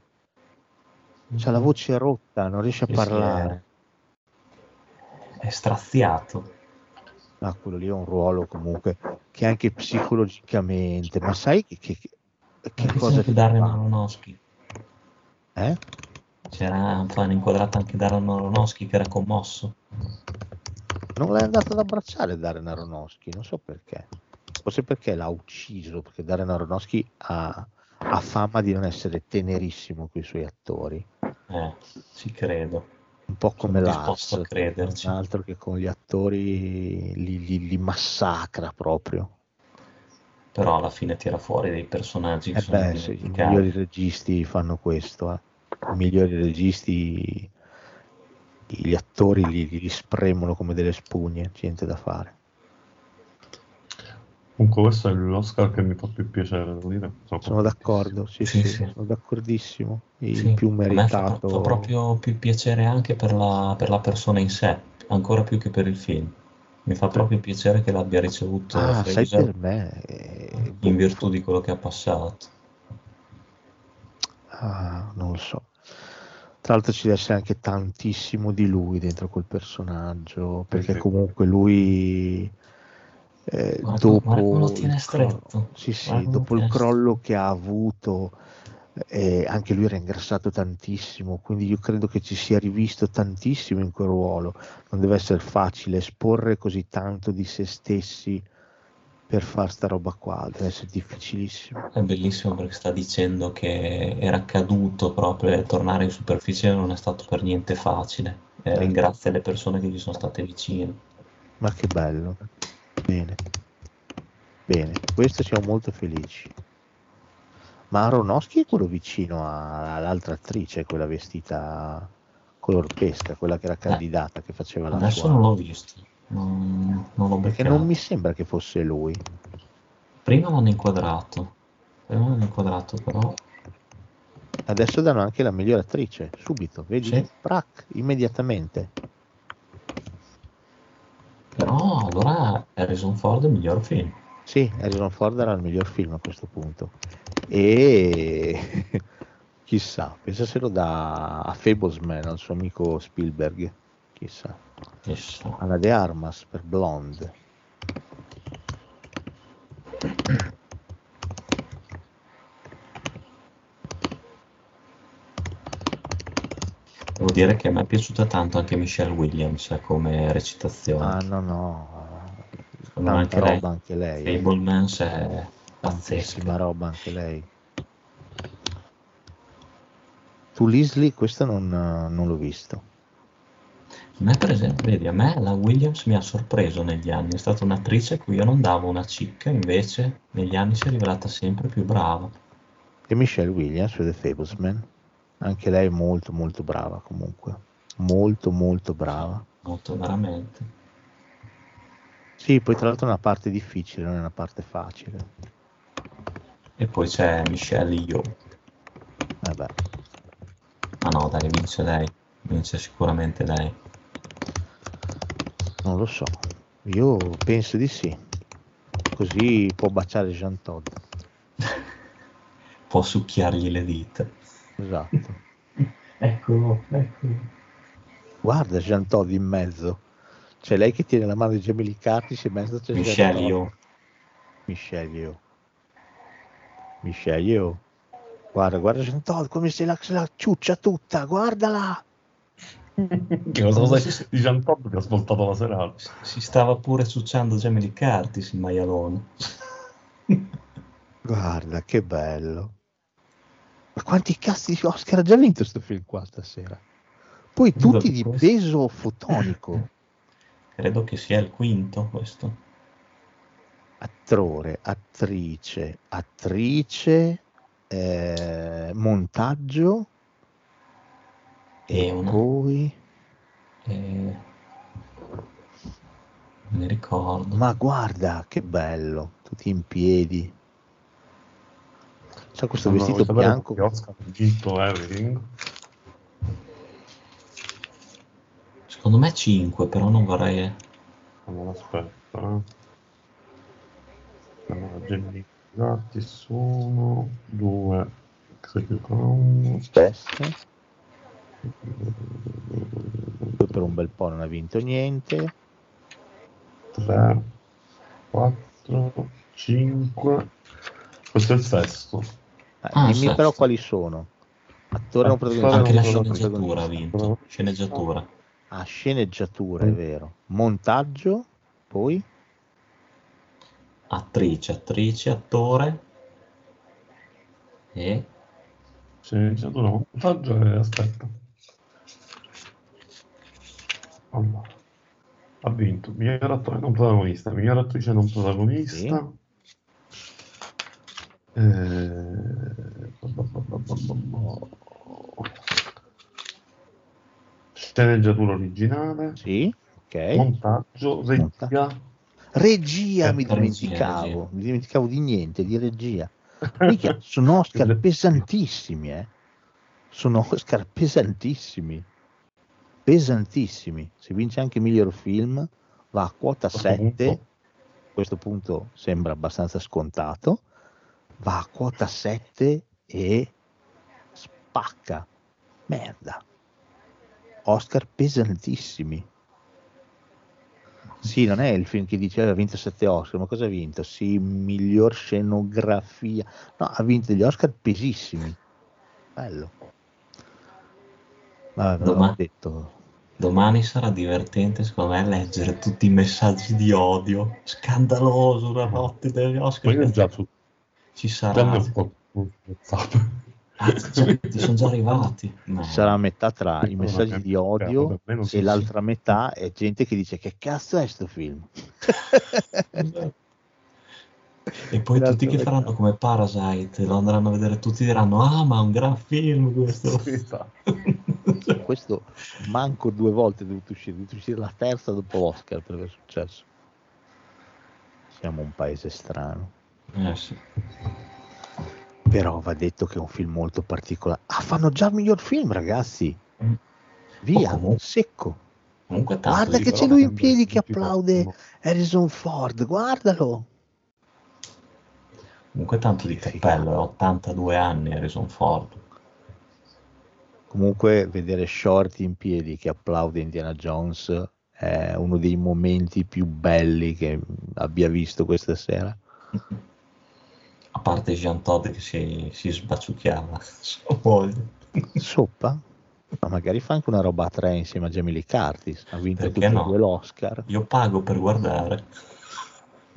S1: C'ha la voce rotta, non riesce a
S2: Sì, sì,
S1: parlare.
S2: È straziato.
S1: Ah, quello lì è un ruolo comunque che anche psicologicamente, ma sai che, che, che
S2: Anche
S1: cosa ti
S2: Darren? Aronofsky.
S1: Eh?
S2: C'era hanno inquadrato anche Darren Aronofsky che era commosso.
S1: Non l'hai andato ad abbracciare Darren Aronofsky, non so perché. Forse perché l'ha ucciso, perché Darren Aronofsky ha, ha fama di non essere tenerissimo con i suoi attori.
S2: Eh, ci credo.
S1: Un po' come
S2: crederci.
S1: un altro che con gli attori li, li- li massacra proprio.
S2: Però alla fine tira fuori dei personaggi che
S1: Eh
S2: sono
S1: beh, sì, i migliori registi fanno questo, eh. i migliori registi, gli attori li, li spremono come delle spugne, niente da fare.
S3: Comunque questo è l'Oscar che mi fa più piacere, devo dire.
S1: Sono d'accordo, sì,
S2: Sì,
S1: sì,
S2: sì.
S1: sono d'accordissimo. Il
S2: Sì,
S1: più
S2: a me fa,
S1: meritato.
S2: fa proprio più piacere anche per la, per la persona in sé, ancora più che per il film. Mi fa proprio piacere che l'abbia ricevuto
S1: Ah, sai per me? eh,
S2: in virtù di quello che ha passato.
S1: Ah, non lo so. Tra l'altro ci deve essere anche tantissimo di lui dentro quel personaggio, perché
S3: sì.
S1: comunque lui eh,
S2: Guarda-
S1: dopo
S2: guarda
S1: il
S2: tiene
S1: crollo-
S2: stretto.
S1: sì, sì, dopo il crollo che ha avuto, eh, anche lui era ingrassato tantissimo, quindi io credo che ci sia rivisto tantissimo in quel ruolo. Non deve essere facile esporre così tanto di se stessi per far sta roba qua, deve essere difficilissimo.
S2: È bellissimo perché sta dicendo che era caduto proprio e tornare in superficie non è stato per niente facile. E ringrazia le persone che gli sono state vicine.
S1: Ma che bello. Bene. Bene, questo siamo molto felici. Ma Aronofsky è quello vicino a- all'altra attrice, quella vestita color pesca, quella che era candidata, che faceva la
S2: Adesso
S1: sua...
S2: non l'ho visto, non, non l'ho
S1: Perché
S2: beccato.
S1: non mi sembra che fosse lui.
S2: Prima l'hanno inquadrato, prima l'hanno inquadrato però
S1: Adesso danno anche la miglior attrice, subito, vedi?
S2: Sì.
S1: Prac, immediatamente.
S2: Però allora Harrison Ford è il miglior film.
S1: Sì, Harrison Ford era il miglior film a questo punto. E chissà, pensa se lo dà a Fablesman, al suo amico Spielberg. Chissà.
S2: Chissà.
S1: Alla De Armas per Blonde.
S2: Devo dire che a me è piaciuta tanto anche Michelle Williams come recitazione.
S1: Ah no no,
S2: Secondo me anche lei,
S1: anche lei. eh.
S2: Fablemans è pazzesca.
S1: roba anche lei. Tu Leslie, questo non, non l'ho visto.
S2: A me per esempio, vedi, a me la Williams mi ha sorpreso negli anni, è stata un'attrice a cui io non davo una cicca, invece negli anni si è rivelata sempre più brava.
S1: E Michelle Williams The Fablesman. Anche lei molto molto brava comunque. Molto molto brava.
S2: Molto veramente.
S1: Sì, poi tra l'altro è una parte difficile, non è una parte facile.
S2: E poi c'è Michelle Io.
S1: Vabbè.
S2: Ah no, dai, vince lei. Vince sicuramente lei.
S1: Non lo so, io penso di sì. Così può baciare Jean Todd.
S2: Può succhiargli le dita.
S1: Esatto.
S2: Eccolo, eccolo.
S1: Guarda Jean Todd in mezzo. C'è lei che tiene la mano di Jamie Curtis e in mezzo c'è
S2: Michelle. Io.
S1: Michelle Yeoh. Michelle Yeoh. Guarda, guarda Jean Todd come se la, se la ciuccia tutta, guardala.
S3: Che cosa sai di Jean Todd che ha ascoltato la serata?
S2: Si stava pure ciucciando Jamie Lee Curtis il maialone.
S1: Guarda che bello. Ma quanti cazzi di Oscar ha già vinto questo film qua stasera? Poi tutti di
S2: Questo-
S1: peso fotonico.
S2: Credo che sia il quinto questo.
S1: Attore, attrice, attrice, eh, montaggio
S2: E
S1: e
S2: una-
S1: poi...
S2: E... Non mi ricordo.
S1: Ma guarda che bello, tutti in piedi. C'ha questo
S3: Allora,
S1: vestito
S3: sapere
S1: bianco.
S3: vinto Everything?
S2: Secondo me 5, però non vorrei...
S3: Allora, aspetta. eh. Allora, Curtis 1, 2, Executive
S1: Aspetta. Per un bel po' non ha vinto niente.
S3: 3, 4, 5. Questo è il sesto.
S1: Eh,
S2: Ah,
S1: dimmi
S2: certo.
S1: però quali sono. Attore o
S3: Ah,
S1: protagonista?
S2: Anche la
S3: non
S2: sceneggiatura ha
S3: protagonista.
S2: vinto. Sceneggiatura.
S1: Ah, sceneggiatura, è vero. Montaggio, poi
S2: Attrice, attrice, attore. E...
S3: Sceneggiatura, montaggio e aspetta. Allora. Ha vinto miglior attore non protagonista, miglior attrice non protagonista. Eh, Sceneggiatura originale,
S1: sì, ok.
S3: montaggio, regia.
S1: Regia,
S2: Eh,
S1: mi dimenticavo,
S2: regia.
S1: mi dimenticavo di niente, di regia. Mica, sono Oscar pesantissimi, eh. Sono Oscar pesantissimi. Pesantissimi. Se vince anche miglior film, va a quota
S3: A questo
S1: 7.
S3: punto-
S1: A questo punto sembra abbastanza scontato. Va a quota 7 e spacca. Merda. Oscar pesantissimi. Sì, non è il film che dice "Eh, ha vinto 7 Oscar, ma cosa ha vinto? Sì, miglior scenografia. No, ha vinto degli Oscar pesissimi. Bello. Vabbè, l'ho detto.
S2: Domani sarà divertente, secondo me, leggere tutti i messaggi di odio. Scandaloso, una notte degli Oscar.
S3: io già su
S2: Ci sarà. Ah, ti sono già arrivati. No.
S1: Ci sarà metà tra i messaggi di odio e l'altra metà è gente che dice che cazzo è sto film?
S2: E poi
S1: L'altra
S2: tutti che
S1: metà.
S2: faranno come Parasite, lo andranno a vedere tutti diranno ah ma è un gran film questo.
S3: Esatto.
S1: Questo manco due volte è dovuto uscire, è dovuto uscire la terza dopo l'Oscar per aver successo. Siamo un paese strano.
S2: Eh sì.
S1: Però va detto che è un film molto particolare. Ah, fanno già il miglior film, ragazzi.
S2: Mm.
S1: Via,
S2: Oh, comunque-
S1: secco.
S2: Comunque
S1: Guarda che c'è lui in piedi che applaude Harrison Ford, guardalo.
S2: comunque tanto di cappello, è 82 anni Harrison Ford.
S1: Comunque vedere Shorty in piedi che applaude Indiana Jones è uno dei momenti più belli che abbia visto questa sera.
S2: A parte Jean Todd che si, si sbaciucchiava sua moglie.
S1: Soppa? Ma magari fa anche una roba a tre insieme a Jamie Lee Curtis. Ha vinto
S2: Perché
S1: tutti e
S2: no?
S1: due l'Oscar.
S2: Io pago per guardare.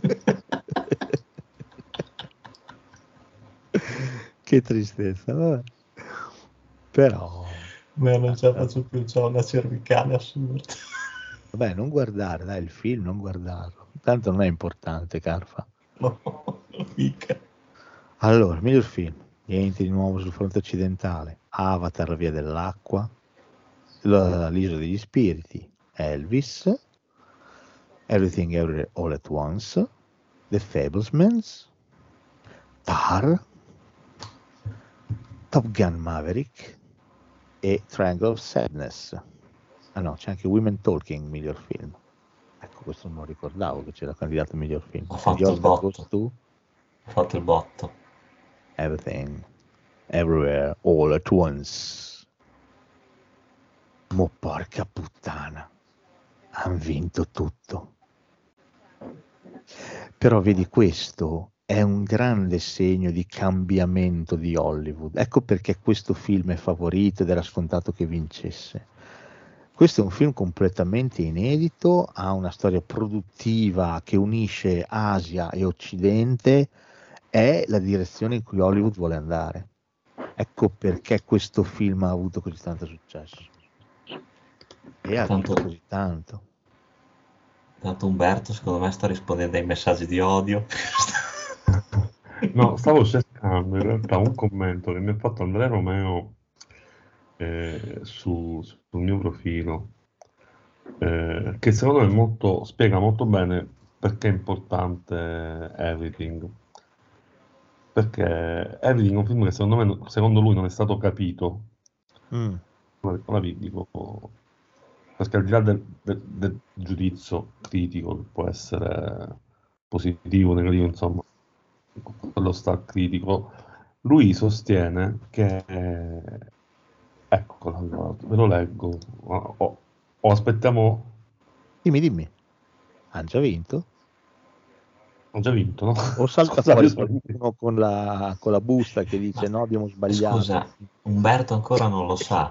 S1: che tristezza, vabbè. Però,
S2: Ma non ce la faccio più, c'ho una cervicale assurda.
S1: vabbè, non guardare, dai, il film, non guardarlo. Tanto non è importante, Carfa.
S2: No, mica.
S1: Allora, miglior film. Niente di nuovo sul fronte occidentale. Avatar, la via dell'acqua. La- L'isola degli spiriti. Elvis. Everything Everywhere All at Once, The Fablesmans, Tar, Top Gun Maverick e Triangle of Sadness. Ah no, c'è anche Women Talking, miglior film. Ecco, questo non lo ricordavo che c'era candidato miglior film.
S2: Ha fatto il botto. Ha fatto il botto.
S1: Everything, Everywhere, All at Once. Mo porca puttana, han vinto tutto. Però vedi, questo è un grande segno di cambiamento di Hollywood. Ecco perché questo film è favorito ed era scontato che vincesse. Questo è un film completamente inedito, ha una storia produttiva che unisce Asia e Occidente, è la direzione in cui Hollywood vuole andare. Ecco perché questo film ha avuto così tanto successo. E ha
S2: Tanto-
S1: vinto così tanto.
S2: Tanto Umberto secondo me sta rispondendo ai messaggi di odio.
S3: No, stavo cercando in realtà un commento che mi ha fatto Andrea Romeo eh, su- sul mio profilo, eh, che secondo me molto, spiega molto bene perché è importante Everything. Perché Everything è un film che secondo me, secondo lui non è stato capito.
S1: Mm.
S3: Ora vi dico, perché al di là del, del- del giudizio critico, che può essere positivo, negativo, insomma, quello sta critico, lui sostiene che, ecco, allora, ve lo leggo, o, o- o aspettiamo,
S1: Dimmi, dimmi. Hanno già vinto?
S3: Ho già vinto, no?
S1: O salta
S3: Scusate,
S1: fuori qualcuno con la, con la busta che dice no, abbiamo sbagliato.
S2: Scusa, Umberto ancora non lo sa.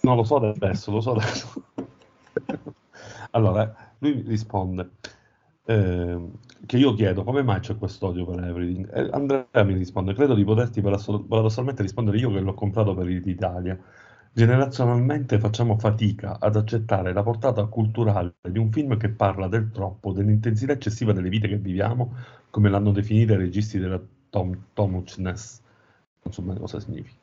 S3: No, lo so adesso, lo so adesso. Allora, lui risponde ehm, che io chiedo come mai c'è questo odio per Everything. E Andrea mi risponde, credo di poterti paradossal- paradossalmente rispondere io che l'ho comprato per l'Italia. Generazionalmente facciamo fatica ad accettare la portata culturale di un film che parla del troppo, dell'intensità eccessiva delle vite che viviamo, come l'hanno definita i registi della Tom, Tomuchness. Bene cosa significa.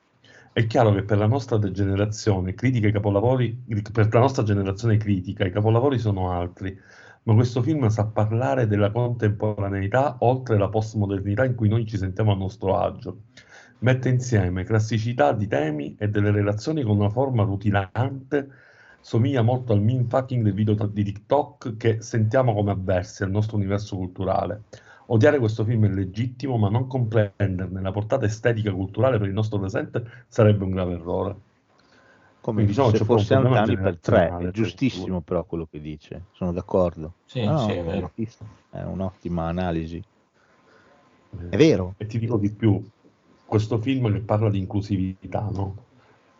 S3: È chiaro che per la nostra generazione critica i capolavori, per la nostra generazione critica i capolavori sono altri, ma questo film sa parlare della contemporaneità oltre la postmodernità in cui noi ci sentiamo a nostro agio. Mette insieme classicità di temi e delle relazioni con una forma rutilante, somiglia molto al meme fucking del video di TikTok che sentiamo come avversi al nostro universo culturale. Odiare questo film è legittimo, ma non comprenderne la portata estetica culturale per il nostro presente sarebbe un grave errore.
S1: Come
S3: Quindi, diciamo,
S1: se fosse anni per tre, è
S3: generazionale,
S1: giustissimo però quello che dice, sono d'accordo.
S2: Sì,
S1: No,
S2: sì, è vero.
S1: È un'ottima analisi. È vero.
S3: E ti dico di più, questo film che parla di inclusività, no?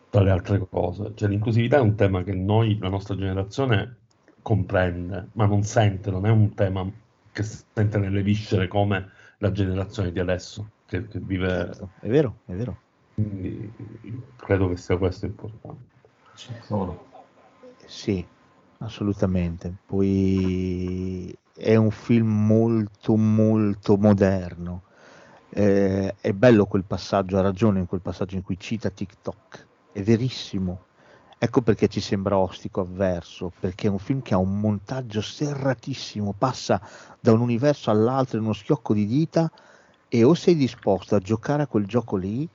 S3: Tra le altre cose. Cioè l'inclusività è un tema che noi, la nostra generazione, comprende, ma non sente, non è un tema che sente nelle viscere come la generazione di adesso, che, che vive...
S1: Certo, È vero, è vero.
S3: Quindi credo che sia questo importante.
S2: Sicuro.
S1: Sì, assolutamente. Poi è un film molto molto moderno. Eh, è bello quel passaggio, ha ragione in quel passaggio in cui cita TikTok, è verissimo. Ecco perché ci sembra ostico avverso, perché è un film che ha un montaggio serratissimo, passa da un universo all'altro in uno schiocco di dita e o sei disposto a giocare a quel gioco lì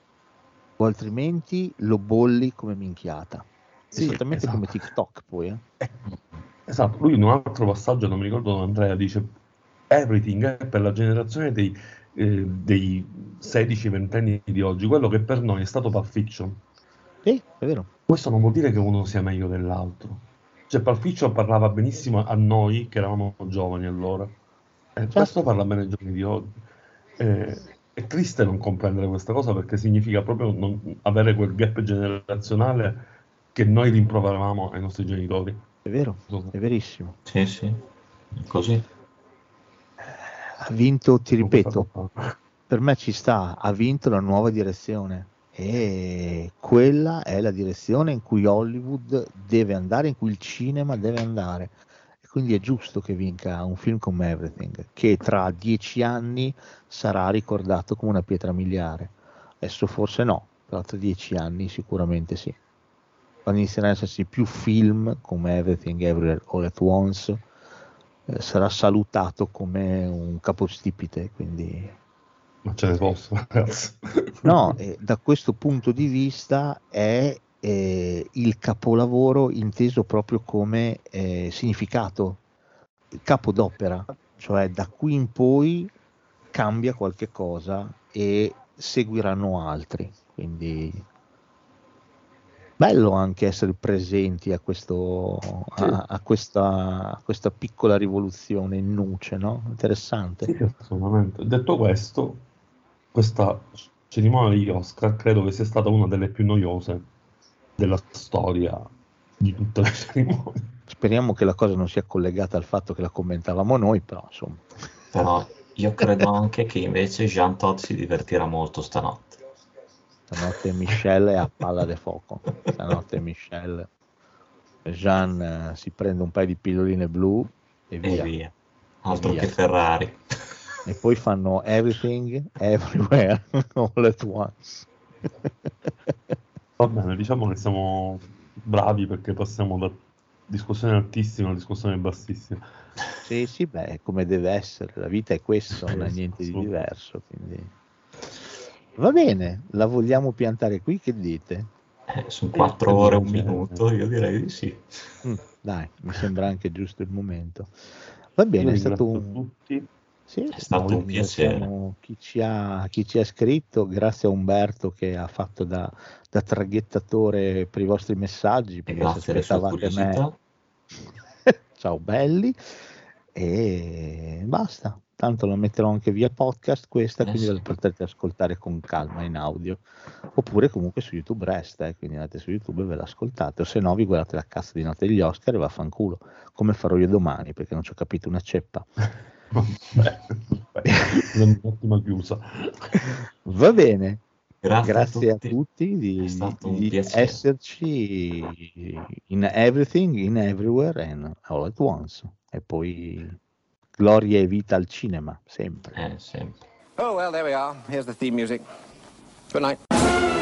S1: o altrimenti lo bolli come minchiata.
S3: Sì,
S1: Esattamente
S3: esatto.
S1: come TikTok poi. Eh.
S3: Esatto, lui in un altro passaggio, non mi ricordo Andrea, dice everything è per la generazione dei, eh, dei 16-20 anni di oggi, quello che per noi è stato Pulp Fiction.
S1: Sì, è vero.
S3: Questo non vuol dire che uno sia meglio dell'altro. Cioè, Pulp Fiction parlava benissimo a noi che eravamo giovani allora. E questo parla bene ai giovani di oggi. Eh, è triste non comprendere questa cosa perché significa proprio non avere quel gap generazionale che noi rimproveravamo ai nostri genitori.
S1: È vero, è verissimo.
S2: Sì, sì. È Così.
S1: Ha vinto, ti ripeto, per me ci sta, ha vinto la nuova direzione e quella è la direzione in cui Hollywood deve andare, in cui il cinema deve andare. E quindi è giusto che vinca un film come Everything, che tra dieci anni sarà ricordato come una pietra miliare. Adesso forse no, però tra dieci anni sicuramente sì. Quando inizieranno ad esserci più film come Everything Everywhere All at Once, eh, sarà salutato come un capostipite, quindi
S3: Ma ce ne posso, ragazzi.
S1: no, eh, da questo punto di vista è eh, il capolavoro inteso proprio come eh, significato, capo d'opera, cioè da qui in poi cambia qualche cosa e seguiranno altri, quindi bello anche essere presenti a, questo, a, a questa, a questa piccola rivoluzione in nuce, no? Interessante.
S3: Sì, assolutamente. Detto questo, questa cerimonia degli Oscar credo che sia stata una delle più noiose della storia di tutte le cerimonie.
S1: Speriamo che la cosa non sia collegata al fatto che la commentavamo noi, però insomma.
S2: Però io credo anche che invece Jean Todt si divertirà molto stanotte.
S1: Stanotte Michelle è a palla de fuoco. Stanotte Michelle. Jean eh, si prende un paio di pilloline blu e
S2: E
S1: via.
S2: via. Altro
S1: via.
S2: che Ferrari.
S1: E poi fanno everything, everywhere, all at once.
S3: Va bene, diciamo che siamo bravi perché passiamo da discussione altissima a discussione bassissima.
S1: Sì, sì, beh, come deve essere, la vita è questo, non è niente di diverso. Quindi... Va bene, la vogliamo piantare qui, che dite?
S2: Eh, sono 4 ore e un minuto, io direi di sì.
S1: Mm, dai, mi sembra anche giusto il momento. Va bene, è stato un...
S3: tutti.
S1: Sì,
S2: È stato un piacere.
S1: ringraziamo Chi ci, ha, chi ci ha scritto, grazie a Umberto che ha fatto da, da traghettatore per i vostri messaggi,
S2: E
S1: perché se
S2: grazie sue
S1: aspettavate me, ciao belli, e basta. Tanto la metterò anche via podcast questa,
S2: Eh
S1: quindi
S2: sì.
S1: la potrete ascoltare con calma in audio, oppure comunque su YouTube resta, eh, quindi andate su YouTube e ve l'ascoltate, o se no vi guardate la cazzo di notte degli Oscar e vaffanculo, come farò io domani, perché non ci ho capito una ceppa.
S3: Vabbè, un'ottima chiusa.
S1: Va bene,
S2: Grazie,
S1: grazie
S2: a
S1: a
S2: tutti.
S1: tutti di, di esserci in everything, in everywhere and all at once. E poi gloria e vita al cinema, sempre.
S2: Eh, sempre.
S4: Oh, well, there we are. Here's the theme music. Good night.